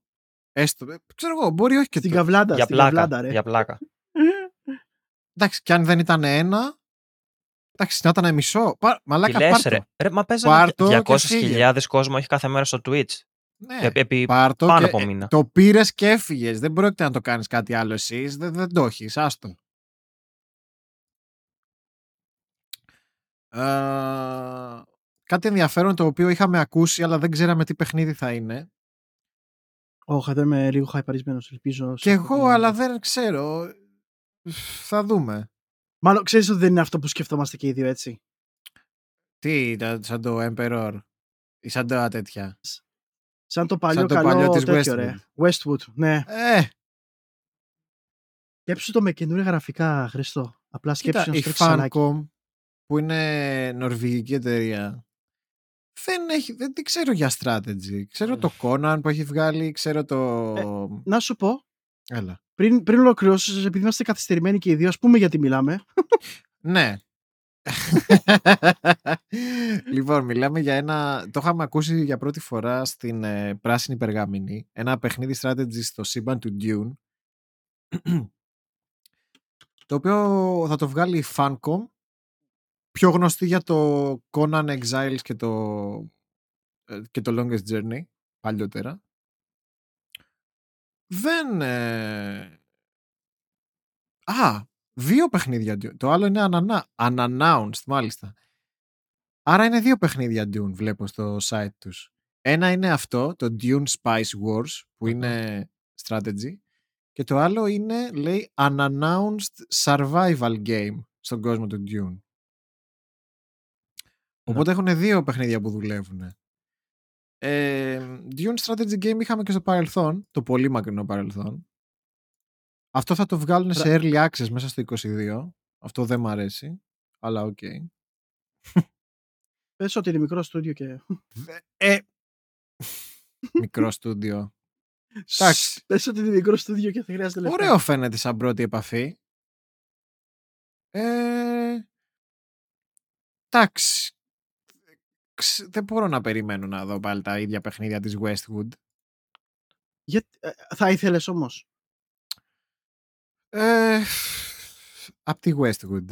Έστω. ε, Ξέρω εγώ, μπορεί όχι και
Στην
το.
καβλάντα,
Για
στην
πλάκα.
καβλάντα, ρε.
για πλάκα. <laughs>
Εντάξει, και αν δεν ήταν ένα. Εντάξει, να ήταν μισό. Πα,
Τι
μαλάκα,
λες,
πάρ' το.
ρε. ρε. Μα παίζανε
Πάρ' το και φύγε.
200.000 κόσμο έχει κάθε μέρα στο Twitch.
Ναι,
Ε, επί
πάρ' το
πάνω
και,
από
ε,
μήνα.
Το πήρες και έφυγες. Δεν πρόκειται να το κάνεις κάτι άλλο εσύ. Δεν, δεν το έχεις. Άστο. Ε, κάτι ενδιαφέρον το οποίο είχαμε ακούσει αλλά δεν ξέραμε τι παιχνίδι θα είναι.
Όχι, δεν είμαι λίγο χαϊπαρισμένος, ελπίζω.
Και εγώ, αλλά δεν ξέρω. Θα δούμε.
Μάλλον ξέρεις ότι δεν είναι αυτό που σκεφτόμαστε και οι δύο, έτσι;
Τι, τα- σαν το Emperor ή σαν τα τέτοια.
Σαν το παλιό
Σαν το
καλό
παλιό της
τέτοιο,
Westwood.
ρε. Westwood, ναι.
Ε,
Σκέψου το με καινούργια γραφικά, Χριστό. Απλά
κοίτα,
σκέψου να
η
στρέξει σαλάκι.
Fancom που είναι νορβηγική εταιρεία δεν, έχει, δεν την ξέρω για strategy. Ξέρω το Conan που έχει βγάλει, ξέρω το...
Ε, Να σου πω,
Έλα.
πριν, πριν ολοκληρώσεις, επειδή είμαστε καθυστερημένοι και οι δύο, ας πούμε γιατί μιλάμε.
Ναι. Λοιπόν, μιλάμε για ένα. Το είχαμε ακούσει για πρώτη φορά στην ε, πράσινη περγάμινη. Ένα παιχνίδι strategy στο σύμπαν του Dune. το οποίο θα το βγάλει η Funcom. Πιο γνωστή για το Conan Exiles και το, ε, και το Longest Journey παλιότερα. Δεν... ε, Α, δύο παιχνίδια Dune. Το άλλο είναι unanna- unannounced, μάλιστα. Άρα είναι δύο παιχνίδια Dune, βλέπω στο site τους. Ένα είναι αυτό, το Dune Spice Wars, που είναι strategy. Και το άλλο είναι, λέει, unannounced survival game στον κόσμο του Dune. Οπότε έχουν δύο παιχνίδια που δουλεύουν. Ε, Dune Strategy Game είχαμε και στο παρελθόν, το πολύ μακρινό παρελθόν. Αυτό θα το βγάλουν σε early access μέσα στο 22. Αυτό δεν μ' αρέσει, αλλά οκ. <laughs>
Πες ότι είναι μικρό στούντιο και.
Δε- Ε, μικρό στούντιο. Εντάξει.
Πες ότι είναι μικρό στούντιο και δεν χρειάζεται λεφτά.
Ωραίο φαίνεται σαν πρώτη επαφή. Ε, εντάξει. Ξ- Δεν μπορώ να περιμένω να δω πάλι τα ίδια παιχνίδια της Westwood.
Γιατί, ε, θα ήθελες όμως;
Ε, απ' τη Westwood.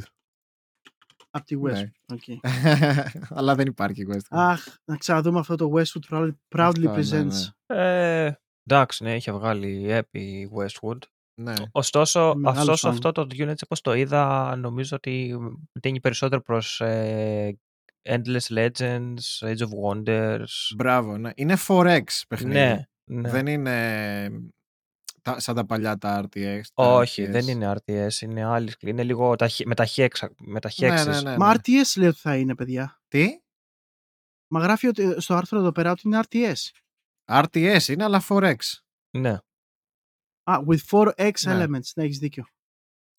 Από τη West.
Ναι.
Οκ. <laughs>
Αλλά δεν υπάρχει Westwood.
Αχ, να ξαναδούμε αυτό το Westwood proudly, proudly
Αυτό, ναι,
presents.
Ε, εντάξει, ναι, είχε βγάλει Epi Westwood.
ναι.
Ωστόσο,
Μεγάλος
ωστόσο
φαν.
αυτό το Dune έτσι όπως το είδα, νομίζω ότι τίνει περισσότερο προς ε, Endless Legends, Age of Wonders.
Μπράβο, ναι. Είναι 4X παιχνίδι.
Ναι, ναι.
Δεν είναι τα, σαν τα παλιά τα RTS. τα
Όχι,
RTS.
δεν είναι RTS, είναι άλλη σκληρή. Είναι λίγο ταχύ- με ταχύεξα- με
Ναι,
ταχύεξες.
ναι, ναι,
Μα
ναι.
RTS λέει ότι θα είναι, παιδιά.
Τι;
Μα γράφει ότι, στο άρθρο εδώ πέρα ότι είναι RTS.
RTS είναι, αλλά 4X.
Ναι.
Α, with 4X
Ναι.
elements. Ναι, έχεις δίκιο.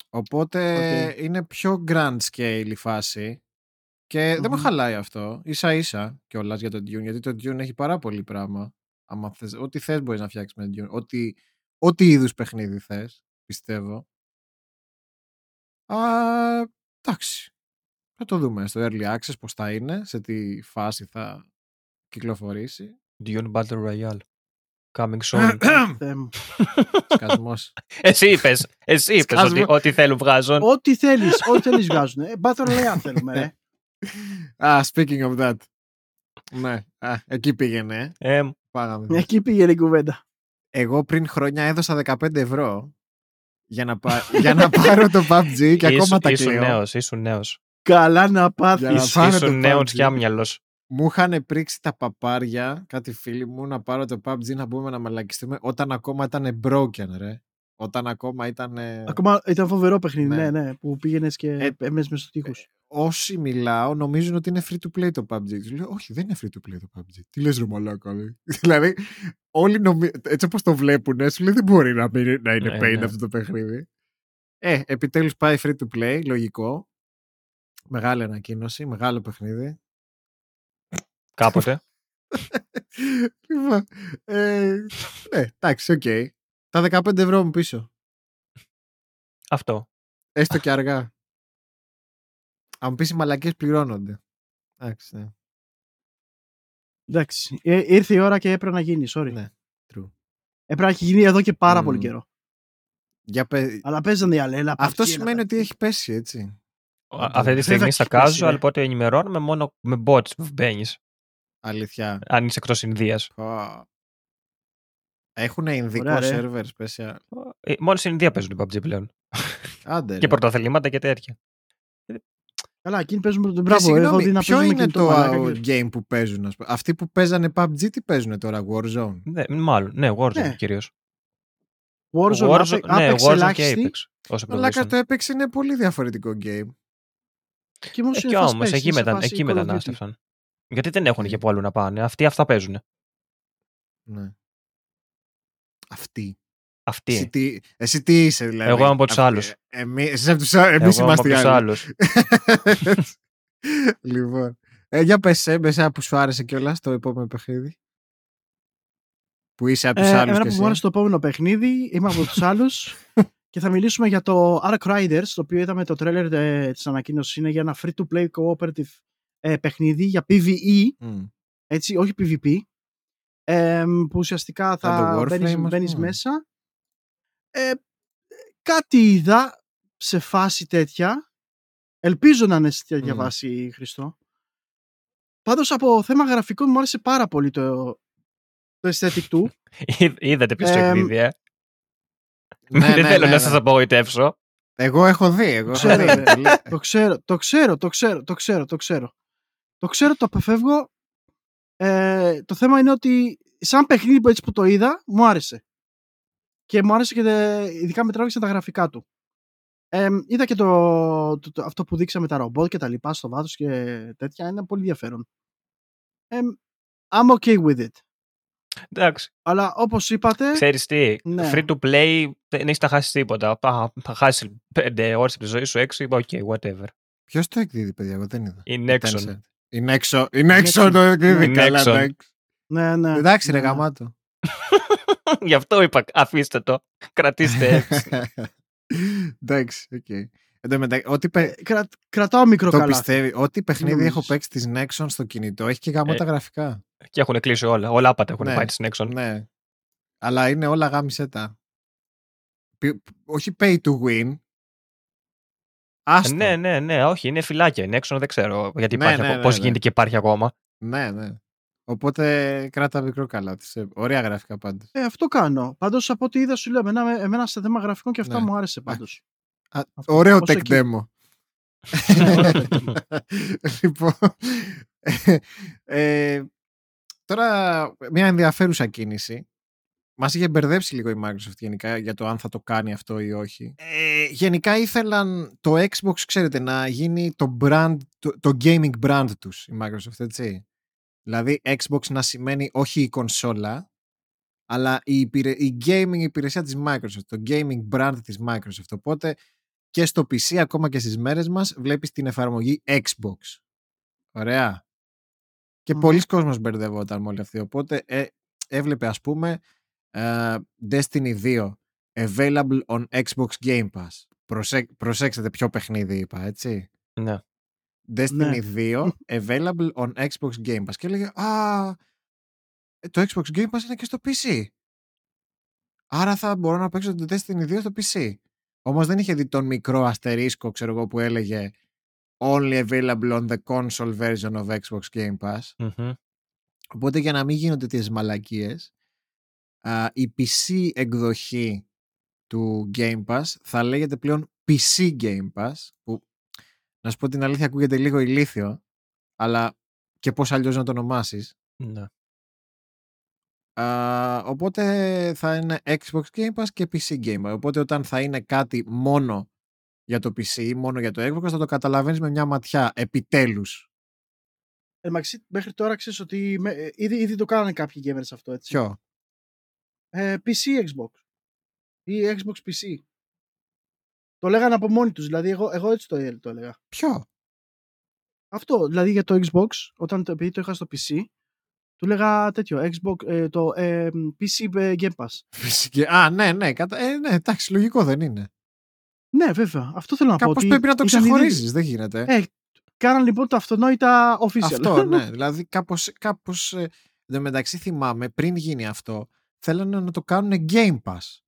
Οπότε
Οκ.
είναι πιο grand scale η φάση. Και δεν με
Μμμ.
χαλάει αυτό. ίσα ίσα κιόλας για το Dune. Γιατί το Dune έχει πάρα πολύ πράγμα. Άμα θες, ό,τι θες μπορείς να φτιάξεις με Dune. Ό,τι, ό,τι είδους παιχνίδι θες, πιστεύω. Α, εντάξει. Θα το δούμε στο Early Access πώς θα είναι, σε τι φάση θα κυκλοφορήσει.
Dune Battle Royale. Coming soon.
Θεέ μου.
Σκασμός.
εσύ είπες, εσύ είπες
Σκάσμα.
ότι, ό,τι θέλουν βγάζουν.
Ό,τι θέλεις, ό,τι θέλεις βγάζουν. Ε, Battle Royale θέλουμε, ρε. <laughs>
Α, speaking of that. Ναι, α, εκεί πήγαινε. ε.
Ε,
Πάγαμε.
Εκεί πήγαινε η κουβέντα.
Εγώ πριν χρόνια έδωσα 15 ευρώ για να, πα- <laughs> για να πάρω το PUBG και ακόμα
ήσουν,
τα
ήσουν
κλαίω.
νέος, ήσουν νέος.
Καλά να
Για να
πάθεις.
πάρω το
Ήσουν νέος
PUBG.
και άμυαλος.
Μου είχαν πρίξει τα παπάρια, κάτι φίλοι μου, να πάρω το PUBG να μπούμε να μαλακιστούμε όταν ακόμα ήταν broken, ρε. Όταν ακόμα ήταν...
Ακόμα ήταν φοβερό παιχνίδι,
Ναι.
ναι, ναι, που πήγαινες και
Ε,
έμεινε με στους τοίχους.
Όσοι μιλάω νομίζουν ότι είναι free to play το PUBG. Τους λέω, όχι, δεν είναι free to play το PUBG. Τι λες ρε μαλάκα, ρε. <laughs> δηλαδή, όλοι νομι... έτσι όπως το βλέπουν, σου λέει δεν μπορεί να, μην- να είναι
Ναι,
paid
ναι.
αυτό το παιχνίδι. Ε, επιτέλους πάει free to play, λογικό. Μεγάλη ανακοίνωση, μεγάλο παιχνίδι.
Κάποτε. <laughs>
Λοιπόν, ε, ναι, εντάξει, οκ. Τα 15 ευρώ μου πίσω.
Αυτό.
Έστω και αργά. Αν μου πεις οι μαλακίες πληρώνονται. Εντάξει, ναι.
Εντάξει. Ε, ήρθε η ώρα και έπρεπε να γίνει. Sorry.
Ναι, true.
Έπρεπε να έχει γίνει εδώ και πάρα
Μμμ.
πολύ καιρό.
Για πε...
Αλλά παίζανε οι άλλοι. Έλα,
Αυτό
PUBG, έλα,
σημαίνει
PUBG.
ότι έχει πέσει, έτσι.
Α- Αυτή τη
Βέβαια
στιγμή στα
έχει πέσει,
casual,
ρε.
οπότε ενημερώνουμε μόνο με bots που μπαίνεις.
Αλήθεια.
Αν είσαι εκτός Ινδίας.
Έχουν ειδικό
Ωραία, ρε.
σερβερ special.
Μόνο στην Ινδία παίζουν οι PUBG πλέον.
Άντε.
Και
ρε.
πρωταθλήματα και τέτοια.
Καλά, εκείνοι παίζουν τον
Και
μπράβο. Έχω
συγγνώμη,
δει να
ποιο
παίζουν
είναι
κινητό
το
μαλάκα
α,
και-
game που παίζουν, ας πούμε. Αυτοί που παίζανε PUBG, τι παίζουν τώρα, Warzone;
Ναι, μάλλον. Ναι, Warzone
Ναι.
κυρίως.
Warzone, Apex,
ναι,
Apex
Warzone και
ελάχιστη.
Apex. Όσο
Αλλά
προβολήσαν.
το Apex είναι πολύ διαφορετικό game.
Και όμως
Εκεί
είναι fast
όμως,
paced,
εκεί,
είναι σε
μετα...
φάση
εκεί
Call of Duty.
μετανάστευσαν. Γιατί δεν έχουν
Ναι.
και που αλλού να πάνε. Αυτοί αυτά παίζουν.
Ναι. Αυτή.
Αυτοί.
Εσύ τι, εσύ τι είσαι, δηλαδή;
Εγώ είμαι από τους
Αυτή-
άλλους.
Εμεί εσείς από τους α- εμείς
Εγώ είμαι
είμαστε
από
οι
τους
άλλοι.
άλλους. <laughs>
λοιπόν. Ε, για πες, ε, εσένα που σου άρεσε κιόλας το επόμενο παιχνίδι. Που είσαι από τους
Ε,
άλλους
εμένα
κι
που
εσύ.
μου άρεσε το επόμενο παιχνίδι, είμαι από τους άλλους <laughs> και θα μιλήσουμε για το Ark Riders, το οποίο είδαμε το τρέλερ ε, της ανακοίνωσης. Είναι για ένα free-to-play cooperative ε, παιχνίδι για PvE,
Μμ.
έτσι, όχι PvP, ε, που ουσιαστικά
Σαν
θα
το Warframe,
μπαίνεις,
ας
μπαίνεις
πούμε.
μέσα. Ε, κάτι είδα σε φάση τέτοια. Ελπίζω να είναι σε τέτοια
Μμ.
βάση, Χριστό. Πάντως από θέμα γραφικών μου άρεσε πάρα πολύ το, το aesthetic του. <laughs>
Είδατε ποιος το
Εμ,
εκδίδει, ε;
Ναι,
Δεν
ναι,
θέλω
ναι,
να
ναι.
σας απογοητεύσω.
Εγώ έχω δει. Εγώ έχω
Ξέρω,
δει.
ρε.
Πολύ-
Το ξέρω, το ξέρω, το ξέρω, το ξέρω, το ξέρω. Το ξέρω, το αποφεύγω. Ε, το θέμα είναι ότι σαν παιχνίδι που έτσι που το είδα, μου άρεσε. Και μου άρεσε και τε- ειδικά με τράβηξαν τα γραφικά του. Ε, είδα και το, το- το- αυτό που δείξαμε τα ρομπότ και τα λοιπά στο βάθος και τέτοια. Είναι πολύ ενδιαφέρον. Ε, I'm okay with it.
Εντάξει.
Αλλά όπως είπατε,
Ξέρεις τι,
Ναι.
free to play δεν έχεις να χάσεις τίποτα. Α, Θα χάσεις 5 ώρες από τη ζωή σου, 6, οκ, whatever.
Ποιος το εκδίδει, παιδιά, εγώ δεν είδα.
Είναι Nexon.
Tencent. Είναι Nexon. Είναι Nexon
Nexon.
το εκδίδει.
Είναι
Καλά,
Nexon.
εντάξει.
ναι, ναι.
Εντάξει, ρε
ναι, ναι.
γαμάτο. <laughs>
Γι' αυτό είπα, αφήστε το. Κρατήστε έτσι. <laughs>
Εντάξει, οκ. Εν τω μεταξύ, ό,τι πε-
Ε, κρα- κρατάω μικρό
το
καλά.
πιστεύει, ό,τι παιχνίδι
νομίζεις.
έχω παίξει τη Nexon στο κινητό έχει και γαμώτα
Ε,
γραφικά.
και έχουν κλείσει όλα. Όλα άπατα έχουν
Ναι.
πάει στην έξω.
Ναι. Αλλά είναι όλα γάμισέτα. Πι- Όχι pay to win. Άστο.
Ναι, ναι, ναι, όχι, είναι φυλάκια. Είναι έξω, δεν ξέρω γιατί
Ναι,
υπάρχει,
ναι,
ακο-
ναι,
πώς
ναι.
γίνεται και υπάρχει ακόμα.
ναι, ναι. Οπότε κράτα μικρό καλά. Τις, ε, Ωραία γραφικά πάντως.
Ε, αυτό κάνω. Πάντως από ό,τι είδα, σου λέω εμένα, εμένα σε θέμα γραφικών και αυτά
Ναι.
μου άρεσε πάντως.
Α,
Αυτό,
ωραίο
όσο
tech
εκεί.
demo.
Ναι, <laughs> ωραίο tech demo. <laughs>
λοιπόν, ε, ε, τώρα μια ενδιαφέρουσα κίνηση. Μας είχε μπερδέψει λίγο η Microsoft γενικά για το αν θα το κάνει αυτό ή όχι. Ε, γενικά ήθελαν το Xbox, ξέρετε, να γίνει το brand, το, το gaming brand τους η Microsoft, έτσι. Δηλαδή Xbox να σημαίνει όχι η κονσόλα, αλλά η, υπηρε- η gaming υπηρεσία της Microsoft, το gaming brand της Microsoft. Οπότε και στο PC, ακόμα και στις μέρες μας, βλέπεις την εφαρμογή Xbox. Ωραία. Και
Μμμ.
πολλοί κόσμος μπερδευόταν με όλη αυτή. Οπότε ε, έβλεπε ας πούμε ε, Destiny 2 available on Xbox Game Pass. Προσέ- προσέξτε ποιο παιχνίδι είπα, έτσι.
ναι.
Destiny
Ναι.
2 available on Xbox Game Pass. Και έλεγε Α, ε, το Xbox Game Pass είναι και στο PC. Άρα θα μπορώ να παίξω το Destiny 2 στο PC. Όμως δεν είχε δει τον μικρό αστερίσκο, ξέρω εγώ, που έλεγε Only available on the console version of Xbox Game Pass.
Μμμ.
Οπότε για να μην γίνονται τις μαλακίες, α, η PC εκδοχή του Game Pass θα λέγεται πλέον PC Game Pass, που να σου πω την αλήθεια ακούγεται λίγο ηλίθιο, αλλά και πώς αλλιώς να το ονομάσεις.
Ναι.
Α, οπότε θα είναι Xbox Game Pass και PC Game Pass. Οπότε όταν θα είναι κάτι μόνο για το PC ή μόνο για το Xbox θα το καταλαβαίνεις με μια ματιά, επιτέλους.
Ε, μαξί, μέχρι τώρα ξέρεις ότι με- ε, ήδη, ήδη το κάνανε κάποιοι gamers αυτό έτσι.
Ποιο;
Ε, PC Xbox. Ή Xbox PC. Το λέγανε από μόνοι τους. Δηλαδή, εγώ, εγώ έτσι το, το έλεγα.
Ποιο;
Αυτό, δηλαδή για το Xbox, όταν το, επειδή το είχα στο PC, του λέγα τέτοιο, Xbox, ε, το ε, PC Game Pass.
Φυσική. Α, ναι, ναι, κατα... ε, ναι, εντάξει, λογικό δεν είναι.
Ναι, βέβαια. Αυτό θέλω να πω.
Κάπως
ότι
πρέπει να το
ήταν ήδη-
ξεχωρίζεις, δεν γίνεται.
Ε, κάναν λοιπόν τα αυτονόητα official.
Αυτό, ναι. <laughs> δηλαδή κάπως, κάπως ε, εν τω μεταξύ θυμάμαι πριν γίνει αυτό θέλανε να το κάνουν Game Pass.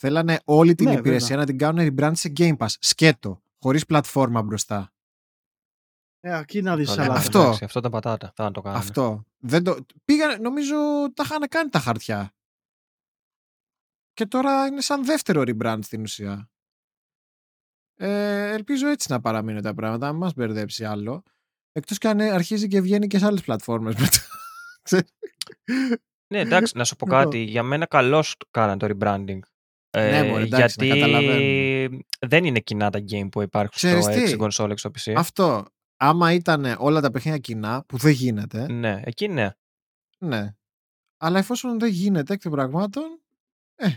Θέλανε όλη την
Ναι,
υπηρεσία να την κάνουν rebrand σε Game Pass. Σκέτο. Χωρίς πλατφόρμα μπροστά.
Ε, εκεί να δεις
Το
αλλά.
λέμε,
Αυτό.
εντάξει, Αυτό ήταν πατάτα. Θα το κάνουμε.
Αυτό. Δεν το... Πήγανε, νομίζω τα είχαν κάνει τα χαρτιά. Και τώρα είναι σαν δεύτερο rebrand στην ουσία. Ε, ελπίζω έτσι να παραμείνουν τα πράγματα, να μην μας μπερδέψει άλλο. Εκτός και αν ε, αρχίζει και βγαίνει και σε άλλες πλατφόρμες μετά. Ξέρεις.
Ναι, εντάξει, να σου πω
Αυτό.
κάτι. Για μένα καλώς κάναν το rebranding.
Ναι, μωρέ, εντάξει, να
γιατί
καταλαβαίνουμε.
δεν είναι κοινά τα game που υπάρχουν
Ξέρεις
στο
τι;
X console, X στο PC.
Αυτό. Άμα ήταν όλα τα παιχνίδια κοινά, που δεν γίνεται,
Ναι, εκεί ναι.
ναι. Αλλά εφόσον δεν γίνεται εκ των πραγμάτων, ε,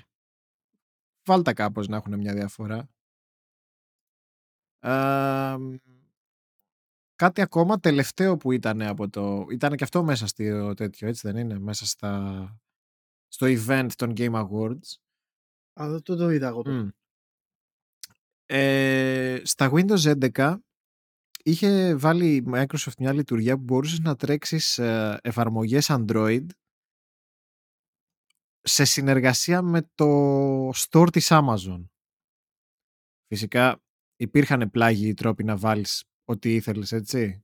βάλτα κάπως να έχουν μια διαφορά. Ε, κάτι ακόμα τελευταίο που ήταν από το... Ήταν και αυτό μέσα στο τέτοιο, έτσι δεν είναι, μέσα στα, στο event των Game Awards.
Α, δεν το, το είδα εγώ. το.
Μμ. Ε, στα Windows 11 είχε βάλει η Microsoft μια λειτουργία που μπορούσες να τρέξεις ε, εφαρμογές Android σε συνεργασία με το store της Amazon. Φυσικά υπήρχαν πλάγιοι τρόποι να βάλεις ό,τι ήθελες, έτσι.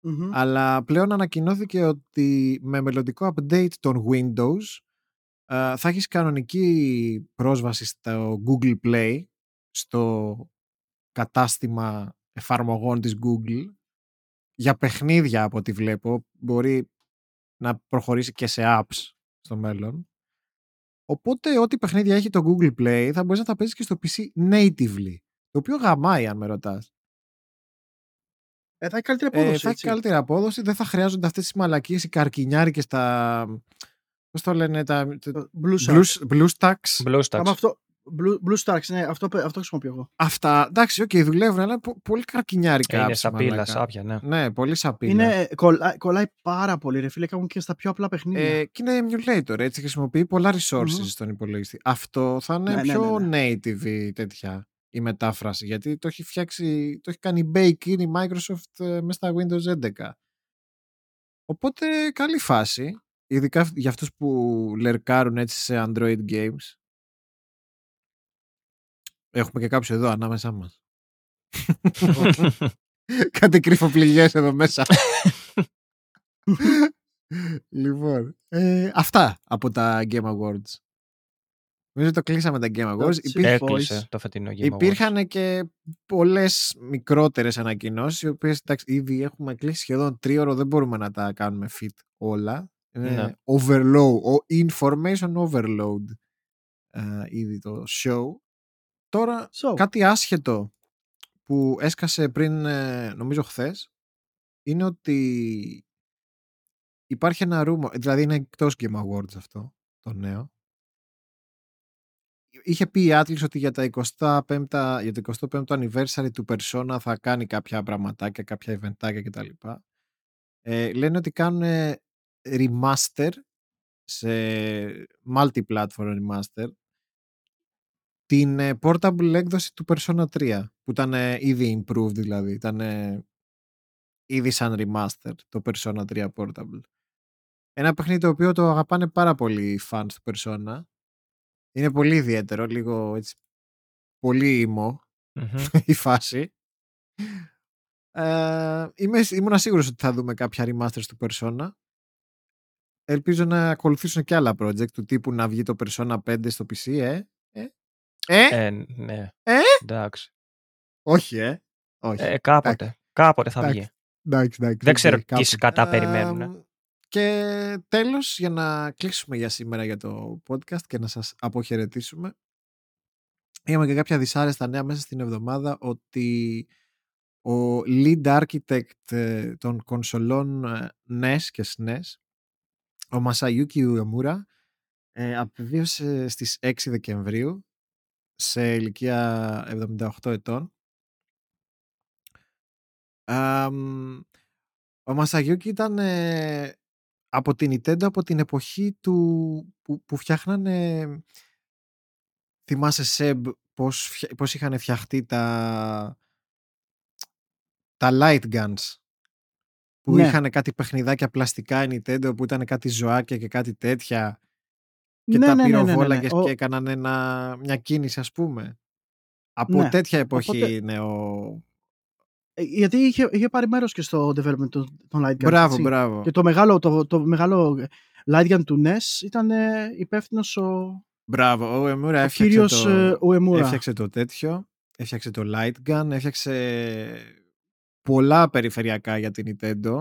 Μμμ.
Αλλά πλέον ανακοινώθηκε ότι με μελλοντικό update των Windows α, θα έχεις κανονική πρόσβαση στο Google Play, στο κατάστημα εφαρμογών της Google, για παιχνίδια από ό,τι βλέπω. Μπορεί να προχωρήσει και σε apps στο μέλλον. Οπότε ό,τι παιχνίδια έχει το Google Play θα μπορείς να τα παίζεις και στο PC natively. Το οποίο γαμάει αν με ρωτάς.
Ε, θα έχει καλύτερη
Ε,
απόδοση.
θα έχει
έτσι.
καλύτερη απόδοση, δεν θα χρειάζονται αυτές τις μαλακίες, οι καρκινιάρικες, τα... Πώς το λένε, τα...
Blue Shark.
Blue, Stacks.
BlueStacks.
Άμα αυτό, Blue, Blue Stacks, ναι, αυτό, αυτό χρησιμοποιώ εγώ.
Αυτά, εντάξει, οκ, δουλεύουν, αλλά είναι πο- πολύ καρκινιάρικα.
Είναι
apps,
σαπίλα,
μαλάκα.
σάπια, ναι.
Ναι, πολύ σαπίλα.
Είναι, κολλάει, κολλάει πάρα πολύ, ρε φίλε, κάνουν και στα πιο απλά παιχνίδια.
Ε, και είναι emulator, έτσι, χρησιμοποιεί πολλά resources
Μμμ.
στον υπολογιστή. Αυτό θα είναι
Ναι, ναι,
πιο
ναι,
native η τέτοια η μετάφραση, γιατί το έχει φτιάξει, το έχει κάνει bake in η Microsoft ε, μέσα στα Windows 11. Οπότε καλή φάση, ειδικά για αυτούς που λερκάρουν έτσι σε Android games. Έχουμε και κάποιο εδώ ανάμεσά μας. <laughs> Κάτι κρυφοπληγές εδώ μέσα. λοιπόν, ε, αυτά από τα Game Awards. Νομίζω το κλείσαμε τα Game Awards.
That's it.
Υπήρχε,
Έκλεισε το φετινό Game Awards.
υπήρχαν και πολλές μικρότερες ανακοινώσεις, οι οποίες εντάξει, ήδη έχουμε κλείσει σχεδόν τρίωρο, δεν μπορούμε να τα κάνουμε fit όλα. Είναι
Ναι.
overload, ο- information overload ε, ήδη το show. Τώρα
So,
κάτι άσχετο που έσκασε πριν, ε, νομίζω χθες, είναι ότι υπάρχει ένα rumor, δηλαδή είναι εκτός Game Awards αυτό, το νέο. Είχε πει η Atlas ότι για, τα 25, για το 25ο anniversary του Persona θα κάνει κάποια πραγματάκια, κάποια eventάκια κτλ. Ε, λένε ότι κάνουν remaster σε multi-platform remaster την ε, portable έκδοση του Persona 3 που ήταν ε, ήδη improved δηλαδή ήταν ε, ήδη σαν remaster το Persona 3 portable. Ένα παιχνίδι το οποίο το αγαπάνε πάρα πολύ οι fans του Persona. Είναι πολύ ιδιαίτερο λίγο έτσι πολύ ήμο
Μμμ. <laughs>
η φάση. Ε, είμαι, ήμουν σίγουρος ότι θα δούμε κάποια remasters του Persona ελπίζω να ακολουθήσουν και άλλα project του τύπου να βγει το Persona 5 στο PC ε, ε, ε,
Ε, ναι.
Ε;
Εντάξει.
όχι ε όχι
Ε, κάποτε. Κάποτε θα
Εντάξει.
βγει.
Εντάξει, εντάξει,
Δεν ξέρω
οκ,
τι
κάπου.
σκατά
Ε,
περιμένουν.
Και τέλος, για να κλείσουμε για σήμερα για το podcast και να σας αποχαιρετήσουμε, είχαμε και κάποια δυσάρεστα νέα μέσα στην εβδομάδα ότι ο lead architect ε, των κονσολών ε, NES και SNES, ο Masayuki Uemura, ε, απεβίωσε στις 6 Δεκεμβρίου σε ηλικία 78 ετών. Αμ, ο Μασαγιούκη ήταν ε, από την Nintendo από την εποχή του που, που φτιάχνανε θυμάσαι Σεμ πώς, φτια- πώς είχαν φτιαχτεί τα τα light guns που
Ναι.
είχαν κάτι παιχνιδάκια πλαστικά η Nintendo που ήταν κάτι ζωάκια και κάτι τέτοια και
ναι,
τα
ναι, ναι, ναι, ναι, ναι.
πυροβόλαγες
Ο-
και έκαναν ένα, μια κίνηση ας πούμε από
Ναι.
τέτοια εποχή
Οπότε-
είναι ο...
ε, γιατί είχε, είχε πάρει μέρος και στο development των, των Light Guns.
Μπράβο,
έτσι.
μπράβο.
Και το μεγάλο, το, το μεγάλο Light Gun του NES ήταν υπεύθυνος ο,
Μπράβο, ο Εμούρα
ο
έφτιαξε
κύριος
το...
ε, Ουεμούρα.
Έφτιαξε το τέτοιο, έφτιαξε το light gun, έφτιαξε πολλά περιφερειακά για την Nintendo,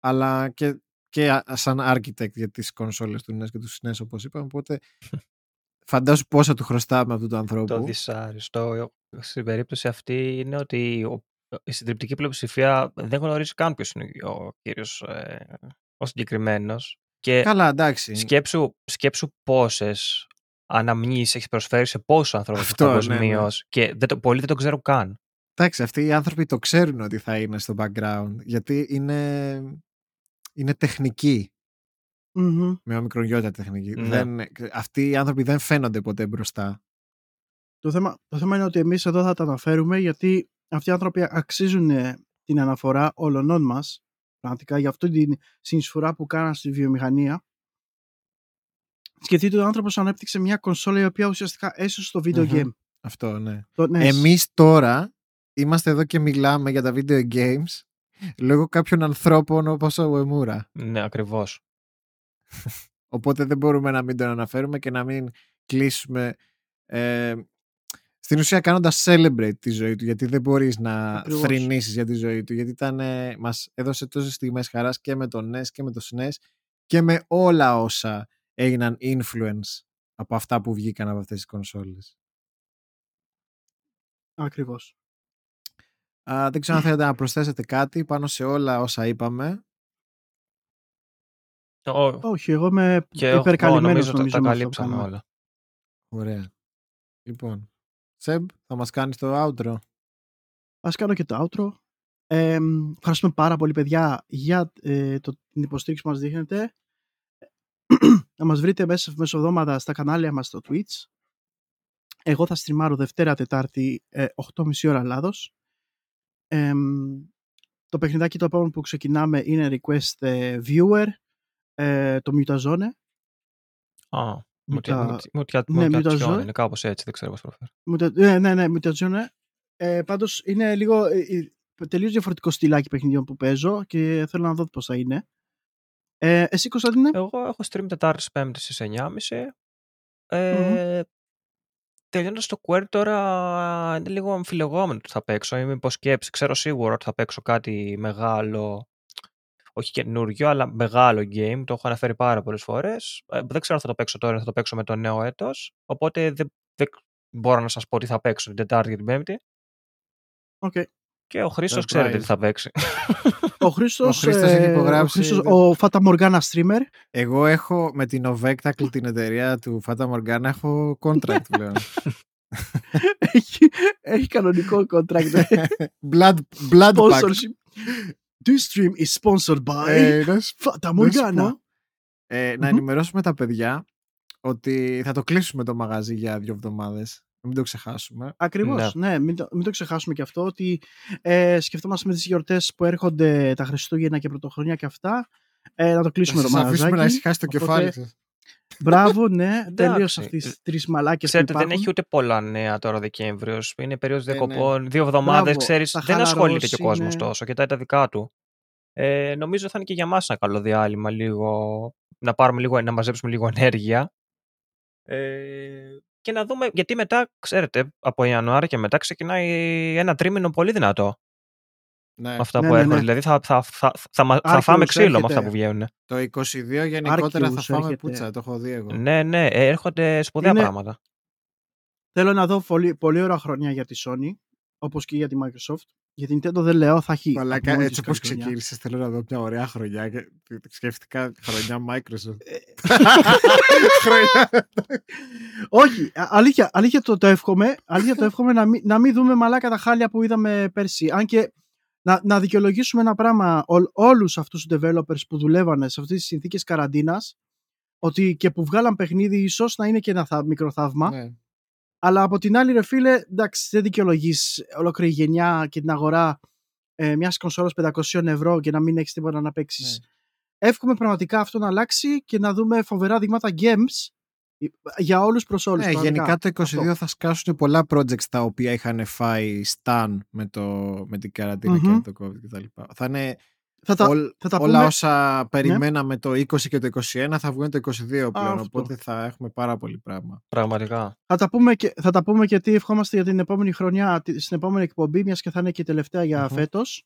αλλά και, και α- σαν architect για τις κονσόλες του NES και τους SNES όπως είπαμε, οπότε Φαντάσου πόσα του χρωστάμε αυτού του ανθρώπου.
Το δυσάριστο στην περίπτωση αυτή είναι ότι ο, η συντριπτική πλειοψηφία δεν γνωρίζει καν ποιο είναι ο κύριος ε, ο συγκεκριμένος. Και
Καλά, εντάξει.
σκέψου, σκέψου πόσες αναμνήσεις έχει προσφέρει σε πόσους ανθρώπους
Αυτό, ναι,
παγκοσμίως
ναι.
και δεν το, πολλοί δεν το ξέρουν καν.
Εντάξει, αυτοί οι άνθρωποι το ξέρουν ότι θα είναι στο background, γιατί είναι, είναι τεχνική,
Μμμ.
με ομικρογιώτα τεχνική.
Ναι.
Δεν, αυτοί οι άνθρωποι δεν φαίνονται ποτέ μπροστά.
Το θέμα, το θέμα είναι ότι εμείς εδώ θα τα αναφέρουμε γιατί αυτοί οι άνθρωποι αξίζουν ε, την αναφορά όλων μας πραγματικά για αυτή την συνεισφορά που κάναν στη βιομηχανία. Σκεφτείτε ότι ο άνθρωπος ανέπτυξε μια κονσόλα η οποία ουσιαστικά έσωσε το video
Μμμ.
game.
Αυτό, ναι.
Το NES.
Εμείς τώρα είμαστε εδώ και μιλάμε για τα video games λόγω κάποιων ανθρώπων όπως ο Uemura.
Ναι, ακριβώς.
Οπότε δεν μπορούμε να μην τον αναφέρουμε και να μην κλείσουμε ε, στην ουσία κάνοντας celebrate τη ζωή του γιατί δεν μπορείς να
Ακριβώς.
θρηνήσεις για τη ζωή του γιατί ήταν, ε, μας έδωσε τόσες στιγμές χαράς και με το NES και με το SNES και με όλα όσα έγιναν influence από αυτά που βγήκαν από αυτές τις κονσόλες.
Ακριβώς.
Α, δεν ξέρω αν θέλετε να προσθέσετε κάτι πάνω σε όλα όσα είπαμε.
Όχι, εγώ είμαι
Και εγώ
υπερκαλυμμένος
νομίζω,
νομίζω,
τα, τα
με αυτό που
καλύψαμε
κάναμε.
όλα.
Ωραία. Λοιπόν, Σεμ, θα μας κάνεις το outro.
Ας κάνω και το outro. Ε, ευχαριστούμε πάρα πολύ παιδιά για ε, το, την υποστήριξη που μας δείχνετε. <clears throat> να μας βρείτε μέσα μεσοδόματα στα κανάλια μας στο Twitch. Εγώ θα στριμάρω Δευτέρα, Τετάρτη, ε, 8.30 ώρα Ελλάδος. Ε, το παιχνιδάκι το επόμενο που ξεκινάμε είναι request ε, viewer, ε, το Mutazone.
Α,
Muta-
Μουτιά
ναι,
Μουτιατσιόν
Mutazone.
είναι κάπως έτσι, δεν ξέρω πώς προφέρει.
Muta- ναι, ναι, ναι, Mutazone. Ε, πάντως είναι λίγο ε, ε, τελείως διαφορετικό στυλάκι παιχνιδιών που παίζω και θέλω να δω πώς θα είναι. Ε, εσύ Κωνσταντίνε.
Εγώ έχω stream Τετάρτης Πέμπτης στις 9.30. Ε, Τελειώνοντας το Query τώρα είναι λίγο αμφιλεγόμενο ότι θα παίξω ή μήπως σκέψη. Ξέρω σίγουρα ότι θα παίξω κάτι μεγάλο, όχι καινούριο, αλλά μεγάλο game. Το έχω αναφέρει πάρα πολλές φορές. Ε, δεν ξέρω αν θα το παίξω τώρα, θα το παίξω με το νέο έτος. Οπότε δεν, δεν μπορώ να σας πω τι θα παίξω την Τετάρτη και την Πέμπτη.
Οκ.
Και ο Χρήστος
Surprise.
ξέρετε τι θα παίξει.
Ο Χρήστος,
Ο Χρήστος έχει
ε,
υπογράψει-
ο, Χρήστος, ο Fata Morgana streamer.
Εγώ έχω με τη Novectacle την εταιρεία του Fata Morgana έχω contract πλέον. <laughs>
έχει, έχει κανονικό contract. <laughs>
blood, blood pact.
Sponsorship. This stream is sponsored by
Ε, να σου-
Fata
να σου
Morgana;
πω, ε, να
Μμμ.
ενημερώσουμε τα παιδιά ότι θα το κλείσουμε το μαγαζί για δύο εβδομάδες. Να μην το ξεχάσουμε.
Ακριβώς, ναι, μην, το, μην το ξεχάσουμε και αυτό ότι ε, σκεφτόμαστε με τις γιορτές που έρχονται τα Χριστούγεννα και Πρωτοχρονιά και αυτά ε, να το κλείσουμε
Θα
το
σας αφήσουμε να
μαγαζάκι.
ησυχάσει το
Οπότε,
κεφάλι σας.
Μπράβο, ναι, <laughs>
Εντάξει.
τελείως αυτές τις τρεις μαλάκες που
Ξέρετε, δεν
υπάρχουν.
έχει ούτε πολλά νέα τώρα Δεκέμβριος. Είναι περίοδος
Ε, ναι.
διακοπών. Δύο εβδομάδες,
Μπράβο,
ξέρεις.
θα
Δεν ασχολείται και ο
χαλαρώσει,
κόσμος
ναι.
τόσο. Κοιτάει τα δικά του. Ε, νομίζω θα είναι και για μας ένα καλό διάλειμμα. Λίγο, να, πάρουμε λίγο, να μαζέψουμε λίγο ενέργεια. Ε, και να δούμε. Γιατί μετά, ξέρετε, από Ιανουάριο και μετά ξεκινάει ένα τρίμηνο πολύ δυνατό.
Ναι.
με αυτά
Ναι,
που
ναι,
έρχονται.
ναι.
Δηλαδή θα, θα, θα, θα, μα- θα
Άρκεους
φάμε ξύλο με
έρχεται.
αυτά που βγαίνουν.
Το 22 γενικότερα θα
Άρκιους
φάμε
έρχεται.
πουτσα, το έχω δει εγώ.
Ναι, ναι, ε, έρχονται σπουδαία
Είναι-
πράγματα.
Θέλω να δω πολύ, πολύ ωραία χρονιά για τη Sony, όπως και για τη Microsoft. Για την Nintendo δεν λέω, θα έχει
Μαλάκα,
από μόνη
έτσι
της
όπως
καλή χρονιά.
ξεκίνησες θέλω να δω μια ωραία χρονιά και σκέφτηκα χρονιά Microsoft.
Ε, <laughs>
χρονιά.
Όχι, α- αλήθεια, αλήθεια το, το εύχομαι, αλήθεια το εύχομαι να, μην, να μην δούμε μαλάκα τα χάλια που είδαμε πέρσι. Αν και να, να δικαιολογήσουμε ένα πράγμα ό, όλους αυτούς τους developers που δουλεύανε σε αυτές τις συνθήκες καραντίνας ότι και που βγάλαν παιχνίδι ίσως να είναι και ένα θα, μικρό θαύμα
Ναι.
Αλλά από την άλλη ρε φίλε εντάξει δεν δικαιολογείς ολόκληρη γενιά και την αγορά ε, μιας κονσόλας 500 ευρώ και να μην έχεις τίποτα να παίξεις. Εύχομαι πραγματικά αυτό να αλλάξει και να δούμε φοβερά δείγματα games για όλους προς όλους.
Ναι,
πραγματικά.
γενικά το 22
Αυτό.
θα σκάσουν πολλά projects τα οποία είχαν φάει stan με, το, με την καραντινα
Μμμ.
και το COVID κτλ. Θα είναι
Θα τα,
όλ-
θα τα
όλα
πούμε-
όσα περιμέναμε το 20 και το 21 θα βγουν το 22 πλέον,
αυτό.
οπότε θα έχουμε πάρα πολύ πράγμα.
Πραγματικά.
Θα τα, πούμε και, θα τα πούμε και τι ευχόμαστε για την επόμενη χρονιά, τη- στην επόμενη εκπομπή, μιας και θα είναι και η τελευταία για
Μμμ.
φέτος.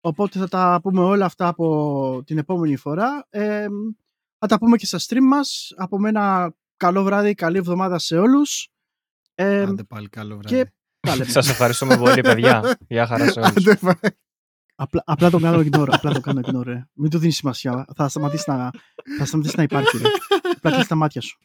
Οπότε θα τα πούμε όλα αυτά από την επόμενη φορά. Ε, θα τα πούμε και στα stream μας. Από μένα καλό βράδυ, καλή εβδομάδα σε όλους. Ε,
Άντε πάλι καλό βράδυ.
και τα λέμε.
Σας ευχαριστούμε πολύ, παιδιά. <laughs> Γεια χαρά σε όλους.
Άντε πάλι.
Απλά, απλά το κάνω ignore. Απλά το κάνω ignore. ρε. Μην του δίνεις σημασία. Θα σταματήσει να, θα σταματήσει να υπάρχει. Ρε. Απλά κλείσει τα μάτια σου.